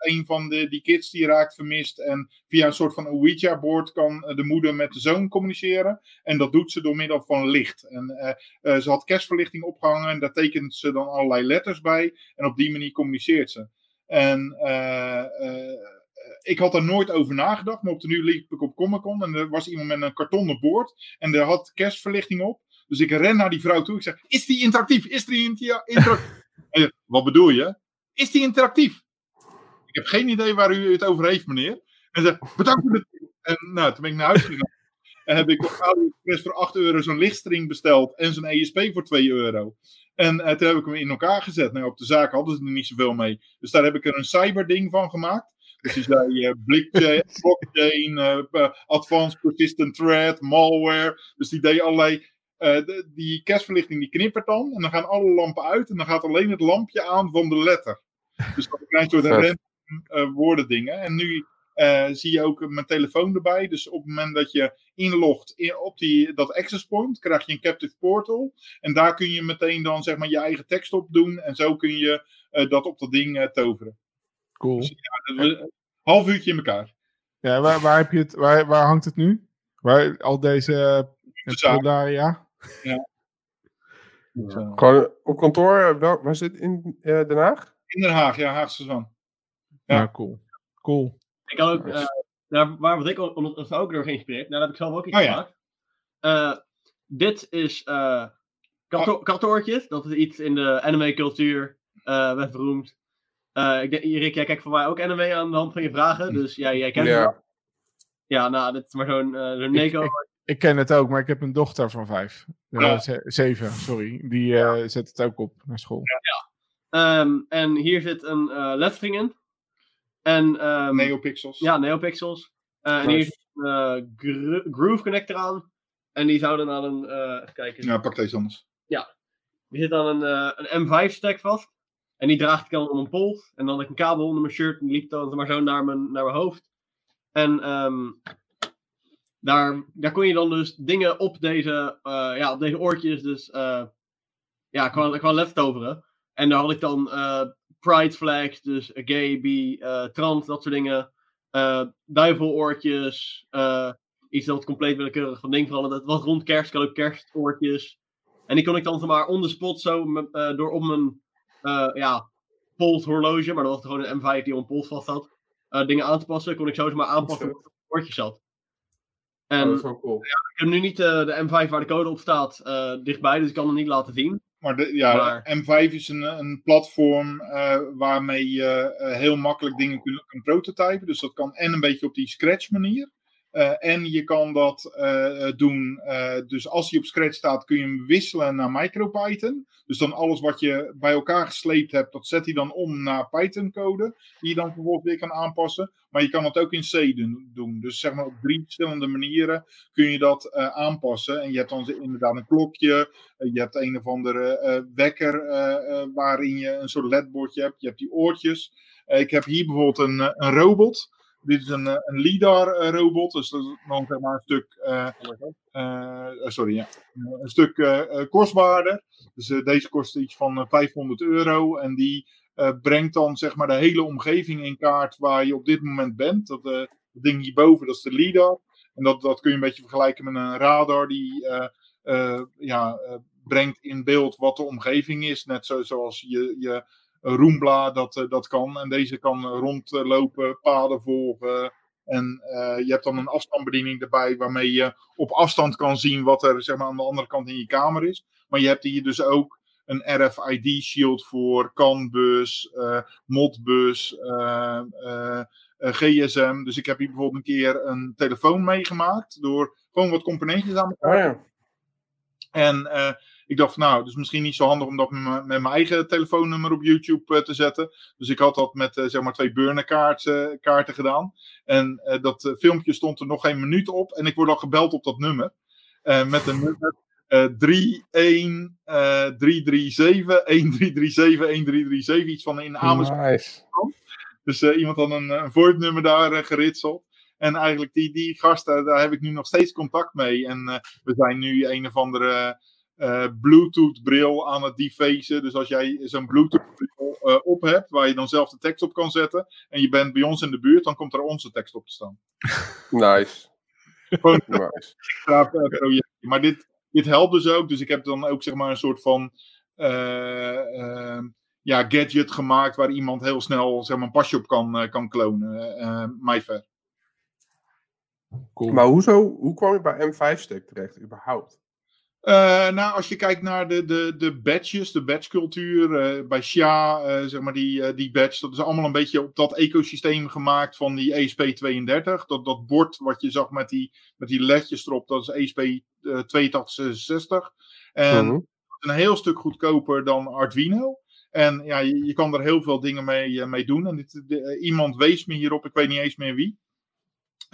Een van de, die kids die raakt vermist. En via een soort van Ouija-board kan eh, de moeder met de zoon communiceren. En dat doet ze door middel van licht. En eh, eh, ze had kerstverlichting opgehangen. En daar tekent ze dan allerlei letters bij. En op die manier communiceert ze. En ik had daar nooit over nagedacht. Maar op de nu liep ik op Comic Con. En er was iemand met een kartonnen bord. En daar had kerstverlichting op. Dus ik ren naar die vrouw toe. Ik zeg: Is die interactief? Is die inter- interactief? Wat bedoel je? Is die interactief? Ik heb geen idee waar u het over heeft, meneer. En ze zegt: Bedankt voor de. En nou, toen ben ik naar huis gegaan. En heb ik op AliExpress voor 8 euro zo'n lichtstring besteld. En zo'n ESP voor 2 euro. En eh, toen heb ik hem in elkaar gezet. Nou, op de zaak hadden ze er niet zoveel mee. Dus daar heb ik er een cyberding van gemaakt. Dus die zei eh blockchain, eh, advanced persistent threat, malware. Dus die deed allerlei. de- die kerstverlichting die knippert dan. En dan gaan alle lampen uit. En dan gaat alleen het lampje aan van de letter. Dus dat krijg je soort woorden dingen. En nu eh, zie je ook mijn telefoon erbij. Dus op het moment dat je inlogt in, op die, dat access point, krijg je een captive portal. En daar kun je meteen dan zeg maar je eigen tekst op doen. En zo kun je eh, dat op dat ding eh, toveren. cool. Dat we- Een half uurtje in elkaar. Ja, waar, waar, heb je het, waar, waar hangt het nu? Waar al deze uh, zaak. ja? Gewoon op kantoor, eh, wel, waar zit het in eh, Den Haag? In Den Haag, ja, Haagse Zwan. Ja, Ja. cool. Cool. Ik kan ook, Nice. eh, daar, waar wat ik ook door geïnspireerd, nou, daar heb ik zelf ook iets Oh ja. gemaakt. Eh, dit is eh kanto- kantoortjes, dat is iets in de anime-cultuur, eh werd beroemd. Eh, ik denk, Rick, jij kijkt voor mij ook anime aan de hand van je vragen, dus jij, jij kent het wel. Ja. Ja, nou, dit is maar zo'n Neko. ik- Ik ken het ook, maar ik heb een dochter van vijf. Ja. ze- zeven, sorry. Die eh, zet het ook op naar school. Ehm, en hier zit een eh lettering in. En, ehm, Neopixels. Ja, Neopixels. Eh, En hier zit een eh, gro- Groove Connector aan. En die zouden aan een, eh even kijken, Ja, pak deze anders. die zit aan een, een M5 stack vast. En die draag ik dan om een pols. En dan had ik een kabel onder mijn shirt en die liep dan maar zo naar mijn, naar mijn hoofd. En ehm, daar, daar kon je dan dus dingen op deze, ja, op deze oortjes, dus eh, ja, qua, qua lef toveren. En daar had ik dan pride flags, dus gay, bi, eh, trans, dat soort dingen. eh duiveloortjes, eh, iets dat compleet willekeurig van ding veranderd. Het was rond kerst, ik had ook kerstoortjes. En die kon ik dan zeg maar on the spot zo door op mijn ja, polshorloge, maar dat was gewoon een M5 die op pols vast had, dingen aan te passen, kon ik zo zeg maar aanpassen hoe het oortje zat. En Oh, dat is wel cool. ik heb nu niet de M5 waar de code op staat dichtbij, dus ik kan het niet laten zien. Maar, de, ja, Maar- M5 is een, een platform eh, waarmee je eh, heel makkelijk dingen kunt kunt prototypen. Dus dat kan en een beetje op die Scratch manier. Eh, en je kan dat eh, doen. eh, dus als hij op Scratch staat, kun je hem wisselen naar MicroPython. Dus dan alles wat je bij elkaar gesleept hebt, dat zet hij dan om naar Python-code. Die je dan vervolgens weer kan aanpassen. Maar je kan het ook in C doen. Dus zeg maar op drie verschillende manieren kun je dat aanpassen. En je hebt dan inderdaad een klokje. Je hebt een of andere wekker waarin je een soort ledbordje hebt. Je hebt die oortjes. Ik heb hier bijvoorbeeld een, een robot. Dit is een, een LIDAR-robot, dus dat is dan zeg maar een stuk, sorry, ja, een stuk kostbaarder. Dus deze kost iets van 500 euro en die brengt dan zeg maar de hele omgeving in kaart waar je op dit moment bent. Dat, dat ding hierboven, dat is de LIDAR. En dat, dat kun je een beetje vergelijken met een radar die ja, brengt in beeld wat de omgeving is. Net zo, zoals je, je Roomba dat, eh, dat kan. En deze kan rondlopen, paden volgen. En uh, je hebt dan een afstandsbediening erbij waarmee je op afstand kan zien wat er zeg maar, aan de andere kant in je kamer is. Maar je hebt hier dus ook een RFID-shield voor CAN-bus, uh, Modbus, uh, GSM. Dus ik heb hier bijvoorbeeld een keer een telefoon meegemaakt door gewoon wat componentjes aan elkaar. Oh ja. En ik dacht, nou, dus misschien niet zo handig om dat met mijn eigen telefoonnummer op YouTube eh, te zetten. Dus ik had dat met uh, zeg maar twee burnerkaarten kaarten gedaan. En uh, dat filmpje stond er nog geen minuut op. En ik word al gebeld op dat nummer. met een nummer 31 337 1337 1337. Iets van in Amersfoort. Nice. Dus iemand had een, een VoIP-nummer daar geritseld. En eigenlijk die, die gasten, daar heb ik nu nog steeds contact mee. En we zijn nu een of andere uh, Bluetooth-bril aan het defacen. Dus als jij zo'n Bluetooth-bril uh, op hebt, waar je dan zelf de tekst op kan zetten, en je bent bij ons in de buurt, dan komt er onze tekst op te staan. Nice. Gewoon nice. Project. Maar dit, dit helpt dus ook. Dus ik heb dan ook zeg maar een soort van ja, gadget gemaakt waar iemand heel snel zeg maar, een pasje op kan, kan klonen. Uh, MyFair. Cool. Maar hoezo, hoe kwam je bij M5-stick terecht überhaupt? Uh, nou, als je kijkt naar de, de, de badges, de badgecultuur, uh, bij SHA, uh, zeg maar die, die badge, dat is allemaal een beetje op dat ecosysteem gemaakt van die ESP32. Dat, dat bord wat je zag met die, met die ledjes erop, dat is ESP8266. En mhm. een heel stuk goedkoper dan Arduino. En ja, je, je kan er heel veel dingen mee, mee doen. En dit, iemand wees me hierop, ik weet niet eens meer wie.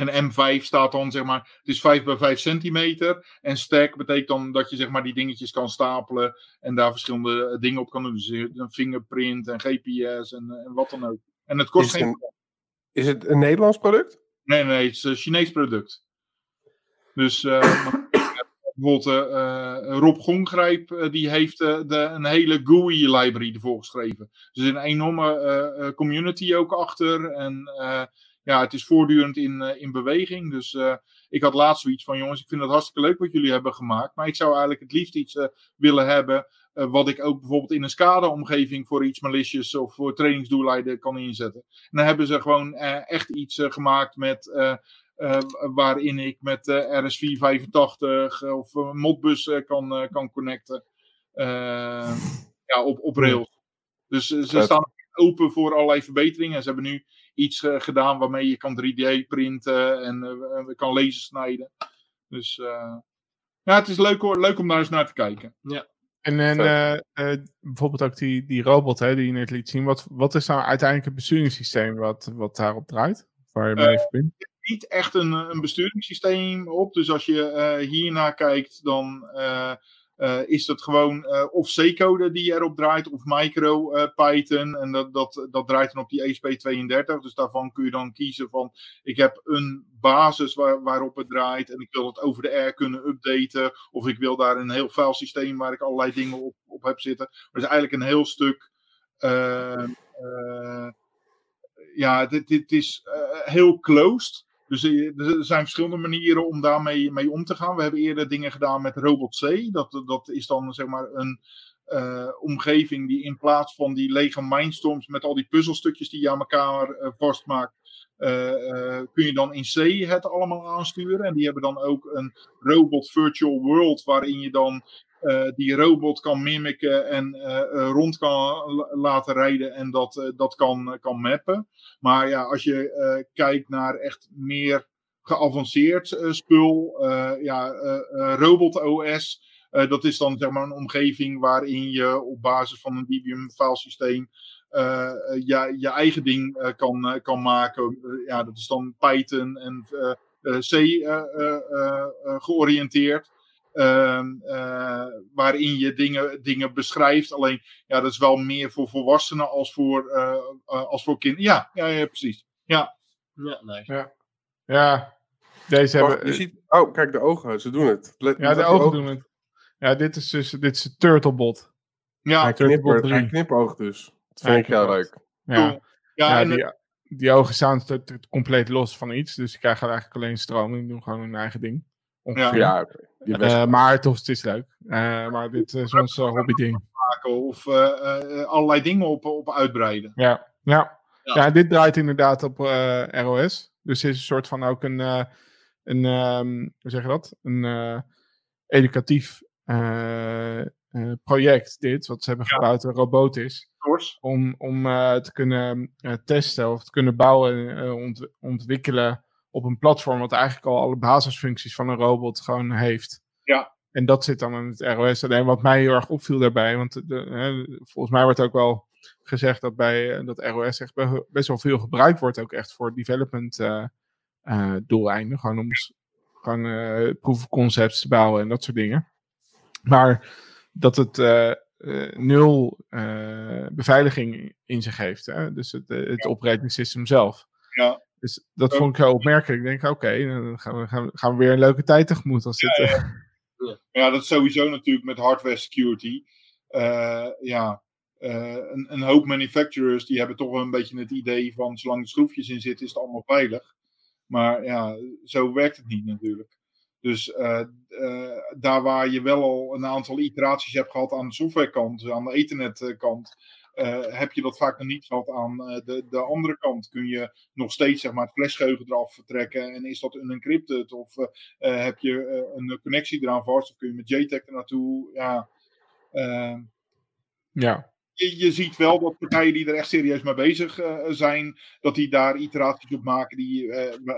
En M5 staat dan, zeg maar, het is 5 bij 5 centimeter. En stack betekent dan dat je, zeg maar, die dingetjes kan stapelen. En daar verschillende eh, dingen op kan doen. Dus een fingerprint en GPS en, eh, en wat dan ook. En het kost is geen. Een, is het een Nederlands product? Nee, nee, het is een Chinees product. Dus uh, bijvoorbeeld uh, Rob Gongrijp, die heeft de, een hele GUI library ervoor geschreven. Dus een enorme community ook achter. En ja, het is voortdurend in, uh, in beweging. Dus uh, ik had laatst zoiets van: jongens, ik vind het hartstikke leuk wat jullie hebben gemaakt. Maar ik zou eigenlijk het liefst iets uh, willen hebben. wat ik ook bijvoorbeeld in een SCADA-omgeving voor iets malicious of voor trainingsdoeleinden kan inzetten. En dan hebben ze gewoon echt iets gemaakt met. waarin ik met RS485 of Modbus kan, kan connecten. ja, op, op rails. Dus ze staan open voor allerlei verbeteringen. Ze hebben nu iets uh, gedaan waarmee je kan 3D printen en uh, kan laser snijden. Dus uh, ja, het is leuk, hoor, leuk om daar eens naar te kijken. Ja. En, en bijvoorbeeld ook die, die robot hè, die je net liet zien. Wat, wat is nou uiteindelijk het besturingssysteem wat, wat daarop draait? Waar je mee verbindt? Niet echt een, een besturingssysteem op. Dus als je hiernaar kijkt, dan uh, is dat gewoon uh, of C-code die erop draait of micro uh, Python. En dat, dat, dat draait dan op die ESP32. Dus daarvan kun je dan kiezen van ik heb een basis waar, waarop het draait. En ik wil het over de air kunnen updaten. Of ik wil daar een heel filesysteem waar ik allerlei dingen op, op heb zitten. Maar het is eigenlijk een heel stuk. ja, dit, dit is heel closed. Dus er zijn verschillende manieren om daarmee mee om te gaan. We hebben eerder dingen gedaan met Robot C. Dat, dat is dan zeg maar een uh, omgeving die in plaats van die lege mindstorms met al die puzzelstukjes die je aan elkaar uh, vastmaakt, kun je dan in C het allemaal aansturen. En die hebben dan ook een Robot Virtual World waarin je dan uh, die robot kan mimiken en rond kan laten rijden en dat, dat kan, kan mappen. Maar ja, als je kijkt naar echt meer geavanceerd spul, ja, Robot OS, dat is dan zeg maar een omgeving waarin je op basis van een Debian filesysteem je, je eigen ding kan, kan maken. ja, dat is dan Python en C georiënteerd. Ehm, eh, waarin je dingen, dingen beschrijft. Alleen, ja, dat is wel meer voor volwassenen als voor, uh, als voor kinderen. Ja, ja, ja, precies. Ja. Ja, nice. Ja, deze Wacht, hebben... je ziet, oh, kijk, de ogen, ze doen het. Let- ja, de ogen doen het. Ja, dit is dus dit is de Turtlebot. Ja, Hij Turtlebot knippert, hij 3. knipoogt dus. Vind ik heel leuk. Ja, ja, die, die ogen staan compleet los van iets. Dus die krijgen eigenlijk alleen stroom. Die doen gewoon hun eigen ding. Ongeveer. Ja, Eh, maar toch, het is leuk. Eh, maar dit is ons eh, hobbyding. of eh, eh, allerlei dingen op, op uitbreiden. Ja, ja. Ja. ja, dit draait inderdaad op eh, ROS. Dus dit is een soort van ook een, eh, een ehm, hoe zeg je dat? Een eh, educatief eh, project, dit, wat ze hebben gebouwd, een robot is. Om, om eh, te kunnen eh, testen of te kunnen bouwen en ont- ontwikkelen op een platform wat eigenlijk al alle basisfuncties van een robot gewoon heeft. Ja. En dat zit dan in het ROS. Alleen wat mij heel erg opviel daarbij, want de, volgens mij wordt ook wel gezegd dat bij dat ROS echt be- best wel veel gebruikt wordt, ook echt voor development doeleinden. Gewoon om gewoon eh proof of concepts te bouwen en dat soort dingen. Maar dat het eh, eh, nul eh, beveiliging in zich heeft. Hè? Dus het, het operating system zelf. Ja. Dus dat Ja. vond ik heel opmerkelijk. Ik denk, oké, dan gaan we, gaan, we- gaan we weer een leuke tijd tegemoet. Als dit, eh, Ja, dat is sowieso natuurlijk met hardware security. Ja, een, een hoop manufacturers die hebben toch wel een beetje het idee van zolang er schroefjes in zitten is het allemaal veilig. Maar ja, zo werkt het niet natuurlijk. Dus eh, eh, daar waar je wel al een aantal iteraties hebt gehad aan de softwarekant, aan de ethernetkant, eh heb je dat vaak nog niet gehad aan de, de andere kant. Kun je nog steeds zeg maar, het flashgeheugen eraf vertrekken en is dat unencrypted? Of eh, eh, heb je een connectie eraan vast of kun je met JTAG er naartoe? Ja, eh, ja. je, je ziet wel dat partijen die er echt serieus mee bezig zijn, dat die daar iteraties op maken die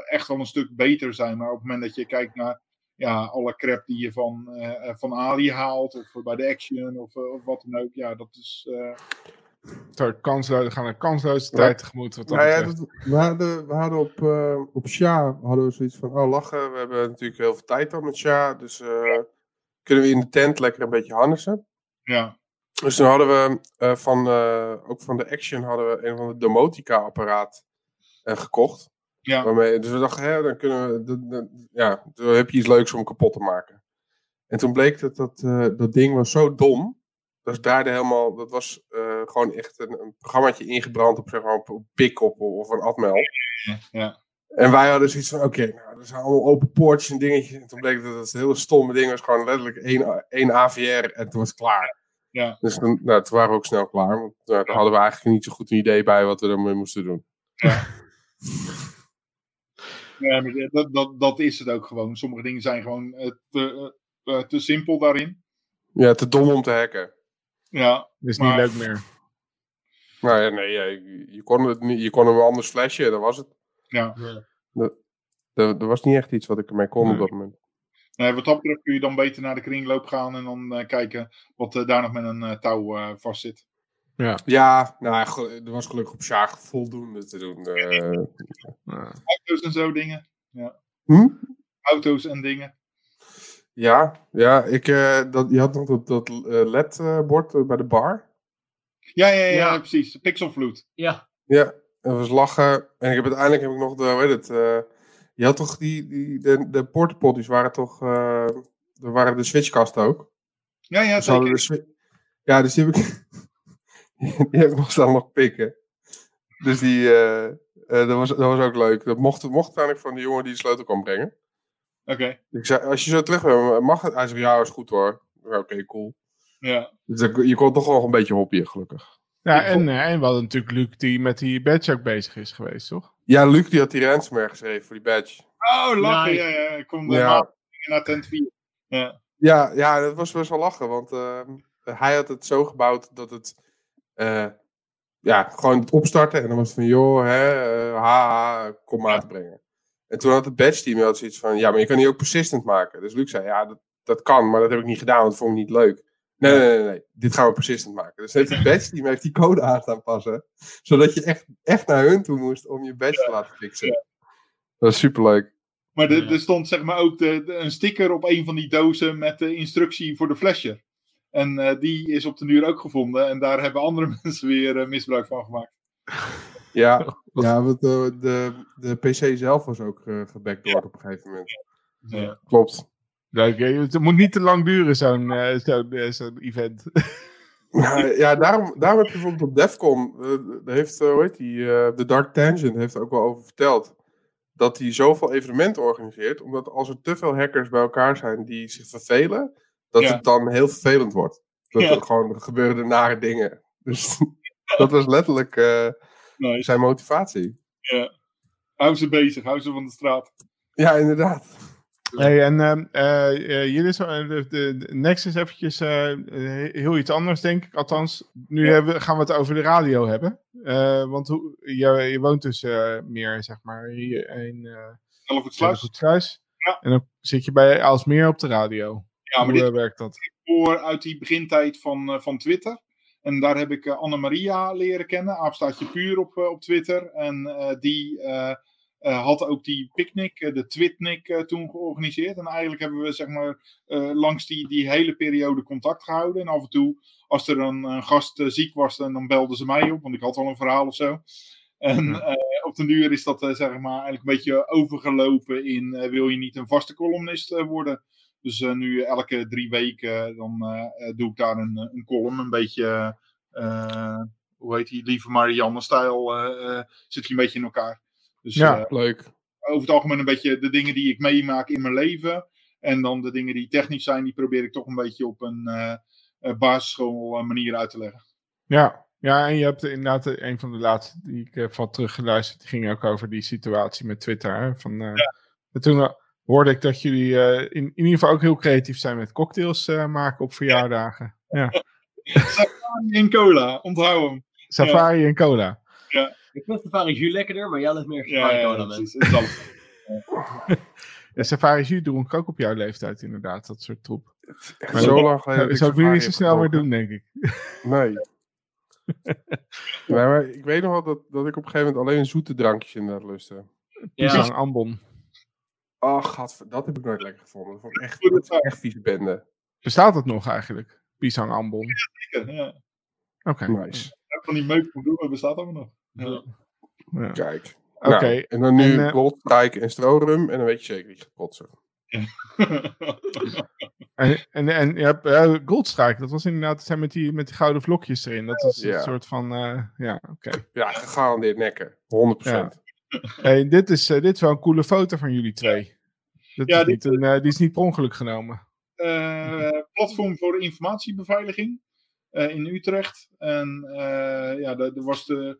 echt wel een stuk beter zijn. Maar op het moment dat je kijkt naar ja, alle crap die je van, eh, eh, van Ali haalt, of bij de Action, of, eh, of wat dan ook, ja, dat is. eh, Zo, kansloos, we gaan een kansloze Ja. tijd tegemoet. Wat dat Nou ja, dat- we, hadden, we hadden op, eh op SHA hadden we zoiets van, oh lachen, we hebben natuurlijk heel veel tijd dan met SHA, dus eh, kunnen we in de tent lekker een beetje harnessen. ja, Dus toen hadden we eh, van, eh, ook van de Action hadden we een van de domotica apparaat eh, gekocht. Ja, Waarmee, dus we dachten, hè, dan kunnen we, dat- ja, dan heb je iets leuks om kapot te maken. En toen bleek dat dat, eh, dat ding was zo dom. Dat draaide helemaal, dat was eh, gewoon echt een, een programmaatje ingebrand op, zeg maar, op, op of een Atmel. ja, En wij hadden zoiets van, oké, nou, er zijn allemaal open poortjes en dingetjes. En toen bleek dat het hele stomme ding was gewoon letterlijk één, één AVR en toen was het klaar. Ja. Dus toen, nou, toen waren we ook snel klaar. Want nou, daar hadden we eigenlijk niet zo goed een idee bij wat we ermee moesten doen. ja maar dat, dat, dat is het ook gewoon. Sommige dingen zijn gewoon eh, te, eh, te simpel daarin. Ja, te dom om te hacken. Ja, is maar- niet leuk meer. Nou ja, nee, ja, je, je kon het niet, je kon hem anders flashen, dat was het. ja. Er, er was niet echt iets wat ik ermee kon Nee. op dat moment. Nee, wat dat betreft kun je dan beter naar de kringloop gaan en dan eh, kijken wat eh, daar nog met een eh, touw eh vast zit. Ja, nou, ja, gel- er was gelukkig op Sjaag voldoende te doen. eh. Ja. Auto's en zo dingen. Hm? Auto's en dingen. Ja, ja ik, eh, dat, je had nog dat, dat eh, LED-bord eh, bij de bar. Ja, ja, ja, Ja. precies. Pixelvloed. Ja, Ja, dat was lachen. En ik heb uiteindelijk heb ik nog de, hoe heet het, eh, je had toch die, die de, de portapotties waren toch, eh er waren de switchkasten ook. Ja, ja, zeker. de ja, dus die heb ik, die heb ik nog pikken. Dus die, eh, eh, dat, was, dat was ook leuk. Dat mocht, mocht uiteindelijk van de jongen die de sleutel kwam brengen. Oké, Ik zei, als je zo terug bent, mag het? Hij zei, ja, is goed hoor. Oké, cool. ja. Dus dat- je kon toch nog een beetje hobbyen, gelukkig. Ja, en, eh, en we hadden natuurlijk Luc die met die badge ook bezig is geweest, toch? Ja, Luc die had die ransomware geschreven voor die badge. Oh, lachen. Nice. Ja, ja. Ik kom Ja. naar tent 4. Ja. Ja, ja, dat was best wel lachen, want ehm, hij had het zo gebouwd dat het, eh, ja, gewoon het opstarten en dan was het van, joh, hè, eh, haha, kom maar te brengen. En toen had het badge team had zoiets van, ja, maar je kan die ook persistent maken. Dus Luc zei, ja, dat, dat kan, maar dat heb ik niet gedaan, want dat vond ik niet leuk. Nee, nee, nee, nee, dit gaan we persistent maken. Dus heeft het badge team heeft die code aan staan passen, zodat je echt, echt naar hun toe moest om je badge te laten fixen. Dat was superleuk. Maar er- er stond zeg maar ook de, de- een sticker op een van die dozen met de instructie voor de flasher. En eh, die is op de duur ook gevonden. En daar hebben andere mensen weer eh, misbruik van gemaakt. Ja, ja want de, de, de PC zelf was ook uh, gebackdoord op een gegeven moment. Ja. Klopt. Hè? het moet niet te lang duren, zo'n eh, zo'n eh, zo'n event. Ja, ja daarom, daarom heb je bijvoorbeeld op Defcon, eh, daar heeft, eh, hoe heet die, eh, de Dark Tangent heeft er ook wel over verteld, dat hij zoveel evenementen organiseert, omdat als er te veel hackers bij elkaar zijn die zich vervelen, dat Ja. het dan heel vervelend wordt. Dat Ja. er gewoon gebeuren de nare dingen. Dus dat was letterlijk eh, Nice. zijn motivatie. Hou ze bezig, hou ze van de straat. Ja, inderdaad. Hey, en ehm, eh, eh, jullie zo, de, next is eventjes heel iets anders, denk ik. Althans, nu Ja. hebben, we- gaan we het over de radio hebben. Eh, want hoe, je, je woont dus eh, meer, zeg maar, hier in uh, Hellevoetsluis. Sluis. Ja. En dan zit je bij Aalsmeer op de radio. Ja, maar hoe dit eh, werkt dat? voor uit die begintijd van, eh, van Twitter. En daar heb ik eh, Anne-Maria leren kennen, aapstaatje puur op, op Twitter. En die had ook die picknick, de Twitnik, toen georganiseerd. En eigenlijk hebben we zeg maar langs die, die hele periode contact gehouden. En af en toe, als er een, een gast ziek was, dan, dan belden ze mij op, want ik had al een verhaal of zo. En op den duur is dat zeg maar eigenlijk een beetje overgelopen in wil je niet een vaste columnist worden. Dus eh, nu elke drie weken dan eh, eh, doe ik daar een, een column. Een beetje, eh, hoe heet die, lieve Marianne-stijl eh, eh, zit je een beetje in elkaar. Dus Ja. eh, Leuk. over het algemeen een beetje de dingen die ik meemaak in mijn leven. En dan de dingen die technisch zijn, die probeer ik toch een beetje op een eh eh, basisschool eh, manier uit te leggen. Ja. ja, en je hebt inderdaad eh, een van de laatste die ik eh, van teruggeluisterd. Die ging ook over die situatie met Twitter. Hè, van, eh, en toen eh, hoorde ik dat jullie eh, in, in ieder geval ook heel creatief zijn met cocktails eh, maken op verjaardagen. Ja. In cola, onthoud hem. Safari en cola. Ik vind Safari Jus lekkerder, maar jij ligt meer Ja, Safari ja, Cola, ja, alles. Ja, Safari Jus dronk ik ook op jouw leeftijd inderdaad, dat soort troep. Maar zo lang geleden. Dat zou ik ik nu niet zo Safari snel meer doen, denk ik. Nee. nee maar ik weet nog wel dat, dat ik op een gegeven moment alleen zoete drankjes inderdaad lustte. Ja, Pisang Ambon. Oh, gadver, dat heb ik nooit lekker gevonden. Dat vond ik echt, dat dat- echt vieze bende. Bestaat het nog eigenlijk? Pisang Ambon. Ja. Oké. Nice. Van die meuk van bloemen bestaat allemaal nog. Ja. Ja. Kijk. Oké. Nou, en dan nu En, eh, Goldstrike en strorum en dan weet je zeker dat je gaat kotsen. En, en, en je hebt eh, Goldstrike, dat was inderdaad dat zijn met die, met die gouden vlokjes erin. Dat is Ja. een soort van, eh, ja, oké. Ja, gegarandeerd nekken. 100%. Hey, dit, is, eh, dit is wel een coole foto van jullie twee. Dat Ja, is dit- niet een, eh, die is niet per ongeluk genomen. eh, platform voor informatiebeveiliging in Utrecht. En ja, er was de,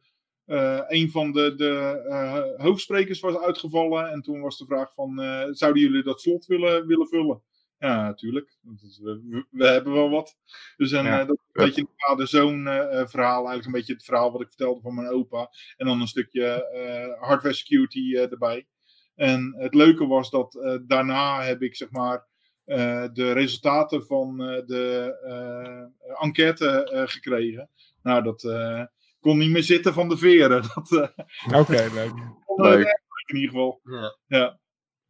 een van de, de hoofdsprekers was uitgevallen. En toen was de vraag van, zouden jullie dat slot willen, willen vullen? Ja, natuurlijk. We, we- we hebben wel wat. Dus en, Ja. eh, dat is een beetje een vader-zoon eh, eh, verhaal. Eigenlijk een beetje het verhaal wat ik vertelde van mijn opa. En dan een stukje eh, hardware security eh, erbij. En het leuke was dat eh, daarna heb ik zeg maar eh, de resultaten van eh, de eh, enquête eh, gekregen. Nou, dat eh, kon niet meer zitten van de veren. Dat eh, Oké, leuk. leuk in ieder geval. Ja. Ja,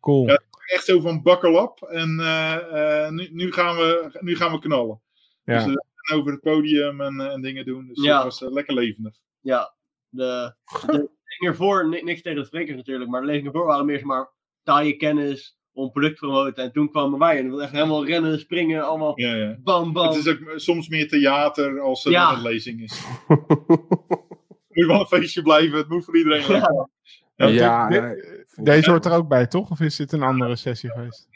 Cool. Ja. echt zo van buckle up. En eh, eh, nu, nu, gaan we, nu gaan we knallen. Ja. Dus, eh, en over het podium en, en dingen doen. Dus Ja. dat was lekker levendig. Ja, de, de lezingen ervoor, ni- niks tegen de sprekers natuurlijk, maar de lezingen ervoor waren meer zeg maar taaie kennis om product te promoten. En toen kwamen wij en was echt helemaal rennen, springen, allemaal Ja, ja. bam bam. Het is ook soms meer theater als het Ja. een lezing is. Moet wel een feestje blijven. Het moet voor iedereen lekker. Ja, ja, dit- nee, dit- deze hoort er ook bij, toch? Of is dit een andere sessie geweest?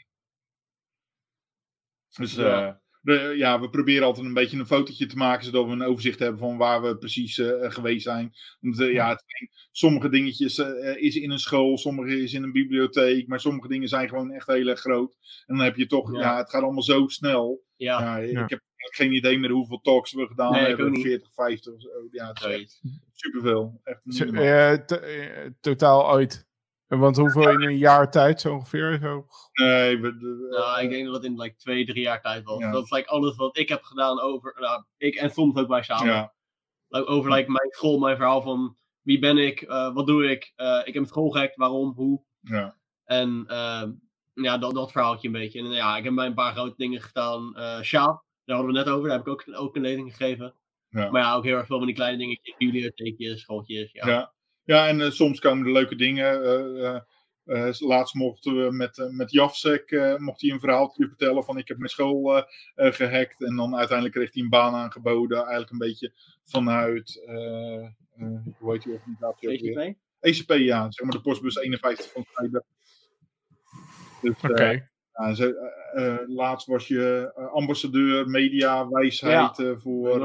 Dus Ja. eh, de- ja, we proberen altijd een beetje een fotootje te maken, zodat we een overzicht hebben van waar we precies eh, geweest zijn. Want eh, ja, het sommige dingetjes eh, is in een school, sommige is in een bibliotheek, maar sommige dingen zijn gewoon echt heel erg groot. En dan heb je toch, Ja. ja, het gaat allemaal zo snel. ja, Ja, Ja. Ik heb geen idee meer hoeveel talks we gedaan Nee, hebben, ook niet. 40, 50 of zo. Ja, het is echt superveel. Echt eh, eh, totaal ooit. Want hoeveel in een jaar tijd zo ongeveer? Zo? Nee, we, de- Nou, ik denk dat het in like, twee, drie jaar tijd was. Ja. Dat is like, alles wat ik heb gedaan over, nou, ik en soms ook wij samen. ja, Like, over like, mijn school, mijn verhaal van wie ben ik, eh, wat doe ik, eh, ik heb een school gehackt, waarom, hoe. ja. En ehm, ja, dat, dat verhaaltje een beetje. En ja, ik heb bij een paar grote dingen gedaan. eh Sjaap, daar hadden we het net over, daar heb ik ook, ook een lezing gegeven. Ja. Maar ja, ook heel erg veel van die kleine dingetjes, bibliotheekjes, schooltjes. Ja. Ja. Ja, en eh, soms komen er leuke dingen. eh, eh, eh, laatst mochten we met, met Jafsek eh, mocht hij een verhaaltje vertellen van ik heb mijn school eh, eh, gehackt. En dan uiteindelijk kreeg hij een baan aangeboden. Eigenlijk een beetje vanuit, eh, eh, hoe heet die organisatie ook weer? ECP? ECP, ja. Zeg maar de postbus 51 van Cyber. Dus, Oké. Ja, eh, eh, laatst was je eh, ambassadeur media wijsheid voor.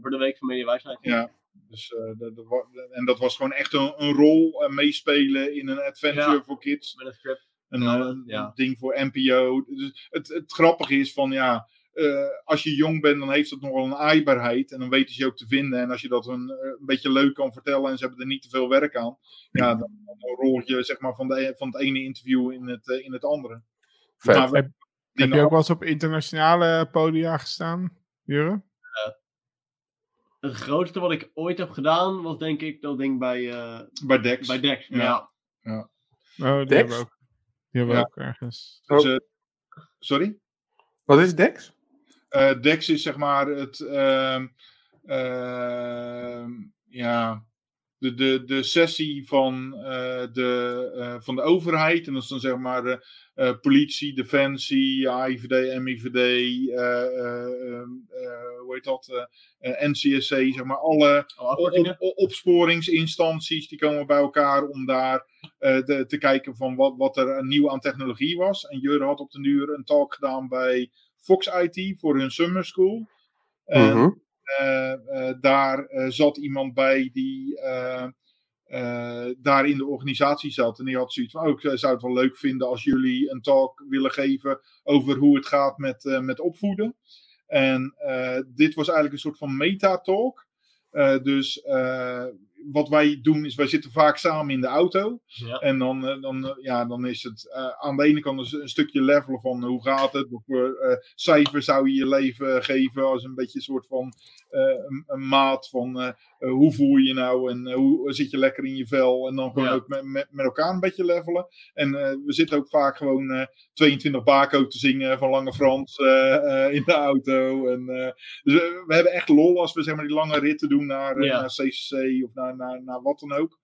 Voor de week van Mediawijsheid. ja, dus, dat, dat wa- en dat was gewoon echt een, een rol meespelen in een adventure voor kids. Met een script. Ding voor NPO. Dus het, het grappige is van ja. Eh, als je jong bent, dan heeft het nog wel een aaibaarheid. En dan weten ze je ook te vinden. En als je dat een, eh, een beetje leuk kan vertellen en ze hebben er niet te veel werk aan. Ja, dan, dan rol je zeg maar van, de, van het ene interview in het, eh, in het andere. Vet. Maar we- Heb, je ook wel eens op internationale podia gestaan, Jure? Het grootste wat ik ooit heb gedaan was denk ik dat ding bij, eh bij Dex. bij Dex. Ja. Ja. Oh, die Dex? hebben we ook, die hebben Ja. ook ergens. Dus, sorry? Wat is Dex? Eh, Dex is zeg maar het. ehm, ehm, ja. De, de, de sessie van, eh, de, eh, van de overheid. En dat is dan zeg maar politie, defensie, AIVD, MIVD. eh, eh, ehm, eh, hoe heet dat? NCSC, zeg maar alle op, op- opsporingsinstanties die komen bij elkaar om daar de- te kijken van wat, wat er nieuw aan technologie was. En Jure had op de duur een talk gedaan bij Fox IT voor hun summer school. En Mhm. eh, eh, daar eh, zat iemand bij die daar in de organisatie zat. En die had zoiets van, oh, ik zou het wel leuk vinden als jullie een talk willen geven over hoe het gaat met, met opvoeden. En dit was eigenlijk een soort van meta-talk. Dus wat wij doen is, wij zitten vaak samen in de auto. Ja. En dan, eh, dan, eh, ja, dan is het eh, aan de ene kant een, stukje levelen van hoe gaat het? Wat voor cijfer zou je je leven geven als een beetje een soort van een, een maat van hoe voel je je nou en hoe zit je lekker in je vel? En dan gewoon Ja. ook met, met, met elkaar een beetje levelen. En we zitten ook vaak gewoon eh, 22 Bako te zingen van Lange Frans in de auto. En, dus we hebben echt lol als we zeg maar, die lange ritten doen naar, Ja. naar CCC of naar, naar, naar wat dan ook.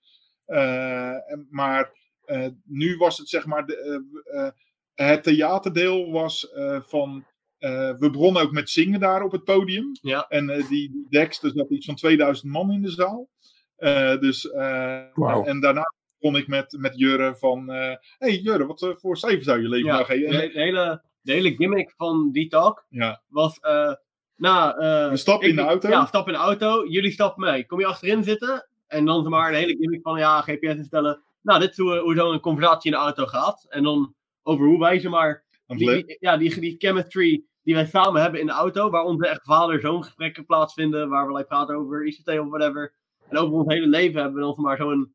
Eh, en, maar eh, nu was het zeg maar, de, eh, eh, het theaterdeel was eh, van, eh, we begonnen ook met zingen daar op het podium. Ja. En eh, die, die Dex, er zat iets van 2000 man in de zaal. Eh, dus, eh, Wauw. En daarna begon ik met, met Jurre van, eh hey Jurre, wat voor cijfer zou je leven Ja, nou geven? de, de hele, de hele gimmick van die talk ja, was. eh nou, eh, We stappen in ik- de auto. Ja, stap in de auto. Jullie stappen mee. Kom je achterin zitten. En dan zeg maar de hele gimmick van ja, GPS instellen. Nou, dit is hoe, hoe zo'n conversatie in de auto gaat. En dan over hoe wij zeg maar. Die, ja, die, die chemistry die wij samen hebben in de auto. Waar onze echt vader-zoon gesprekken plaatsvinden. Waar we like, praten over ICT of whatever. En over ons hele leven hebben we dan zeg maar zo'n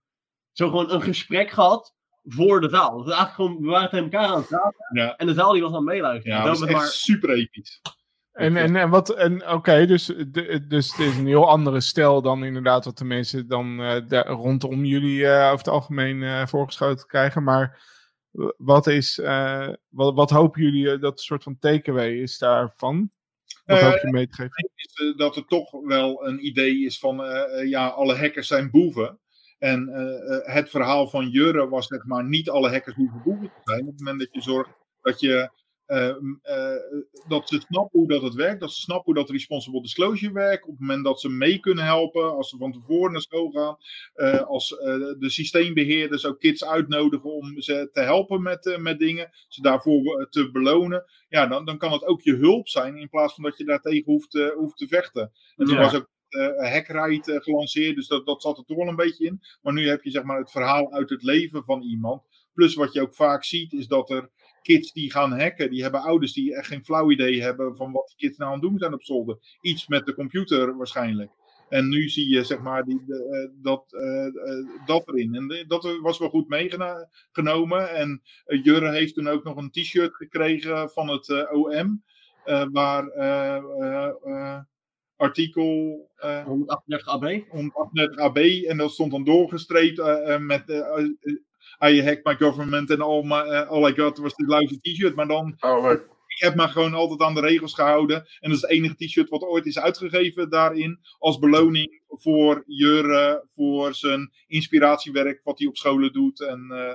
zo gewoon een gesprek gehad. Voor de zaal. Dus eigenlijk gewoon, we waren tegen elkaar aan het praten. ja, En de zaal die was aan het meeluisteren. ja, dat was echt maar, super episch. En, en, en wat, en oké, dus, de- dus het is een heel andere stijl dan inderdaad wat de mensen dan eh, rondom jullie eh, over het algemeen eh, voorgeschoten krijgen. Maar wat is, wat, wat hopen jullie dat soort van takeaway is daarvan? Wat hoop je mee te geven? is dat er toch wel een idee is van, ja, alle hackers zijn boeven. En het verhaal van Jurre was zeg maar, niet alle hackers hoeven boeven te zijn. Op het moment dat je zorgt dat je... eh, m- eh, dat ze snappen hoe dat het werkt, dat ze snappen hoe dat responsible disclosure werkt. Op het moment dat ze mee kunnen helpen, als ze van tevoren naar school gaan, eh, als eh, de systeembeheerders ook kids uitnodigen om ze te helpen met, met dingen, ze daarvoor te belonen ja, dan, dan kan het ook je hulp zijn in plaats van dat je daartegen hoeft, hoeft te vechten. En toen Ja. was ook eh Hackride gelanceerd, dus dat, dat zat er toch wel een beetje in. Maar nu heb je zeg maar het verhaal uit het leven van iemand. Plus wat je ook vaak ziet is dat er kids die gaan hacken, die hebben ouders die echt geen flauw idee hebben van wat die kids nou aan het doen zijn op zolder. Iets met de computer waarschijnlijk. En nu zie je zeg maar die, de, eh, dat, eh, eh, dat erin. En de- dat was wel goed meegenomen. En Jurre heeft toen ook nog een t-shirt gekregen van het OM. waar artikel eh 138 AB. 138 AB. En dat stond dan doorgestreept met I hack my government en all, my, all I got was the lousy t-shirt. Maar dan Oh, maar Ik heb me gewoon altijd aan de regels gehouden. En dat is het enige t-shirt wat ooit is uitgegeven daarin. Als beloning voor Jurre, voor zijn inspiratiewerk wat hij op scholen doet. En eh,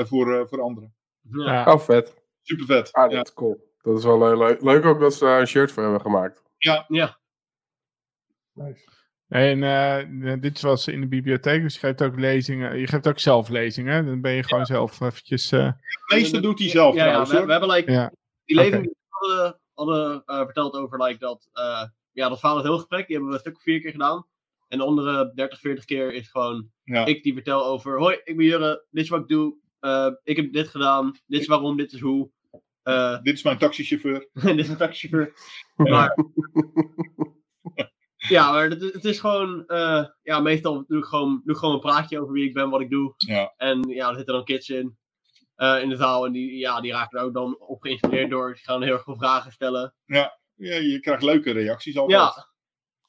eh, voor, eh, voor anderen. Ja. Ja. Oh, vet. Super vet. Ah, ja. dat is cool. Dat is wel leuk. Leuk ook dat ze daar een shirt voor hebben gemaakt. ja. Nice. En eh, dit was in de bibliotheek, dus je geeft ook lezingen. Je geeft ook zelf lezingen. Dan ben je gewoon zelf eventjes... eh, De meeste doet hij zelf Ja, ja we, hebben like, Ja, die lezing oké. die we hadden, hadden eh, verteld over like, dat, eh ja, dat verhaal het heel gesprek, die hebben we een stuk of vier keer gedaan. En de andere 30, 40 keer is gewoon Ja. ik die vertel over, hoi, ik ben Jurre, dit is wat ik doe, eh, ik heb dit gedaan, dit is waarom, dit is hoe. Eh, Dit is mijn taxichauffeur. dit is een taxichauffeur. Maar, ja, maar het, het is gewoon, eh, ja, meestal doe ik, gewoon, doe ik gewoon een praatje over wie ik ben, wat ik doe. Ja. En ja, er zitten dan kids in, eh, in de zaal en die, ja, die raken er ook dan op geïnspireerd door. Die gaan heel erg veel vragen stellen. Ja, je krijgt leuke reacties altijd. Ja,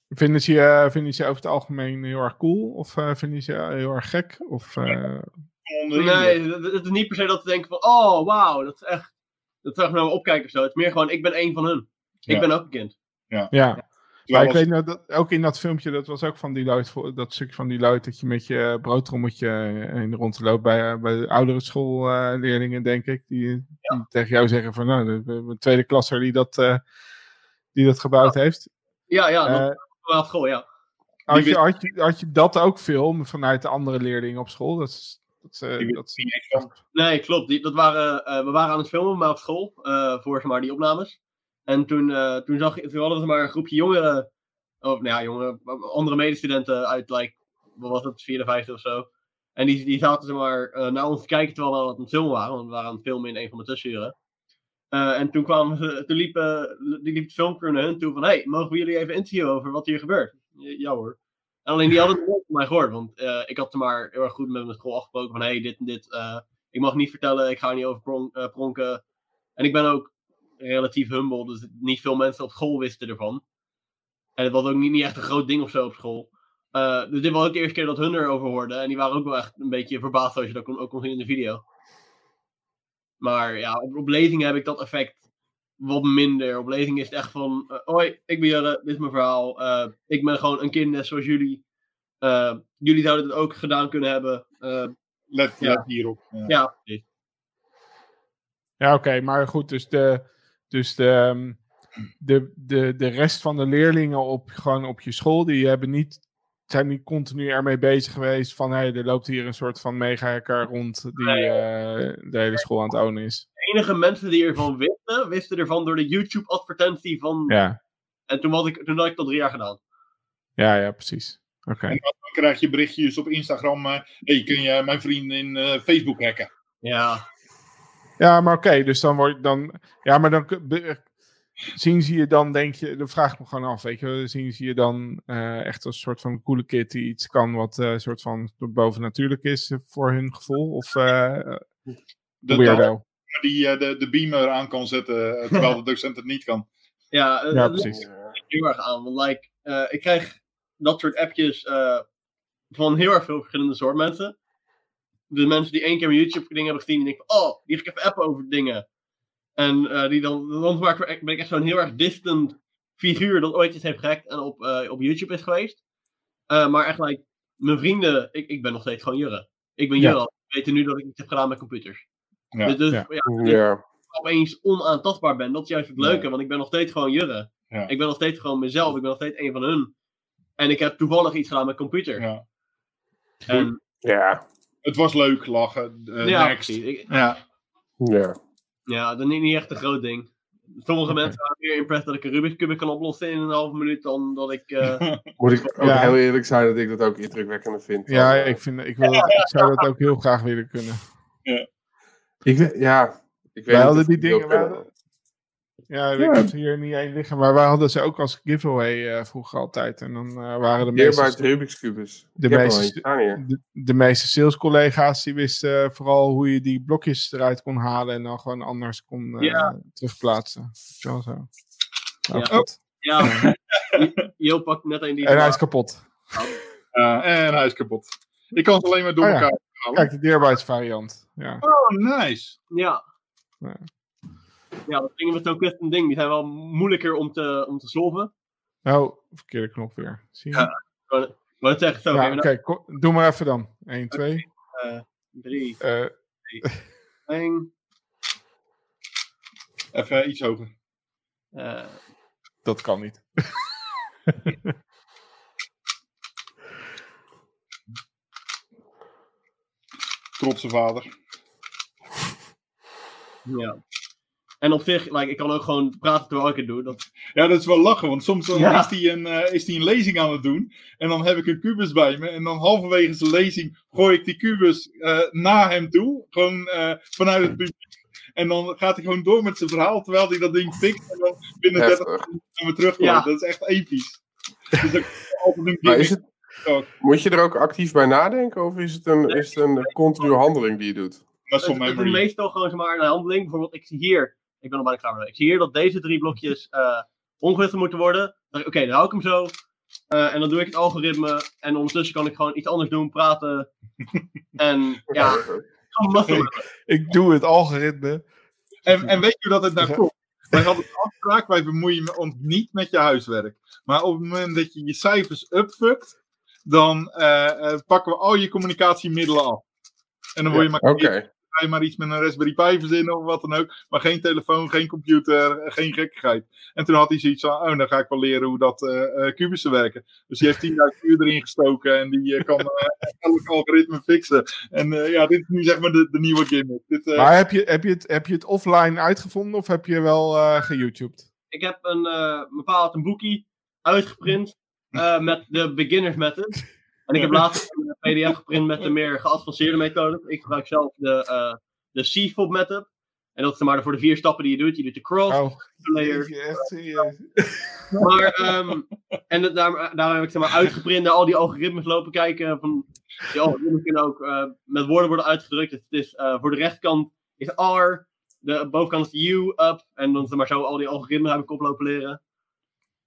vinden, ze, je- vinden ze over het algemeen heel erg cool? Of eh, vinden ze je heel erg gek? Of, eh, Onder de indruk. nee, het is niet per se dat ze denken van, oh, wauw, dat is echt, dat ze echt naar me opkijken of zo. Het is meer gewoon, ik ben één van hun. Ik Ja. ben ook een kind. ja. Terwijl Maar ik weet nog dat ook in dat filmpje, dat was ook van die luid, dat stukje van die luid dat je met je broodtrommeltje heen rondloopt bij, eh, bij de oudere schoolleerlingen, denk ik, die, die tegen jou zeggen van, nou, de, de tweede klasser die dat, eh, die dat gebouwd heeft. Ja, ja, dat Eh, school, ja. had, je, had, je, had je dat ook veel vanuit de andere leerlingen op school? Dat is, dat, wist dat is-. Nee, klopt. Die, dat waren, we waren aan het filmen, maar op school, eh, voor zeg maar, die opnames. En toen, eh, toen, zag, toen hadden zeg maar, een groepje jongeren, of nou ja, jongeren, andere medestudenten uit, like, wat was het, vierde, vijfde of zo. En die, die zaten zeg maar, eh, naar ons kijken terwijl we aan het filmen waren, want we waren aan het filmen in een van de tussenuren. Eh, en toen, kwamen ze, toen liep, die liep het filmcrew naar hun toe van, hey, mogen we jullie even interviewen over wat hier gebeurt? Ja, hoor. En alleen die hadden het nooit van mij gehoord, want ik had er maar heel erg goed met mijn school afgesproken van, hey, dit en dit, ik mag niet vertellen, ik ga niet over pron- pronken. En ik ben ook relatief humble, dus niet veel mensen op school wisten ervan. En het was ook niet, niet echt een groot ding of zo op school. Eh, dus dit was ook de eerste keer dat hun erover hoorden. En die waren ook wel echt een beetje verbaasd als je dat kon, ook kon zien in de video. Maar ja, op, op lezingen heb ik dat effect wat minder. Op lezingen is het echt van, eh, hoi, ik ben Jurre, dit is mijn verhaal. Eh, ik ben gewoon een kind net zoals jullie. Jullie zouden het ook gedaan kunnen hebben. Eh, Let, Ja. let hierop. Ja. Ja, oké, maar goed, dus de, dus de, ehm, de, de, de rest van de leerlingen op, gewoon op je school, die hebben niet, zijn niet continu ermee bezig geweest van, hé, hey, er loopt hier een soort van mega-hacker rond die Nee. eh, de hele school aan het ownen is. De enige mensen die ervan wisten, wisten ervan door de YouTube-advertentie van... Ja, En toen had, ik, toen had ik dat drie jaar gedaan. ja, ja, precies. Oké. En dan krijg je berichtjes op Instagram. eh hey, kun je mijn vrienden in eh, Facebook hacken? Ja, Ja, maar oké, dus dan word dan, ja, maar dan kun- be- zien ze je dan, denk je, dan vraag ik me gewoon af, weet je, zien ze je dan eh, echt als een soort van coole kid die iets kan wat eh, een soort van bovennatuurlijk is eh, voor hun gevoel, of eh De, weirdo? die eh, de, de beamer aan kan zetten, eh, terwijl de docent het niet kan. ja, eh, Ja, dat ligt precies. heel erg aan. Want like, eh, ik krijg dat soort appjes eh, van heel erg veel verschillende soorten mensen. De mensen die één keer mijn YouTube dingen hebben gezien, die denken van, oh, die ga ik even appen over dingen. En eh, die dan, dan ik- ben ik echt zo'n heel erg distant figuur dat ooit iets heeft gehackt en op, eh, op YouTube is geweest. Eh, maar echt, like, mijn vrienden, ik, ik ben nog steeds gewoon Jurre. Ik ben Ja. Jurre. Ik weet nu dat ik iets heb gedaan met computers. Ja. Dus, dus Ja. ja, Ja. opeens onaantastbaar ben. Dat is juist het leuke, Ja. want ik ben nog steeds gewoon Jurre. Ja. Ik ben nog steeds gewoon mezelf, ik ben nog steeds een van hun. En ik heb toevallig iets gedaan met computer. Ja. En, Ja. Het was leuk, lachen. eh, ja, next. precies. Ik- Ja. Ja. ja, dat is niet, niet echt een groot ding. Sommige mensen waren meer impressed dat ik een Rubik's Cube kan oplossen in een halve minuut dan dat ik... eh, Moet ik ook Ja. heel eerlijk zijn dat ik dat ook indrukwekkend vind. Ja, ik, vind, ik, wil ik zou dat ook heel graag willen kunnen. ik weet- ja. Ik weet Wij hadden die ik dingen, wij kunnen. hadden- Ja, ik Ja. heb hier niet één liggen, maar wij hadden ze ook als giveaway eh, vroeger altijd. En dan eh, waren de meeste, Rubik's Cubus. de meeste de, de meeste salescollega's die wisten eh, vooral hoe je die blokjes eruit kon halen en dan gewoon anders kon eh, Ja. terugplaatsen. Zo. Nou, Ja. goed. ja, Jo- pakt net een die... En hij is kapot. Ja, en hij is kapot. Ik kan het alleen maar door Oh ja. elkaar halen. Kijk, de dearbeidsvariant. Ja. Oh, nice. Ja. Ja. Ja, dat dingen met zo'n custom ding, die zijn wel moeilijker om te, om te solven. Oh, verkeerde knop weer. Zie je? Ja. Het zeggen, zo. Ja, oké. Doe maar even dan. 1, 2. naar- Drie, Eh, één. Even iets hoger. eh, dat kan niet. Trotse vader. ja. En op zich, like, ik kan ook gewoon praten terwijl ik het doe. Dat, Ja, dat is wel lachen, want soms dan Ja. is hij een, eh, is die een lezing aan het doen. En dan heb ik een kubus bij me. En dan halverwege zijn lezing gooi ik die kubus eh naar hem toe. Gewoon eh, vanuit het publiek. En dan gaat hij gewoon door met zijn verhaal terwijl hij dat ding fixt. En dan binnen 30 Heftig. minuten naar me terug Ja. Dat is echt episch. Dus dat is altijd een Maar is het, moet je er ook actief bij nadenken? Of is het een, is het een continue handeling die je doet? Is memory. meestal gewoon zeg maar, een handeling. Bijvoorbeeld, ik zie hier, ik ben al bijna klaar mee. Ik zie hier dat deze drie blokjes eh ongewisseld moeten worden. Oké, dan hou ik hem zo. Eh, en dan doe ik het algoritme. En ondertussen kan ik gewoon iets anders doen, praten. en ja. Ik doe het algoritme. En, en weet je hoe dat het nou komt? Wij hadden een afspraak, wij bemoeien ons niet met je huiswerk. Maar op het moment dat je je cijfers upfuckt, dan eh, eh, pakken we al je communicatiemiddelen af. En dan word je maar, Oké. Ga je maar iets met een Raspberry Pi verzinnen of wat dan ook. Maar geen telefoon, geen computer, geen gekkigheid. En toen had hij zoiets van, oh, dan ga ik wel leren hoe dat eh eh, kubussen werken. Dus die heeft 10.000 uur erin gestoken en die eh, kan eh, elk algoritme fixen. En eh, ja, dit is nu zeg maar de, de nieuwe gimmick. Dit, eh, Maar heb je, heb, je het, heb je het offline uitgevonden of heb je wel eh geYouTubed? Ik heb een eh, bepaald een boekie uitgeprint eh, met de beginners method. En ik heb later een PDF geprint met de meer geavanceerde methode. Ik gebruik zelf de, eh de CFOB method. En dat is maar voor de vier stappen die je doet. Je doet de cross, Oh, de layer, echt serieus. Maar, ehm, en daar, daar heb ik zeg maar uitgeprint naar al die algoritmes lopen kijken. Van, die algoritmes kunnen ook eh, met woorden worden uitgedrukt. Dus het is, eh, voor de rechterkant is R, de bovenkant is U, up. En dan zeg maar zo al die algoritmes heb ik oplopen leren.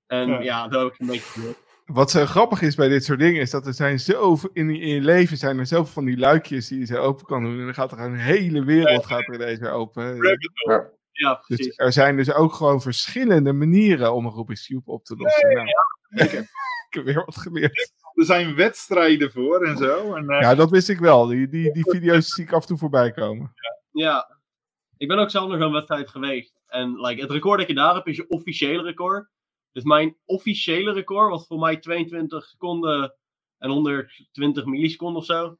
En Ja. ja, dat heb ik een beetje. Wat zo grappig is bij dit soort dingen, is dat er zijn zoveel, in, in je leven zijn er zoveel van die luikjes die je zo open kan doen. En dan gaat er een hele wereld gaat er ineens weer open. Ja. Ja, Dus precies. er zijn dus ook gewoon verschillende manieren om een Rubik's Cube op te lossen. Nou, ik, heb, ik heb weer wat geleerd. Er zijn wedstrijden voor en zo. En, eh, Ja, dat wist ik wel. Die, die, die video's zie ik af en toe voorbij komen. Ja. Ik ben ook zelf naar zo'n wedstrijd geweest. En like, het record dat je daar hebt is je officiële record. Dus mijn officiële record was voor mij 22 seconden en 120 milliseconden of zo.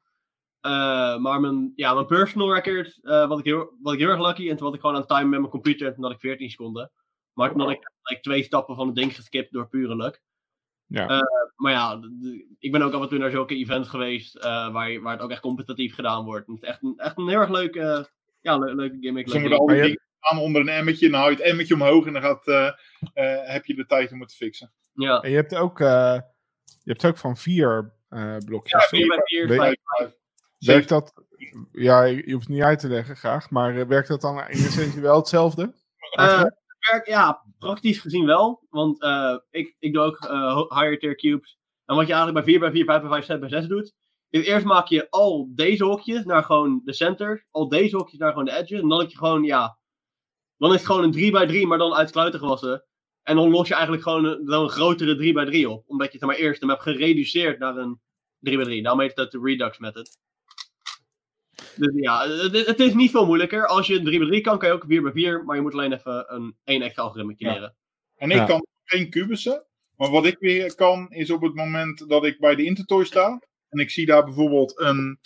Eh, maar mijn, ja, mijn personal record, eh wat, ik heel, wat ik heel erg lucky. En toen had ik gewoon aan time met mijn computer en toen had ik 14 seconden. Maar toen had ik like, twee stappen van het ding geskipt door pure luck. Ja. Eh, maar ja, ik ben ook af en toe naar zulke events geweest eh, waar, waar het ook echt competitief gedaan wordt. Het is echt een, echt een heel erg leuke, ja, le- leuke gimmick. Aan onder een emmetje. Dan hou je het emmetje omhoog en dan gaat, eh, eh, heb je de tijd om het te fixen. Ja, En je hebt ook, eh, je hebt ook van vier eh, blokjes. Ja? 4 bij 4, Weet- 5 Werkt dat, ja, je hoeft het niet uit te leggen graag, maar werkt dat dan in essentie wel hetzelfde? werk, ja, praktisch gezien wel. Want eh, ik, ik doe ook higher tier cubes. En wat je eigenlijk bij 4 bij 4, 5 bij 5, 6 bij 6 doet. Is eerst maak je al deze hokjes naar gewoon de center. Al deze hokjes naar gewoon de edges. En dan heb je gewoon, ja. Dan is het gewoon een 3 bij 3, maar dan uit kluiten gewassen. En dan los je eigenlijk gewoon een, dan een grotere 3 bij 3 op. Omdat je het maar eerst hem hebt gereduceerd naar een 3 bij 3. Daarom heet dat de redux method. Dus ja, het, het is niet veel moeilijker. Als je een 3 bij 3 kan, kan je ook een 4 bij 4. Maar je moet alleen even een één extra algoritme Ja. leren. En ik Ja. kan geen kubussen. Maar wat ik weer kan, is op het moment dat ik bij de Intertoy sta. En ik zie daar bijvoorbeeld een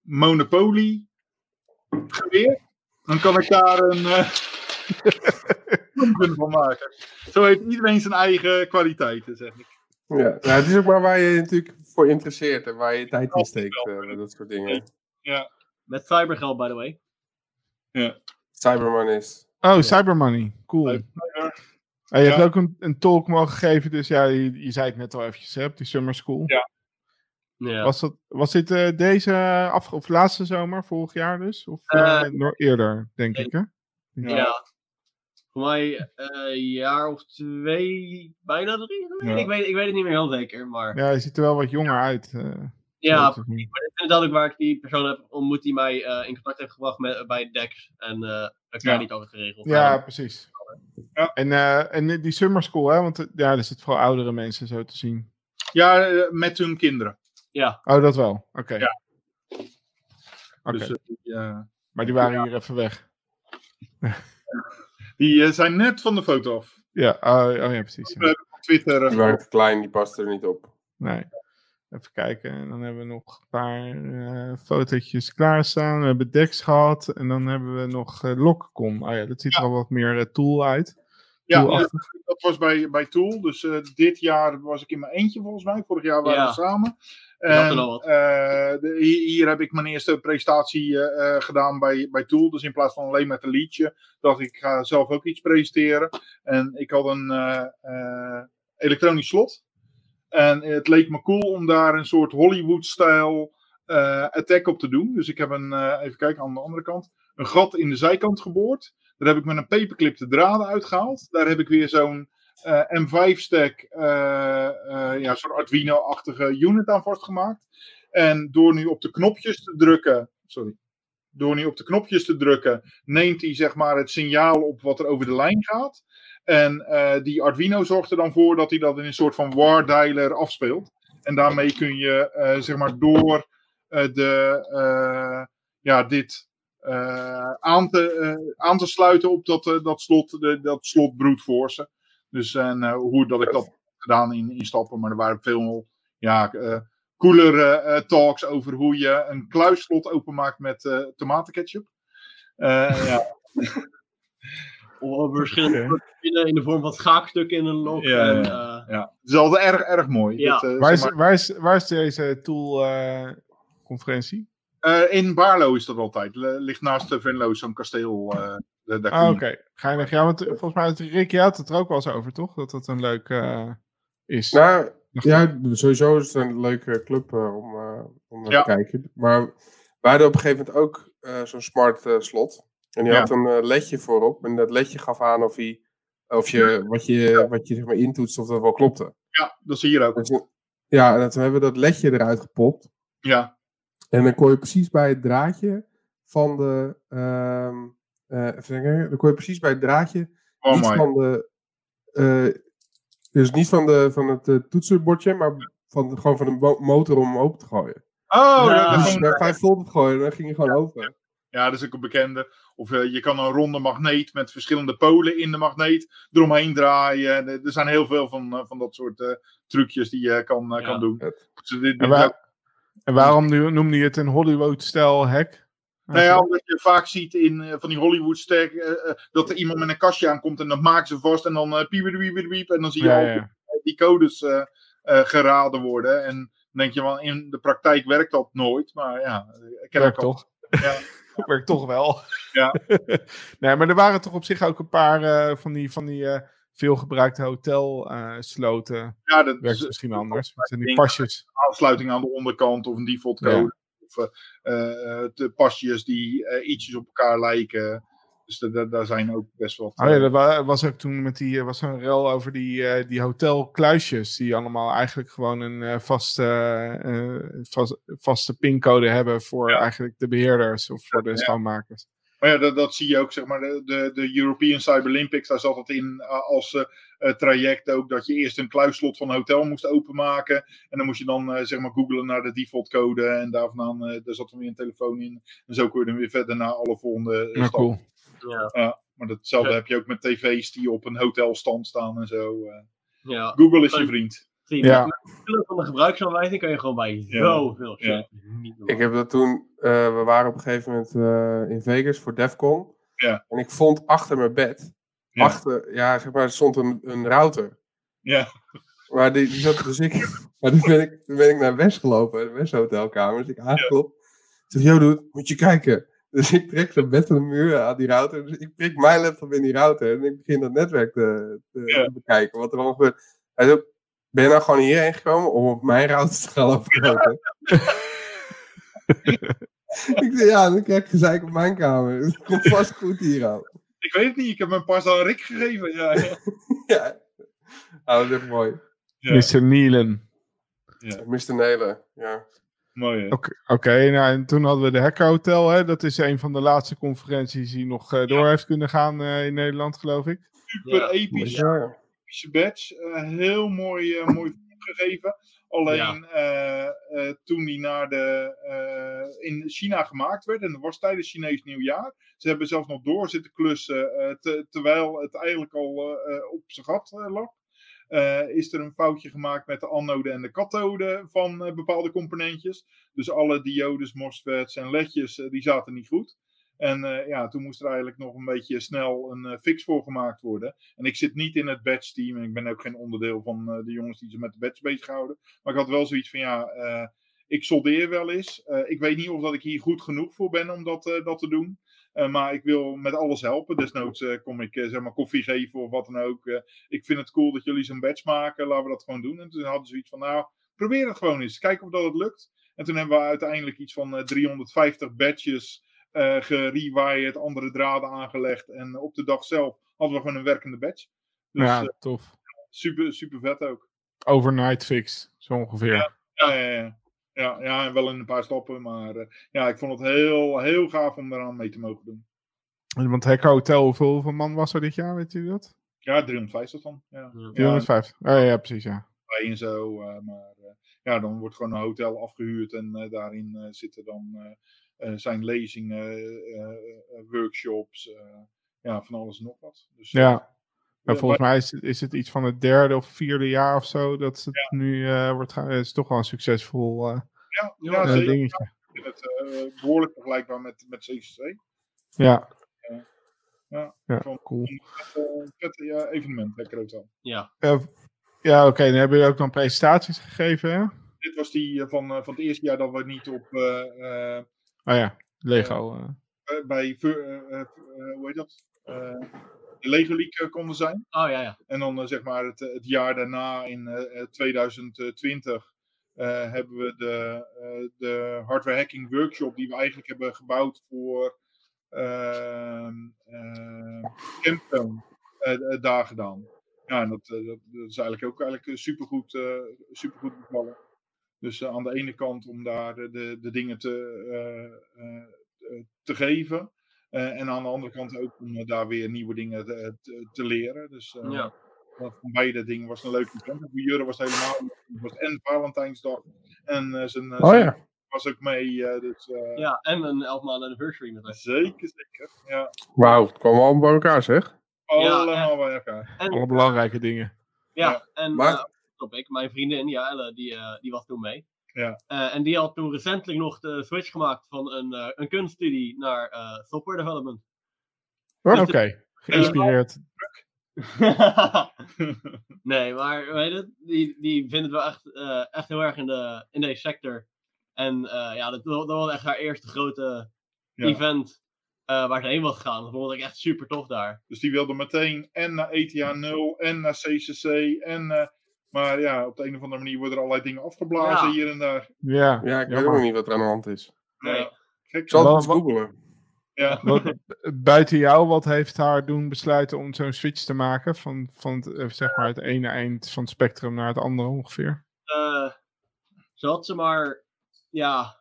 Monopoly geweer. Dan kan ik daar een eh punt van maken. Zo heeft iedereen zijn eigen kwaliteiten, zeg ik. Ja. Nou, het is ook maar waar je je natuurlijk voor interesseert en waar je tijd in steekt. eh, dat soort dingen. Met cybergeld, by the way. Cyberman is. Oh, Cybermoney. Cool. En je hebt Ja. ook een, een talk mogen geven, dus ja, je, je zei het net al eventjes, hè, op die summer school. Ja. Ja. Was, dat, was dit eh, deze af, of laatste zomer, vorig jaar dus? Of Eh, eh, nog eerder, denk ik, hè? Ja. Voor mij eh, een jaar of twee, bijna drie. Ja. Ik, weet, ik weet het niet meer heel zeker, maar Ja, je ziet er wel wat jonger uit. eh. Ja. Maar dit is inderdaad ook waar ik die persoon heb ontmoet die mij eh, in contact heeft gebracht met, bij Dex. En eh dat krijg Ja. niet altijd geregeld. Ja, precies. Ja. En, eh, en die summer school, hè? Want ja, er zitten vooral oudere mensen zo te zien. Ja, met hun kinderen. ja. Oh, dat wel. Oké. Ja. Oké, Dus, maar die waren hier even weg. die eh, zijn net van de foto af. Ja, oh, oh ja, precies. ja. Op Twitter. eh, Die waren te klein, die paste er niet op. Nee. Even kijken. En dan hebben we nog een paar eh fotootjes klaarstaan. We hebben Dex gehad. En dan hebben we nog eh Lockcon. Oh ja, dat ziet er al wat meer eh, tool uit. Ja, dat was bij, bij Tool. Dus eh, dit jaar was ik in mijn eentje volgens mij. Vorig jaar waren Ja. we samen. En, de- hier, heb ik mijn eerste presentatie eh, gedaan bij, bij Tool. Dus in plaats van alleen met een liedje, dacht ik, ik ga zelf ook iets presenteren. En ik had een elektronisch slot. En het leek me cool om daar een soort Hollywood-stijl attack op te doen. Dus ik heb een, even kijken aan de andere kant, een gat in de zijkant geboord. Daar heb ik met een paperclip de draden uitgehaald. Daar heb ik weer zo'n eh, M5-stack, eh, eh, ja, soort Arduino-achtige unit aan vastgemaakt. En door nu op de knopjes te drukken, sorry, door nu op de knopjes te drukken, neemt hij zeg maar het signaal op wat er over de lijn gaat. En die Arduino zorgt er dan voor dat hij dat in een soort van war dialer afspeelt. En daarmee kun je zeg maar door de, ja, dit aan, te, eh, aan te sluiten op dat, eh, dat slot, de, dat slot brute force. Dus en, eh, hoe dat ik dat heb gedaan in, in stappen. Maar er waren veel ja, eh coolere eh, talks over hoe je een kluisslot openmaakt met eh tomatenketchup. Eh, ja, verschillende in de vorm van schaakstukken in een lok. Ja, en, ja. eh, ja. Het is altijd erg, erg mooi. Ja. Dat, eh, Waar, is, maar- waar, is, waar is deze tool-conferentie? Eh, in Baarlo is dat altijd. Ligt naast de Venlo zo'n kasteel. eh, Ah, oké. je- Geinig. Ja, want eh, volgens mij had Rick, je had het er ook wel eens over, toch? Dat dat een leuk eh, is. Nou, ja, sowieso is het een leuke club eh, om, eh, om naar Ja. te kijken. Maar wij hadden op een gegeven moment ook eh, zo'n smart eh, slot. En die Ja. had een eh, ledje voorop. En dat ledje gaf aan of, hij, of je, wat je, wat je zeg maar, intoetst of dat wel klopte. Ja, dat zie je hier ook. Dus, ja, en toen hebben we dat ledje eruit gepopt. Ja, En dan kon je precies bij het draadje van de. ehm eh, even denken, dan kon je precies bij het draadje. oh niet van de. eh, dus niet van, de, van het eh, toetsenbordje, maar van, de- gewoon van de mo- motor om hem open te gooien. Oh, Ja. is Dus gewoon- bij 5 volt opgooien, dan ging je gewoon open. ja, dat is ook een bekende. Of je kan een ronde magneet met verschillende polen in de magneet eromheen draaien. Er zijn heel veel van, van dat soort eh, trucjes die je kan, Ja. kan doen. Dus dit- dit- en waarom noemde je het een Hollywood-stijl hack? Nou ja, omdat je vaak ziet in eh, van die Hollywood sterk dat er iemand met een kastje aankomt en dat maken ze vast en dan uh, piep, piep, piep, piep, en dan zie je ja, al ja. die codes eh, eh, geraden worden. En dan denk je wel, in de praktijk werkt dat nooit, maar ja, ik ken Werkt toch? Ja. Werkt toch wel. Ja. nee, maar er waren toch op zich ook een paar eh, van die, van die eh, veelgebruikte hotelsloten. Ja, dat Werkt is misschien anders. Met die ding. pasjes. aansluiting aan de onderkant of een default code. Of eh, eh, de pasjes die eh, ietsjes op elkaar lijken. Dus da- da- daar zijn ook best wat. Oh ja, eh, dat wa- was ook toen met die, er was een rel over die, eh, die hotelkluisjes. Die allemaal eigenlijk gewoon een eh, vaste, eh, vast- vaste pincode hebben voor Ja. eigenlijk de beheerders of voor de schoonmakers. Maar ja, dat, dat zie je ook, zeg maar, de, de, de European Cyber Olympics, daar zat het in eh, als eh, eh, traject ook, dat je eerst een kluisslot van een hotel moest openmaken. En dan moest je dan, eh, zeg maar, googlen naar de default code en daar vandaan, eh, daar zat dan weer een telefoon in. En zo kun je dan weer verder naar alle volgende stappen. cool. ja. Maar datzelfde Ja. heb je ook met tv's die op een hotelstand staan en zo. eh. ja. Google is je vriend. Zie je, Ja. Met van de gebruiksaanwijzing kan je gewoon bij Ja. zoveel shit. Ja. Niet normaal. Ik heb dat toen, eh, we waren op een gegeven moment eh, in Vegas voor DEFCON. Ja. En ik vond achter mijn bed, Ja. achter, ja, zeg maar, er stond een, een router. Ja, Maar die, die zat, dus ik, maar toen ben ik, toen ben ik naar West gelopen, de West hotelkamer. Dus ik aangeklopt. Ik zeg, yo dude, moet je kijken. Dus ik trek zo'n bed van de muur aan die router. Dus ik prik mijn laptop in die router. En ik begin dat netwerk te, te, Ja. te bekijken. Wat er allemaal gebeurt. Hij zei, ben je nou gewoon hierheen gekomen om op mijn router te gaan ik zei, ja, dan krijg ik gezeik op mijn kamer. Het komt vast goed hier aan. ik weet het niet. Ik heb mijn pas aan Rick gegeven. Ja, ja. Ja. Ah, dat is echt mooi. Ja. Mr. Nielen. Mr. Nelen, ja. Mooi? Oké, oké, nou, en toen hadden we de Hacker Hotel. Hè? Dat is een van de laatste conferenties die nog eh, door heeft kunnen gaan eh, in Nederland, geloof ik. Super Ja. episch. Ja. Epische badge. Eh, heel mooi, eh, mooi gegeven. Alleen eh, toen die naar de, in China gemaakt werd, en dat was tijdens Chinees nieuwjaar. Ze hebben zelfs nog door zitten klussen, te- terwijl het eigenlijk al op zijn gat lag. Is er een foutje gemaakt met de anode en de kathode van bepaalde componentjes. Dus alle diodes, MOSFETs en ledjes, die zaten niet goed. En eh, ja, toen moest er eigenlijk nog een beetje snel een eh, fix voor gemaakt worden. En ik zit niet in het badge team en ik ben ook geen onderdeel van eh, de jongens die zich met de badge bezighouden. Maar ik had wel zoiets van ja, ik soldeer wel eens. Ik weet niet of dat ik hier goed genoeg voor ben om dat, dat te doen. Maar ik wil met alles helpen. Desnoods kom ik zeg maar koffie geven of wat dan ook. Ik vind het cool dat jullie zo'n badge maken. Laten we dat gewoon doen. En toen hadden ze zoiets van nou, probeer het gewoon eens. Kijken of dat het lukt. En toen hebben we uiteindelijk iets van eh, 350 badges eh gerewired, andere draden aangelegd. En op de dag zelf hadden we gewoon een werkende badge. Dus ja, eh, tof. super, super vet ook. Overnight fix, zo ongeveer. Ja, ja, ja. Ja, ja, wel in een paar stappen. Maar eh, ja, ik vond het heel, heel gaaf om eraan mee te mogen doen. En Want Hacker Hotel, hoeveel, hoeveel man was er dit jaar, weet u dat? Ja, 350 dan. Ja. Ja. Ja, 450. Oh, ja, precies, ja. en zo. eh, maar eh, ja, dan wordt gewoon een hotel afgehuurd. En eh, daarin eh, zitten dan zijn lezingen, eh, eh, workshops. eh, ja, van alles en nog wat. Dus, Ja. eh, Maar Ja, volgens mij is, het- is het iets van het derde of vierde jaar of zo dat het nu eh, wordt gaan. Het is toch wel een succesvol eh, ja, ja, eh, zeker. dingetje. Ik vind het eh, behoorlijk vergelijkbaar met, met CCC. Ja. Ja. Ja, Van- cool. Vet, vet ja, evenement, lekker hotel. Ja. Eh, ja, oké. Dan hebben jullie ook dan presentaties gegeven, hè? Dit was die eh, van, eh, van het eerste jaar dat we niet op eh, Oh ja, Lego. eh. eh, bij, eh, hoe heet dat? Eh, de Lego League konden zijn. Oh ja, ja. En dan zeg maar het, het jaar daarna in eh, eh, 2020 eh, hebben we de, eh, de hardware hacking workshop die we eigenlijk hebben gebouwd voor ehm eh, Camptown eh, eh, daar gedaan. Ja, en dat, dat, dat is eigenlijk ook eigenlijk supergoed, eh supergoed bevallen. Dus eh, aan de ene kant om daar de, de, de dingen te, eh, eh, eh, te geven. Eh, en aan de andere kant ook om eh, daar weer nieuwe dingen te, te, te leren. Dus eh, Ja. van van beide dingen was een leuk event. Voor Jurre was het helemaal was en Valentijnsdag en eh, zijn, eh, Oh ja. was ook mee. eh, dus eh, ja, en een 11 maanden anniversary met ons. zeker, zeker. Ja, Wauw, het kwam allemaal bij elkaar zeg. allemaal bij elkaar. En, Alle belangrijke dingen. ja, en Maar- eh, ik, mijn vriendin, ja, Elle, die, eh, die was toen mee. Ja. Eh, en die had toen recentelijk nog de switch gemaakt van een, eh, een kunststudie naar eh, software development. Oh, Dus Oké, geïnspireerd. nee, maar weet je, die, die vindt het wel echt, eh, echt heel erg in, de, in deze sector. En eh, ja, dat, dat was echt haar eerste grote Ja. event eh, waar ze heen was gegaan. Dat vond ik echt super tof daar. Dus die wilde meteen en naar ETA 0 en naar CCC. En, eh, maar ja, op de een of andere manier worden er allerlei dingen afgeblazen Ja. hier en daar. Ja, Ja, ik weet ook nog niet wat er aan de hand is. Nee. Ja, gek. Ik zal het googelen. Ja. Wat, buiten jou, wat heeft haar doen besluiten om zo'n switch te maken? Van, van het, eh, zeg maar het ene eind van het spectrum naar het andere ongeveer. eh zo had ze maar, ja,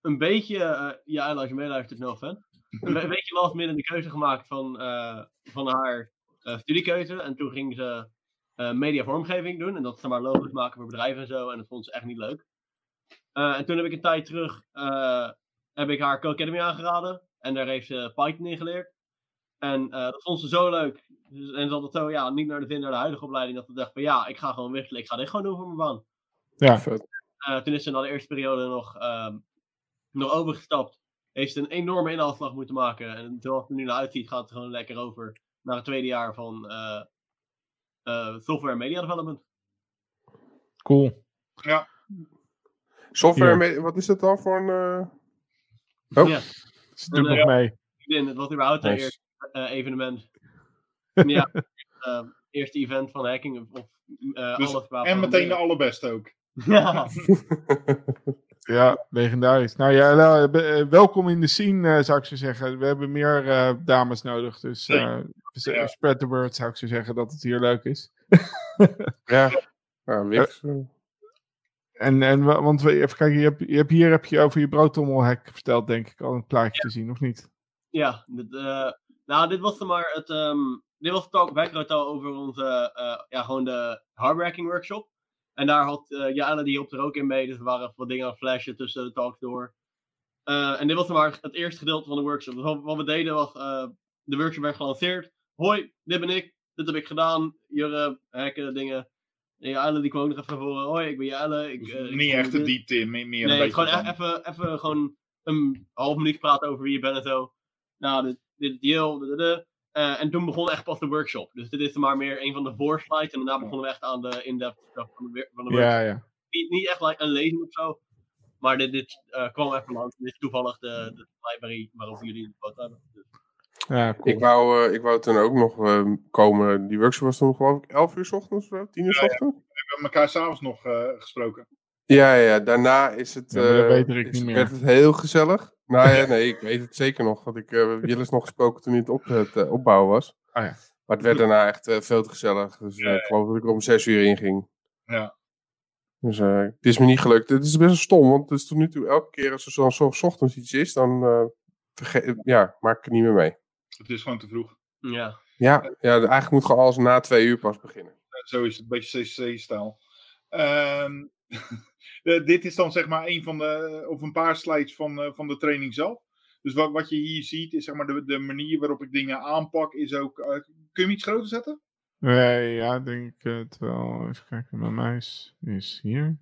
een beetje, eh, ja, en als je meeluistert, no fan. Een be- beetje last midden de keuze gemaakt van, eh, van haar eh, studiekeuze. En toen ging ze eh media vormgeving doen. En dat is dan maar logo's maken voor bedrijven en zo. En dat vond ze echt niet leuk. Eh, en toen heb ik een tijd terug, eh, heb ik haar Co-Academy aangeraden. En daar heeft ze Python in geleerd. En dat vond ze zo leuk. Dus, en ze had het zo, ja, niet naar de zin naar de huidige opleiding. Dat ze dacht van, ja, ik ga gewoon wisselen. Ik ga dit gewoon doen voor mijn baan. Ja, Vet. Toen is ze na de eerste periode nog, ehm, nog overgestapt. Heeft ze een enorme inhaalslag moeten maken. En zoals het er nu naar uitziet, gaat het gewoon lekker over naar het tweede jaar van software en media development. cool. Software, Ja. me- wat is dat dan voor een... eh, Oh. Ja, Ze nog mee. vriendin, het was überhaupt Nice. eerste eh, evenement. ja, eh, eerste event van hacking. Of, eh, Dus- alles En meteen de allerbeste ook. Ja, Ja, legendarisch. Nou ja, eh, welkom in de scene, eh, zou ik zo zeggen. We hebben meer eh, dames nodig. Dus eh, Ja. spread the word, zou ik zo zeggen, dat het hier leuk is. ja. Ja, eh. En, en wa- want we, even kijken, je hebt, je hebt, hier heb je over je broodtrommelhek verteld, denk ik, al een plaatje te zien, of niet? Ja, dit, eh, nou, dit was dan maar het. ehm, dit was het al over onze. eh, ja, gewoon de hardworking workshop. En daar had eh Jana die hielp er ook in mee. Dus er waren wat dingen aan het flashen tussen de talks door. Eh, en dit was dan maar het eerste gedeelte van de workshop. Dus wat, wat we deden was. eh, de workshop werd gelanceerd. Hoi, dit ben ik. Dit heb ik gedaan. Jurre, hekken, dingen. En Jana die kwam ook nog even naar voren. Hoi, ik ben. Ik, Dus eh, ik niet echt de diepte in, meer, meer Nee, gewoon van- even, even gewoon een half minuut praten over wie je bent en zo. Nou, dit, dit dit. Eh, en toen begon echt pas de workshop. Dus dit is maar meer een van de voorslides. En daarna begonnen we echt aan de in-depth stuff van de, van de workshop. Ja, ja. Niet, niet echt like, een lezing of zo. Maar dit, dit eh, kwam even langs. Dit is toevallig de, de library waarover jullie het foto hebben. Dus, Ja, cool. Ik wou, eh, ik wou toen ook nog eh, komen. Die workshop was toen geloof ik 11 uur 's ochtends of zo, 10 uur 's Ja, ja. ochtends. We hebben elkaar s'avonds nog eh, gesproken. Ja, ja, daarna is het, dat weet ik is- niet meer. werd het heel gezellig. Nou ja, nee, ik weet het zeker nog. Want ik heb Jillis nog gesproken toen hij het, op, het eh, opbouwen was. Ah, ja. Maar het werd daarna echt eh, veel te gezellig. Dus eh, ik geloof dat ik er om 6 uur in ging. Ja. Dus eh, het is me niet gelukt. Het is best wel stom, want het is tot nu toe elke keer als er zo, zo 's ochtends iets is, dan eh, verge- ja, maak ik het niet meer mee. Het is gewoon te vroeg. ja. Ja, ja, eigenlijk moet gewoon alles na twee uur pas beginnen. Zo is het, een beetje CCC-stijl. Ehm, eh, dit is dan zeg maar een van de, of een paar slides van, eh, van de training zelf. Dus wat, wat je hier ziet, is zeg maar de, de manier waarop ik dingen aanpak, is ook. eh, kun je hem iets groter zetten? Nee, ja, denk ik het wel. Even kijken, mijn muis is hier.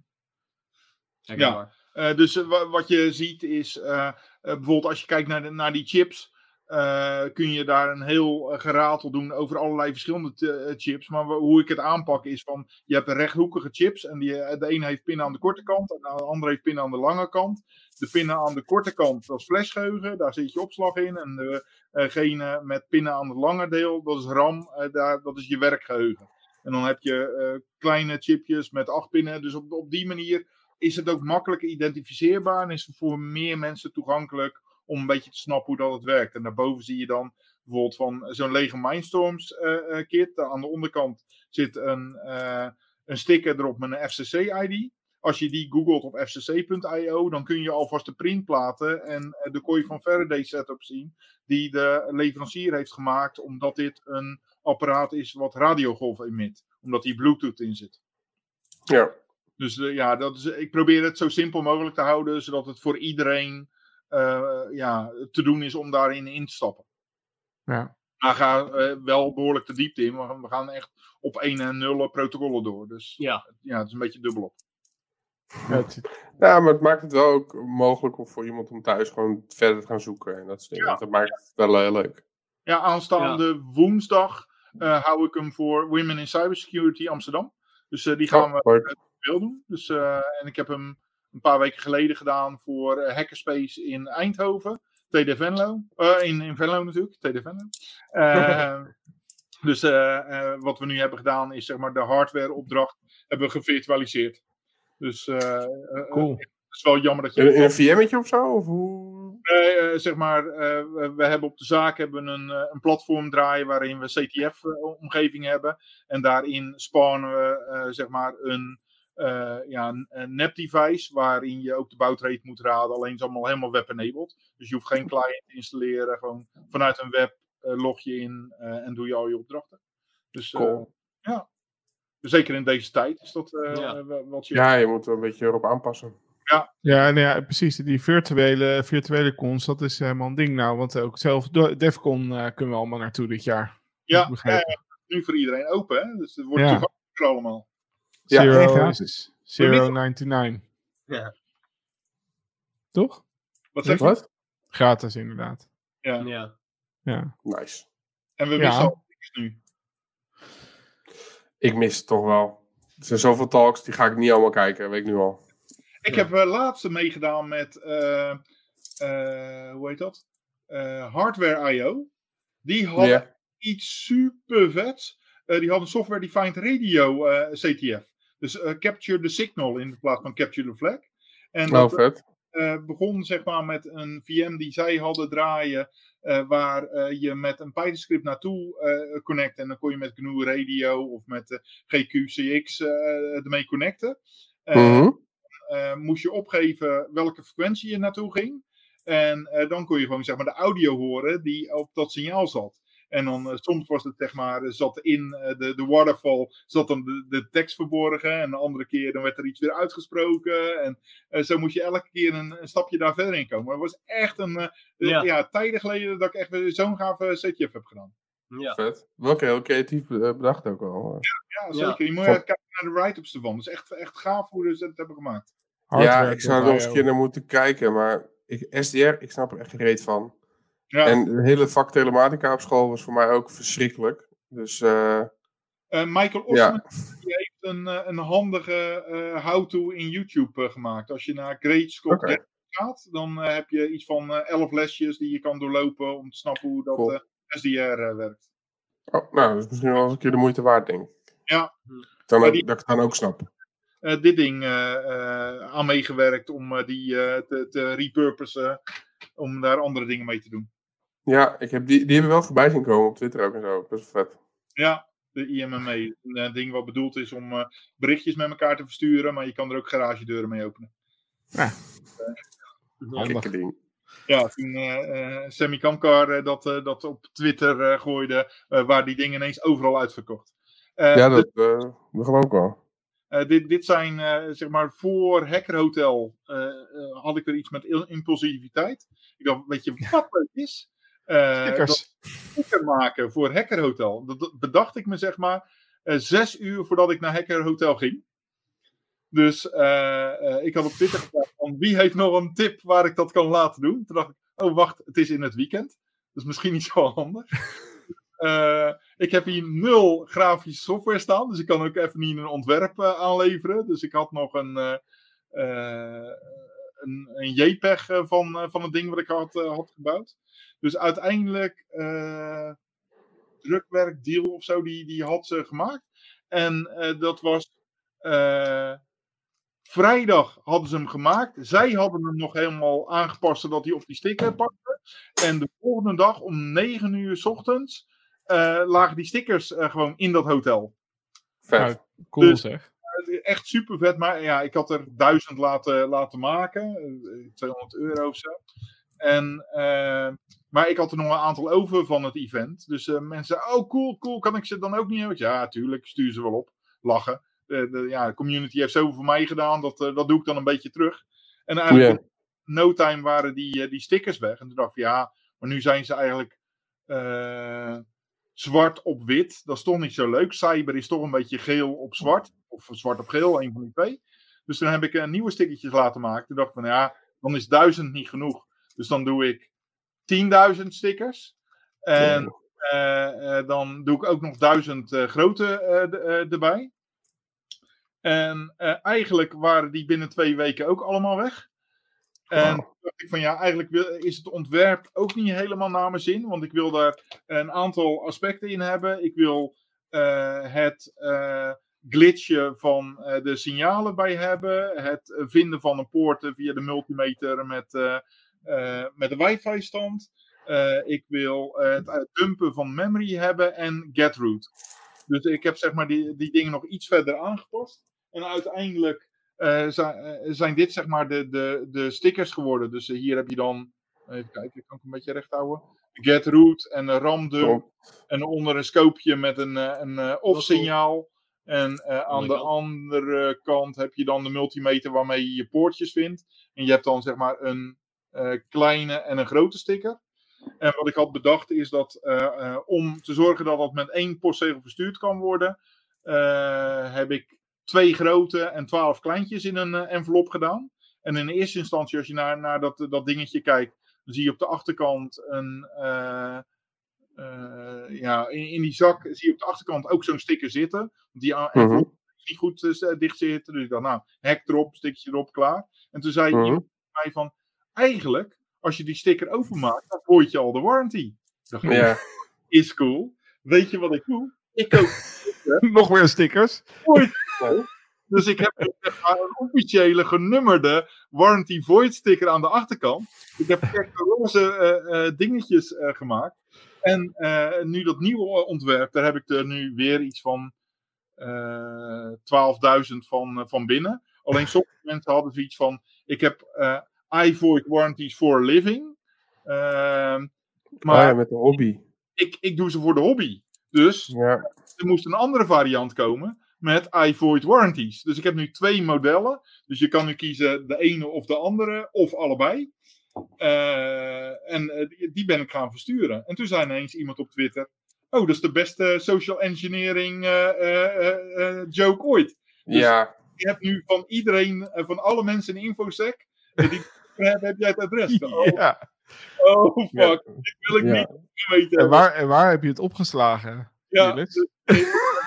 Kijk Ja. Eh, dus wa- wat je ziet is, bijvoorbeeld als je kijkt naar, de, naar die chips, eh, kun je daar een heel eh, geratel doen over allerlei verschillende eh, chips. Maar hoe ik het aanpak is van, je hebt rechthoekige chips en die, de ene heeft pinnen aan de korte kant en de andere heeft pinnen aan de lange kant. De pinnen aan de korte kant, dat is flashgeheugen, daar zit je opslag in. En degene met pinnen aan het lange deel, dat is RAM, daar, dat is je werkgeheugen. En dan heb je kleine chipjes met acht pinnen. Dus op, op die manier is het ook makkelijker identificeerbaar en is het voor meer mensen toegankelijk om een beetje te snappen hoe dat het werkt. En daarboven zie je dan bijvoorbeeld van zo'n lege Mindstorms eh, kit. Daar aan de onderkant zit een, eh, een sticker erop met een FCC-ID. Als je die googelt op fcc.io, dan kun je alvast de printplaten en de kooi van Faraday setup zien. Die de leverancier heeft gemaakt, omdat dit een apparaat is wat radiogolf emit. Omdat hier Bluetooth in zit. Ja. Dus ja, dat is, ik probeer het zo simpel mogelijk te houden, zodat het voor iedereen ja, te doen is om daarin in te stappen. Ja. Maar ga eh, wel behoorlijk de diepte in. We gaan, we gaan echt op 1 en 0 protocollen door. Dus Ja. ja, het is een beetje dubbelop. Ja, het maar het maakt het wel ook mogelijk om voor iemand om thuis gewoon verder te gaan zoeken. En dat, soort. Ja. dat maakt het wel heel leuk. Ja, aanstaande woensdag eh, hou ik hem voor Women in Cybersecurity Amsterdam. Dus eh, die gaan we Oh, veel doen. Dus, eh, en ik heb hem een paar weken geleden gedaan voor eh, Hackerspace in Eindhoven. TD Venlo. Eh, in, in Venlo natuurlijk, TD Venlo. Eh, dus eh, wat we nu hebben gedaan is zeg maar de hardwareopdracht hebben we gevirtualiseerd. Dus Cool. het is wel jammer dat je... In een VM'tje of zo? Of hoe? Nee, eh, zeg maar, eh, we, hebben op de zaak hebben een, een platform draaien waarin we CTF-omgeving hebben. En daarin spannen we eh, zeg maar een, ja, een, een nep-device waarin je ook de bouwtrade moet raden. Alleen is allemaal helemaal web-enabled. Dus je hoeft geen client te installeren. Gewoon vanuit een web eh, log je in eh, en doe je al je opdrachten. Dus eh, Cool. ja, zeker in deze tijd is dat eh, Ja. wel- wat je... Ja, je moet er een beetje erop aanpassen. Ja, nou ja, precies. Die virtuele, virtuele cons, dat is helemaal een ding nou. Want ook zelf Defcon eh, kunnen we allemaal naartoe dit jaar. Ja, ja, nu voor iedereen open. Hè? Dus het wordt Ja. allemaal. Ja, Zero, echt, is het? Zero 99. Ja. Toch? Wat zeg je? Wat? Gratis inderdaad. Ja. Ja. Ja. Nice. En we Ja. wisten al niks nu. Ik mis het toch wel. Er zijn zoveel talks, die ga ik niet allemaal kijken, weet ik nu al. Ik Ja. heb uh, laatst meegedaan met, eh, eh, hoe heet dat? Eh, Hardware I.O. Die hadden Ja. iets super vets. Eh, die hadden software defined radio eh, CTF. Dus eh, capture the signal in plaats van capture the flag. En Oh, dat vet. eh, begon zeg maar met een VM die zij hadden draaien. eh, waar eh, je met een Python script naartoe eh connect. En dan kon je met GNU Radio of met GQCX eh ermee connecten. Eh, Mhm. eh, moest je opgeven welke frequentie je naartoe ging. En eh, dan kon je gewoon zeg maar de audio horen die op dat signaal zat. En dan eh, soms was het zeg maar, eh, zat in eh, de, de waterfall, zat dan de, de tekst verborgen. En de andere keer dan werd er iets weer uitgesproken. En eh, zo moest je elke keer een, een stapje daar verder in komen. Maar het was echt een, eh, Ja. ja. tijden geleden dat ik echt zo'n gave CTF heb gedaan. Ja. Vet. Welke heel creatief bedacht ook al. Ja, Ja. zeker. Je moet even kijken naar de write-ups ervan. Dat is echt, echt gaaf hoe ze het hebben gemaakt. ja, ik zou er nog eens een keer naar moeten kijken, maar ik, SDR, ik snap er echt geen reet van. Ja. En het hele vak telematica op school was voor mij ook verschrikkelijk. Dus eh, Eh, Michael. Osman die heeft een, eh, een handige eh, how-to in YouTube gemaakt. Als je naar. Get gaat, dan heb je iets van elf lesjes die je kan doorlopen om te snappen hoe dat Cool. SDR werkt. oh, nou, dat is misschien wel eens een keer de moeite waard, denk ik. Ja. Dan Maar ook, die- Dat ik dan ook snap. eh, dit ding eh, eh, aan meegewerkt om die te, te repurposen. om daar andere dingen mee te doen. Ja, ik heb die, die hebben wel voorbij zien komen op Twitter ook en zo. Best wel vet. Ja, de IMMA. Een eh, ding wat bedoeld is om eh, berichtjes met elkaar te versturen. Maar je kan er ook garagedeuren mee openen. Handig. Gekke ding. Ja, toen eh eh, Sammy Kamkar dat, eh, dat op Twitter eh, gooide. eh, waar die dingen ineens overal uitverkocht. Eh, Ja, dat, eh dat geloof ik wel. eh, dit, dit zijn, eh, zeg maar, voor Hacker Hotel eh, eh, had ik er iets met impulsiviteit. Ik dacht, weet je wat leuk is? Eh, Stickers. sticker maken voor Hacker Hotel. Dat, bedacht ik me zeg maar eh, zes uur voordat ik naar Hacker Hotel ging. Dus eh, ik had op Twitter gevraagd van wie heeft nog een tip waar ik dat kan laten doen. Toen dacht ik, oh wacht, het is in het weekend. Dus misschien niet zo handig. Ik heb hier nul grafische software staan, dus ik kan ook even niet een ontwerp aanleveren. Dus ik had nog een, een, een JPEG eh, van, eh, van het ding wat ik had, eh, had gebouwd. Dus uiteindelijk eh drukwerkdeal of zo, die, die had ze gemaakt. En eh, dat was eh, vrijdag hadden ze hem gemaakt. Zij hadden hem nog helemaal aangepast zodat hij op die sticker pakte. En de volgende dag om 9 uur 's ochtends eh, lagen die stickers eh, gewoon in dat hotel. Vet. Ja, cool Dus- zeg. Echt super vet, maar ja, ik had er duizend laten, laten maken. eh, 200 euro of zo. En, eh, maar ik had er nog een aantal over van het event. Dus eh, mensen zeiden, oh cool, cool, kan ik ze dan ook niet hebben? Ja, tuurlijk, stuur ze wel op. Lachen. De, de, ja, de community heeft zoveel voor mij gedaan, dat, eh, dat doe ik dan een beetje terug. En eigenlijk in no time waren die, eh, die stickers weg. En toen dacht ik, ja, maar nu zijn ze eigenlijk eh, zwart op wit. Dat is toch niet zo leuk. Cyber is toch een beetje geel op zwart. Of zwart op geel, een van die twee. Dus toen heb ik eh, nieuwe stickertjes laten maken. Toen dacht ik van, ja, dan is duizend niet genoeg. Dus dan doe ik 10.000 stickers. En eh, eh, dan doe ik ook nog duizend eh, grote erbij. En eigenlijk waren die binnen twee weken ook allemaal weg. En toen dacht ik van ja, eigenlijk wil, is het ontwerp ook niet helemaal naar mijn zin. Want ik wil daar een aantal aspecten in hebben. Ik wil eh, het eh, glitchen van eh, de signalen bij hebben. Het vinden van een poort eh, via de multimeter met, met de wifi stand. Eh, ik wil het dumpen van memory hebben en getroot. Dus ik heb zeg maar die, die dingen nog iets verder aangepast. En uiteindelijk zijn, eh, zijn dit zeg maar de, de, de stickers geworden. Dus eh, hier heb je dan, even kijken, kan ik een beetje recht houden. Getroot en een ramdump. Top. En onder een scoopje met een, eh, een eh, off-signaal. En eh, aan de andere kant heb je dan de multimeter waarmee je je poortjes vindt. En je hebt dan zeg maar een eh, kleine en een grote sticker. En wat ik had bedacht is dat eh, eh, om te zorgen dat dat met één postzegel verstuurd kan worden, eh, heb ik twee grote en twaalf kleintjes in een eh, envelop gedaan. En in eerste instantie, als je naar, naar dat, dat dingetje kijkt, dan zie je op de achterkant een. eh, eh, ja, in, in die zak zie je op de achterkant ook zo'n sticker zitten. Die Mhm. envelop niet goed dicht zitten. Dus ik dacht, nou, hek erop, stikje erop, klaar. En toen zei Mhm. iemand tegen mij van, eigenlijk, als je die sticker openmaakt, dan voert je al de warranty. Dacht, Ja. is cool. Weet je wat ik doe? Ik koop Nog meer stickers. Dus ik heb zeg maar een officiële genummerde warranty void sticker aan de achterkant. Ik heb echt roze eh, eh, dingetjes eh, gemaakt. En nu dat nieuwe ontwerp, daar heb ik er nu weer iets van eh 12.000 van, van binnen. Alleen sommige mensen hadden zoiets van: ik heb iVoid warranties for a living. Ehm, maar Ah, ja, met de hobby. ik, ik doe ze voor de hobby. Dus Ja. er moest een andere variant komen met iVoid warranties. Dus ik heb nu twee modellen. Dus je kan nu kiezen de ene of de andere, of allebei. Eh, en eh, die- ben ik gaan versturen. En toen zei ineens iemand op Twitter: Oh, dat is de beste social engineering eh, joke ooit. Dus- ja. Je hebt nu van iedereen, van alle mensen in InfoSec, die hebben, heb jij het adres. Oh, Ja. oh fuck, Ja. dit wil ik Ja. niet weten. En waar, en waar heb je het opgeslagen? Ja, dus-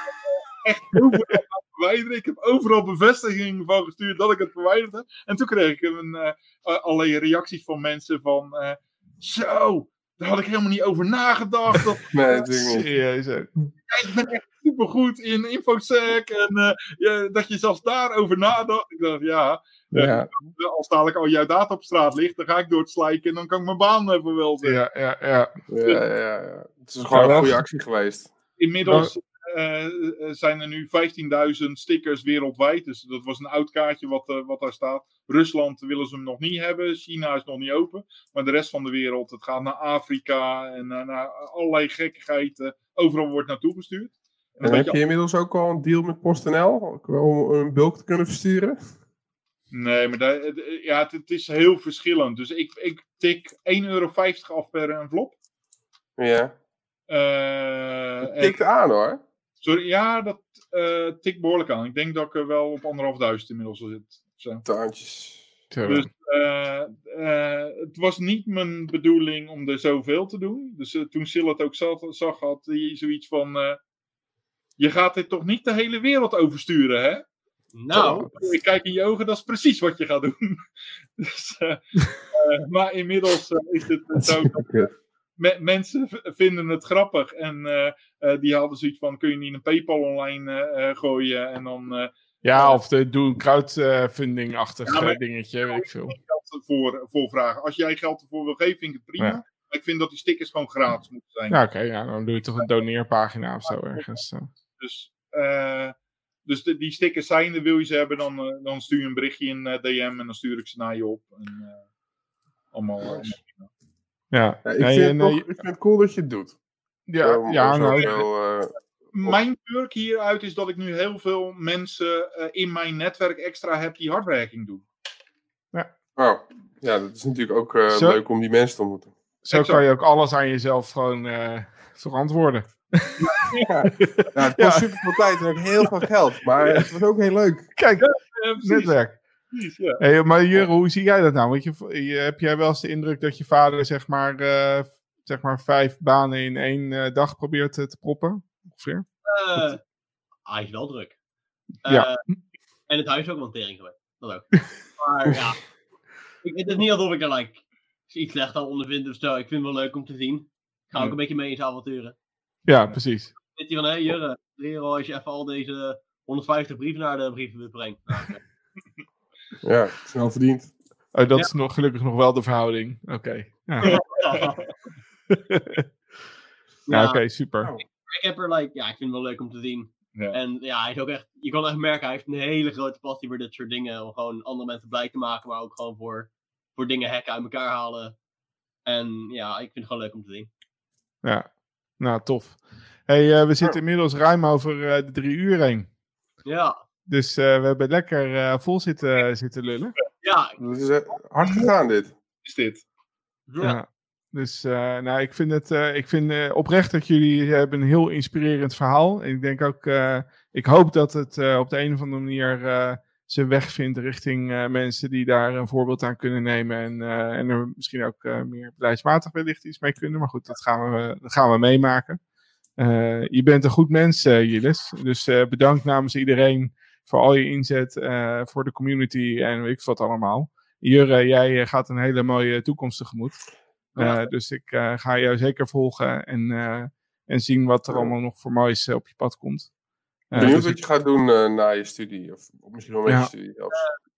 echt overal aan verwijderen. Ik heb overal bevestiging van gestuurd dat ik het verwijderd heb. En toen kreeg ik een, eh, eh, alleen reacties van mensen van... eh, zo, daar had ik helemaal niet over nagedacht. Dat, Nee. Serieus ook. ja, ik ben echt supergoed in infosec. En eh, ja, dat je zelfs daarover nadacht. Ik dacht, ja, Ja. als dadelijk al jouw data op straat ligt... dan ga ik door het slijken en dan kan ik mijn baan even wel zeggen. Ja, ja, ja. Ja, ja, ja, ja. Het is gewoon een goede actie geweest. Inmiddels zijn er nu 15.000 stickers wereldwijd. Dus dat was een oud kaartje wat, eh, wat daar staat. Rusland willen ze hem nog niet hebben. China is nog niet open. Maar de rest van de wereld, het gaat naar Afrika en eh, naar allerlei gekkigheid. overal wordt naartoe gestuurd. En heb je inmiddels ook al een deal met PostNL? Om een bulk te kunnen versturen? Nee, maar eh, ja, het, het is heel verschillend. Dus ik, ik tik 1,50 euro af per envelop. Ja. Eh, en- Tikt aan hoor. Sorry, ja, dat eh tikt behoorlijk aan. Ik denk dat ik er wel op anderhalf duizend inmiddels zit. Zo. Taantjes. Zo. Dus eh, eh, het was niet mijn bedoeling om er zoveel te doen. Dus toen Sil het ook zag, zag had hij zoiets van... eh, je gaat dit toch niet de hele wereld oversturen, hè? Nou, Ik kijk in je ogen, dat is precies wat je gaat doen. dus, eh, eh, maar inmiddels is het zo dat. Me- mensen vinden het grappig. En eh, eh, die hadden zoiets van, kun je niet een Paypal online eh, gooien? En dan Ja, of de, doe een crowdfunding-achtig Ja, dingetje, weet ik veel. geld voor, voor vragen. Als jij geld ervoor wil geven, vind ik het prima. Ja. Maar ik vind dat die stickers gewoon gratis moeten zijn. Ja, oké, ja, dan doe je toch een doneerpagina of zo ergens. zo. Dus, dus de- die stickers zijn er, wil je ze hebben, dan, dan stuur je een berichtje in DM en dan stuur ik ze naar je op. En, allemaal. Ja, Ja, ik, Nee, vind toch- ik vind het cool dat je het doet. ja, Om- ja, nou, eh, Mijn perk hieruit is dat ik nu heel veel mensen eh, in mijn netwerk extra heb die hardwerking doen. oh, ja, dat is natuurlijk ook eh, Zo- leuk om die mensen te ontmoeten. zo exact. kan je ook alles aan jezelf gewoon eh, verantwoorden. Ja, het kost super veel tijd en ook heel veel geld. Maar het was ook heel leuk. Kijk, Ja, netwerk. Precies, ja. Hey, maar Jure, hoe zie jij dat nou? Want je, je- heb jij wel eens de indruk dat je vader zeg maar, eh, zeg maar vijf banen in één eh, dag probeert te, proppen? Ongeveer? eh, hij is wel druk. Ja. En het huis is ook wel tering geweest. Dat ook. Maar ja, ik, het is niet alsof ik er like, iets slecht aan ondervind of zo. Ik vind het wel leuk om te zien. Ik ga ook Ja. een beetje mee in zijn avonturen. Ja, precies. Zit hij van, hé hey, Jurre, leren als je even al deze 150 brieven naar de brievenbus brengt. Nou. Ja, snel verdiend. Oh, dat Ja. is nog, gelukkig nog wel de verhouding. Oké. Ja, ja Ja, oké, super. ik heb er like, ja, ik vind het wel leuk om te zien. Ja. En ja, hij is ook echt, je kan echt merken, hij heeft een hele grote passie voor dit soort dingen. Om gewoon andere mensen blij te maken, maar ook gewoon voor, voor dingen hacken uit elkaar halen. En ja, ik vind het gewoon leuk om te zien. Ja, nou tof. Hey, eh, we zitten inmiddels ruim over eh, de drie uur heen. Ja, Dus eh, we hebben lekker eh, vol zitten, zitten lullen. ja, Dat is eh, hard gegaan dit. Is dit. ja. Ja. Dus eh, nou, ik vind het eh, ik vind, eh, oprecht dat jullie hebben een heel inspirerend verhaal. En ik denk ook, eh, ik hoop dat het eh, op de een of andere manier eh, zijn weg vindt richting eh, mensen die daar een voorbeeld aan kunnen nemen. En, eh, en er misschien ook eh, meer beleidsmatig wellicht iets mee kunnen. Maar goed, dat gaan we, dat gaan we meemaken. Eh, je bent een goed mens, eh Jilis. Dus eh, bedankt namens iedereen voor al je inzet eh, voor de community en weet ik wat allemaal. Jurre, jij eh, gaat een hele mooie toekomst tegemoet. Ja. Eh, dus ik eh, ga jou zeker volgen en, eh, en zien wat er Ja. allemaal nog voor moois eh, op je pad komt. Eh, Benieuwd dus wat ik- je gaat doen eh, na je studie. Of, of misschien wel met Ja. je studie.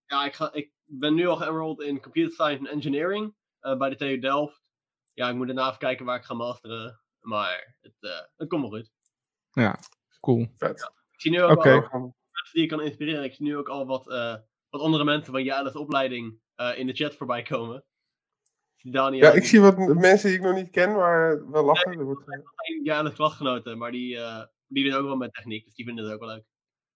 Ja, ik, ga, ik ben nu al geënrolled in Computer Science and Engineering eh, bij de TU Delft. Ja, ik moet daarna even kijken waar ik ga masteren. Maar het, eh, het komt wel goed. cool. Vet. Ik zie nu ook al mensen die ik kan inspireren. Ik zie nu ook al wat, eh, wat andere mensen van Janis opleiding eh, in de chat voorbij komen. Daniel, Ja, ik zie wat mensen die ik nog niet ken, maar wel lachen. Dat wordt- klasgenoten, maar die, eh, die doen ook wel met techniek, dus die vinden het ook wel leuk.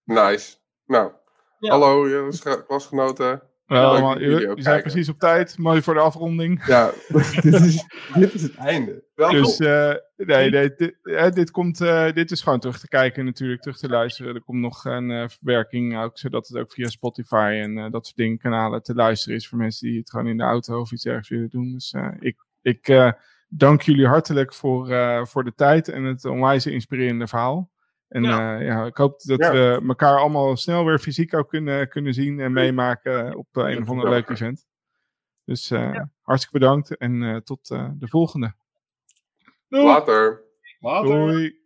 Nice. Nou, Ja. hallo jullie klasgenoten. Jullie ook we zijn precies op tijd. Mooi voor de afronding. Ja, dit, is, dit is het einde. Welkom. Dus eh, nee, nee, dit, eh, dit, komt, eh, dit is gewoon terug te kijken natuurlijk, terug te luisteren. Er komt nog een verwerking, ook, zodat het ook via Spotify en dat soort dingen, kanalen te luisteren is voor mensen die het gewoon in de auto of iets ergens willen doen. Dus ik, ik dank jullie hartelijk voor, voor de tijd en het onwijs inspirerende verhaal. En Ja. ja. ja, ik hoop dat Ja. we elkaar allemaal snel weer fysiek ook kunnen, kunnen zien en meemaken op eh, een of ander leuk event. Dus eh, hartstikke bedankt en eh, tot eh, de volgende. Doei. Later. Later. Doei.